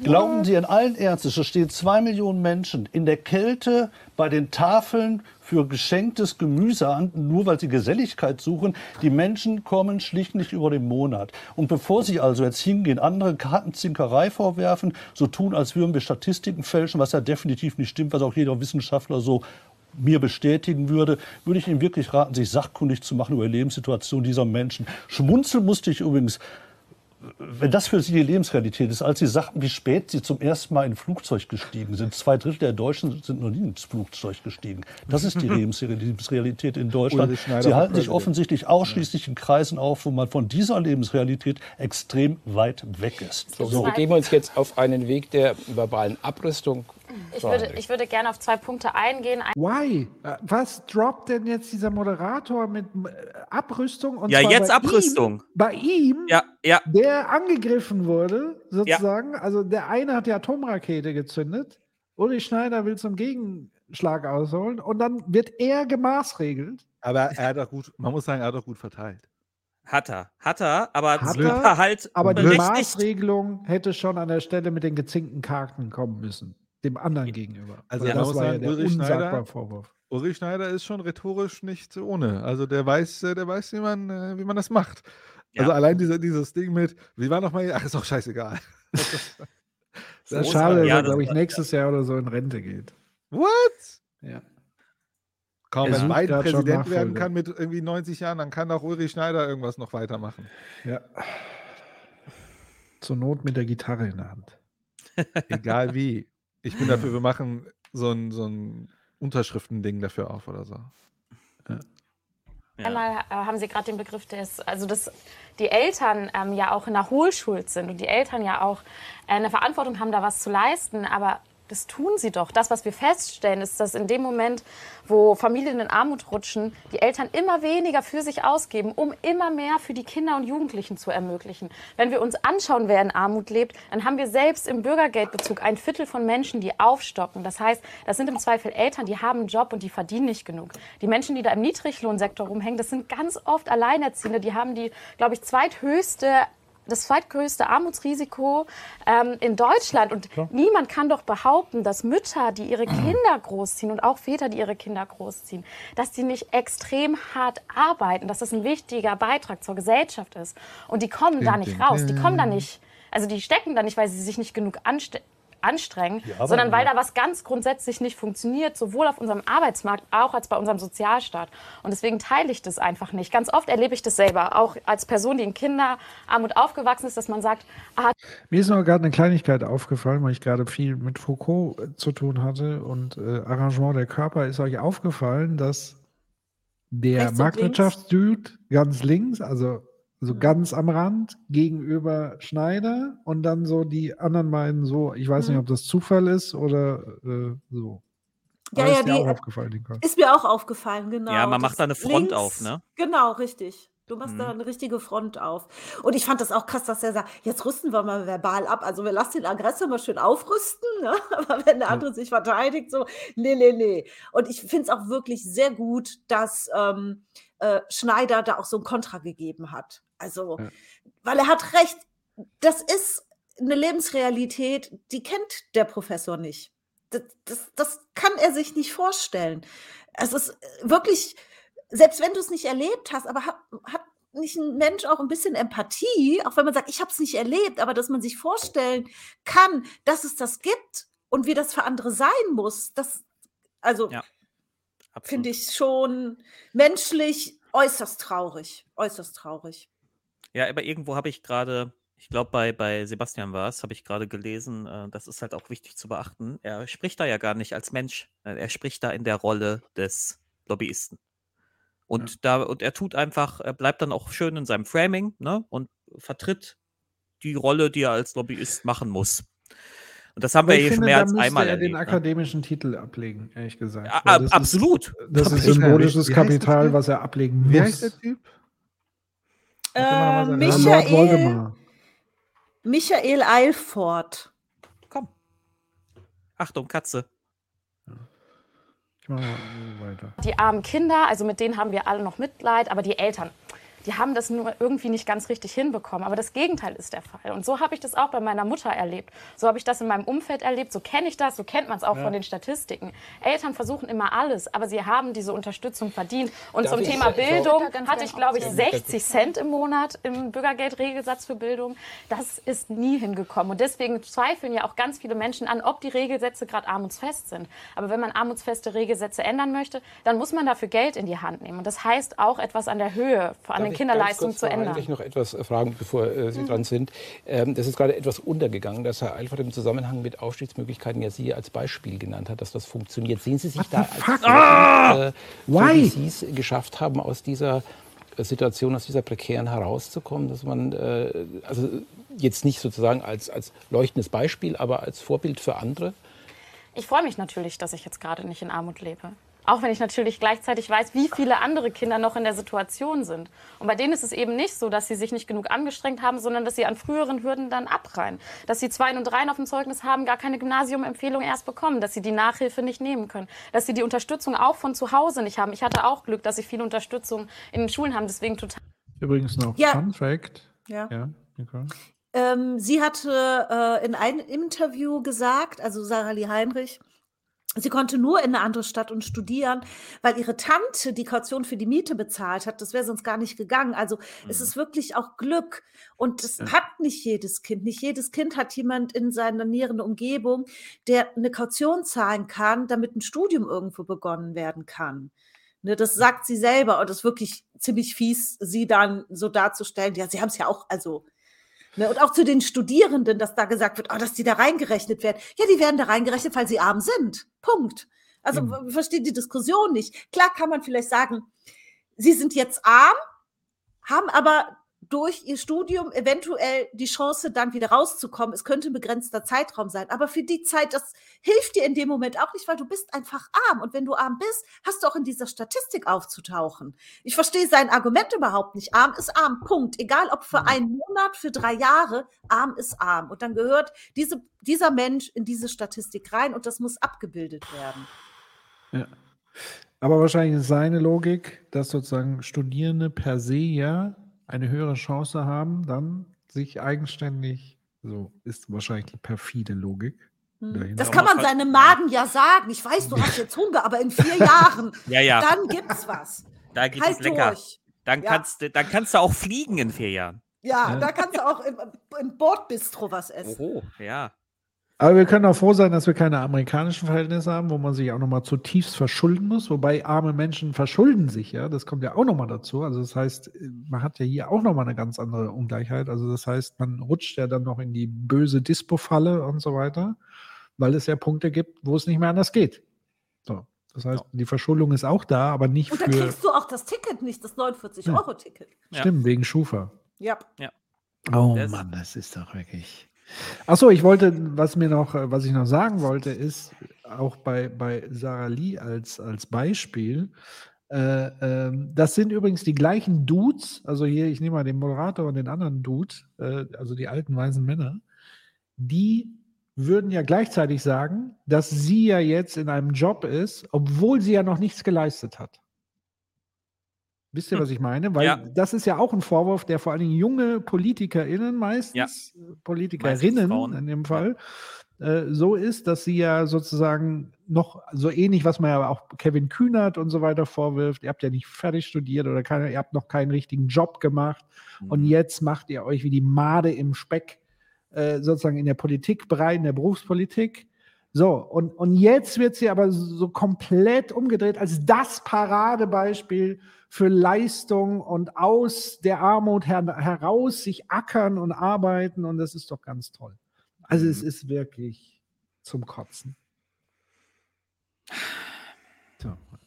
Ja. Glauben Sie in allen Ernstes, es stehen zwei Millionen Menschen in der Kälte bei den Tafeln für geschenktes Gemüse an, nur weil sie Geselligkeit suchen. Die Menschen kommen schlicht nicht über den Monat. Und bevor Sie also jetzt hingehen, andere Kartenzinkerei vorwerfen, so tun, als würden wir Statistiken fälschen, was ja definitiv nicht stimmt, was auch jeder Wissenschaftler so mir bestätigen würde, würde ich Ihnen wirklich raten, sich sachkundig zu machen über die Lebenssituation dieser Menschen. Schmunzeln musste ich übrigens, wenn das für Sie die Lebensrealität ist, als Sie sagten, wie spät Sie zum ersten Mal in ein Flugzeug gestiegen sind. Zwei Drittel der Deutschen sind noch nie ins Flugzeug gestiegen. Das ist die Lebensrealität in Deutschland. Sie halten sich offensichtlich ausschließlich in Kreisen auf, wo man von dieser Lebensrealität extrem weit weg ist. So, so. begeben wir uns jetzt auf einen Weg der verbalen Abrüstung ich würde, ich würde gerne auf zwei Punkte eingehen. Why? Äh, was droppt denn jetzt dieser Moderator mit äh, Abrüstung? Und ja, jetzt bei Abrüstung. Ihm, bei ihm, ja, ja. der angegriffen wurde, sozusagen. Ja. Also der eine hat die Atomrakete gezündet. Uli Schneider will zum Gegenschlag ausholen und dann wird er gemaßregelt. Aber er hat auch gut, man muss sagen, er hat auch gut verteilt. Hat er, hat er, aber hat er, halt. Aber die Maßregelung hätte schon an der Stelle mit den gezinkten Karten kommen müssen dem anderen gegenüber. Also ja, das war sagen, ja der Ulrich Schneider, Vorwurf. Ulrich Schneider ist schon rhetorisch nicht ohne. Also der weiß, äh, der weiß, wie man, äh, wie man das macht. Ja. Also allein dieser, dieses Ding mit, wie war nochmal, ach, ist doch scheißegal. das ist schade, dass er, glaube ich, nächstes Jahr oder so in Rente geht. What? Ja. Kaum, wenn Biden Präsident werden kann mit irgendwie 90 Jahren, dann kann auch Ulrich Schneider irgendwas noch weitermachen. Ja. Zur Not mit der Gitarre in der Hand. Egal wie. Ich bin dafür, wir machen so ein, so ein Unterschriftending dafür auf oder so. Ja. Einmal äh, haben Sie gerade den Begriff des, also dass die Eltern ähm, ja auch in der Hohlschuld sind und die Eltern ja auch äh, eine Verantwortung haben, da was zu leisten, aber das tun sie doch. Das, was wir feststellen, ist, dass in dem Moment, wo Familien in Armut rutschen, die Eltern immer weniger für sich ausgeben, um immer mehr für die Kinder und Jugendlichen zu ermöglichen. Wenn wir uns anschauen, wer in Armut lebt, dann haben wir selbst im Bürgergeldbezug ein Viertel von Menschen, die aufstocken. Das heißt, das sind im Zweifel Eltern, die haben einen Job und die verdienen nicht genug. Die Menschen, die da im Niedriglohnsektor rumhängen, das sind ganz oft Alleinerziehende, die haben die, glaube ich, zweithöchste das zweitgrößte Armutsrisiko ähm, in Deutschland. Und Klar. niemand kann doch behaupten, dass Mütter, die ihre Kinder großziehen und auch Väter, die ihre Kinder großziehen, dass die nicht extrem hart arbeiten, dass das ein wichtiger Beitrag zur Gesellschaft ist. Und die kommen da nicht raus. Die kommen da nicht. Also die stecken da nicht, weil sie sich nicht genug anstellen anstrengen, sondern weil da was ganz grundsätzlich nicht funktioniert, sowohl auf unserem Arbeitsmarkt auch als bei unserem Sozialstaat. Und deswegen teile ich das einfach nicht. Ganz oft erlebe ich das selber, auch als Person, die in Kinderarmut aufgewachsen ist, dass man sagt, ah, mir ist noch gerade eine Kleinigkeit aufgefallen, weil ich gerade viel mit Foucault äh, zu tun hatte und äh, Arrangement der Körper. Ist euch aufgefallen, dass der Marktwirtschaftsdude ganz links, also so ganz am Rand gegenüber Schneider und dann so die anderen beiden so, ich weiß nicht, mhm. ob das Zufall ist oder äh, so. Ja, ja, ist, die, auch aufgefallen, ist mir auch aufgefallen, genau. Ja, man macht da eine Front links, auf, ne? Genau, richtig. Du machst mhm. da eine richtige Front auf. Und ich fand das auch krass, dass er sagt, jetzt rüsten wir mal verbal ab. Also wir lassen den Aggressor mal schön aufrüsten, ne? aber wenn der andere ja. sich verteidigt, so, nee, nee, nee. Und ich finde es auch wirklich sehr gut, dass ähm, äh, Schneider da auch so ein Kontra gegeben hat. Also, ja. weil er hat recht, das ist eine Lebensrealität, die kennt der Professor nicht. Das, das, das kann er sich nicht vorstellen. Es ist wirklich, selbst wenn du es nicht erlebt hast, aber hat, hat nicht ein Mensch auch ein bisschen Empathie, auch wenn man sagt, ich habe es nicht erlebt, aber dass man sich vorstellen kann, dass es das gibt und wie das für andere sein muss, das, also ja, finde ich schon menschlich äußerst traurig, äußerst traurig. Ja, aber irgendwo habe ich gerade, ich glaube bei, bei Sebastian war es, habe ich gerade gelesen, äh, das ist halt auch wichtig zu beachten. Er spricht da ja gar nicht als Mensch. Äh, er spricht da in der Rolle des Lobbyisten. Und ja. da, und er tut einfach, er bleibt dann auch schön in seinem Framing, ne? Und vertritt die Rolle, die er als Lobbyist machen muss. Und das haben wir ich eben finde, mehr da als einmal er erlebt. den ne? akademischen Titel ablegen, ehrlich gesagt. Ja, ab- das absolut. Ist, das ist Wie symbolisches Kapital, was er ablegen Wie muss. heißt der Typ? Äh, Michael. Michael Eilfort. Achtung, Katze. Ich mache mal weiter. Die armen Kinder, also mit denen haben wir alle noch Mitleid, aber die Eltern, die haben das nur irgendwie nicht ganz richtig hinbekommen. Aber das Gegenteil ist der Fall. Und so habe ich das auch bei meiner Mutter erlebt. So habe ich das in meinem Umfeld erlebt. So kenne ich das. So kennt man es auch Ja. von den Statistiken. Eltern versuchen immer alles, aber sie haben diese Unterstützung verdient. Und Darf zum ich- Thema Bildung hatte gern ich, glaube ich, aufzählen. 60 Cent im Monat im Bürgergeldregelsatz für Bildung. Das ist nie hingekommen. Und deswegen zweifeln ja auch ganz viele Menschen an, ob die Regelsätze gerade armutsfest sind. Aber wenn man armutsfeste Regelsätze ändern möchte, dann muss man dafür Geld in die Hand nehmen. Und das heißt auch etwas an der Höhe, an Darf den ich Kinderleistungen ganz zu ändern. Heinrich noch etwas fragen, bevor äh, Sie Mhm. dran sind. Ähm, das ist gerade etwas untergegangen, dass Herr Eilfert im Zusammenhang mit Aufstiegsmöglichkeiten ja Sie als Beispiel genannt hat, dass das funktioniert. Sehen Sie sich da als Ah! äh, so wie? Sie es geschafft haben, aus dieser äh, Situation, aus dieser prekären herauszukommen, dass man äh, also jetzt nicht sozusagen als, als leuchtendes Beispiel, aber als Vorbild für andere? Ich freue mich natürlich, dass ich jetzt gerade nicht in Armut lebe. Auch wenn ich natürlich gleichzeitig weiß, wie viele andere Kinder noch in der Situation sind. Und bei denen ist es eben nicht so, dass sie sich nicht genug angestrengt haben, sondern dass sie an früheren Hürden dann abreihen. Dass sie Zweien und Dreien auf dem Zeugnis haben, gar keine Gymnasiumempfehlung erst bekommen, dass sie die Nachhilfe nicht nehmen können, dass sie die Unterstützung auch von zu Hause nicht haben. Ich hatte auch Glück, dass sie viel Unterstützung in den Schulen haben, deswegen total. Übrigens noch Ja. Fun Fact. Ja. Ja, Nicole. Ähm, sie hatte äh, in einem Interview gesagt, also Sarah Lee Heinrich, sie konnte nur in eine andere Stadt und studieren, weil ihre Tante die Kaution für die Miete bezahlt hat. Das wäre sonst gar nicht gegangen. Also es ist wirklich auch Glück. Und das hat nicht jedes Kind. Nicht jedes Kind hat jemand in seiner näheren Umgebung, der eine Kaution zahlen kann, damit ein Studium irgendwo begonnen werden kann. Ne, das sagt sie selber und das ist wirklich ziemlich fies, sie dann so darzustellen. Ja, sie haben es ja auch, also Ne, und auch zu den Studierenden, dass da gesagt wird, oh, dass die da reingerechnet werden. Ja, die werden da reingerechnet, weil sie arm sind. Punkt. Also Mhm. ich verstehe die Diskussion nicht. Klar kann man vielleicht sagen, sie sind jetzt arm, haben aber durch ihr Studium eventuell die Chance, dann wieder rauszukommen. Es könnte ein begrenzter Zeitraum sein. Aber für die Zeit, das hilft dir in dem Moment auch nicht, weil du bist einfach arm. Und wenn du arm bist, hast du auch in dieser Statistik aufzutauchen. Ich verstehe sein Argument überhaupt nicht. Arm ist arm. Punkt. Egal ob für einen Monat, für drei Jahre, arm ist arm. Und dann gehört diese, dieser Mensch in diese Statistik rein und das muss abgebildet werden. Ja. Aber wahrscheinlich ist seine Logik, dass sozusagen Studierende per se ja eine höhere Chance haben, dann sich eigenständig, so ist wahrscheinlich die perfide Logik. Hm. Das kann man seinem Magen ja sagen. Ich weiß, du hast jetzt Hunger, aber in vier Jahren, Ja, ja. dann gibt's was. Da geht Halt es lecker. durch. Dann, Ja. kannst, du- dann kannst du auch fliegen in vier Jahren. Ja, Ja. da kannst du auch im, im Bordbistro was essen. Oh, ja. Aber wir können auch froh sein, dass wir keine amerikanischen Verhältnisse haben, wo man sich auch nochmal zutiefst verschulden muss. Wobei arme Menschen verschulden sich, ja. Das kommt ja auch nochmal dazu. Also das heißt, man hat ja hier auch nochmal eine ganz andere Ungleichheit. Also das heißt, man rutscht ja dann noch in die böse Dispo-Falle und so weiter, weil es ja Punkte gibt, wo es nicht mehr anders geht. So. Das heißt, die Verschuldung ist auch da, aber nicht Und dann für. kriegst du auch das Ticket nicht, das 49-Euro-Ticket. Stimmt, wegen Schufa. Ja. ja. Oh Das- Mann, das ist doch wirklich. Achso, ich wollte, was mir noch, äh, was ich noch sagen wollte, ist auch bei, bei Sarah Lee als, als Beispiel. Äh, ähm, das sind übrigens die gleichen Dudes, also hier, ich nehme mal den Moderator und den anderen Dude, äh, also die alten weißen Männer, die würden ja gleichzeitig sagen, dass sie ja jetzt in einem Job ist, obwohl sie ja noch nichts geleistet hat. Wisst ihr, was ich meine? Weil Ja. das ist ja auch ein Vorwurf, der vor allen Dingen junge PolitikerInnen meistens, äh, Politikerinnen Frauen. in dem Fall, äh, so ist, dass sie ja sozusagen noch so ähnlich, was man ja auch Kevin Kühnert und so weiter vorwirft, ihr habt ja nicht fertig studiert oder keine, ihr habt noch keinen richtigen Job gemacht und jetzt macht ihr euch wie die Made im Speck äh, sozusagen in der Politik breit, in der Berufspolitik. So, und, und jetzt wird sie aber so komplett umgedreht als das Paradebeispiel für Leistung und aus der Armut her, heraus sich ackern und arbeiten und das ist doch ganz toll. Also es ist wirklich zum Kotzen.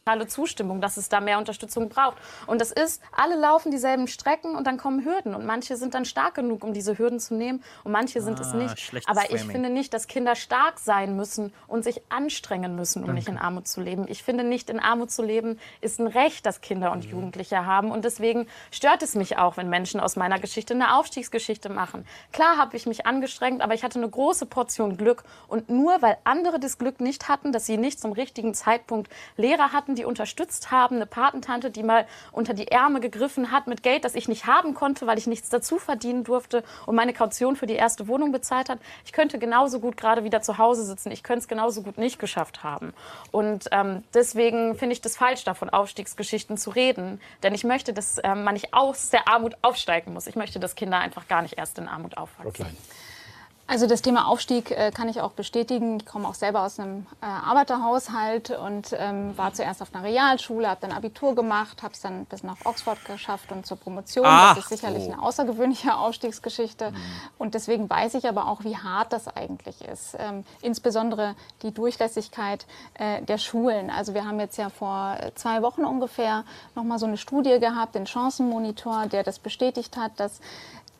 So. Zustimmung, dass es da mehr Unterstützung braucht. Und das ist, alle laufen dieselben Strecken und dann kommen Hürden. Und manche sind dann stark genug, um diese Hürden zu nehmen und manche sind es Ah, nicht. schlechtes Aber ich Framing. finde nicht, dass Kinder stark sein müssen und sich anstrengen müssen, um nicht in Armut zu leben. Ich finde nicht, in Armut zu leben ist ein Recht, das Kinder und Jugendliche haben. Und deswegen stört es mich auch, wenn Menschen aus meiner Geschichte eine Aufstiegsgeschichte machen. Klar habe ich mich angestrengt, aber ich hatte eine große Portion Glück. Und nur weil andere das Glück nicht hatten, dass sie nicht zum richtigen Zeitpunkt Lehrer hatten, die unterstützt haben, eine Patentante, die mal unter die Ärmel gegriffen hat mit Geld, das ich nicht haben konnte, weil ich nichts dazu verdienen durfte und meine Kaution für die erste Wohnung bezahlt hat. Ich könnte genauso gut gerade wieder zu Hause sitzen. Ich könnte es genauso gut nicht geschafft haben. Und ähm, deswegen finde ich das falsch, davon Aufstiegsgeschichten zu reden. Denn ich möchte, dass ähm, man nicht aus der Armut aufsteigen muss. Ich möchte, dass Kinder einfach gar nicht erst in Armut aufwachsen. Also das Thema Aufstieg äh, kann ich auch bestätigen. Ich komme auch selber aus einem äh, Arbeiterhaushalt und ähm, war zuerst auf einer Realschule, habe dann Abitur gemacht, habe es dann bis nach Oxford geschafft und zur Promotion. Ach das ist sicherlich so. eine außergewöhnliche Aufstiegsgeschichte. Und deswegen weiß ich aber auch, wie hart das eigentlich ist. Ähm, insbesondere die Durchlässigkeit äh, der Schulen. Also wir haben jetzt ja vor zwei Wochen ungefähr nochmal so eine Studie gehabt, den Chancenmonitor, der das bestätigt hat, dass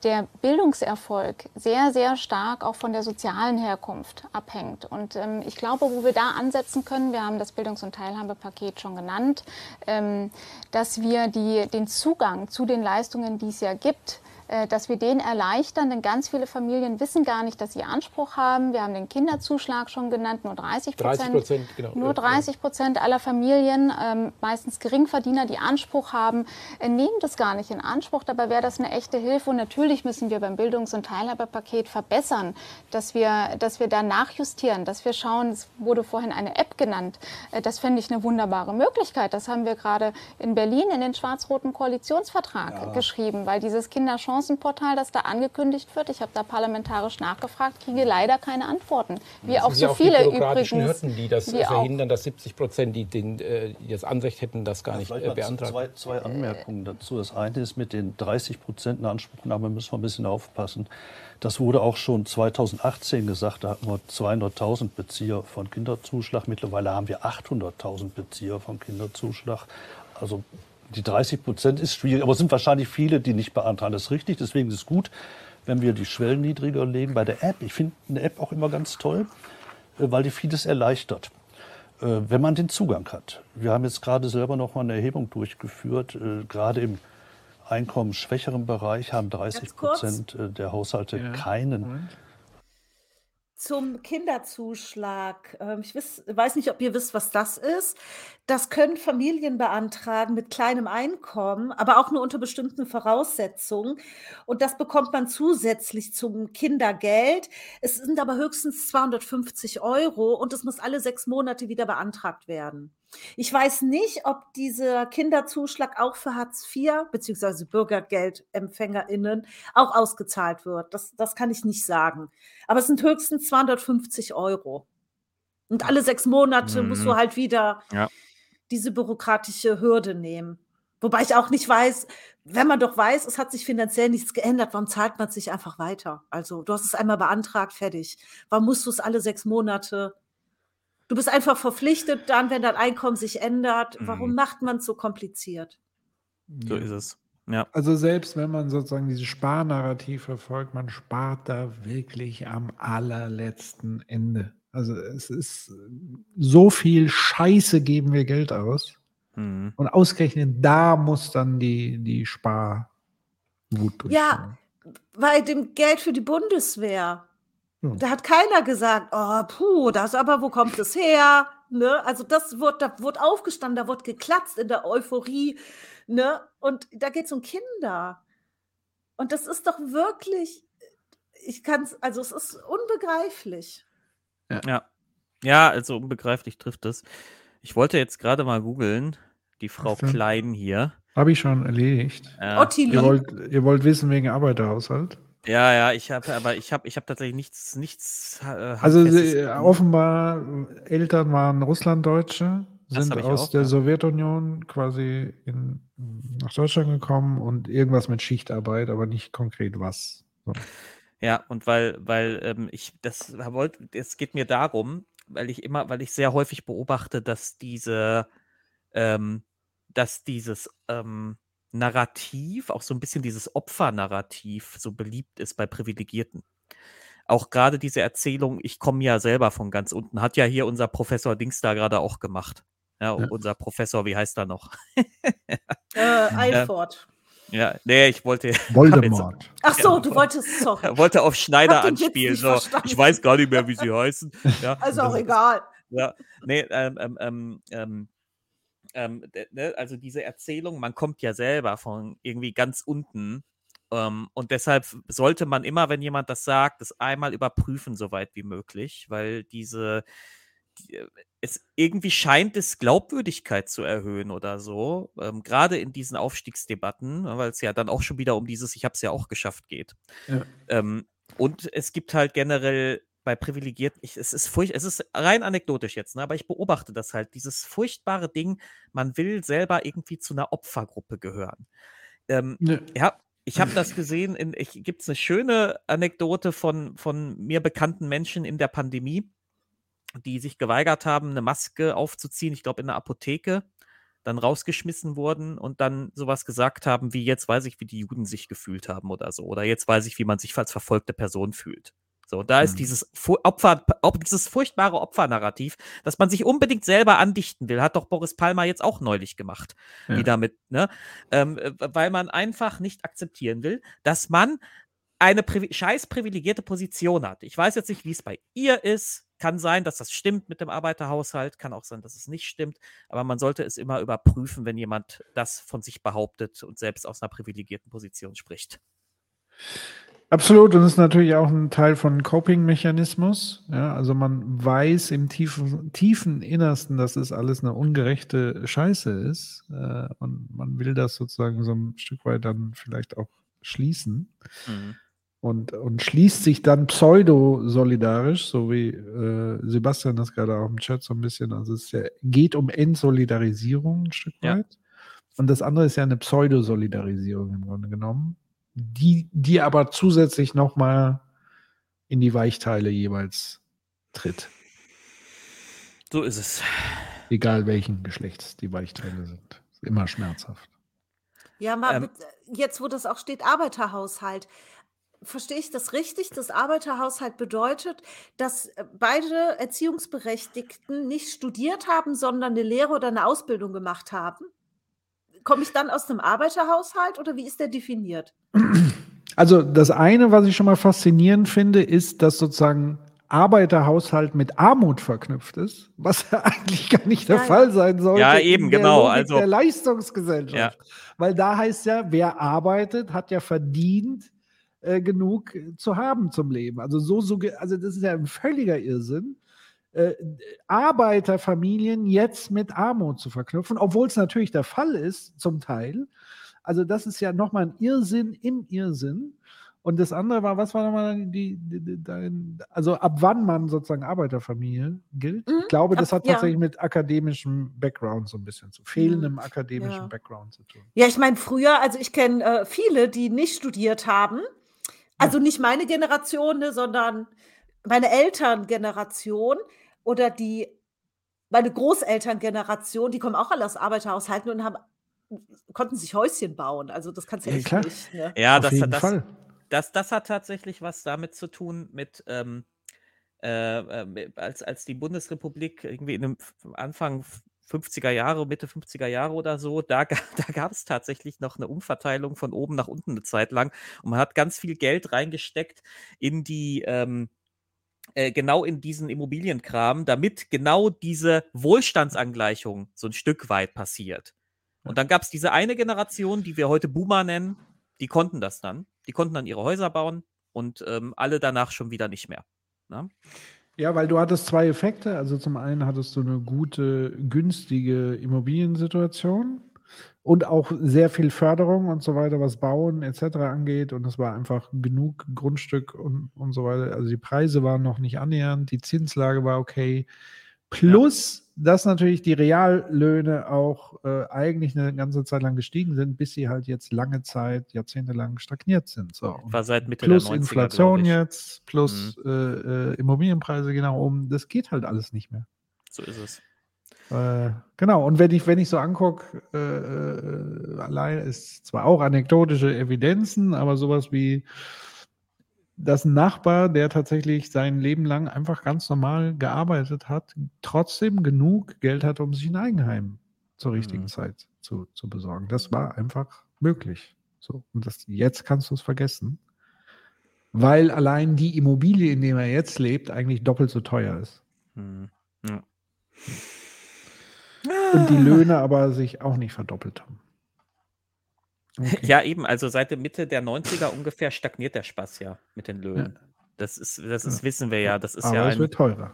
der Bildungserfolg sehr, sehr stark auch von der sozialen Herkunft abhängt. Und ähm, ich glaube, wo wir da ansetzen können, wir haben das Bildungs- und Teilhabepaket schon genannt, ähm, dass wir die, den Zugang zu den Leistungen, die es ja gibt, dass wir den erleichtern, denn ganz viele Familien wissen gar nicht, dass sie Anspruch haben. Wir haben den Kinderzuschlag schon genannt, nur 30 30 Prozent, genau. Nur Ja, 30 Prozent aller Familien, ähm, meistens Geringverdiener, die Anspruch haben, äh, nehmen das gar nicht in Anspruch. Dabei wäre das eine echte Hilfe. Und natürlich müssen wir beim Bildungs- und Teilhabepaket verbessern, dass wir, dass wir da nachjustieren, dass wir schauen, es wurde vorhin eine App genannt. Äh, das fände ich eine wunderbare Möglichkeit. Das haben wir gerade in Berlin in den schwarz-roten Koalitionsvertrag Ja. geschrieben, weil dieses Kinderchancenportal, das da angekündigt wird, ich habe da parlamentarisch nachgefragt, kriege leider keine Antworten. Wie Das auch so ja viele die bürokratischen übrigens. Hürden, die das auch verhindern, dass 70 Prozent, die, den, äh, das Anrecht hätten, das gar nicht äh, beantragen. zwei, zwei Anmerkungen dazu. Das eine ist mit den 30 Prozent Anspruchnahme müssen wir ein bisschen aufpassen. Das wurde auch schon 2018 gesagt. Da hatten wir 200.000 Bezieher von Kinderzuschlag. Mittlerweile haben wir 800.000 Bezieher von Kinderzuschlag. Also die 30 Prozent ist schwierig, aber es sind wahrscheinlich viele, die nicht beantragen. Das ist richtig. Deswegen ist es gut, wenn wir die Schwellen niedriger legen. Bei der App, ich finde eine App auch immer ganz toll, äh, weil die vieles erleichtert äh, wenn man den Zugang hat. Wir haben jetzt gerade selber noch mal eine Erhebung durchgeführt. Äh, gerade im einkommensschwächeren Bereich haben 30 kurz. Prozent der Haushalte Ja, keinen. Zum Kinderzuschlag. Ähm, Ich weiß nicht, ob ihr wisst, was das ist. Das können Familien beantragen mit kleinem Einkommen, aber auch nur unter bestimmten Voraussetzungen. Und das bekommt man zusätzlich zum Kindergeld. Es sind aber höchstens 250 Euro und es muss alle sechs Monate wieder beantragt werden. Ich weiß nicht, ob dieser Kinderzuschlag auch für Hartz IV bzw. BürgergeldempfängerInnen auch ausgezahlt wird. Das, das kann ich nicht sagen. Aber es sind höchstens 250 Euro. Und alle sechs Monate musst du Mhm. halt wieder Ja. Diese bürokratische Hürde nehmen. Wobei ich auch nicht weiß, wenn man doch weiß, es hat sich finanziell nichts geändert, warum zahlt man es nicht einfach weiter? Also, du hast es einmal beantragt, fertig. Warum musst du es alle sechs Monate? Du bist einfach verpflichtet, dann, wenn dein Einkommen sich ändert. Warum Mhm. macht man es so kompliziert? So ist es. Ja. Also selbst wenn man sozusagen dieses Sparnarrativ verfolgt, man spart da wirklich am allerletzten Ende. Also es ist so viel Scheiße geben wir Geld aus. Mhm. Und ausgerechnet da muss dann die, die Sparwut durch. Ja, bei dem Geld für die Bundeswehr. Ja. Da hat keiner gesagt, oh, puh, das aber, wo kommt es her? Ne? Also das wird, da wird aufgestanden, da wird geklatzt in der Euphorie. Ne? Und da geht es um Kinder. Und das ist doch wirklich, ich kann es, also es ist unbegreiflich. Ja. Ja, also unbegreiflich trifft es. Ich wollte jetzt gerade mal googeln, die Frau? Klein hier. Habe ich schon erledigt. Ja. Ottilie. Ihr wollt, ihr wollt wissen wegen Arbeiterhaushalt? Ja, ja, ich habe, aber ich habe, ich habe tatsächlich nichts, nichts. Äh, Also sie, offenbar Eltern waren Russlanddeutsche, Das sind aus auch, der ja. Sowjetunion quasi in, nach Deutschland gekommen und irgendwas mit Schichtarbeit, aber nicht konkret was. So. Ja, und weil, weil ähm, ich das wollte, es geht mir darum, weil ich immer, weil ich sehr häufig beobachte, dass diese ähm, dass dieses ähm, Narrativ, auch so ein bisschen dieses Opfernarrativ so beliebt ist bei Privilegierten. Auch gerade diese Erzählung, ich komme ja selber von ganz unten, hat ja hier unser Professor Dings da gerade auch gemacht. Ja, ja. unser Professor, wie heißt er noch? äh, Eilford. Ja, nee, ich wollte. Voldemort. Ach so, du wolltest, sorry. wollte auf Schneider anspielen. So. Ich weiß gar nicht mehr, wie sie heißen. Ja, also auch egal. Ja, nee, ähm, ähm, ähm, ähm, ähm ne, also diese Erzählung, man kommt ja selber von irgendwie ganz unten. Ähm, und deshalb sollte man immer, wenn jemand das sagt, das einmal überprüfen, so weit wie möglich, weil diese, äh, es irgendwie scheint es Glaubwürdigkeit zu erhöhen oder so, ähm, gerade in diesen Aufstiegsdebatten, ne, weil es ja dann auch schon wieder um dieses Ich habe es ja auch geschafft geht. Ja. Ähm, und es gibt halt generell bei Privilegierten, ich, es ist furcht, es ist rein anekdotisch jetzt, ne, aber ich beobachte das halt, dieses furchtbare Ding, man will selber irgendwie zu einer Opfergruppe gehören. Ähm, ne. Ja, ich habe das gesehen, gibt es eine schöne Anekdote von, von mir bekannten Menschen in der Pandemie, die sich geweigert haben, eine Maske aufzuziehen, ich glaube in der Apotheke, dann rausgeschmissen wurden und dann sowas gesagt haben, wie jetzt weiß ich, wie die Juden sich gefühlt haben oder so. Oder jetzt weiß ich, wie man sich als verfolgte Person fühlt. So, da ist mhm. dieses Opfer, dieses furchtbare Opfernarrativ, dass man sich unbedingt selber andichten will, hat doch Boris Palmer jetzt auch neulich gemacht. Ja. Wie damit, ne? Ähm, äh, weil man einfach nicht akzeptieren will, dass man eine privi scheiß privilegierte Position hat. Ich weiß jetzt nicht, wie es bei ihr ist. Kann sein, dass das stimmt mit dem Arbeiterhaushalt, kann auch sein, dass es nicht stimmt, aber man sollte es immer überprüfen, wenn jemand das von sich behauptet und selbst aus einer privilegierten Position spricht. Absolut, und ist natürlich auch ein Teil von Coping-Mechanismus. Ja, also man weiß im tiefen, tiefen Innersten, dass es alles eine ungerechte Scheiße ist. Äh, und man will das sozusagen so ein Stück weit dann vielleicht auch schließen. Mhm. Und, und schließt sich dann pseudo-solidarisch, so wie äh, Sebastian das gerade auch im Chat so ein bisschen, also es ja, geht um Entsolidarisierung ein Stück weit. Ja. Und das andere ist ja eine Pseudo-Solidarisierung im Grunde genommen die, die aber zusätzlich nochmal in die Weichteile jeweils tritt. So ist es. Egal welchen Geschlechts die Weichteile sind. Immer schmerzhaft. Ja, mal ähm, jetzt, wo das auch steht, Arbeiterhaushalt. Verstehe ich das richtig? Das Arbeiterhaushalt bedeutet, dass äh, beide Erziehungsberechtigten nicht studiert haben, sondern eine Lehre oder eine Ausbildung gemacht haben? komme ich dann aus einem Arbeiterhaushalt oder wie ist der definiert? Also das eine, was ich schon mal faszinierend finde, ist, dass sozusagen Arbeiterhaushalt mit Armut verknüpft ist, was ja eigentlich gar nicht der ja, Fall sein sollte. Ja, eben, genau. Logik also der Leistungsgesellschaft. Ja. Weil da heißt ja, wer arbeitet, hat ja verdient, äh, genug zu haben zum Leben. Also so, so, also das ist ja ein völliger Irrsinn äh, Arbeiterfamilien jetzt mit Armut zu verknüpfen, obwohl es natürlich der Fall ist, zum Teil. Also das ist ja nochmal ein Irrsinn im Irrsinn. Und das andere war, was war nochmal die, die, die, also ab wann man sozusagen Arbeiterfamilie gilt? Mhm. Ich glaube, das hat tatsächlich ja. mit akademischem Background so ein bisschen zu fehlendem mhm. akademischen ja. Background zu tun. Ja, ich meine, früher, also ich kenne äh, viele, die nicht studiert haben. Also nicht meine Generation, ne, sondern meine Elterngeneration oder die meine Großelterngeneration, die kommen auch alle aus Arbeiterhaushalten und haben konnten sich Häuschen bauen. Also das kannst du ja, echt klar. nicht. Ne? Ja, das, das, das, das, das, hat tatsächlich was damit zu tun mit ähm, äh, äh, als, als die Bundesrepublik irgendwie in dem Anfang 50er Jahre, Mitte 50er Jahre oder so, da, da gab es tatsächlich noch eine Umverteilung von oben nach unten eine Zeit lang. Und man hat ganz viel Geld reingesteckt in die, ähm, äh, genau in diesen Immobilienkram, damit genau diese Wohlstandsangleichung so ein Stück weit passiert. Und dann gab es diese eine Generation, die wir heute Boomer nennen, die konnten das dann. Die konnten dann ihre Häuser bauen und ähm, alle danach schon wieder nicht mehr. Na? Ja, weil du hattest zwei Effekte. Also zum einen hattest du eine gute, günstige Immobiliensituation und auch sehr viel Förderung und so weiter, was Bauen etc. angeht. Und es war einfach genug Grundstück und, und so weiter. Also die Preise waren noch nicht annähernd, die Zinslage war okay. Plus. Dass natürlich die Reallöhne auch äh, eigentlich eine ganze Zeit lang gestiegen sind, bis sie halt jetzt lange Zeit, jahrzehntelang stagniert sind. So. War seit Mitte plus der 90er, Inflation jetzt, plus mhm. äh, äh, Immobilienpreise genau um. Das geht halt alles nicht mehr. So ist es. Äh, genau, und wenn ich, wenn ich so angucke, äh, äh, allein ist zwar auch anekdotische Evidenzen, aber sowas wie, dass ein Nachbar, der tatsächlich sein Leben lang einfach ganz normal gearbeitet hat, trotzdem genug Geld hat, um sich ein Eigenheim zur richtigen mhm. Zeit zu, zu besorgen. Das war einfach möglich. So, und das, jetzt kannst du es vergessen, weil allein die Immobilie, in der er jetzt lebt, eigentlich doppelt so teuer ist. Mhm. Ja. Und die Löhne aber sich auch nicht verdoppelt haben. Okay. Ja, eben, also seit der Mitte der 90er ungefähr stagniert der Spaß ja mit den Löhnen. Ja. Das ist, das ist, ja. wissen wir ja. Das ist aber ja es ein, wird teurer.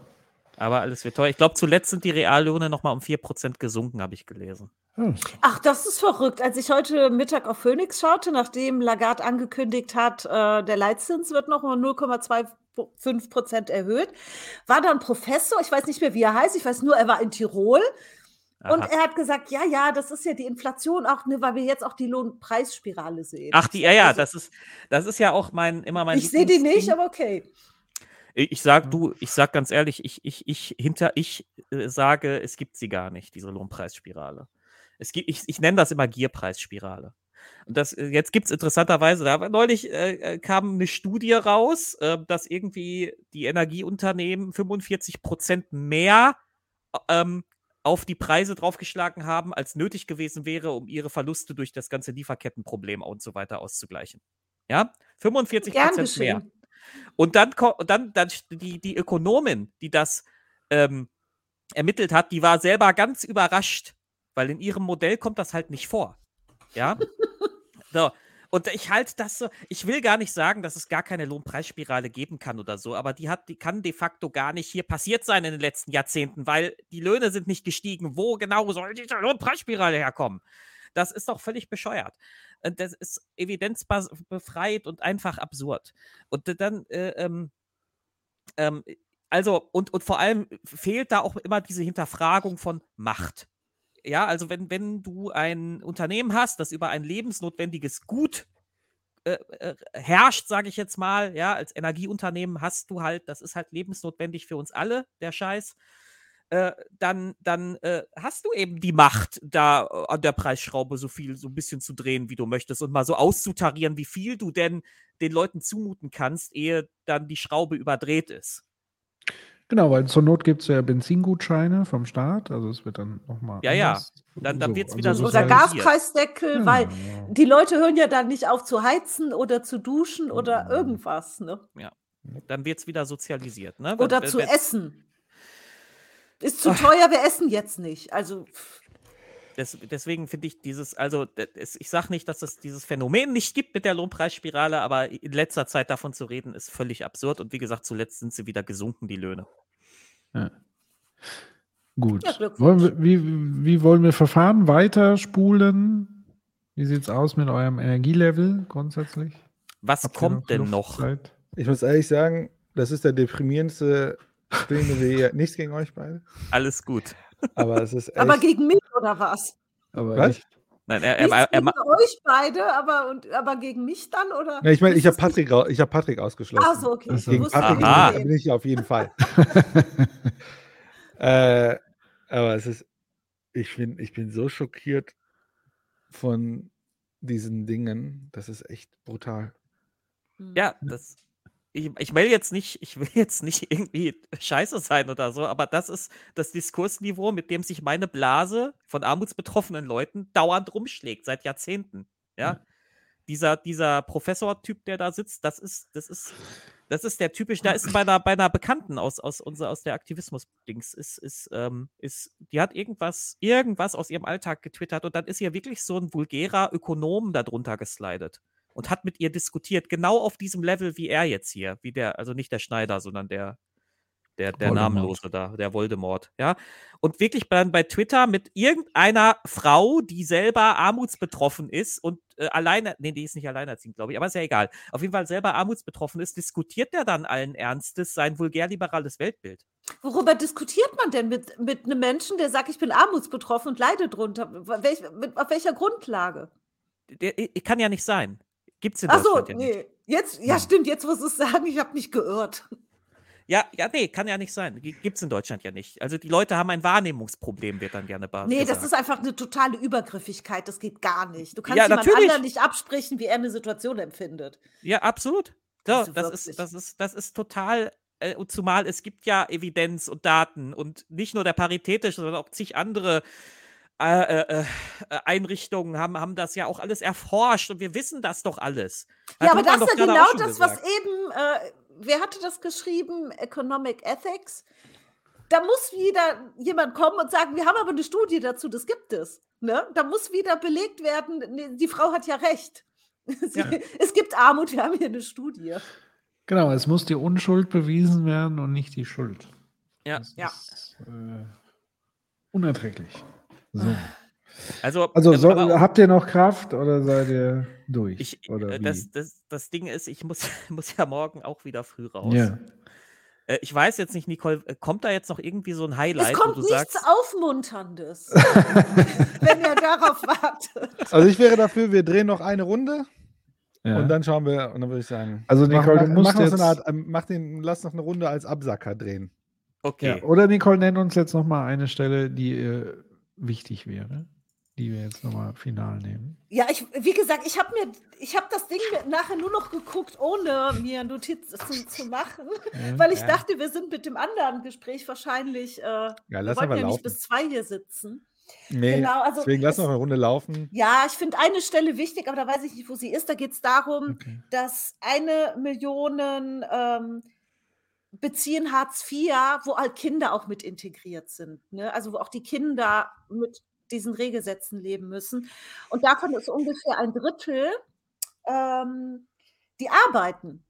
Aber alles wird teuer. Ich glaube, zuletzt sind die Reallöhne nochmal um 4% gesunken, habe ich gelesen. Hm. Ach, das ist verrückt. Als ich heute Mittag auf Phoenix schaute, nachdem Lagarde angekündigt hat, äh, der Leitzins wird noch um 0,25% erhöht, war da ein Professor, ich weiß nicht mehr, wie er heißt, ich weiß nur, er war in Tirol und er hat gesagt, ja, ja, das ist ja die Inflation auch, ne, weil wir jetzt auch die Lohnpreisspirale sehen. Ach, die, ja, ja, also, das ist, das ist ja auch mein, immer mein. Ich sehe die nicht, aber okay. Ich sag du, ich sag ganz ehrlich, ich, ich, ich hinter, ich äh, sage, es gibt sie gar nicht, diese Lohnpreisspirale. Es gibt, ich, ich nenne das immer Gierpreisspirale. Und das, äh, jetzt gibt es interessanterweise, da neulich äh, äh, kam eine Studie raus, äh, dass irgendwie die Energieunternehmen 45 Prozent mehr ähm, auf die Preise draufgeschlagen haben, als nötig gewesen wäre, um ihre Verluste durch das ganze Lieferkettenproblem und so weiter auszugleichen. Ja, 45 Prozent mehr. Und dann, dann, dann die, die Ökonomin, die das ähm, ermittelt hat, die war selber ganz überrascht, weil in ihrem Modell kommt das halt nicht vor. Ja. so. Und ich halte das so, ich will gar nicht sagen, dass es gar keine Lohnpreisspirale geben kann oder so, aber die hat, die kann de facto gar nicht hier passiert sein in den letzten Jahrzehnten, weil die Löhne sind nicht gestiegen. Wo genau soll diese Lohnpreisspirale herkommen? Das ist doch völlig bescheuert. Das ist evidenzbefreit und einfach absurd. Und dann, äh, ähm, ähm, also, und, und vor allem fehlt da auch immer diese Hinterfragung von Macht. Ja, also wenn, wenn du ein Unternehmen hast, das über ein lebensnotwendiges Gut äh, äh, herrscht, sage ich jetzt mal, ja, als Energieunternehmen hast du halt, das ist halt lebensnotwendig für uns alle, der Scheiß, äh, dann, dann äh, hast du eben die Macht, da äh, an der Preisschraube so viel, so ein bisschen zu drehen, wie du möchtest und mal so auszutarieren, wie viel du denn den Leuten zumuten kannst, ehe dann die Schraube überdreht ist. Genau, weil zur Not gibt es ja Benzingutscheine vom Staat, also es wird dann nochmal. Ja, ja, dann, dann wird es wieder so. Oder Gaspreisdeckel, ja, weil ja. die Leute hören ja dann nicht auf zu heizen oder zu duschen oder irgendwas. Ne? Ja, dann wird es wieder sozialisiert. Ne? Oder wenn, zu wenn, essen. Ist zu teuer, wir essen jetzt nicht. Also. Des, deswegen finde ich dieses, also das, ich sage nicht, dass es dieses Phänomen nicht gibt mit der Lohnpreisspirale, aber in letzter Zeit davon zu reden, ist völlig absurd. Und wie gesagt, zuletzt sind sie wieder gesunken, die Löhne. Ja. Gut. Ja, wollen wir, wie, wie wollen wir verfahren? Weiter spulen? Wie sieht es aus mit eurem Energielevel grundsätzlich? Was Habt kommt denn noch? Ich muss ehrlich sagen, das ist der deprimierendste Spiel, den wir hier. Nichts gegen euch beide. Alles gut. Aber es ist echt... Aber gegen mich oder was? Aber was? Nicht. Nein, er, er, er, er, gegen euch beide, aber, und, aber gegen mich dann? Oder? Ja, ich meine, ich habe Patrick, hab Patrick ausgeschlossen. Ach so, okay. Also, gegen Patrick bin ich auf jeden Fall. äh, aber es ist, ich bin, ich bin so schockiert von diesen Dingen. Das ist echt brutal. Ja, das ich, ich will jetzt nicht, ich will jetzt nicht irgendwie scheiße sein oder so, aber das ist das Diskursniveau, mit dem sich meine Blase von armutsbetroffenen Leuten dauernd rumschlägt, seit Jahrzehnten. Ja. Mhm. Dieser, dieser Professor-Typ, der da sitzt, das ist, das ist, das ist der typisch, da ist bei einer, bei einer Bekannten aus, aus, unser, aus der Aktivismus-Dings, ist, ist, ähm, ist, die hat irgendwas, irgendwas aus ihrem Alltag getwittert und dann ist ihr wirklich so ein vulgärer Ökonom darunter geslidet und hat mit ihr diskutiert, genau auf diesem Level wie er jetzt hier, wie der, also nicht der Schneider, sondern der, der, der Namenlose da, der Voldemort, ja. Und wirklich dann bei Twitter mit irgendeiner Frau, die selber armutsbetroffen ist und äh, alleine, nee, die ist nicht alleinerziehend, glaube ich, aber ist ja egal. Auf jeden Fall selber armutsbetroffen ist, diskutiert der dann allen Ernstes sein vulgär-liberales Weltbild. Worüber diskutiert man denn mit, mit einem Menschen, der sagt, ich bin armutsbetroffen und leide drunter? Welch, mit, auf welcher Grundlage? Der, kann ja nicht sein. Gibt es in Ach so, ja nee. Jetzt, ja, stimmt, jetzt muss ich sagen, ich habe mich geirrt. Ja, ja, nee, kann ja nicht sein. Gibt es in Deutschland ja nicht. Also die Leute haben ein Wahrnehmungsproblem, wird dann gerne behauptet. Nee, gesagt. das ist einfach eine totale Übergriffigkeit. Das geht gar nicht. Du kannst ja, jemand anderen nicht absprechen, wie er eine Situation empfindet. Ja, absolut. So, also das, ist, das, ist, das ist total äh, und zumal es gibt ja Evidenz und Daten und nicht nur der paritätische, sondern auch zig andere äh, äh, äh, Einrichtungen haben, haben das ja auch alles erforscht und wir wissen das doch alles. ja, aber das ist ja genau das, gesagt. was eben, äh, wer hatte das geschrieben? Economic Ethics. Da muss wieder jemand kommen und sagen, wir haben aber eine Studie dazu, das gibt es. Ne? Da muss wieder belegt werden, die Frau hat ja recht. Ja. es gibt Armut, wir haben hier eine Studie. Genau, es muss die Unschuld bewiesen werden und nicht die Schuld. Ja. Das ja. Ist, äh, unerträglich. So. Also, also so, habt ihr noch Kraft oder seid ihr durch? Ich, oder äh, das, das, das Ding ist, ich muss, muss ja morgen auch wieder früh raus. Ja. Äh, ich weiß jetzt nicht, Nicole, äh, kommt da jetzt noch irgendwie so ein Highlight? Es kommt nichts sagst, Aufmunterndes, wenn ihr darauf wartet. Also ich wäre dafür, wir drehen noch eine Runde. Ja. Und dann schauen wir, und dann würde ich sagen. Also Nicole, mach, du musst mach jetzt... So Art, ähm, mach den, lass noch eine Runde als Absacker drehen. Okay. Ja, oder Nicole, nenn uns jetzt noch mal eine Stelle, die äh, wichtig wäre, die wir jetzt noch mal final nehmen. Ja, ich, wie gesagt, ich habe mir, ich habe das Ding nachher nur noch geguckt, ohne mir Notizen zu, zu machen, ja, weil ich ja. dachte, wir sind mit dem anderen Gespräch wahrscheinlich, äh, ja, lass wir wollten ja nicht bis zwei hier sitzen. Nee, genau, also deswegen lass noch eine Runde laufen. Ja, ich finde eine Stelle wichtig, aber da weiß ich nicht, wo sie ist. Da geht es darum, okay. dass eine Million ähm, beziehen Hartz IV, wo halt Kinder auch mit integriert sind. Ne? Also wo auch die Kinder mit diesen Regelsätzen leben müssen. Und davon ist ungefähr ein Drittel, ähm, die arbeiten.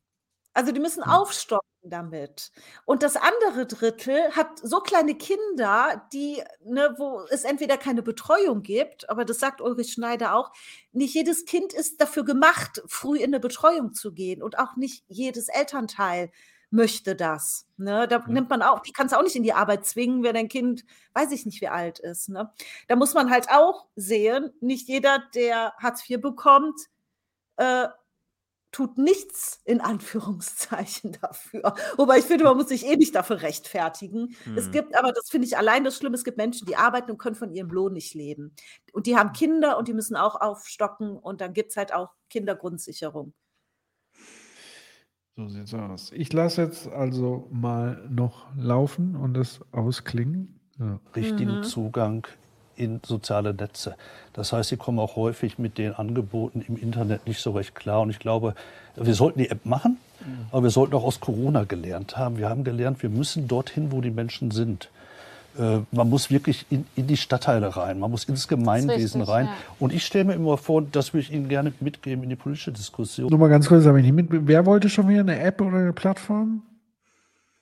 Also die müssen hm. aufstocken damit. Und das andere Drittel hat so kleine Kinder, die, ne, wo es entweder keine Betreuung gibt, aber das sagt Ulrich Schneider auch, nicht jedes Kind ist dafür gemacht, früh in eine Betreuung zu gehen und auch nicht jedes Elternteil möchte das. Ne? Da ja. nimmt man auch, die kann es auch nicht in die Arbeit zwingen, wenn ein Kind, weiß ich nicht, wie alt ist. Ne? Da muss man halt auch sehen, nicht jeder, der Hartz IV bekommt, äh, tut nichts in Anführungszeichen dafür. Wobei ich finde, man muss sich eh nicht dafür rechtfertigen. Hm. Es gibt aber, das finde ich allein das Schlimme, es gibt Menschen, die arbeiten und können von ihrem Lohn nicht leben. Und die haben Kinder und die müssen auch aufstocken und dann gibt es halt auch Kindergrundsicherung. So sieht's aus. Ich lasse jetzt also mal noch laufen und es ausklingen. Ja. Richtigen mhm. Zugang in soziale Netze. Das heißt, sie kommen auch häufig mit den Angeboten im Internet nicht so recht klar. Und ich glaube, wir sollten die App machen, mhm. aber wir sollten auch aus Corona gelernt haben. Wir haben gelernt, wir müssen dorthin, wo die Menschen sind. Äh, man muss wirklich in, in, die Stadtteile rein, man muss ins Gemeinwesen richtig, rein. Ja. Und ich stelle mir immer vor, das würde ich Ihnen gerne mitgeben in die politische Diskussion. Nur mal ganz kurz, habe ich nicht mit. Wer wollte schon wieder eine App oder eine Plattform?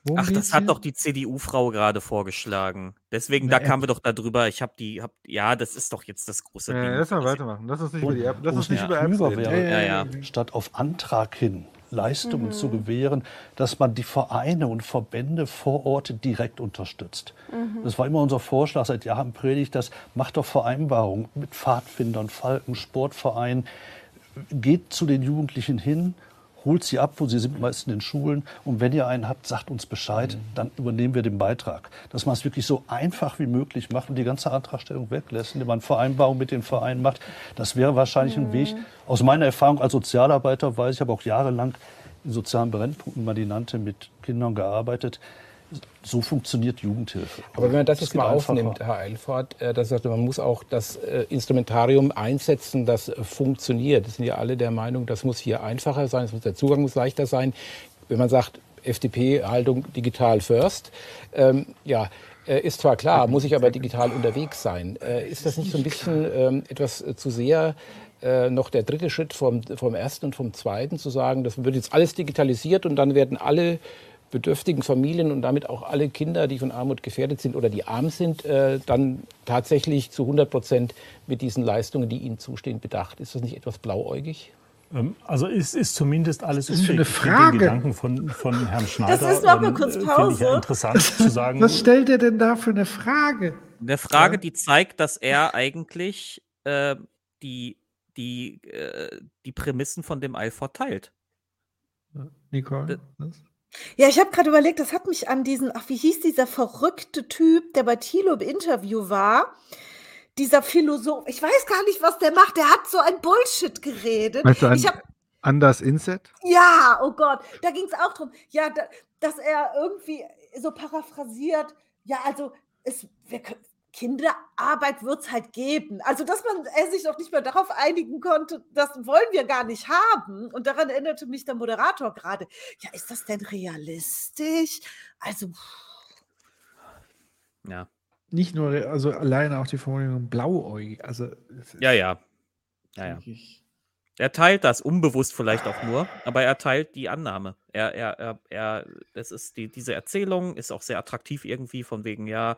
Worum Ach, das hat hier? doch die CDU-Frau gerade vorgeschlagen. Deswegen, eine da App. kamen wir doch darüber. Ich habe die, hab, ja, das ist doch jetzt das große ja, Ding. Lass mal weitermachen. Lass uns nicht über die App, lass uns nicht über Apps reden. Ja, ja, Statt auf Antrag hin Leistungen mhm. zu gewähren, dass man die Vereine und Verbände vor Ort direkt unterstützt. Mhm. Das war immer unser Vorschlag seit Jahren predigt, das macht doch Vereinbarungen mit Pfadfindern, Falken, Sportvereinen, geht zu den Jugendlichen hin holt sie ab, wo sie sind, meist in den Schulen. Und wenn ihr einen habt, sagt uns Bescheid, mhm. dann übernehmen wir den Beitrag. Dass man es wirklich so einfach wie möglich macht und die ganze Antragstellung weglässt, indem man Vereinbarungen mit den Vereinen macht, das wäre wahrscheinlich ein Weg. Mhm. Aus meiner Erfahrung als Sozialarbeiter weiß ich, habe auch jahrelang in sozialen Brennpunkten, man die nannte, mit Kindern gearbeitet so funktioniert Jugendhilfe. Aber wenn man das, das jetzt mal aufnimmt, Herr Eilfort, äh, das sagt, man muss auch das äh, Instrumentarium einsetzen, das äh, funktioniert. Das sind ja alle der Meinung, das muss hier einfacher sein, muss, der Zugang muss leichter sein. Wenn man sagt, FDP-Haltung digital first, ähm, ja, ist zwar klar, muss ich aber digital unterwegs sein. Ist das nicht so ein bisschen ähm, etwas zu sehr noch der dritte Schritt vom, vom ersten und vom zweiten, zu sagen, das wird jetzt alles digitalisiert und dann werden alle bedürftigen Familien und damit auch alle Kinder, die von Armut gefährdet sind oder die arm sind, äh, dann tatsächlich zu 100 Prozent mit diesen Leistungen, die ihnen zustehen, bedacht. Ist das nicht etwas blauäugig? Ähm, also ist, ist zumindest alles das ist eine Frage. Den Gedanken von, von Herrn Schneider. Das ist noch mal kurz ähm, Pause. Ja interessant zu sagen. Was stellt er denn da für eine Frage? Eine Frage, die zeigt, dass er eigentlich äh, die, die, äh, die Prämissen von dem Ei verteilt. Nicole? Was? Ja, ich habe gerade überlegt, das hat mich an diesen ach, wie hieß dieser verrückte Typ, der bei Thilo im Interview war? Dieser Philosoph, ich weiß gar nicht, was der macht. Der hat so ein Bullshit geredet. Weißt du, an, Ich habe Anders Inset? ja, oh Gott, da ging es auch drum. Ja, da, dass er irgendwie so paraphrasiert, ja, also es, wir, kö- Kinderarbeit wird es halt geben. Also, dass man er sich noch nicht mehr darauf einigen konnte, das wollen wir gar nicht haben. Und daran erinnerte mich der Moderator gerade. Ja, ist das denn realistisch? Also, Ja. Nicht nur, also alleine auch die Formulierung blauäugig. Also, es Ja, ja. Ja, ja. Er teilt das unbewusst vielleicht auch nur, aber er teilt die Annahme. Er, er, er, er das ist die, diese Erzählung ist auch sehr attraktiv irgendwie, von wegen, ja,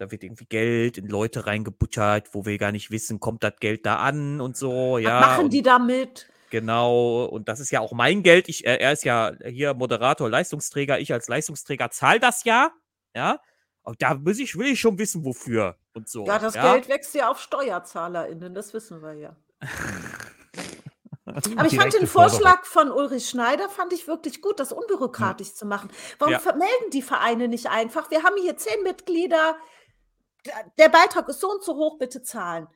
da wird irgendwie Geld in Leute reingebuttert, wo wir gar nicht wissen, kommt das Geld da an und so, was ja. machen und, die damit? Genau, und das ist ja auch mein Geld. Ich, er, er ist ja hier Moderator, Leistungsträger. Ich als Leistungsträger zahle das ja, ja. Und da muss ich, will ich schon wissen, wofür und so. Ja, das Geld wächst ja auf SteuerzahlerInnen, das wissen wir ja. Aber ich fand den Vorschlag von Ulrich Schneider fand ich wirklich gut, das unbürokratisch zu machen. Warum Ja. vermelden die Vereine nicht einfach? Wir haben hier zehn Mitglieder, der- Beitrag ist so und so hoch, bitte zahlen.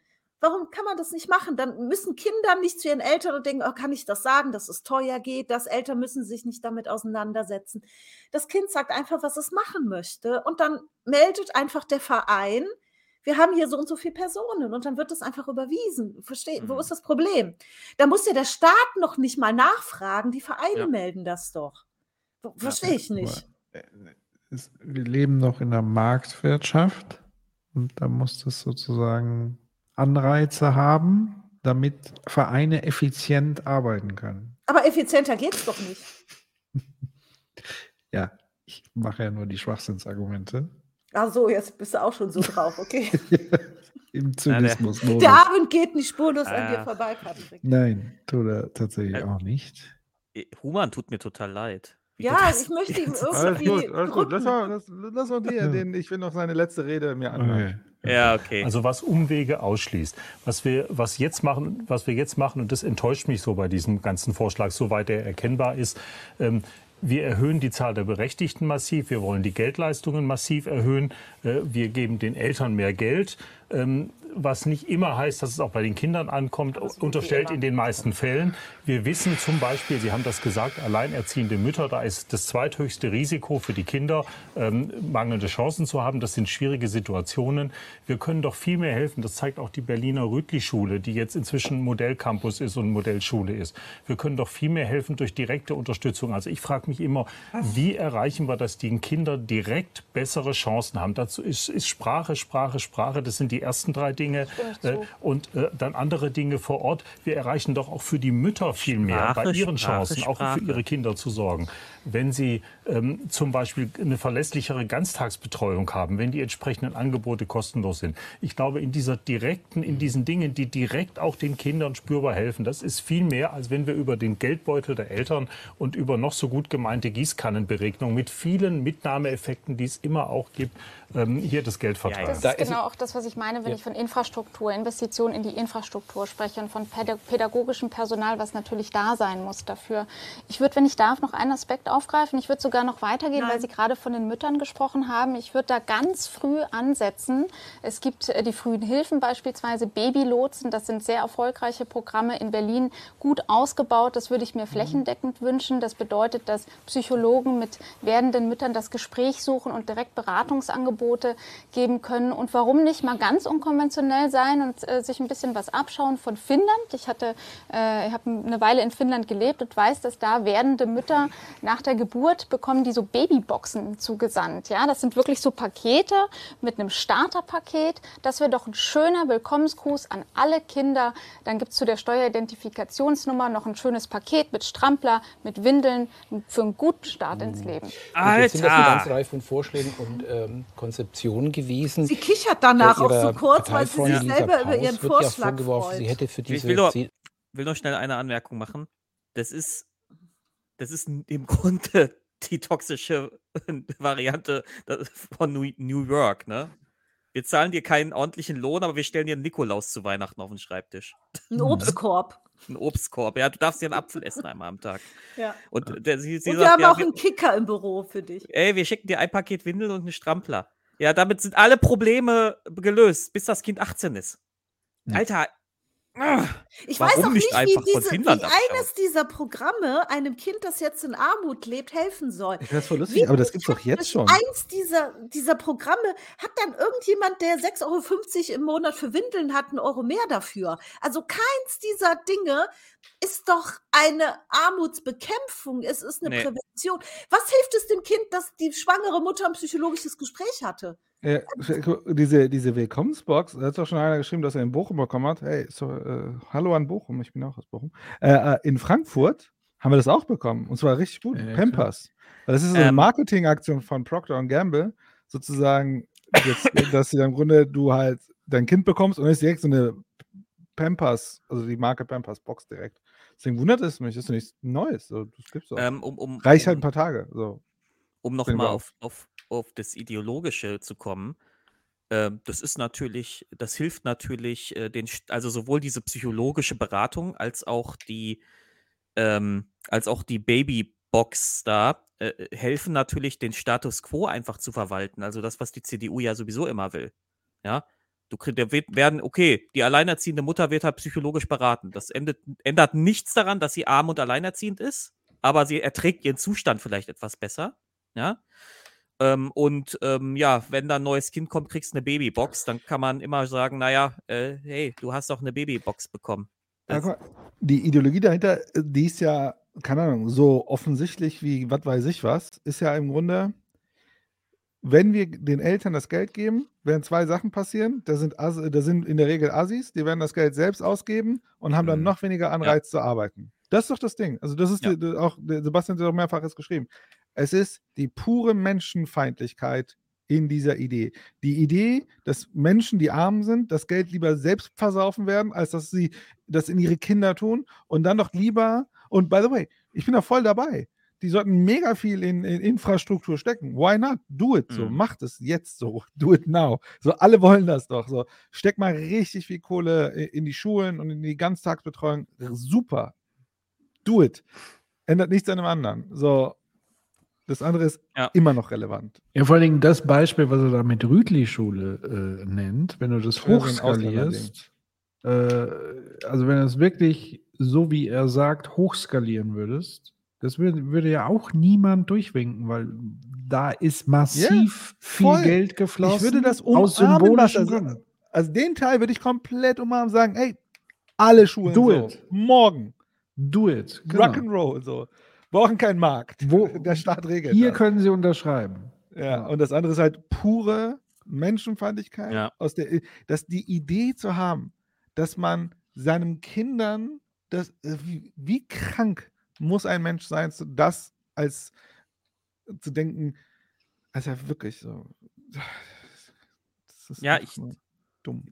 Warum kann man das nicht machen? Dann müssen Kinder nicht zu ihren Eltern und denken, oh, kann ich das sagen, dass es teuer geht, dass Eltern müssen sich nicht damit auseinandersetzen. Das Kind sagt einfach, was es machen möchte und dann meldet einfach der Verein, wir haben hier so und so viele Personen und dann wird das einfach überwiesen. Versteh, Mhm. wo ist das Problem? Da muss ja der Staat noch nicht mal nachfragen, die Vereine Ja. melden das doch. Verstehe ich nicht. es, wir leben noch in der Marktwirtschaft und da muss es sozusagen Anreize haben, damit Vereine effizient arbeiten können. Aber effizienter geht es doch nicht. Ja, ich mache ja nur die Schwachsinnsargumente Ach so, jetzt bist du auch schon so drauf, okay. im Zynismus-Modus. Der Abend geht nicht spurlos an dir Ah. vorbei, Patrick. Nein, tut er tatsächlich Äh, auch nicht. Human tut mir total leid. Wie Ja, ich möchte ihm ganze Alles irgendwie gut, alles gut. Lass mal, lass, lass mal dir, den, ich will noch seine letzte Rede mir anhören. Ja, okay. Also was Umwege ausschließt. Was wir, was jetzt machen, was wir jetzt machen, und das enttäuscht mich so bei diesem ganzen Vorschlag, soweit er erkennbar ist, ähm, wir erhöhen die Zahl der Berechtigten massiv, wir wollen die Geldleistungen massiv erhöhen, äh, wir geben den Eltern mehr Geld. Was nicht immer heißt, dass es auch bei den Kindern ankommt, unterstellt in den meisten Fällen. Wir wissen zum Beispiel, Sie haben das gesagt, alleinerziehende Mütter, da ist das zweithöchste Risiko für die Kinder, ähm, mangelnde Chancen zu haben. Das sind schwierige Situationen. Wir können doch viel mehr helfen. Das zeigt auch die Berliner Rütli-Schule, die jetzt inzwischen Modellcampus ist und Modellschule ist. Wir können doch viel mehr helfen durch direkte Unterstützung. Also ich frage mich immer, wie erreichen wir, dass die Kinder direkt bessere Chancen haben? Dazu ist, ist Sprache, Sprache, Sprache. Das sind die ersten drei Dinge. Äh, und äh, dann andere Dinge vor Ort. Wir erreichen doch auch für die Mütter viel mehr bei Sprache, ihren Sprache, Chancen, auch Sprache. für ihre Kinder zu sorgen. Wenn sie ähm, zum Beispiel eine verlässlichere Ganztagsbetreuung haben, wenn die entsprechenden Angebote kostenlos sind. Ich glaube, in dieser direkten, in diesen Dingen, die direkt auch den Kindern spürbar helfen, das ist viel mehr, als wenn wir über den Geldbeutel der Eltern und über noch so gut gemeinte Gießkannenberegnung mit vielen Mitnahmeeffekten, die es immer auch gibt, ähm, hier das Geld verteilen. Das ist genau auch das, was ich meine, wenn ich von Infrastruktur, Investitionen in die Infrastruktur spreche und von päda- pädagogischem Personal, was natürlich da sein muss dafür. Ich würde, wenn ich darf, noch einen Aspekt aufgreifen. Ich würde sogar noch weitergehen, weil Sie gerade von den Müttern gesprochen haben. Ich würde da ganz früh ansetzen. Es gibt äh, die frühen Hilfen beispielsweise, Babylotsen. Das sind sehr erfolgreiche Programme in Berlin, gut ausgebaut. Das würde ich mir flächendeckend wünschen. Das bedeutet, dass Psychologen mit werdenden Müttern das Gespräch suchen und direkt Beratungsangebote geben können. Und warum nicht mal ganz unkonventionell sein und äh, sich ein bisschen was abschauen von Finnland? Ich hatte, äh, ich habe eine Weile in Finnland gelebt und weiß, dass da werdende Mütter nach der Geburt bekommen die so Babyboxen zugesandt. Ja, das sind wirklich so Pakete mit einem Starterpaket. Das wäre doch ein schöner Willkommensgruß an alle Kinder. Dann gibt es zu der Steueridentifikationsnummer noch ein schönes Paket mit Strampler, mit Windeln für einen guten Start ins Leben. Und jetzt sind das eine Alter! ganze Reihe von Vorschlägen und ähm, Konzeptionen gewesen. Sie kichert danach auch so kurz, weil sie sich selber über ihren wird ja Vorschlag vorgeworfen, sie freut. hätte für Ich diese will nur, will nur schnell eine Anmerkung machen. Das ist, das ist im Grunde die toxische Variante von New, York, ne? Wir zahlen dir keinen ordentlichen Lohn, aber wir stellen dir einen Nikolaus zu Weihnachten auf den Schreibtisch. Ein Obstkorb. Ein Obstkorb. Ja, du darfst dir einen Apfel essen einmal am Tag. Ja. Und, der, sie, sie Und sagt, wir haben ja, auch einen Kicker im Büro für dich. Ey, wir schicken dir ein Paket Windel und einen Strampler. Ja, damit sind alle Probleme gelöst, bis das Kind 18 ist. Alter. Ich warum weiß auch nicht wie, diese, wie eines dieser Programme einem Kind, das jetzt in Armut lebt, helfen soll. Ich weiß voll lustig, aber das gibt's doch jetzt schon. Eins dieser, dieser Programme hat dann irgendjemand, der 6,50 Euro im Monat für Windeln hat, einen Euro mehr dafür. Also keins dieser Dinge ist doch eine Armutsbekämpfung. Es ist eine Nee. Prävention. Was hilft es dem Kind, dass die schwangere Mutter ein psychologisches Gespräch hatte? Ja, diese, diese Willkommensbox, da hat doch schon einer geschrieben, dass er in Bochum bekommen hat. Hey, so, äh, hallo an Bochum, ich bin auch aus Bochum. Äh, äh, in Frankfurt haben wir das auch bekommen und zwar richtig gut. Ja, Pampers. Weil das ist so eine Ähm. Marketingaktion von Procter Gamble, sozusagen, jetzt, dass sie im Grunde du halt dein Kind bekommst und es ist direkt so eine Pampers, also die Marke Pampers Box direkt. Deswegen wundert es mich, das ist nichts Neues. So, das gibt's doch. Ähm, um, um, Reicht halt um- ein paar Tage. So. um nochmal auf, auf, auf das Ideologische zu kommen, ähm, das ist natürlich, das hilft natürlich, äh, den, also sowohl diese psychologische Beratung als auch die, ähm, als auch die Babybox da äh, helfen natürlich, den Status quo einfach zu verwalten. Also das, was die CDU ja sowieso immer will. Ja. Du kriegst, werden, okay, die alleinerziehende Mutter wird halt psychologisch beraten. Das endet, ändert nichts daran, dass sie arm und alleinerziehend ist, aber sie erträgt ihren Zustand vielleicht etwas besser. Ja. Ähm, und ähm, ja, wenn da ein neues Kind kommt, kriegst du eine Babybox, dann kann man immer sagen, naja, äh, hey, du hast doch eine Babybox bekommen. Ja, mal, die Ideologie dahinter, äh, die ist ja, keine Ahnung, so offensichtlich wie was weiß ich was, ist ja im Grunde, wenn wir den Eltern das Geld geben, werden zwei Sachen passieren. Da sind, da sind in der Regel Assis, die werden das Geld selbst ausgeben und haben dann noch weniger Anreiz zu arbeiten. Das ist doch das Ding. Also, das ist die, die, auch, Sebastian hat auch mehrfach jetzt geschrieben. Es ist die pure Menschenfeindlichkeit in dieser Idee. Die Idee, dass Menschen, die arm sind, das Geld lieber selbst versaufen werden, als dass sie das in ihre Kinder tun und dann doch lieber, und by the way, ich bin da voll dabei. Die sollten mega viel in, in Infrastruktur stecken. Why not? Do it. So, Mhm. macht es jetzt so. Do it now. So, alle wollen das doch. So, steck mal richtig viel Kohle in die Schulen und in die Ganztagsbetreuung. Super. Do it. Ändert nichts an dem anderen. So, das andere ist immer noch relevant. Ja, vor allen Dingen das Beispiel, was er da mit Rütli-Schule äh, nennt, wenn du das Ja, hochskalierst, äh, also wenn du es wirklich so wie er sagt, hochskalieren würdest, das würde, würde ja auch niemand durchwinken, weil da ist massiv viel voll. Geld geflossen. Ich würde das aus umarmen, was symbolischen Gründen. Also den Teil würde ich komplett umarmen und sagen, ey, alle Schulen Do so. it. Morgen. Do it. Genau. Rock'n'Roll so. Brauchen keinen Markt. Wo, Der Staat regelt Hier das. können Sie unterschreiben. Ja, und das andere ist halt pure Menschenfeindlichkeit. Ja. Aus der, dass die Idee zu haben, dass man seinen Kindern, das, äh, wie, wie krank muss ein Mensch sein, das als zu denken, also wirklich so. Das ist Ja, ich- dumm.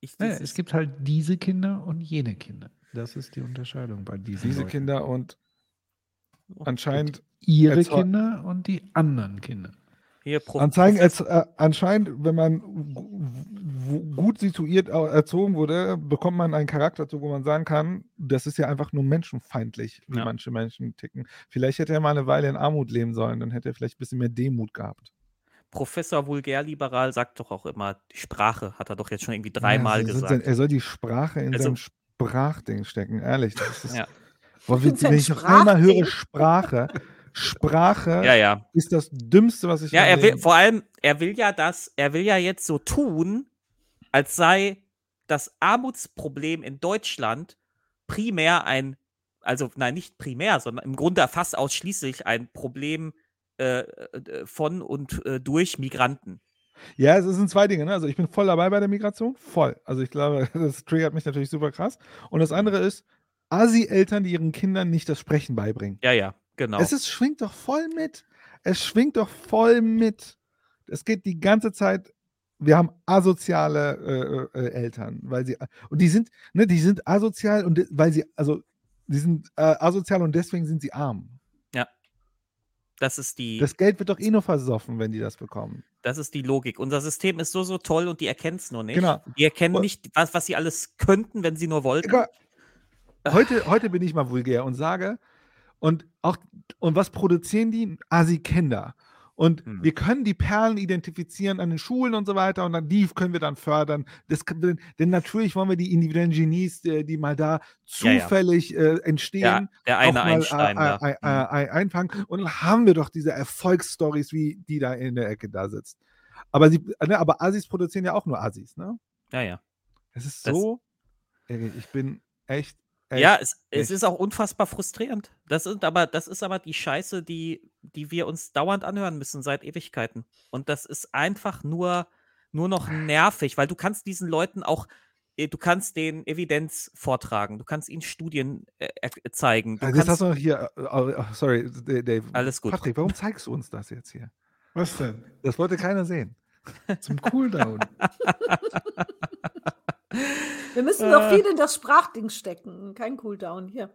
Ich, Ja, es gibt halt diese Kinder und jene Kinder. Das ist die Unterscheidung bei diesen Diese Leuten. Kinder und anscheinend Ihre erzeu- Kinder und die anderen Kinder. Hier, Anzeigen, erz- äh, anscheinend, wenn man gu- gu- gut situiert erzogen wurde, bekommt man einen Charakter zu, wo man sagen kann, das ist ja einfach nur menschenfeindlich, wie Ja. manche Menschen ticken. Vielleicht hätte er mal eine Weile in Armut leben sollen, dann hätte er vielleicht ein bisschen mehr Demut gehabt. Professor Vulgärliberal sagt doch auch immer, die Sprache hat er doch jetzt schon irgendwie dreimal Ja, soll gesagt. sein- er soll die Sprache in Also- seinem Sprachding stecken, ehrlich. Das ist, Ja. Boah, sein wenn ich noch einmal höre Sprache, Sprache Ja, ja. ist das Dümmste, was ich Ja, er will, Leben- vor allem, er will ja das, er will ja jetzt so tun, als sei das Armutsproblem in Deutschland primär ein, also nein, nicht primär, sondern im Grunde fast ausschließlich ein Problem äh, äh, von und äh, durch Migranten. Ja, es sind zwei Dinge. Ne? Also ich bin voll dabei bei der Migration. Voll. Also ich glaube, das triggert mich natürlich super krass. Und das andere ist, Asi-Eltern, die ihren Kindern nicht das Sprechen beibringen. Ja, ja, genau. Es ist, schwingt doch voll mit. Es schwingt doch voll mit. Es geht die ganze Zeit. Wir haben asoziale äh, äh, Eltern, weil sie und die sind, ne, die sind asozial und weil sie, also die sind äh, asozial und deswegen sind sie arm. Das ist die. Das Geld wird doch eh nur versoffen, wenn die das bekommen. Das ist die Logik. Unser System ist so, so toll und die erkennen es nur nicht. Genau. Die erkennen nicht, was, was sie alles könnten, wenn sie nur wollten. Heute, heute bin ich mal vulgär und sage, und auch, und was produzieren die? Asi-Kinder. Und Hm. wir können die Perlen identifizieren an den Schulen und so weiter und dann die können wir dann fördern. Das, denn, denn natürlich wollen wir die individuellen Genies, die, die mal da Ja, ja. zufällig Äh, entstehen, Ja, der eine auch mal, Einstein äh, äh, äh, äh, einfangen. Und dann haben wir doch diese Erfolgsstories, wie die da in der Ecke da sitzt. Aber, sie, ne, aber Assis produzieren ja auch nur Assis, ne? Ja, ja. Es ist Das- so, ey, ich bin echt. Echt Ja, es, es ist auch unfassbar frustrierend. Das ist aber, das ist aber die Scheiße, die, die wir uns dauernd anhören müssen seit Ewigkeiten. Und das ist einfach nur, nur noch nervig, weil du kannst diesen Leuten auch, äh, du kannst denen Evidenz vortragen, du kannst ihnen Studien äh, äh, zeigen. Du Also jetzt hast kannst, du noch hier, äh, äh, sorry, Dave. Alles gut. Patrick, warum zeigst du uns das jetzt hier? Was denn? Das wollte keiner sehen. Zum Cooldown. Wir müssen Äh. noch viel in das Sprachding stecken. Kein Cooldown hier.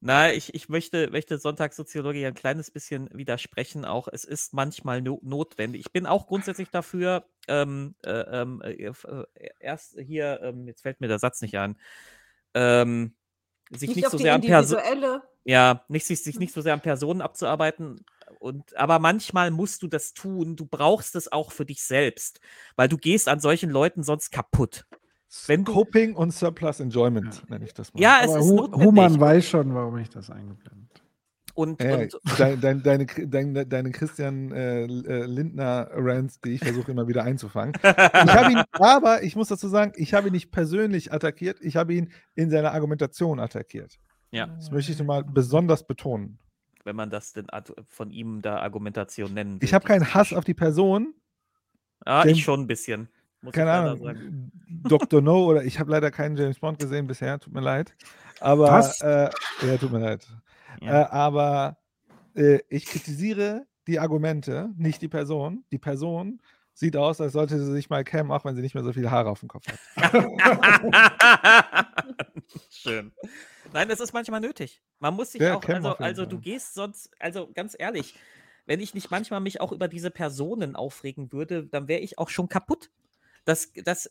Na, ich, ich möchte, möchte Sonntagssoziologie ein kleines bisschen widersprechen. Auch es ist manchmal no notwendig. Ich bin auch grundsätzlich dafür, ähm, äh, ähm, äh, äh, erst hier, ähm, jetzt fällt mir der Satz nicht ein, ähm, sich Nicht nicht, auf so die sehr an Person, individuelle. ja, nicht, sich, sich nicht so sehr an Personen abzuarbeiten. Und, aber manchmal musst du das tun. Du brauchst es auch für dich selbst, weil du gehst an solchen Leuten sonst kaputt. Wenn Coping und Surplus Enjoyment nenne ich das mal. ja, es Aber ist notwendig. Human weiß schon, warum ich das eingeblendet Und, Ja, und dein, dein, deine, deine, deine Christian äh, äh, Lindner Rants, die ich versuche immer wieder einzufangen. Ich habe ihn, aber ich muss dazu sagen, ich habe ihn nicht persönlich attackiert, ich habe ihn in seiner Argumentation attackiert. Ja. Das möchte ich mal besonders betonen. wenn man das denn von ihm da Argumentation nennen will. Ich habe keinen Hass auf die Person. Ah, ich schon ein bisschen. Muss keine Ahnung. Dr. No oder ich habe leider keinen James Bond gesehen bisher, tut mir leid. Aber Was? äh, ja, tut mir leid. Ja. Äh, aber äh, ich kritisiere die Argumente, nicht die Person. Die Person sieht aus, als sollte sie sich mal kämmen, auch wenn sie nicht mehr so viele Haare auf dem Kopf hat. Schön. Nein, das ist manchmal nötig. Man muss sich Ja, auch, also, also du gehst sonst, also ganz ehrlich, wenn ich nicht manchmal mich auch über diese Personen aufregen würde, dann wäre ich auch schon kaputt. Das, das, äh,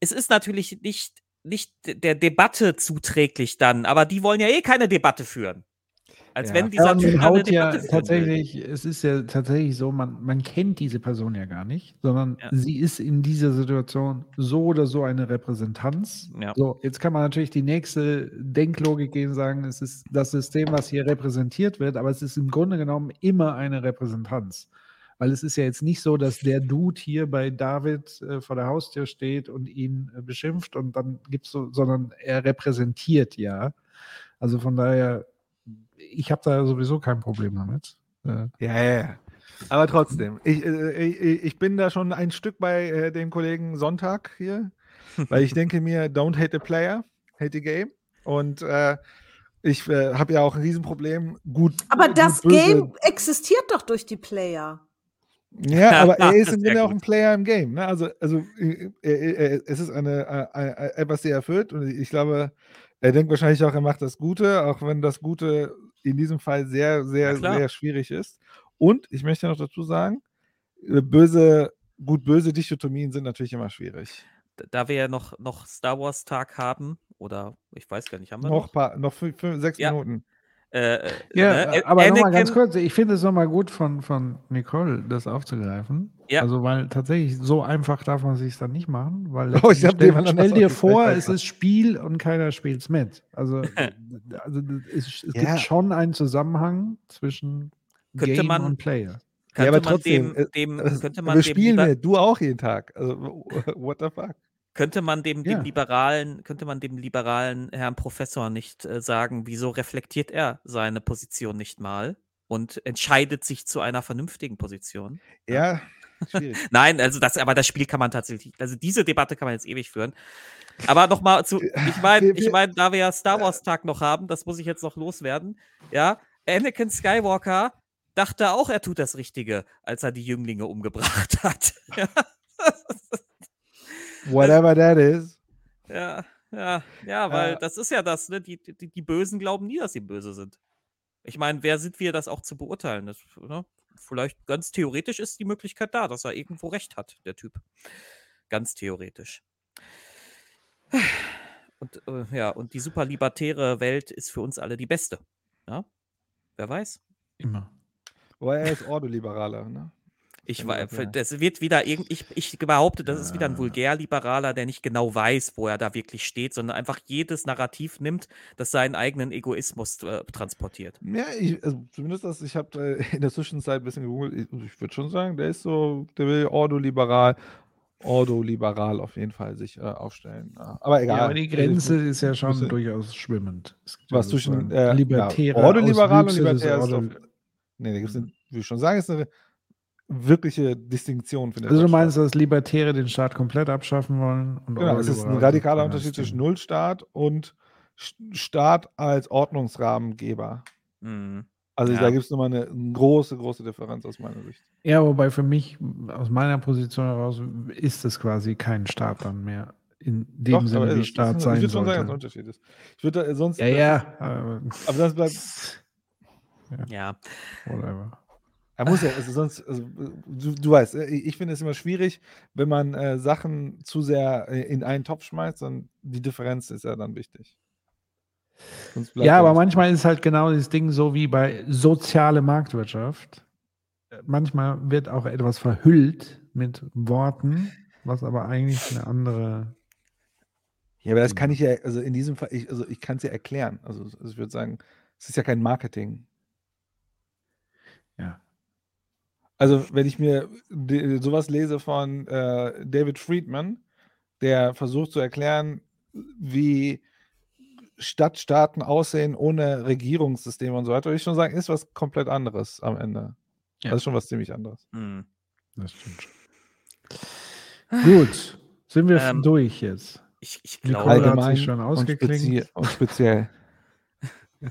es ist natürlich nicht, nicht der Debatte zuträglich dann, aber die wollen ja eh keine Debatte führen. Als wenn dieser ja, Typ haut ja Debatte führen will. tatsächlich, es ist ja tatsächlich so, man, man kennt diese Person ja gar nicht, sondern sie ist in dieser Situation so oder so eine Repräsentanz. Ja. So, jetzt kann man natürlich die nächste Denklogik gehen und sagen, es ist das System, was hier repräsentiert wird, aber es ist im Grunde genommen immer eine Repräsentanz. Weil es ist ja jetzt nicht so, dass der Dude hier bei David äh, vor der Haustür steht und ihn äh, beschimpft und dann gibt's so, sondern er repräsentiert ja. Also von daher, ich habe da sowieso kein Problem damit. Äh, Ja, ja, ja. Aber trotzdem, ich, äh, ich, ich bin da schon ein Stück bei äh, dem Kollegen Sonntag hier, weil ich denke mir, don't hate the player, hate the game. Und äh, ich äh, habe ja auch ein Riesenproblem. Gut. Aber das Game existiert doch durch die Player. Ja, aber er ist im Grunde auch ein Player im Game. Ne? Also, also äh, äh, äh, es ist eine, äh, äh, etwas sehr erfüllt und ich glaube, er denkt wahrscheinlich auch, er macht das Gute, auch wenn das Gute in diesem Fall sehr, sehr, sehr schwierig ist. Und ich möchte noch dazu sagen, äh, böse, gut-böse Dichotomien sind natürlich immer schwierig. Da- Da wir ja noch, noch Star Wars Tag haben, oder ich weiß gar nicht, haben wir Noch, noch? paar, noch fünf, fünf, sechs Ja. Minuten. Äh, äh, Ja, ne? äh, aber nochmal ganz Anakin- kurz, ich finde es nochmal gut von, von Nicole, das aufzugreifen. Ja. Also, weil tatsächlich so einfach darf man sich dann nicht machen, weil Oh, ich stell, stell dir vor, es ist Spiel und keiner spielt es mit. Also, also es, es Ja. gibt schon einen Zusammenhang zwischen Könnte Game man- und Player. Könnte ja, aber man trotzdem, dem, äh, dem, äh, könnte man wir dem spielen mit, du auch jeden Tag. Also, what the fuck? Könnte man dem, dem Ja. liberalen, könnte man dem liberalen Herrn Professor nicht äh, sagen, wieso reflektiert er seine Position nicht mal und entscheidet sich zu einer vernünftigen Position? Ja. Nein, also das, aber das Spiel kann man tatsächlich, also diese Debatte kann man jetzt ewig führen. Aber nochmal zu, ich meine, ich meine, da wir ja Star Wars Tag noch haben, das muss ich jetzt noch loswerden. Ja, Anakin Skywalker dachte auch, er tut das Richtige, als er die Jünglinge umgebracht hat. Ja. Whatever that is. Ja, ja, ja, weil Ja. das ist ja das, ne? Die, die, die Bösen glauben nie, dass sie böse sind. Ich meine, wer sind wir, das auch zu beurteilen? Das, ne? Vielleicht ganz theoretisch ist die Möglichkeit da, dass er irgendwo recht hat, der Typ. Ganz theoretisch. Und äh, ja, und die super libertäre Welt ist für uns alle die beste. Ja? Wer weiß? Immer. Weil er ist Ordoliberaler, ne? Ich war, das wird wieder irgend, ich, ich behaupte, das ist wieder ein Vulgärliberaler, der nicht genau weiß, wo er da wirklich steht, sondern einfach jedes Narrativ nimmt, das seinen eigenen Egoismus äh, transportiert. Ja, ich, also zumindest das, ich habe äh, in der Zwischenzeit ein bisschen gegoogelt. Ich, ich würde schon sagen, der ist so, der will ordoliberal, ordoliberal auf jeden Fall sich äh, aufstellen. Aber egal. Ja, aber die Grenze also, ist ja schon bisschen, durchaus schwimmend. Was zwischen äh, libertäre ja, ordoliberal und libertär ist. Auf, nee, da gibt es, wie ich schon sagen, ist eine wirkliche Distinktion. Findet also du meinst, dass Libertäre den Staat komplett abschaffen wollen? genau, es ist ein radikaler Unterschied zwischen Nullstaat und Staat als Ordnungsrahmengeber. Mhm. Also ja. da gibt es nochmal eine, große, große Differenz aus meiner Sicht. Ja, wobei für mich, aus meiner Position heraus, ist es quasi kein Staat dann mehr. In dem Doch, Sinne, wie Staat ist, sein Ich würde schon sagen, dass es ein Unterschied ist. Ich würde äh, sonst. Ja, ja. Aber, aber das bleibt. Ja. ja. Whatever. Er muss ja, also sonst, also, du, du, weißt, äh, ich finde es immer schwierig, wenn man äh, Sachen zu sehr äh, in einen Topf schmeißt, und die Differenz ist ja dann wichtig. Ja, aber manchmal ist halt genau das Ding so wie bei soziale Marktwirtschaft. Manchmal wird auch etwas verhüllt mit Worten, was aber eigentlich eine andere. Ja, aber das kann ich ja, also in diesem Fall, ich, also ich kann es ja erklären. Also, also ich würde sagen, es ist ja kein Marketing. Ja. Also, wenn ich mir sowas lese von äh, David Friedman, der versucht zu erklären, wie Stadtstaaten aussehen ohne Regierungssystem und so weiter, würde ich schon sagen, ist was komplett anderes am Ende. Ja. Das ist schon was ziemlich anderes. Mhm. Das stimmt schon. Gut, sind wir ähm, durch jetzt? Ich, ich glaube, Allgemein hat sich schon ausgeklingt. Und speziell.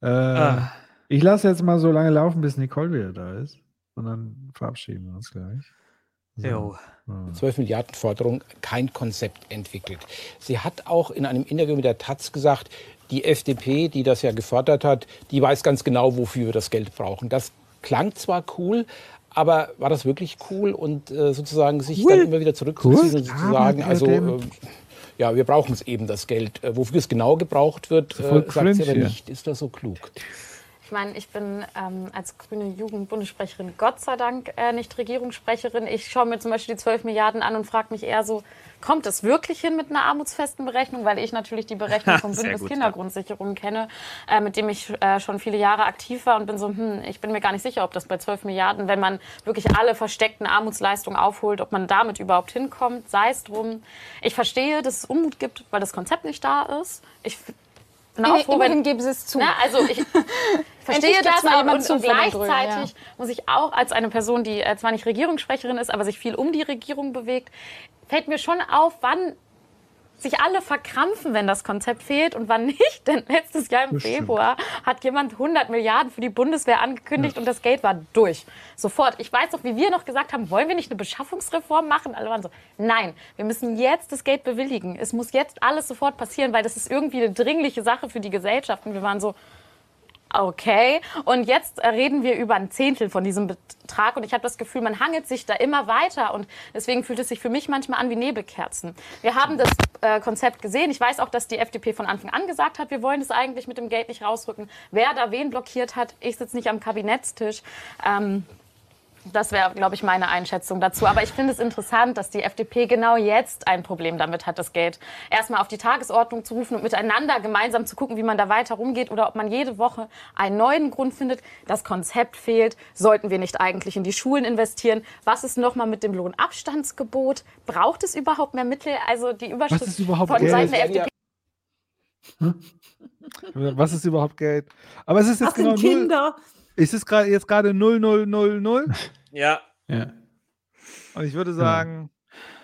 äh, ah. Ich lasse jetzt mal so lange laufen, bis Nicole wieder da ist. Und dann verabschieden wir uns gleich. So. Ja. 12 Milliarden Forderung, kein Konzept entwickelt. Sie hat auch in einem Interview mit der Taz gesagt, die FDP, die das ja gefordert hat, die weiß ganz genau, wofür wir das Geld brauchen. Das klang zwar cool, aber war das wirklich cool und äh, sozusagen sich cool. dann immer wieder zurückzuziehen cool. und sozusagen, also äh, ja, wir brauchen es eben, das Geld. Äh, wofür es genau gebraucht wird, äh, sagt sie aber nicht. Ist das so klug? Ich meine, ich bin ähm, als grüne Jugendbundessprecherin Gott sei Dank äh, nicht Regierungssprecherin. Ich schaue mir zum Beispiel die 12 Milliarden an und frage mich eher so, kommt es wirklich hin mit einer armutsfesten Berechnung? Weil ich natürlich die Berechnung vom Bündnis gut, Kindergrundsicherung ja. kenne, äh, mit dem ich äh, schon viele Jahre aktiv war und bin so, hm, ich bin mir gar nicht sicher, ob das bei 12 Milliarden, wenn man wirklich alle versteckten Armutsleistungen aufholt, ob man damit überhaupt hinkommt, sei es drum. Ich verstehe, dass es Unmut gibt, weil das Konzept nicht da ist. Ich froh, Immerhin geben sie es zu. Na, also ich verstehe das, aber und, und gleichzeitig ja. muss ich auch als eine Person, die äh, zwar nicht Regierungssprecherin ist, aber sich viel um die Regierung bewegt, fällt mir schon auf, wann sich alle verkrampfen, wenn das Konzept fehlt und wann nicht. Denn letztes Jahr im Bestimmt. Februar hat jemand 100 Milliarden für die Bundeswehr angekündigt ja. und das Geld war durch. Sofort. Ich weiß noch, wie wir noch gesagt haben, wollen wir nicht eine Beschaffungsreform machen? Alle waren so, nein, wir müssen jetzt das Geld bewilligen. Es muss jetzt alles sofort passieren, weil das ist irgendwie eine dringliche Sache für die Gesellschaft. Und wir waren so, Okay, und jetzt reden wir über ein Zehntel von diesem Betrag und ich habe das Gefühl, man hangelt sich da immer weiter und deswegen fühlt es sich für mich manchmal an wie Nebelkerzen. Wir haben das äh, Konzept gesehen. Ich weiß auch, dass die FDP von Anfang an gesagt hat, wir wollen es eigentlich mit dem Geld nicht rausrücken. Wer da wen blockiert hat, ich sitze nicht am Kabinettstisch. Ähm, das wäre, glaube ich, meine Einschätzung dazu. Aber ich finde es interessant, dass die FDP genau jetzt ein Problem damit hat, das Geld erstmal auf die Tagesordnung zu rufen und miteinander gemeinsam zu gucken, wie man da weiter rumgeht oder ob man jede Woche einen neuen Grund findet. Das Konzept fehlt. Sollten wir nicht eigentlich in die Schulen investieren? Was ist nochmal mit dem Lohnabstandsgebot? Braucht es überhaupt mehr Mittel? Also die Überschrift Was ist überhaupt von Geld? Seiten der FDP. Was ist überhaupt Geld? Aber es ist jetzt Was genau sind Kinder? Null. Ist es grad, jetzt gerade 0000? Ja. ja. Und ich würde sagen.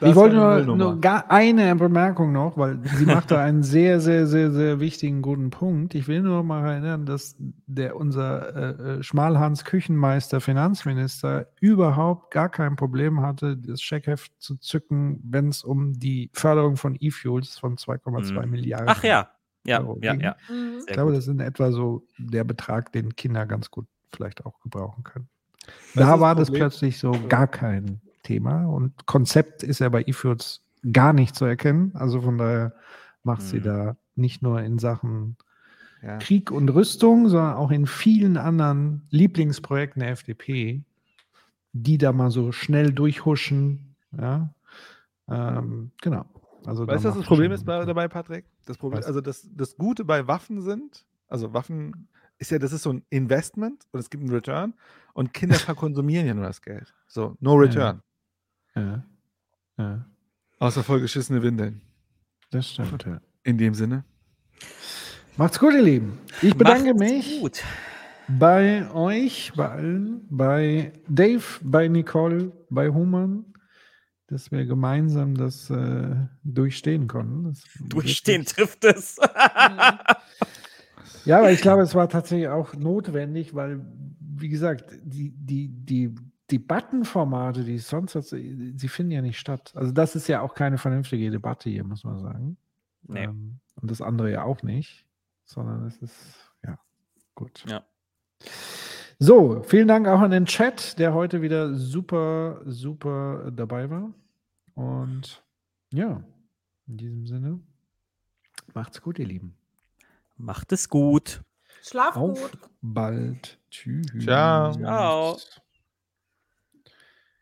Ja. Ich wollte nur, nur gar eine Bemerkung noch, weil sie macht da einen sehr, sehr, sehr, sehr wichtigen, guten Punkt. Ich will nur mal erinnern, dass der, unser äh, äh Schmalhans Küchenmeister, Finanzminister, überhaupt gar kein Problem hatte, das Scheckheft zu zücken, wenn es um die Förderung von E-Fuels von 2,2 mhm. Milliarden Ach ja, Ja, ja, ja. Ich Sehr glaube, gut. das ist in etwa so der Betrag, den Kinder ganz gut vielleicht auch gebrauchen können. Ist Da das war das Problem? plötzlich so gar kein Thema und Konzept ist ja bei eFoods gar nicht zu erkennen. Also von daher macht sie Mhm. da nicht nur in Sachen Ja. Krieg und Rüstung, sondern auch in vielen anderen Lieblingsprojekten der FDP, die da mal so schnell durchhuschen. Ja, ähm, genau. Also Weißt du, was das Problem ist bei, dabei, Patrick? Das Problem, also das, das Gute bei Waffen sind, also Waffen ist ja, das ist so ein Investment und es gibt einen Return und Kinder verkonsumieren ja nur das Geld. So, no return. Ja. Ja. Außer vollgeschissene Windeln. Das stimmt, ja. In dem Sinne. Macht's gut, ihr Lieben. Ich bedanke Macht's mich Gut. bei euch, bei allen, bei Dave, bei Nicole, bei Human, dass wir gemeinsam das äh, durchstehen konnten. Das Durchstehen trifft es. Ja, aber ich glaube, es war tatsächlich auch notwendig, weil, wie gesagt, die, die, die Debattenformate, die es sonst hat, sie sie finden ja nicht statt. Also das ist ja auch keine vernünftige Debatte hier, muss man sagen. Nee. Ähm, und das andere ja auch nicht, sondern es ist, ja, gut. Ja. So, vielen Dank auch an den Chat, der heute wieder super, super dabei war. Und ja, in diesem Sinne, macht's gut, ihr Lieben. Macht es gut. Schlaf Auf gut. bald. Tschüss. Ciao. Ciao.